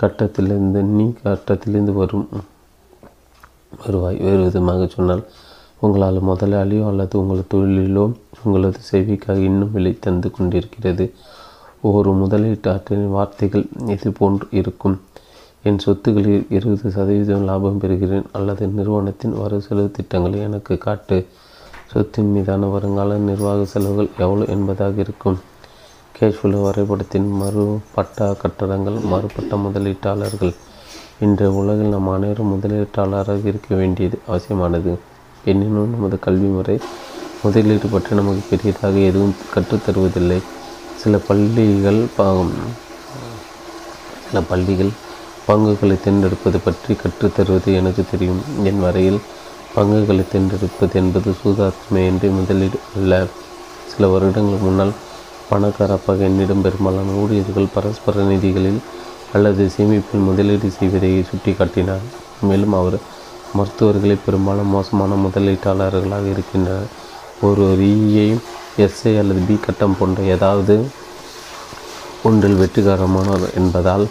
கட்டத்திலிருந்து நீ கட்டத்திலிருந்து வரும் வருவாய். வேறு விதமாக சொன்னால் உங்களால் முதலாளியோ அல்லது உங்கள் தொழிலிலோ உங்களது சேவைக்காக இன்னும் விலை தந்து கொண்டிருக்கிறது. ஒரு முதலீட்டாற்றின் வார்த்தைகள் இது போன்று இருக்கும். என் சொத்துக்களில் இருபது சதவீதம் லாபம் பெறுகிறேன். அல்லது நிறுவனத்தின் வரவு செலவு திட்டங்களை எனக்கு காட்டு. சொத்தின் மீதான வருங்கால நிர்வாக செலவுகள் எவ்வளவு என்பதாக இருக்கும். கேஷ்ஃப்ளோ வரைபடத்தின் மறுபட்ட கட்டடங்கள் மறுபட்ட முதலீட்டாளர்கள். இன்றைய உலகில் நாம் அனைவரும் முதலீட்டாளராக இருக்க வேண்டியது அவசியமானது. எனினும் நமது கல்வி முறை முதலீடு பற்றி நமக்கு பெரியதாக எதுவும் கற்றுத்தருவதில்லை. சில பள்ளிகள் சில பள்ளிகள் பங்குகளை தேர்ந்தெடுப்பது பற்றி கற்றுத்தருவது எனக்கு தெரியும். என் வரையில் பங்குகளை தேர்ந்தெடுப்பது என்பது சூதாத்மையின்றி முதலீடு அல்ல சில வருடங்கள் முன்னால் பணக்காரப்பாக என்னிடம் பெரும்பாலான ஊழியர்கள் பரஸ்பர நிதிகளில் அல்லது சேமிப்பில் முதலீடு செய்வதை சுட்டி காட்டினார் மேலும் அவர் மருத்துவர்களை பெரும்பாலும் மோசமான முதலீட்டாளர்களாக இருக்கின்றனர் ஒரு இஏ எஸ்ஏ அல்லது பி கட்டம் போன்ற ஏதாவது ஒன்றில் வெற்றிகரமானவர் என்பதால்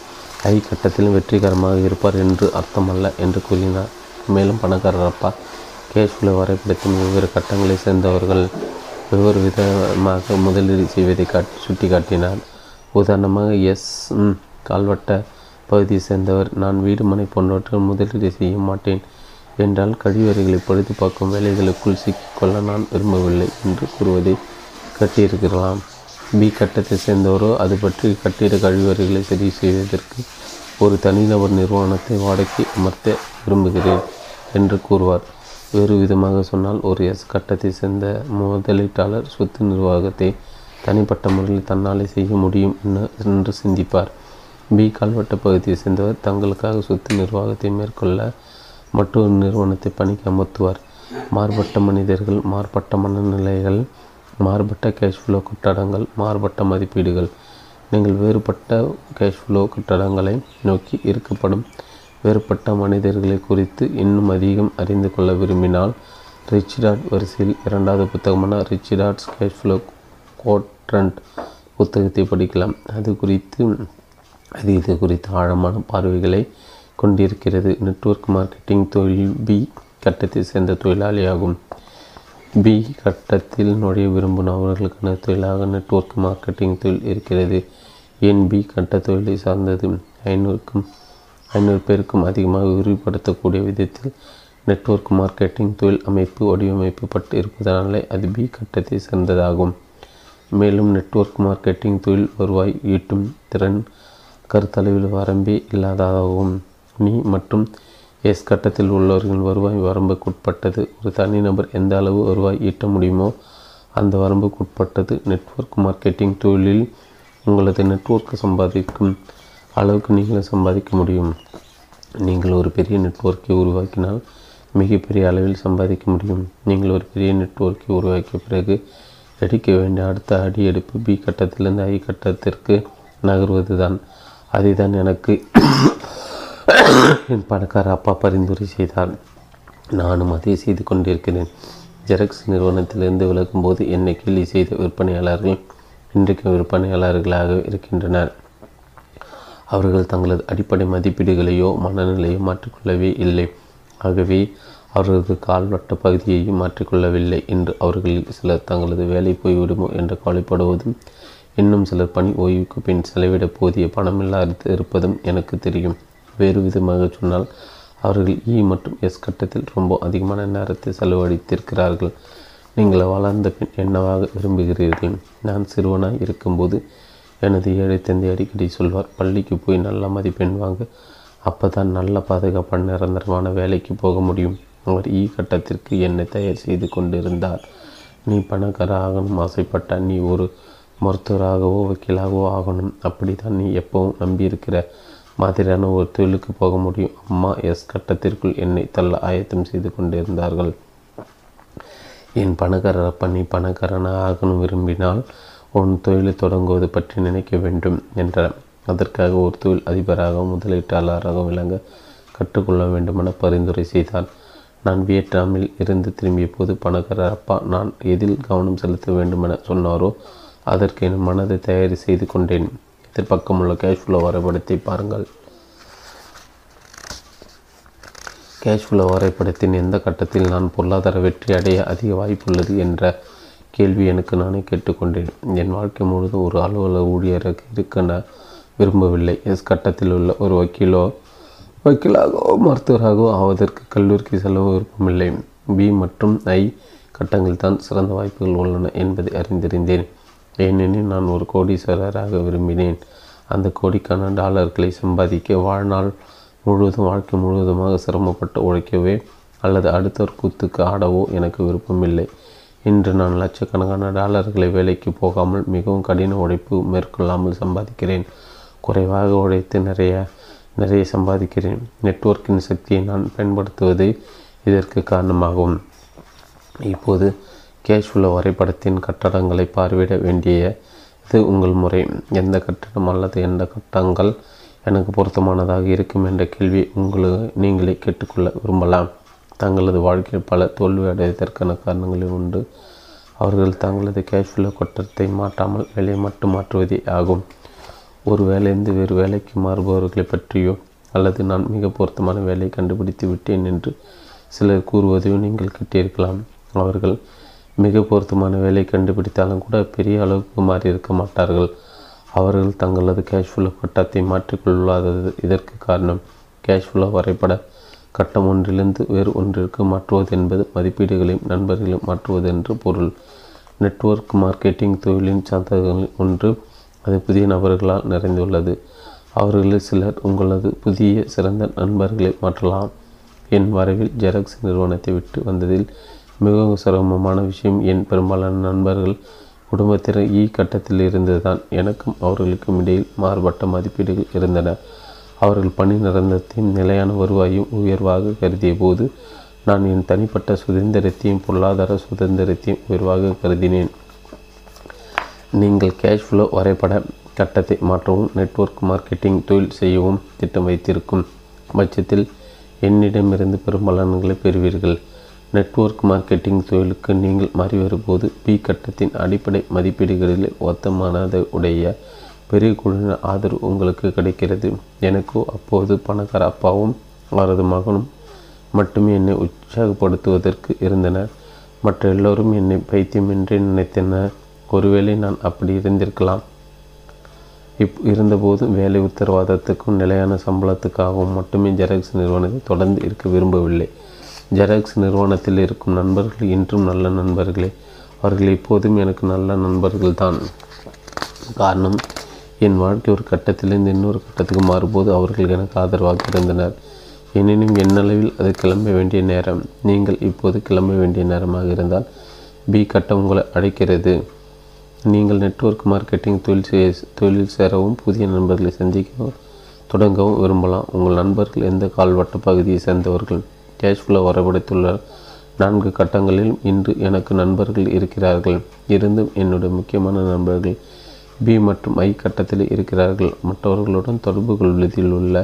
ஐ கட்டத்திலும் வெற்றிகரமாக இருப்பார் என்று அர்த்தமல்ல என்று கூறினார். மேலும் பணக்காரர் அப்பா கேஷ் ஃப்ளோ வரைபடத்தின் வெவ்வேறு கட்டங்களை சேர்ந்தவர்கள் வெவ்வேறு விதமாக முதலீடு செய்வதை காட்டி சுட்டி காட்டினார் உதாரணமாக எஸ் கால்வட்ட பகுதியை சேர்ந்தவர். நான் வீடு மனை போன்றவற்றில் முதலீடு செய்ய மாட்டேன் என்றால் கழிவறைகளை பழுது பார்க்கும் வேலைகளுக்குள் சிக்கிக்கொள்ள நான் விரும்பவில்லை என்று கூறுவதை கட்டியிருக்கலாம் பி கட்டத்தை சேர்ந்தவரோ அது பற்றி கட்டிட கழிவறைகளை சரி செய்வதற்கு ஒரு தனிநபர் நிறுவனத்தை வாடகை அமர்த்த விரும்புகிறேன் என்று கூறுவார். வேறு விதமாக சொன்னால் ஒரு எஸ் கட்டத்தை சேர்ந்த முதலீட்டாளர் சொத்து நிர்வாகத்தை தனிப்பட்ட முறையில் தன்னாலே செய்ய முடியும் என்று சிந்திப்பார். பி கால்வட்ட பகுதியை சேர்ந்தவர் தங்களுக்காக சொத்து நிர்வாகத்தை மேற்கொள்ள மற்றொரு நிறுவனத்தை பணிக்கு அமர்த்துவார். மாறுபட்ட மனிதர்கள் மாறுபட்ட மனநிலைகள் மாறுபட்ட கேஷ் ஃப்ளோ கட்டடங்கள் மாறுபட்ட மதிப்பீடுகள். நீங்கள் வேறுபட்ட கேஷ் ஃப்ளோ கட்டடங்களை நோக்கி இருக்கப்படும் வேறுபட்ட மனிதர்களை குறித்து இன்னும் அதிகம் அறிந்து கொள்ள விரும்பினால் ரிச்சிடாட் வரிசையில் இரண்டாவது புத்தகமான ரிச்சிடாட்ஸ் கேஷ்ஃப்ளோ கோட்ரண்ட் புத்தகத்தை படிக்கலாம். அது குறித்து அது இது குறித்து ஆழமான பார்வைகளை கொண்டிருக்கிறது. நெட்வொர்க் மார்க்கெட்டிங் தொழில் பி கட்டத்தை சேர்ந்த தொழிலாளியாகும். பி கட்டத்தில் நுழைய விரும்பும் நபர்களுக்கான தொழிலாக நெட்வொர்க் மார்க்கெட்டிங் தொழில் இருக்கிறது. ஏன் பி கட்ட தொழிலை சார்ந்தது? ஐநூறுக்கும் ஐநூறு பேருக்கும் அதிகமாக விரிவுபடுத்தக்கூடிய விதத்தில் நெட்வொர்க் மார்க்கெட்டிங் தொழில் அமைப்பு வடிவமைக்கப்பட்டு இருப்பதனாலே அது பி கட்டத்தை சேர்ந்ததாகும். மேலும் நெட்வொர்க் மார்க்கெட்டிங் தொழில் வருவாய் ஈட்டும் திறன் கருத்தளவில் வரம்பே இல்லாததாகவும் நீ மற்றும் எஸ் கட்டத்தில் உள்ளவர்கள் வருவாய் வரம்புக்குட்பட்டது. ஒரு தனிநபர் எந்த அளவு வருவாய் ஈட்ட முடியுமோ அந்த வரம்புக்குட்பட்டது. நெட்வொர்க் மார்க்கெட்டிங் தொழிலில் உங்களது நெட்ஒர்க் சம்பாதிக்கும் அளவுக்கு நீங்கள் சம்பாதிக்க முடியும். நீங்கள் ஒரு பெரிய நெட்வொர்க்கை உருவாக்கினால் மிகப்பெரிய அளவில் சம்பாதிக்க முடியும். நீங்கள் ஒரு பெரிய நெட்வொர்க்கை உருவாக்கிய பிறகு எடுக்க வேண்டிய அடுத்த அடி எடுப்பு பி கட்டத்திலிருந்து ஐ கட்டத்திற்கு நகர்வது தான் அதுதான் எனக்கு என் பணக்கார அப்பா பரிந்துரை செய்தார் நானும் அதை செய்து கொண்டிருக்கிறேன். ஜெராக்ஸ் நிறுவனத்திலிருந்து விலகும்போது என்னை கேள்வி செய்த விற்பனையாளர்கள் இன்றைக்கு விற்பனையாளர்களாக இருக்கின்றனர். அவர்கள் தங்களது அடிப்படை மதிப்பீடுகளையோ மனநிலையோ மாற்றிக்கொள்ளவே இல்லை. ஆகவே அவர்களது கால்வட்ட பகுதியையும் மாற்றிக்கொள்ளவில்லை என்று அவர்களில் சிலர் தங்களது வேலை போய்விடுமோ என்று கவலைப்படுவதும் இன்னும் சிலர் பணி ஓய்வுக்கு பின் செலவிட போதிய பணமில்லாது இருப்பதும் எனக்கு தெரியும். வேறு விதமாக சொன்னால் அவர்கள் இ மற்றும் எஸ் கட்டத்தில் ரொம்ப அதிகமான நேரத்தை செலவழித்திருக்கிறார்கள். நீங்கள் வளர்ந்த பின் என்னவாக விரும்புகிறீர்கள்? நான் சிறுவனாக இருக்கும்போது எனது ஏழை தந்தை அடிக்கடி சொல்வார் பள்ளிக்கு போய் நல்ல மதிப்பெண் வாங்க. அப்போ தான் நல்ல பாதுகாப்பான நிரந்தரமான வேலைக்கு போக முடியும். அவர் ஈ கட்டத்திற்கு என்னை தயார் செய்து கொண்டிருந்தார். நீ பணக்கார ஆகணும் ஆசைப்பட்ட நீ ஒரு மருத்துவராகவோ வக்கீலாகவோ ஆகணும். அப்படி தான் நீ எப்பவும் நம்பியிருக்கிற. மாதிரியான ஒரு தொழிலுக்கு போக முடியும். அம்மா எஸ் கட்டத்திற்குள் என்னை தள்ள ஆயத்தம் செய்து கொண்டிருந்தார்கள். என் பணக்காரர் பண்ணி நீ பணக்காரனாக ஆகணும் விரும்பினால் உன் தொழிலை தொடங்குவது பற்றி நினைக்க வேண்டும் என்றார். அதற்காக ஒரு தொழில் அதிபராக முதலீட்டாளராக விளங்க கற்றுக்கொள்ள வேண்டுமென பரிந்துரை செய்தார். நான் வியட்நாமில் இருந்து திரும்பிய போது பணக்காரர் அப்பா நான் எதில் கவனம் செலுத்த வேண்டுமென சொன்னாரோ அதற்கு என் மனதை தயாரி செய்து கொண்டேன். எதிர்பக்கமுள்ள கேஷ் ஃப்ளோ வரைபடத்தை பாருங்கள். கேஷ் ஃப்ளோ வரைபடத்தின் எந்த கட்டத்தில் நான் பொருளாதார வெற்றி அடைய அதிக வாய்ப்புள்ளது என்ற கேள்வி எனக்கு நானே கேட்டுக்கொண்டேன். என் வாழ்க்கை முழுவதும் ஒரு அலுவலக ஊழியராக இருக்க நான் விரும்பவில்லை. எஸ் கட்டத்தில் உள்ள ஒரு வக்கீலோ வக்கீலாகவோ மருத்துவராகவோ ஆவதற்கு கல்லூரிக்கு செலவு விருப்பமில்லை. பி மற்றும் ஐ கட்டங்கள் தான் சிறந்த வாய்ப்புகள் உள்ளன என்பதை அறிந்திருந்தேன். ஏனெனில் நான் ஒரு கோடீஸ்வரராக விரும்பினேன். அந்த கோடிக்கான டாலர்களை சம்பாதிக்க வாழ்நாள் முழுவதும் வாழ்க்கை முழுவதுமாக சிரமப்பட்டு உழைக்கவே அல்லது அடுத்த ஒரு கூத்துக்கு ஆடவோ எனக்கு விருப்பமில்லை. இன்று நான் லட்சக்கணக்கான டாலர்களை வேலைக்கு போகாமல் மிகவும் கடின உழைப்பு மேற்கொள்ளாமல் சம்பாதிக்கிறேன். குறைவாக உழைத்து நிறைய நிறைய சம்பாதிக்கிறேன். நெட்வொர்க்கின் சக்தியை நான் பயன்படுத்துவதே இதற்கு காரணமாகும். இப்போது கேஷ் ஃப்ளோ வரைபடத்தின் கட்டடங்களை பார்வையிட வேண்டிய இது உங்கள் முறை. எந்த கட்டடம் அல்லது எந்த கட்டங்கள் எனக்கு பொருத்தமானதாக இருக்கும் என்ற கேள்வி உங்களுக்கு நீங்களே கேட்டுக்கொள்ள விரும்பலாம். தங்களது வாழ்க்கையில் பல தோல்வி அடைவதற்கான காரணங்களில் உண்டு. அவர்கள் தங்களது கேஷ் ஃப்ளோ கட்டத்தை மாற்றாமல் வேலையை மட்டும் மாற்றுவதே ஆகும். ஒரு வேலையிலிருந்து வேறு வேலைக்கு மாறுபவர்களை பற்றியோ அல்லது நான் மிக பொருத்தமான வேலையை கண்டுபிடித்து விட்டேன் என்று சிலர் கூறுவதையும் நீங்கள் கேட்டிருக்கலாம். அவர்கள் மிக பொருத்தமான வேலை கண்டுபிடித்தாலும் கூட பெரிய அளவுக்கு மாறி இருக்க மாட்டார்கள். அவர்கள் தங்களது கேஷ்ஃபுல்லோ கட்டத்தை மாற்றிக்கொள்ளாதது இதற்கு காரணம். கேஷ்ஃபுல்லோ வரைபட கட்டம் ஒன்றிலிருந்து வேறு ஒன்றிற்கு மாற்றுவது என்பது மதிப்பீடுகளையும் நண்பர்களையும் மாற்றுவது என்று பொருள். நெட்வொர்க் மார்க்கெட்டிங் தொழிலின் சாதகங்களில் ஒன்று அது புதிய நபர்களால் நிறைந்துள்ளது. அவர்களில் சிலர் உங்களது புதிய சிறந்த நண்பர்களை மாற்றலாம். என் வரவில் ஜெராக்ஸ் நிறுவனத்தை விட்டு வந்ததில் மிகவும் சிரமமான விஷயம் என் பெரும்பாலான நண்பர்கள் குடும்பத்தினர் ஈ கட்டத்தில் இருந்ததுதான். எனக்கும் அவர்களுக்கும் இடையில் மாறுபட்ட மதிப்பீடுகள் இருந்தன. அவர்கள் பணி நிரந்தரத்தையும் நிலையான வருவாயும் உயர்வாக கருதிய போது நான் என் தனிப்பட்ட சுதந்திரத்தையும் பொருளாதார சுதந்திரத்தையும் உயர்வாக கருதினேன். நீங்கள் கேஷ் ஃப்ளோ வரைபட கட்டத்தை மாற்றவும் நெட்வொர்க் மார்க்கெட்டிங் தொழில் செய்யவும் திட்டம் வைத்திருக்கும் பட்சத்தில் என்னிடமிருந்து பெரும்பலன்களை பெறுவீர்கள். நெட்வொர்க் மார்க்கெட்டிங் தொழிலுக்கு நீங்கள் மாறி வரும்போது பி கட்டத்தின் அடிப்படை மதிப்பீடுகளில் ஒத்தமானதை உடைய பெரிய குழுவினர் ஆதரவு உங்களுக்கு கிடைக்கிறது. எனக்கோ அப்போது பணக்கார அப்பாவும் அவரது மகனும் மட்டுமே என்னை உற்சாகப்படுத்துவதற்கு இருந்தனர். மற்ற எல்லோரும் என்னை பைத்தியம் என்றே நினைத்தனர். ஒருவேளை நான் அப்படி இருந்திருக்கலாம். இப் இருந்தபோது வேலை உத்தரவாதத்துக்கும் நிலையான சம்பளத்துக்காகவும் மட்டுமே ஜெராக்ஸ் நிறுவனத்தை தொடர்ந்து இருக்க விரும்பவில்லை. ஜெராக்ஸ் நிறுவனத்தில் இருக்கும் நண்பர்கள் இன்றும் நல்ல நண்பர்களே. அவர்கள் எப்போதும் எனக்கு நல்ல நண்பர்கள்தான். காரணம் என் வாழ்க்கை ஒரு கட்டத்திலிருந்து இன்னொரு கட்டத்துக்கு மாறும்போது அவர்கள் எனக்கு ஆதரவாக இருந்தனர். எனினும் என்னளவில் அது கிளம்ப வேண்டிய நேரம். நீங்கள் இப்போது கிளம்ப வேண்டிய நேரமாக இருந்தால் பி கட்டம் உங்களை அழைக்கிறது. நீங்கள் நெட்வொர்க் மார்க்கெட்டிங் தொழில் செய்ய தொழில் சேரவும் புதிய நண்பர்களை சந்திக்கவும் தொடங்கவும் விரும்பலாம். உங்கள் நண்பர்கள் எந்த கால்வட்ட பகுதியை சேர்ந்தவர்கள்? கேஷ் ஃப்ளோ நான்கு கட்டங்களில் இன்று எனக்கு நண்பர்கள் இருக்கிறார்கள். இருந்தும் என்னுடைய முக்கியமான நண்பர்கள் பி மற்றும் ஐ கட்டத்தில் இருக்கிறார்கள். மற்றவர்களுடன் தொடர்பு கொள்வதில் உள்ள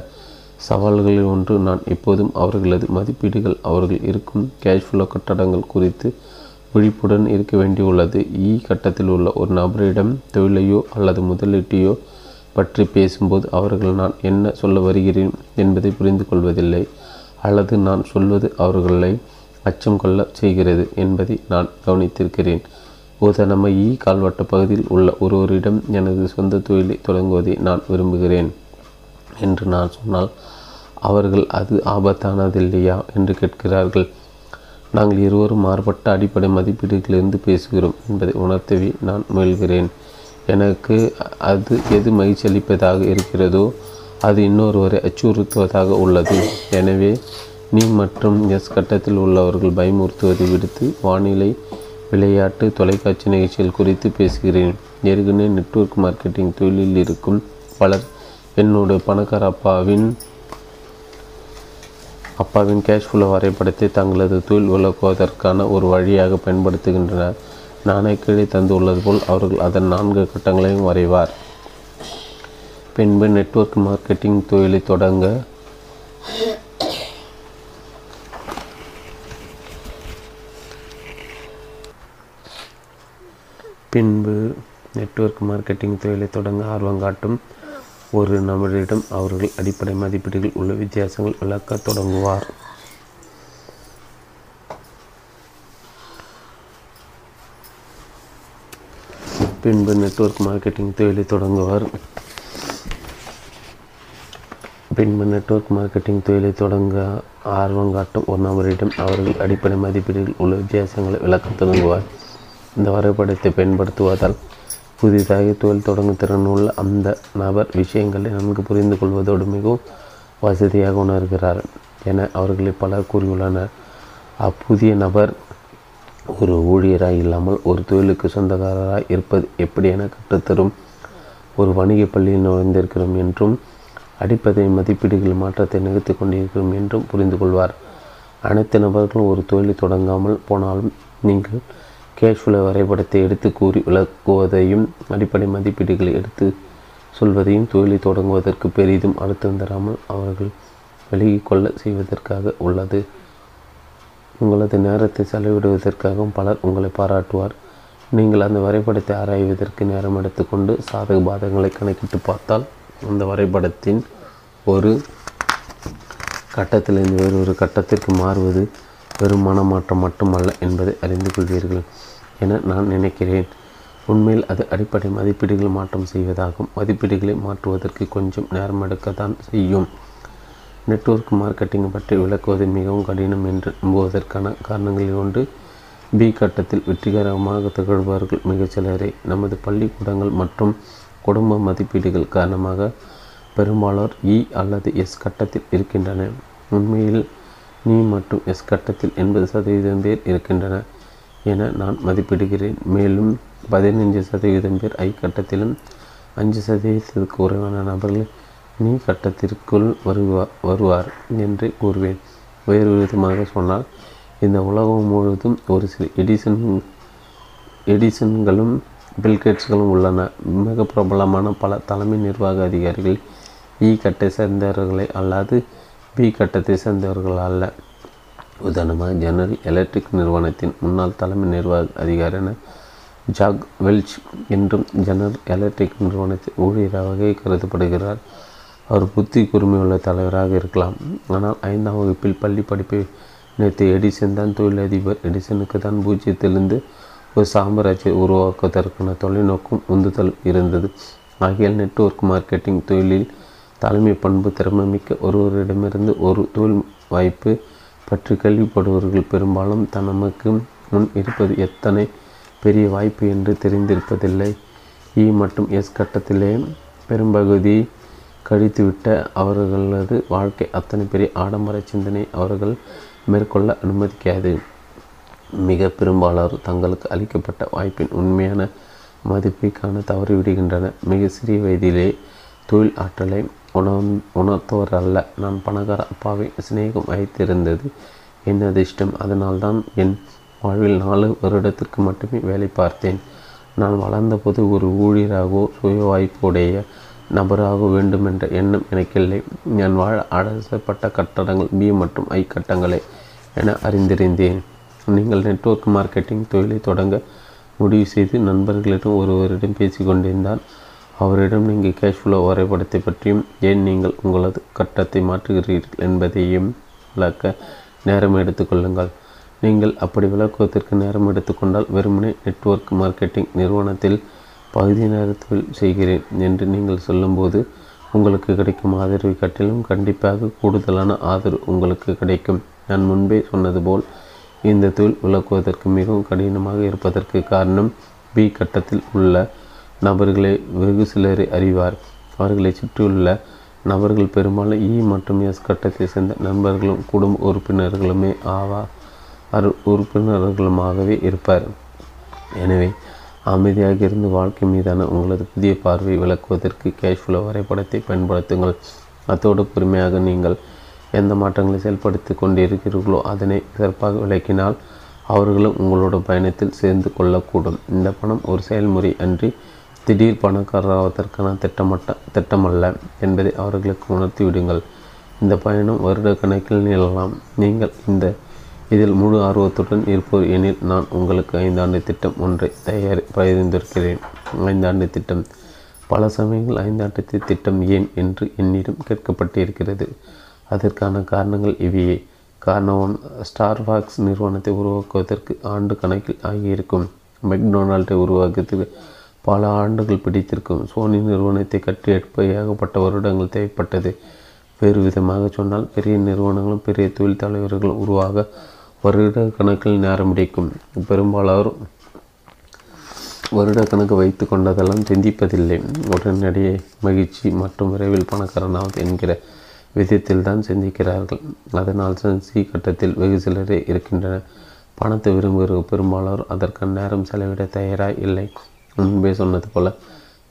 சவால்களில் ஒன்று நான் எப்போதும் அவர்களது மதிப்பீடுகள். அவர்கள் இருக்கும் கேஷ் ஃப்ளோ கட்டடங்கள் குறித்து விழிப்புடன் இருக்க வேண்டியுள்ளது. இ கட்டத்தில் உள்ள ஒரு நபரிடம் தொழிலையோ அல்லது முதலீட்டையோ பற்றி பேசும்போது அவர்கள் நான் என்ன சொல்ல வருகிறேன் என்பதை புரிந்து கொள்வதில்லை. அல்லது நான் சொல்வது அவர்களை அச்சம் கொள்ள செய்கிறது என்பதை நான் கவனித்திருக்கிறேன். உதாரணமாக ஈ கால்வட்ட பகுதியில் உள்ள ஒருவரிடம் எனது சொந்த தொழிலை தொடங்குவதை நான் விரும்புகிறேன் என்று நான் சொன்னால் அவர்கள் அது ஆபத்தானதில்லையா என்று கேட்கிறார்கள். நாங்கள் இருவரும் மாறுபட்ட அடிப்படை மதிப்பீடுகளிலிருந்து பேசுகிறோம் என்பதை உணர்த்தவே நான் முயல்கிறேன். எனக்கு அது எது மகிழ்ச்சி அளிப்பதாக இருக்கிறதோ அது இன்னொருவரை அச்சுறுத்துவதாக உள்ளது. எனவே நீ மற்றும் எஸ் கட்டத்தில் உள்ளவர்கள் பயமுறுத்துவதை விடுத்து வானிலை விளையாட்டு தொலைக்காட்சி நிகழ்ச்சிகள் குறித்து பேசுகிறேன். ஏற்கனவே நெட்வொர்க் மார்க்கெட்டிங் தொழிலில் இருக்கும் பலர் என்னோட பணக்கார அப்பாவின் அப்பாவின் கேஷ் ஃப்ளோ வரைபடத்தை தங்களது தொழில் விளக்குவதற்கான ஒரு வழியாக பயன்படுத்துகின்றனர். நானே கீழே தந்துள்ளது போல் அவர்கள் அதன் நான்கு கட்டங்களையும் வரைவார். பின்பு நெட்வொர்க் மார்க்கெட்டிங் தொழிலை தொடங்க. பின்பு நெட்வொர்க் மார்க்கெட்டிங் தொழிலை தொடங்க ஆர்வம் காட்டும் ஒரு நபரிடம் அவர்கள் அடிப்படை மதிப்பீடுகள் உள்ள வித்தியாசங்கள் விளக்க தொடங்குவார். பின்பு நெட்வொர்க் மார்க்கெட்டிங் தொழிலை தொடங்குவார். பின்பு நெட்ஒர்க் மார்க்கெட்டிங் தொழிலை தொடங்க ஆர்வம் காட்டும் ஒரு நபரிடம் அவர்கள் அடிப்படை மதிப்பீடுகள் உள்ள வித்தியாசங்களை விளக்க தொடங்குவார் இந்த வரைபடத்தை பயன்படுத்துவதால் புதிதாக தொழில் தொடங்கும் திறனுள்ள அந்த நபர் விஷயங்களை நன்கு புரிந்து கொள்வதோடு மிகவும் வசதியாக உணர்கிறார் என அவர்களை பலர் கூறியுள்ளனர். அப்புதிய நபர் ஒரு ஊழியராக இல்லாமல் ஒரு தொழிலுக்கு சொந்தக்காரராக இருப்பது எப்படி என கற்றுத்தரும் ஒரு வணிக பள்ளியில் நுழைந்திருக்கிறோம் என்றும் அடிப்படை மதிப்பீடுகள் மாற்றத்தை நிகழ்த்தி கொண்டிருக்கிறோம் என்றும் புரிந்து கொள்வார். அனைத்து நபர்களும் ஒரு தொழிலை தொடங்காமல் போனாலும் நீங்கள் கேஷ்ஃப்ளோ வரைபடத்தை எடுத்து கூறி விளக்குவதையும் அடிப்படை மதிப்பீடுகளை எடுத்து சொல்வதையும் தொழிலை தொடங்குவதற்கு பெரிதும் அழுத்தம் தராமல் அவர்கள் வெளியிக்கொள்ள கொள்ள செய்வதற்காக உள்ளது. உங்களது நேரத்தை செலவிடுவதற்காகவும் பலர் உங்களை பாராட்டுவார். நீங்கள் அந்த வரைபடத்தை ஆராய்வதற்கு நேரம் எடுத்துக்கொண்டு சாதக பாதகங்களை கணக்கிட்டு பார்த்தால் அந்த வரைபடத்தின் ஒரு கட்டத்திலிருந்து வேறொரு கட்டத்திற்கு மாறுவது வெறும் மனமாற்றம் மட்டுமல்ல என்பதை அறிந்து கொள்வீர்கள் என நான் நினைக்கிறேன். உண்மையில் அது அடிப்படை மதிப்பீடுகள் மாற்றம் செய்வதாகும். மதிப்பீடுகளை மாற்றுவதற்கு கொஞ்சம் நேரம் எடுக்கத்தான் செய்யும். நெட்வொர்க் மார்க்கெட்டிங் பற்றி விளக்குவது மிகவும் கடினம் என்று நம்புவதற்கான காரணங்களில் ஒன்று பி கட்டத்தில் வெற்றிகரமாக திகழ்பவர்கள் மிகச்சிலரே நமது பள்ளிக்கூடங்கள் மற்றும் குடும்ப மதிப்பீடுகள் காரணமாக பெரும்பாலோர் இ அல்லது எஸ் கட்டத்தில் இருக்கின்றன உண்மையில் நீ மற்றும் எஸ் கட்டத்தில் எண்பது சதவீதம் பேர் இருக்கின்றன என நான் மதிப்பிடுகிறேன். மேலும் பதினைஞ்சு சதவீதம் பேர் ஐ கட்டத்திலும் அஞ்சு சதவீதத்துக்கு குறைவான நபர்கள் நீ கட்டத்திற்குள் வருவா வருவார் என்று கூறுவேன். வேறு விதமாக சொன்னால் இந்த உலகம் முழுவதும் ஒரு சில எடிசன் எடிசன்களும் பில்கேட்ஸ்களும் உள்ளன. மிக பிரபலமான பல தலைமை நிர்வாக அதிகாரிகள் இ கட்டை சேர்ந்தவர்களை அல்லாது பி கட்டத்தை சேர்ந்தவர்கள் அல்ல. உதாரணமாக ஜெனரல் எலக்ட்ரிக் நிறுவனத்தின் முன்னாள் தலைமை நிர்வாக அதிகாரியான ஜாக் வெல்ச் என்றும் ஜெனரல் எலக்ட்ரிக் நிறுவனத்தின் ஊழியராக கருதப்படுகிறார். அவர் புத்தி கூர்மையுள்ள தலைவராக இருக்கலாம். ஆனால் ஐந்தாம் வகுப்பில் பள்ளி படிப்பை நேற்று எடிசன் தான் தொழிலதிபர். எடிசனுக்கு தான் பூஜ்ஜியத்திலிருந்து ஒரு சாம்ராஜ்யை உருவாக்குவதற்கான தொலைநோக்கும் உந்துதல் இருந்தது. ஆகியால் நெட்வொர்க் மார்க்கெட்டிங் தொழிலில் தலைமை பண்பு திறமைமிக்க ஒருவரிடமிருந்து ஒரு தொழில் வாய்ப்பு பற்றி கேள்விப்படுபவர்கள் பெரும்பாலும் தனக்கு முன் இருப்பது எத்தனை பெரிய வாய்ப்பு என்று தெரிந்திருப்பதில்லை. இ மற்றும் எஸ் கட்டத்திலே பெரும்பகுதி கழித்துவிட்ட அவர்களது வாழ்க்கை அத்தனை பெரிய ஆடம்பர சிந்தனை அவர்கள் மேற்கொள்ள அனுமதிக்காது. மிக பெரும்பாலோர் தங்களுக்கு அளிக்கப்பட்ட வாய்ப்பின் உண்மையான மதிப்பை காண தவறிவிடுகின்றனர் மிக சிறிய வயதிலே தொழில் ஆற்றலை உணர் உணர்த்தவர் அல்ல. நான் பணக்கார அப்பாவை சிநேகம் வைத்திருந்தது. என் அதிர்ஷ்டம் அதனால்தான் என் வாழ்வில் நாலு வருடத்திற்கு மட்டுமே வேலை பார்த்தேன். நான் வளர்ந்தபோது ஒரு ஊழியராகவோ சுய வாய்ப்புடைய நபராக வேண்டுமென்ற எண்ணம் எனக்கில்லை. நான் வாழ அலசப்பட்ட கட்டடங்கள் பி மற்றும் ஐ கட்டங்களே என அறிந்திருந்தேன். நீங்கள் நெட்வொர்க் மார்க்கெட்டிங் தொழிலை தொடங்க முடிவு செய்து நண்பர்களிடம் ஒருவரிடம் பேசிக்கொண்டிருந்தால் அவரிடம் நீங்கள் கேஷ் ஃப்ளோ வரைபடத்தை பற்றியும் ஏன் நீங்கள் உங்களது கட்டத்தை மாற்றுகிறீர்கள் என்பதையும் விளக்க நேரம் எடுத்துக்கொள்ளுங்கள் நீங்கள் அப்படி விளக்குவதற்கு நேரம் எடுத்துக்கொண்டால் வெறுமனே நெட்வொர்க் மார்க்கெட்டிங் நிறுவனத்தில் பகுதி நேரத்தில் செய்கிறேன் என்று நீங்கள் சொல்லும்போது உங்களுக்கு கிடைக்கும் ஆதரவை காட்டிலும் கண்டிப்பாக கூடுதலான ஆதரவு உங்களுக்கு கிடைக்கும். நான் முன்பே சொன்னது போல் இந்த தொழில் விளக்குவதற்கு மிகவும் கடினமாக இருப்பதற்கு காரணம் பி கட்டத்தில் உள்ள நபர்களை வெகு சிலரை அறிவார். அவர்களை சுற்றியுள்ள நபர்கள் பெரும்பாலும் இ மற்றும் எஸ் கட்டத்தை சேர்ந்த நண்பர்களும் குடும்ப உறுப்பினர்களுமே ஆவா உறுப்பினர்களுமாகவே இருப்பார். எனவே அமைதியாக இருந்து வாழ்க்கை மீதான உங்களது புதிய பார்வை விளக்குவதற்கு கேஷ் ஃப்ளோ வரைபடத்தை பயன்படுத்துங்கள். அத்தோடு பொறுமையாக நீங்கள் எந்த மாற்றங்களை செயல்படுத்தி கொண்டிருக்கிறீர்களோ அதனை சிறப்பாக விளக்கினால் அவர்களும் உங்களோட பயணத்தில் சேர்ந்து கொள்ளக்கூடும். இந்த பணம் ஒரு செயல்முறை அன்றி திடீர் பணக்காரராவதற்கான திட்டமட்ட திட்டமல்ல என்பதை அவர்களுக்கு உணர்த்தி விடுங்கள். இந்த பயணம் வருட கணக்கில் நிகழலாம். நீங்கள் இந்த இதில் முழு ஆர்வத்துடன் இருப்போர் எனில் நான் உங்களுக்கு ஐந்தாண்டு திட்டம் ஒன்றை தயார் பரிந்துரைக்கிறேன் ஐந்தாண்டு திட்டம். பல சமயங்கள் ஐந்தாண்டு திட்டம் ஏன் என்று என்னிடம் கேட்கப்பட்டிருக்கிறது. அதற்கான காரணங்கள் இவையே. காரணம் ஒன் ஸ்டார்பாக்ஸ் நிறுவனத்தை உருவாக்குவதற்கு ஆண்டு கணக்கில் ஆகியிருக்கும். மெக்டொனால்டை உருவாக்குவதற்கு பல ஆண்டுகள் பிடித்திருக்கும். சோனி நிறுவனத்தை கட்டியெடுப்ப ஏகப்பட்ட வருடங்கள் தேவைப்பட்டது. வேறு விதமாக சொன்னால் பெரிய நிறுவனங்களும் பெரிய தொழில் தலைவர்களும் உருவாக வருட கணக்கில் நேரம் பிடிக்கும் பெரும்பாலோர் வருடக்கணக்கு வைத்து கொண்டதெல்லாம் சிந்திப்பதில்லை. உடனடியே மகிழ்ச்சி மற்றும் விரைவில் பணக்காரனாவது என்கிற விதத்தில் தான் சிந்திக்கிறார்கள். அதனால் தான் சி கட்டத்தில் வெகு சிலரே இருக்கின்றனர். பணத்தை விரும்புகிற பெரும்பாலோர் அதற்கு நேரம் செலவிட தயாராக இல்லை. முன்பே சொன்னது போல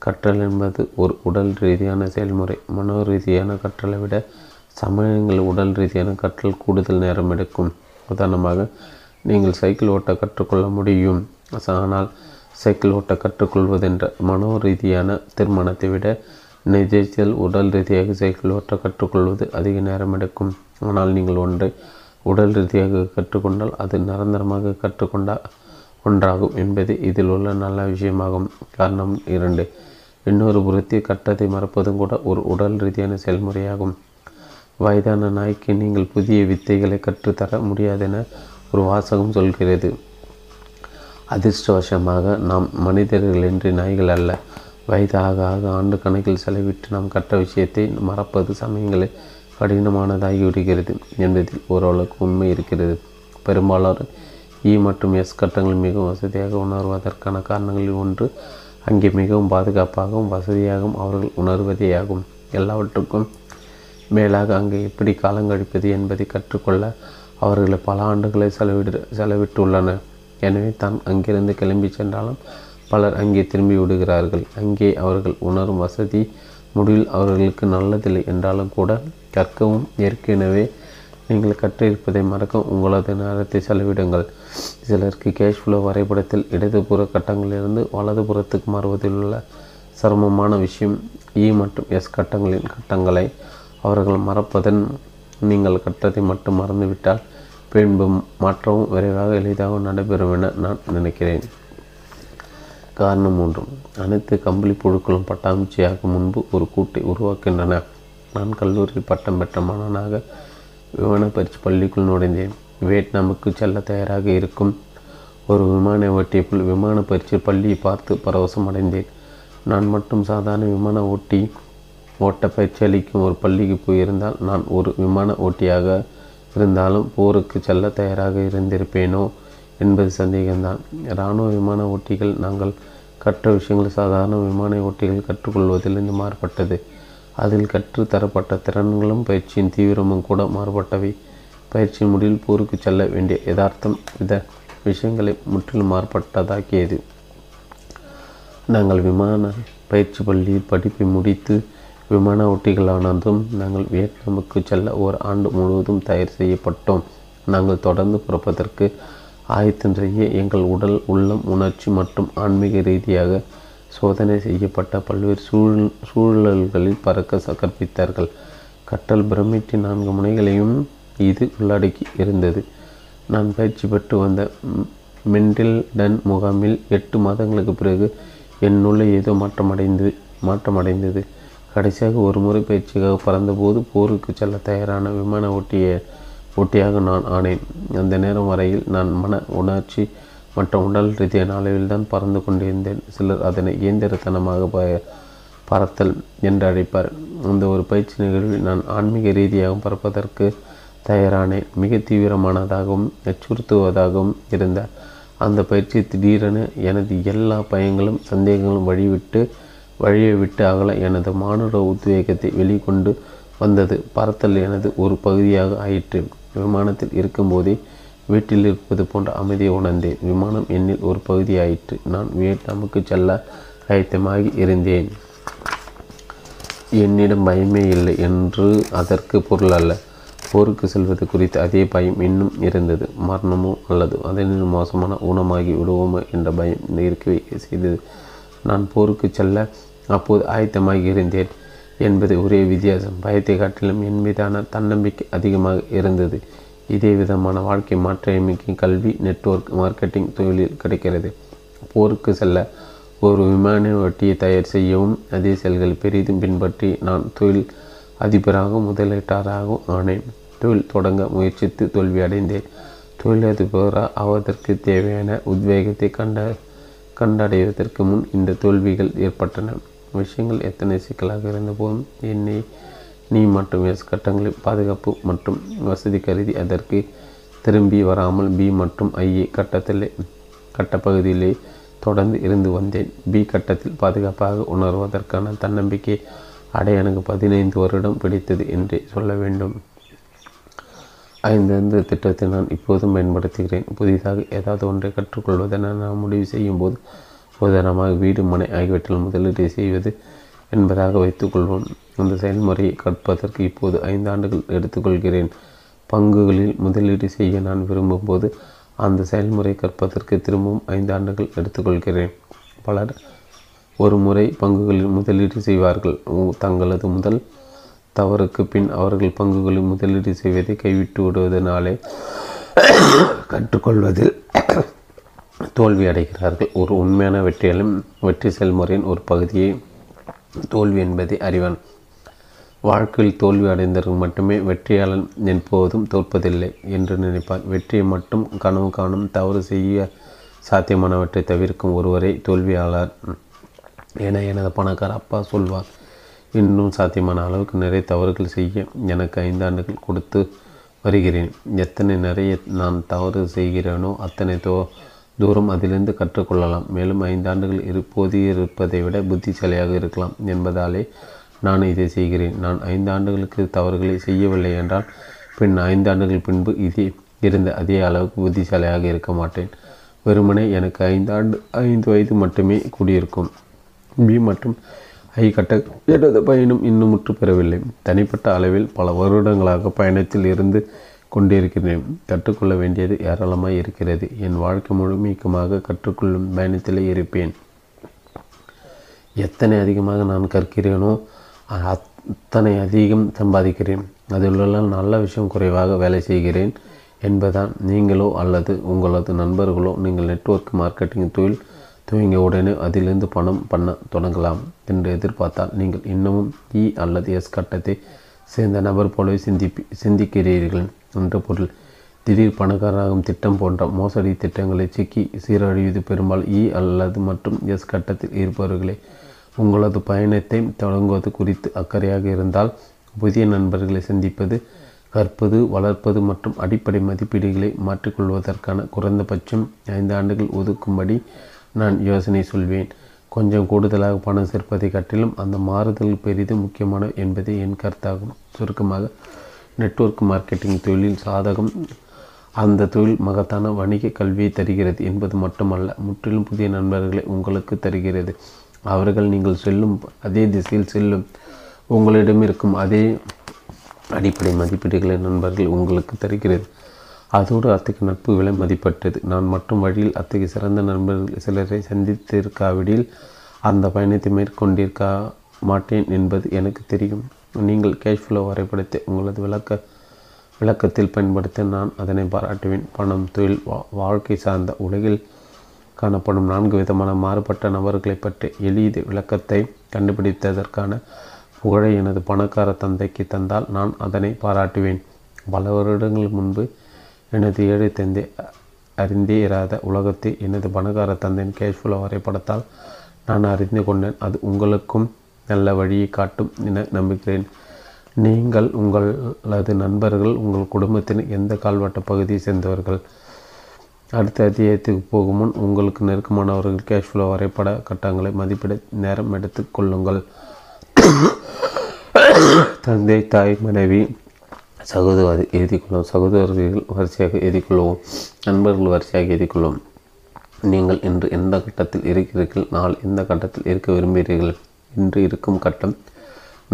கற்றல் என்பது ஒரு உடல் ரீதியான செயல்முறை. மனோ ரீதியான கற்றலை விட சமயங்கள் உடல் ரீதியான கற்றல் கூடுதல் நேரம் எடுக்கும். உதாரணமாக நீங்கள் சைக்கிள் ஓட்ட கற்றுக்கொள்ள முடியும். ஆனால் சைக்கிள் ஓட்ட கற்றுக்கொள்வதென்ற மனோ ரீதியான தீர்மானத்தை விட நிஜத்தில் உடல் ரீதியாக சைக்கிள் ஓட்ட கற்றுக்கொள்வது அதிக நேரம் எடுக்கும். ஆனால் நீங்கள் ஒன்றை உடல் ரீதியாக கற்றுக்கொண்டால் அது நிரந்தரமாக கற்றுக்கொண்டா ஒன்றாகும் என்பது இதில் உள்ள நல்ல விஷயமாகும். காரணம் இரண்டு. இன்னொரு புறத்தில் கட்டத்தை மறப்பதும் கூட ஒரு உடல் ரீதியான செயல்முறையாகும். வயதான நாய்க்கு நீங்கள் புதிய வித்தைகளை கற்றுத்தர முடியாதென ஒரு வாசகம் சொல்கிறது. அதிர்ஷ்டவசமாக நாம் மனிதர்கள் என்று நாய்கள் அல்ல. வயதாக ஆக ஆண்டு கணக்கில் செலவிட்டு நாம் கற்ற விஷயத்தை மறப்பது சமயங்களில் கடினமானதாகிவிடுகிறது என்பதில் ஓரளவுக்கு உண்மை இருக்கிறது. பெரும்பாலோர் இ மற்றும் எஸ் கட்டங்கள் மிகவும் வசதியாக உணர்வதற்கான காரணங்களில் ஒன்று அங்கே மிகவும் பாதுகாப்பாகவும் வசதியாகவும் அவர்கள் உணர்வதேயாகும். எல்லாவற்றுக்கும் மேலாக அங்கே எப்படி காலங்கழிப்பது என்பதை கற்றுக்கொள்ள அவர்களை பல ஆண்டுகளை செலவிடு செலவிட்டுள்ளனர். எனவே தான் அங்கிருந்து கிளம்பி சென்றாலும் பலர் அங்கே திரும்பி விடுகிறார்கள். அங்கே அவர்கள் உணரும் வசதி முடிவில் அவர்களுக்கு நல்லதில்லை என்றாலும் கூட கற்கவும் ஏற்கனவே நீங்கள் கற்றிருப்பதை மறக்க உங்களது நேரத்தை செலவிடுங்கள். சிலருக்கு கேஷ் ஃப்ளோ வரைபடத்தில் இடதுபுற கட்டங்களிலிருந்து வலதுபுறத்துக்கு மாறுவதில் உள்ள சிரமமான விஷயம் இ மற்றும் எஸ் கட்டங்களின் கட்டங்களை அவர்கள் மறப்பதன் நீங்கள் கற்றதை மட்டும் மறந்துவிட்டால் பின்பு மாற்றவும் விரைவாக எளிதாக நடைபெறும் என நான் நினைக்கிறேன். காரணம் ஒன்றும் அனைத்து கம்பளி புழுக்களும் பட்டாம்பூச்சியாக முன்பு ஒரு கூட்டை உருவாக்கின்றன. நான் கல்லூரியில் பட்டம் பெற்ற மாணவனாக விமான பயிற்சி பள்ளிக்குள் நுழைந்தேன். வியட்நாமுக்கு செல்ல தயாராக இருக்கும் ஒரு விமான ஓட்டியப்புள் விமான பயிற்சி பள்ளியை பார்த்து பரவசம் அடைந்தேன். நான் மட்டும் சாதாரண விமான ஓட்டி ஓட்ட பயிற்சி அளிக்கும் ஒரு பள்ளிக்கு போயிருந்தால் நான் ஒரு விமான ஓட்டியாக இருந்தாலும் போருக்கு செல்ல தயாராக இருந்திருப்பேனோ? என்பது சந்தேகம்தான். இராணுவ விமான ஓட்டிகள் நாங்கள் கற்ற விஷயங்கள் சாதாரண விமான ஓட்டிகள் கற்றுக்கொள்வதிலிருந்து மாறுபட்டது. அதில் கற்றுத்தரப்பட்ட திறன்களும் பயிற்சியின் தீவிரமும் கூட மாறுபட்டவை. பயிற்சியின் முடிவில் போருக்கு செல்ல வேண்டிய யதார்த்தம் வித விஷயங்களை முற்றிலும் மாறுபட்டதாக்கியது. நாங்கள் விமான பயிற்சி பள்ளியில் படிப்பை முடித்து விமான ஓட்டிகளானதும் நாங்கள் வியட்நாமுக்கு செல்ல ஒரு ஆண்டு முழுவதும் தயார் செய்யப்பட்டோம். நாங்கள் தொடர்ந்து பிறப்பதற்கு ஆயத்தம் செய்ய எங்கள் உடல் உள்ளம் உணர்ச்சி மற்றும் ஆன்மீக ரீதியாக சோதனை செய்யப்பட்ட பல்வேறு சூழ் சூழல்களில் பறக்க கற்பித்தார்கள் கற்றல் பிரமிட்டின் நான்கு முனைகளையும் இது உள்ளடக்கி இருந்தது. நான் பயிற்சி பெற்று வந்த மெண்டில்டன் முகாமில் எட்டு மாதங்களுக்கு பிறகு என்னுள்ள ஏதோ மாற்றமடைந்து மாற்றமடைந்தது. கடைசியாக ஒரு முறை பயிற்சிக்காக பறந்தபோது போருக்கு செல்ல தயாரான விமான ஓட்டிய ஓட்டியாக நான் ஆனேன். அந்த நேரம் வரையில் நான் மன உணர்ச்சி மற்றும் உடல் ரீதியான அளவில் தான் பறந்து கொண்டிருந்தேன். சிலர் அதனை இயந்திரத்தனமாக ப பறத்தல் என்று அழைப்பார். அந்த ஒரு பயிற்சி நிகழ்வில் நான் ஆன்மீக ரீதியாகவும் பறப்பதற்கு தயாரானேன். மிக தீவிரமானதாகவும் அச்சுறுத்துவதாகவும் இருந்த அந்த பயிற்சி திடீரென எனது எல்லா பயங்களும் சந்தேகங்களும் வழிவிட்டு வழியை விட்டு அகல எனது மானுட உத்வேகத்தை வெளிக்கொண்டு வந்தது. பறத்தல் எனது ஒரு பகுதியாக ஆயிற்று. விமானத்தில் இருக்கும்போதே வீட்டில் இருப்பது போன்ற அமைதியை உணர்ந்தேன். விமானம் என்னில் ஒரு பகுதியாயிற்று. நான் வியட்நாமுக்கு செல்ல ஆயத்தமாகி இருந்தேன். என்னிடம் பயமே இல்லை என்று அதற்கு பொருள் அல்ல. போருக்கு செல்வது குறித்து அதே பயம் இன்னும் இருந்தது. மரணமோ அல்லது அதனினும் மோசமான ஊனமாகி விடுவோமோ என்ற பயம் இருக்கவே செய்தது. நான் போருக்கு செல்ல அப்போது ஆயத்தமாகி இருந்தேன். என்பது ஒரே வித்தியாசம். பயத்தை காட்டிலும் என் மீதான தன்னம்பிக்கை அதிகமாக இருந்தது. இதே விதமான வாழ்க்கை மாற்றியமைக்கும் கல்வி நெட்வொர்க் மார்க்கெட்டிங் தொழிலில் கிடைக்கிறது. போருக்கு செல்ல ஒரு விமான வட்டியை தயார் செய்யவும் அதே செயல்கள் பெரிதும் பின்பற்றி நான் தொழில் அதிபராகவும் முதலீட்டாளராகவும் ஆனேன். தொழில் தொடங்க முயற்சித்து தோல்வி அடைந்தேன். தொழிலதிபராக ஆவதற்கு தேவையான உத்வேகத்தை கண்ட கண்டடைவதற்கு முன் இந்த தோல்விகள் ஏற்பட்டன. விஷயங்கள் எத்தனை சிக்கலாக இருந்தபோதும் என்னை நீ மற்றும் எஸ் கட்டங்களில் பாதுகாப்பு மற்றும் வசதி கருதி அதற்கு திரும்பி வராமல் பி மற்றும் ஐஏ கட்டத்திலே கட்டப்பகுதியிலே தொடர்ந்து இருந்து வந்தேன். பி கட்டத்தில் பாதுகாப்பாக உணர்வதற்கான தன்னம்பிக்கை அடைய எனக்கு பதினைந்து வருடம் பிடித்தது என்றே சொல்ல வேண்டும். ஐந்து திட்டத்தை நான் இப்போதும் பயன்படுத்துகிறேன். புதிதாக ஏதாவது ஒன்றை கற்றுக்கொள்வதென நான் முடிவு செய்யும் போது உதாரணமாக வீடு மனை ஆகியவற்றில் முதலீடு செய்வது என்பதாக வைத்துக்கொள்வோம். அந்த செயல்முறையை கற்பதற்கு இப்போது ஐந்து ஆண்டுகள் எடுத்துக்கொள்கிறேன். பங்குகளில் முதலீடு செய்ய நான் விரும்பும்போது அந்த செயல்முறை கற்பதற்கு திரும்பவும் ஐந்து ஆண்டுகள் எடுத்துக்கொள்கிறேன். பலர் ஒரு முறை பங்குகளில் முதலீடு செய்வார்கள். தங்களது முதல் தவறுக்கு பின் அவர்கள் பங்குகளில் முதலீடு செய்வதை கைவிட்டு விடுவதனாலே கற்றுக்கொள்வதில் தோல்வி அடைகிறார்கள். ஒரு உண்மையான வெற்றியாலும் வெற்றி செயல்முறையின் ஒரு பகுதியை தோல்வி என்பதை அறிவான். வாழ்க்கையில் தோல்வி அடைந்தவர்கள் மட்டுமே வெற்றியாளன் எப்போதும் தோற்பதில்லை என்று நினைப்பார். வெற்றியை மட்டும் கனவு காணும் தவறு செய்ய சாத்தியமானவற்றை தவிர்க்கும் ஒருவரை தோல்வியாளர். என எனது பணக்கார அப்பா சொல்வார் இன்னும் சாத்தியமான அளவுக்கு நிறைய தவறுகள் செய்ய எனக்கு ஐந்தாண்டுகள் கொடுத்து வருகிறேன். எத்தனை நிறைய நான் தவறு செய்கிறேனோ அத்தனை தோ தூரம் அதிலிருந்து கற்றுக்கொள்ளலாம். மேலும் ஐந்தாண்டுகள் இருப்போது இருப்பதை விட புத்திசாலியாக இருக்கலாம் என்பதாலே நான் இதை செய்கிறேன். நான் ஐந்து ஆண்டுகளுக்கு தவறுகளை செய்யவில்லை என்றால் பின் ஐந்து ஆண்டுகள் பின்பு இதே இருந்த அதே அளவுக்கு புத்திசாலியாக இருக்க மாட்டேன். வெறுமனே எனக்கு ஐந்து ஆண்டு ஐந்து வயது மட்டுமே கூடியிருக்கும். பி மற்றும் ஐ கட்ட எனது பயணம் இன்னும் முற்று பெறவில்லை. தனிப்பட்ட அளவில் பல வருடங்களாக பயணத்தில் இருந்து கொண்டிருக்கிறேன். கற்றுக்கொள்ள வேண்டியது ஏராளமாக இருக்கிறது. என் வாழ்க்கை முழுமைக்குமாக கற்றுக்கொள்ளும் பயணத்திலே இருப்பேன். எத்தனை அதிகமாக நான் கற்கிறேனோ அத்தனை அதிகம் சம்பாதிக்கிறேன். அதிலுள்ள நல்ல விஷயம் குறைவாக வேலை செய்கிறேன் என்பதான் நீங்களோ அல்லது உங்களது நண்பர்களோ நீங்கள் நெட்ஒர்க் மார்க்கெட்டிங் தொழில் துவங்கிய உடனே அதிலிருந்து பணம் பண்ண தொடங்கலாம் என்று எதிர்பார்த்தால் நீங்கள் இன்னமும் இ அல்லது எஸ் கட்டத்தை சேர்ந்த நபர் போலவே சிந்திப்பி சிந்திக்கிறீர்கள். என்ற பொருள். திடீர் பணக்காரராகும் திட்டம் போன்ற மோசடி திட்டங்களை சிக்கி சீரழிவது பெரும்பால் இ அல்லது மற்றும் எஸ் கட்டத்தில் இருப்பவர்களே. உங்களது பயணத்தை தொடங்குவது குறித்து அக்கறையாக இருந்தால் புதிய நண்பர்களை சந்திப்பது கற்பது வளர்ப்பது மற்றும் அடிப்படை மதிப்பீடுகளை மாற்றிக்கொள்வதற்கான குறைந்தபட்சம் ஐந்து ஆண்டுகள் ஒதுக்கும்படி நான் யோசனை சொல்வேன். கொஞ்சம் கூடுதலாக பணம் சேர்ப்பதை காட்டிலும் அந்த மாறுதல் பெரிதும் முக்கியமான என்பதே என் கருத்தாகும். சுருக்கமாக நெட்வொர்க் மார்க்கெட்டிங் தொழிலில் சாதகம் அந்த தொழில் மகத்தான வணிக கல்வியை தருகிறது என்பது மட்டுமல்ல முற்றிலும் புதிய நண்பர்களை உங்களுக்கு தருகிறது. அவர்கள் நீங்கள் செல்லும் அதே திசையில் செல்லும் உங்களிடம் இருக்கும் அதே அடிப்படை மதிப்பீடுகளை நண்பர்கள் உங்களுக்கு தருகிறது. அதோடு அத்தகைய நட்பு விலை மதிப்பற்றது. நான் மட்டும் வழியில் அத்தகைய சிறந்த நண்பர்கள் சிலரை சந்தித்திருக்காவிடில் அந்த பயணத்தை மேற்கொண்டிருக்க மாட்டேன் என்பது எனக்கு தெரியும். நீங்கள் கேஷ் ஃப்ளோ வரைபடத்தை உங்களது விளக்க விளக்கத்தில் பயன்படுத்த நான் அதனை பாராட்டுவேன். பணம் தொழில் வா வாழ்க்கை சார்ந்த உலகில் காணப்படும் நான்கு விதமான மாறுபட்ட நபர்களை பற்றி எளிய விளக்கத்தை கண்டுபிடித்ததற்கான புகழை எனது பணக்கார தந்தைக்கு தந்தால் நான் அதனை பாராட்டுவேன். பல வருடங்கள் முன்பு எனது ஏழை தந்தை அறிந்தே இராத உலகத்தை எனது பணக்கார தந்தையின் கேஷ்ஃபுல்லோ வரைபடத்தால் நான் அறிந்து கொண்டேன். அது உங்களுக்கும் நல்ல வழியை காட்டும் என நம்புகிறேன். நீங்கள் உங்களது நண்பர்கள் உங்கள் குடும்பத்தின் எந்த கால்வட்ட பகுதியை சேர்ந்தவர்கள்? அடுத்த அத்தியாயத்துக்கு போகும் முன் உங்களுக்கு நெருக்கமானவர்கள் கேஷ் ஃப்ளோ வரைபட கட்டங்களை மதிப்பிட நேரம் எடுத்து கொள்ளுங்கள். தந்தை தாய் மனைவி சகோதரி எழுதிக்கொள்ளும் சகோதரர்கள் வரிசையாக எழுதிக்கொள்வோம் நண்பர்கள் வரிசையாக எழுதிக்கொள்வோம் நீங்கள் இன்று எந்த கட்டத்தில் இருக்கிறீர்கள்? நாள் எந்த கட்டத்தில் இருக்க விரும்புகிறீர்கள்? இன்று இருக்கும் கட்டம்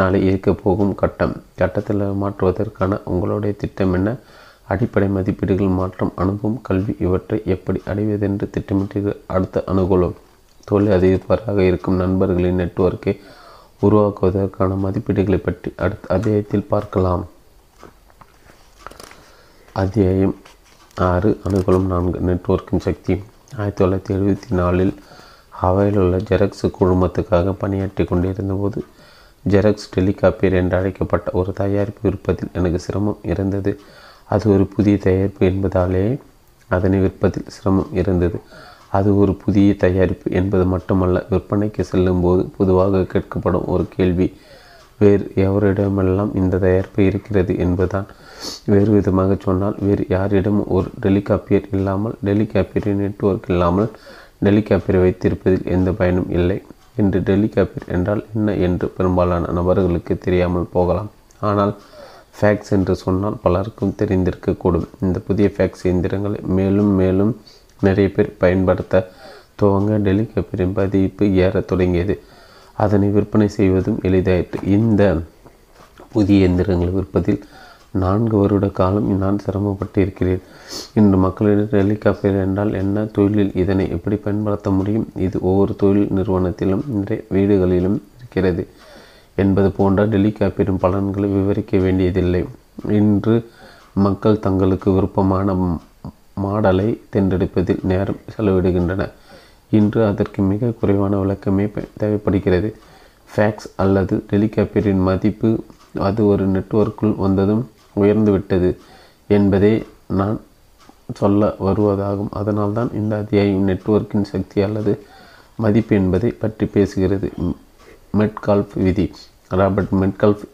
நாளை இருக்க போகும் கட்டம். கட்டத்தில் மாற்றுவதற்கான உங்களுடைய திட்டம் என்ன? அடிப்படை மதிப்பீடுகள் மாற்றம் அனுபவம் கல்வி இவற்றை எப்படி அடைவதென்று திட்டமிட்டு அடுத்த அனுகூலம் தொழில் அதிகரிப்பவராக இருக்கும் நண்பர்களின் நெட்வொர்க்கை உருவாக்குவதற்கான மதிப்பீடுகளை பற்றி அடுத்த அத்தியாயத்தில் பார்க்கலாம். அத்தியாயம் ஆறு அனுகூலம் நான்கு நெட்வொர்க்கின் சக்தி. ஆயிரத்தி தொள்ளாயிரத்தி எழுபத்தி நாலில் ஹவாயில் உள்ள ஜெரக்ஸ் குழுமத்துக்காக பணியாற்றி கொண்டிருந்தபோது ஜெரக்ஸ் டெலிகாப்பியர் என்று அழைக்கப்பட்ட ஒரு தயாரிப்பு விற்பதில் எனக்கு சிரமம் இருந்தது. அது ஒரு புதிய தயாரிப்பு என்பதாலே அதனை விற்பதில் சிரமம் இருந்தது. அது ஒரு புதிய தயாரிப்பு என்பது மட்டுமல்ல விற்பனைக்கு செல்லும்போது பொதுவாக கேட்கப்படும் ஒரு கேள்வி வேறு எவரிடமெல்லாம் இந்த தயாரிப்பு இருக்கிறது என்பதுதான். வேறு விதமாக சொன்னால் வேறு யாரிடமும் ஒரு டெலிகாப்பியர் இல்லாமல் டெலிகாப்பியரின் நெட்வொர்க் இல்லாமல் டெலிகாப்பரை வைத்திருப்பதில் எந்த பயனும் இல்லை. இன்று டெலிகாப்பர் என்றால் என்ன என்று பெரும்பாலான நபர்களுக்கு தெரியாமல் போகலாம். ஆனால் ஃபேக்ஸ் என்று சொன்னால் பலருக்கும் தெரிந்திருக்கக்கூடும். இந்த புதிய ஃபேக்ஸ் இயந்திரங்களை மேலும் மேலும் நிறைய பேர் பயன்படுத்த துவங்க டெலிகாப்பரின் பதிப்பு ஏறத் தொடங்கியது. அதனை விற்பனை செய்வதும் எளிதாயிற்று. இந்த புதிய இயந்திரங்களை விற்பதில் நான்கு வருட காலம் நான் சிரமப்பட்டு இருக்கிறேன் இன்று மக்களிடம் ஹெலிகாப்டர் என்றால் என்ன? தொழிலில் இதனை எப்படி பயன்படுத்த முடியும்? இது ஒவ்வொரு தொழில் நிறுவனத்திலும் நிறைய வீடுகளிலும் இருக்கிறது என்பது போன்ற டெலிகாப்பரின் பலன்களை விவரிக்க வேண்டியதில்லை. இன்று மக்கள் தங்களுக்கு விருப்பமான மாடலை தேர்ந்தெடுப்பதில் நேரம் செலவிடுகின்றன. இன்று அதற்கு மிக குறைவான விளக்கமே தேவைப்படுகிறது. ஃபேக்ஸ் அல்லது டெலிகாப்டரின் மதிப்பு அது ஒரு நெட்வொர்க்குள் வந்ததும் உயர்ந்துவிட்டது என்பதே நான் சொல்ல வருவதாகும். அதனால்தான் இந்த அத்தியாயம் நெட்வொர்க்கின் சக்தி அல்லது மதிப்பு என்பதை பற்றி பேசுகிறது. மெட்கால்ஃப் விதி. Robert Metcalfe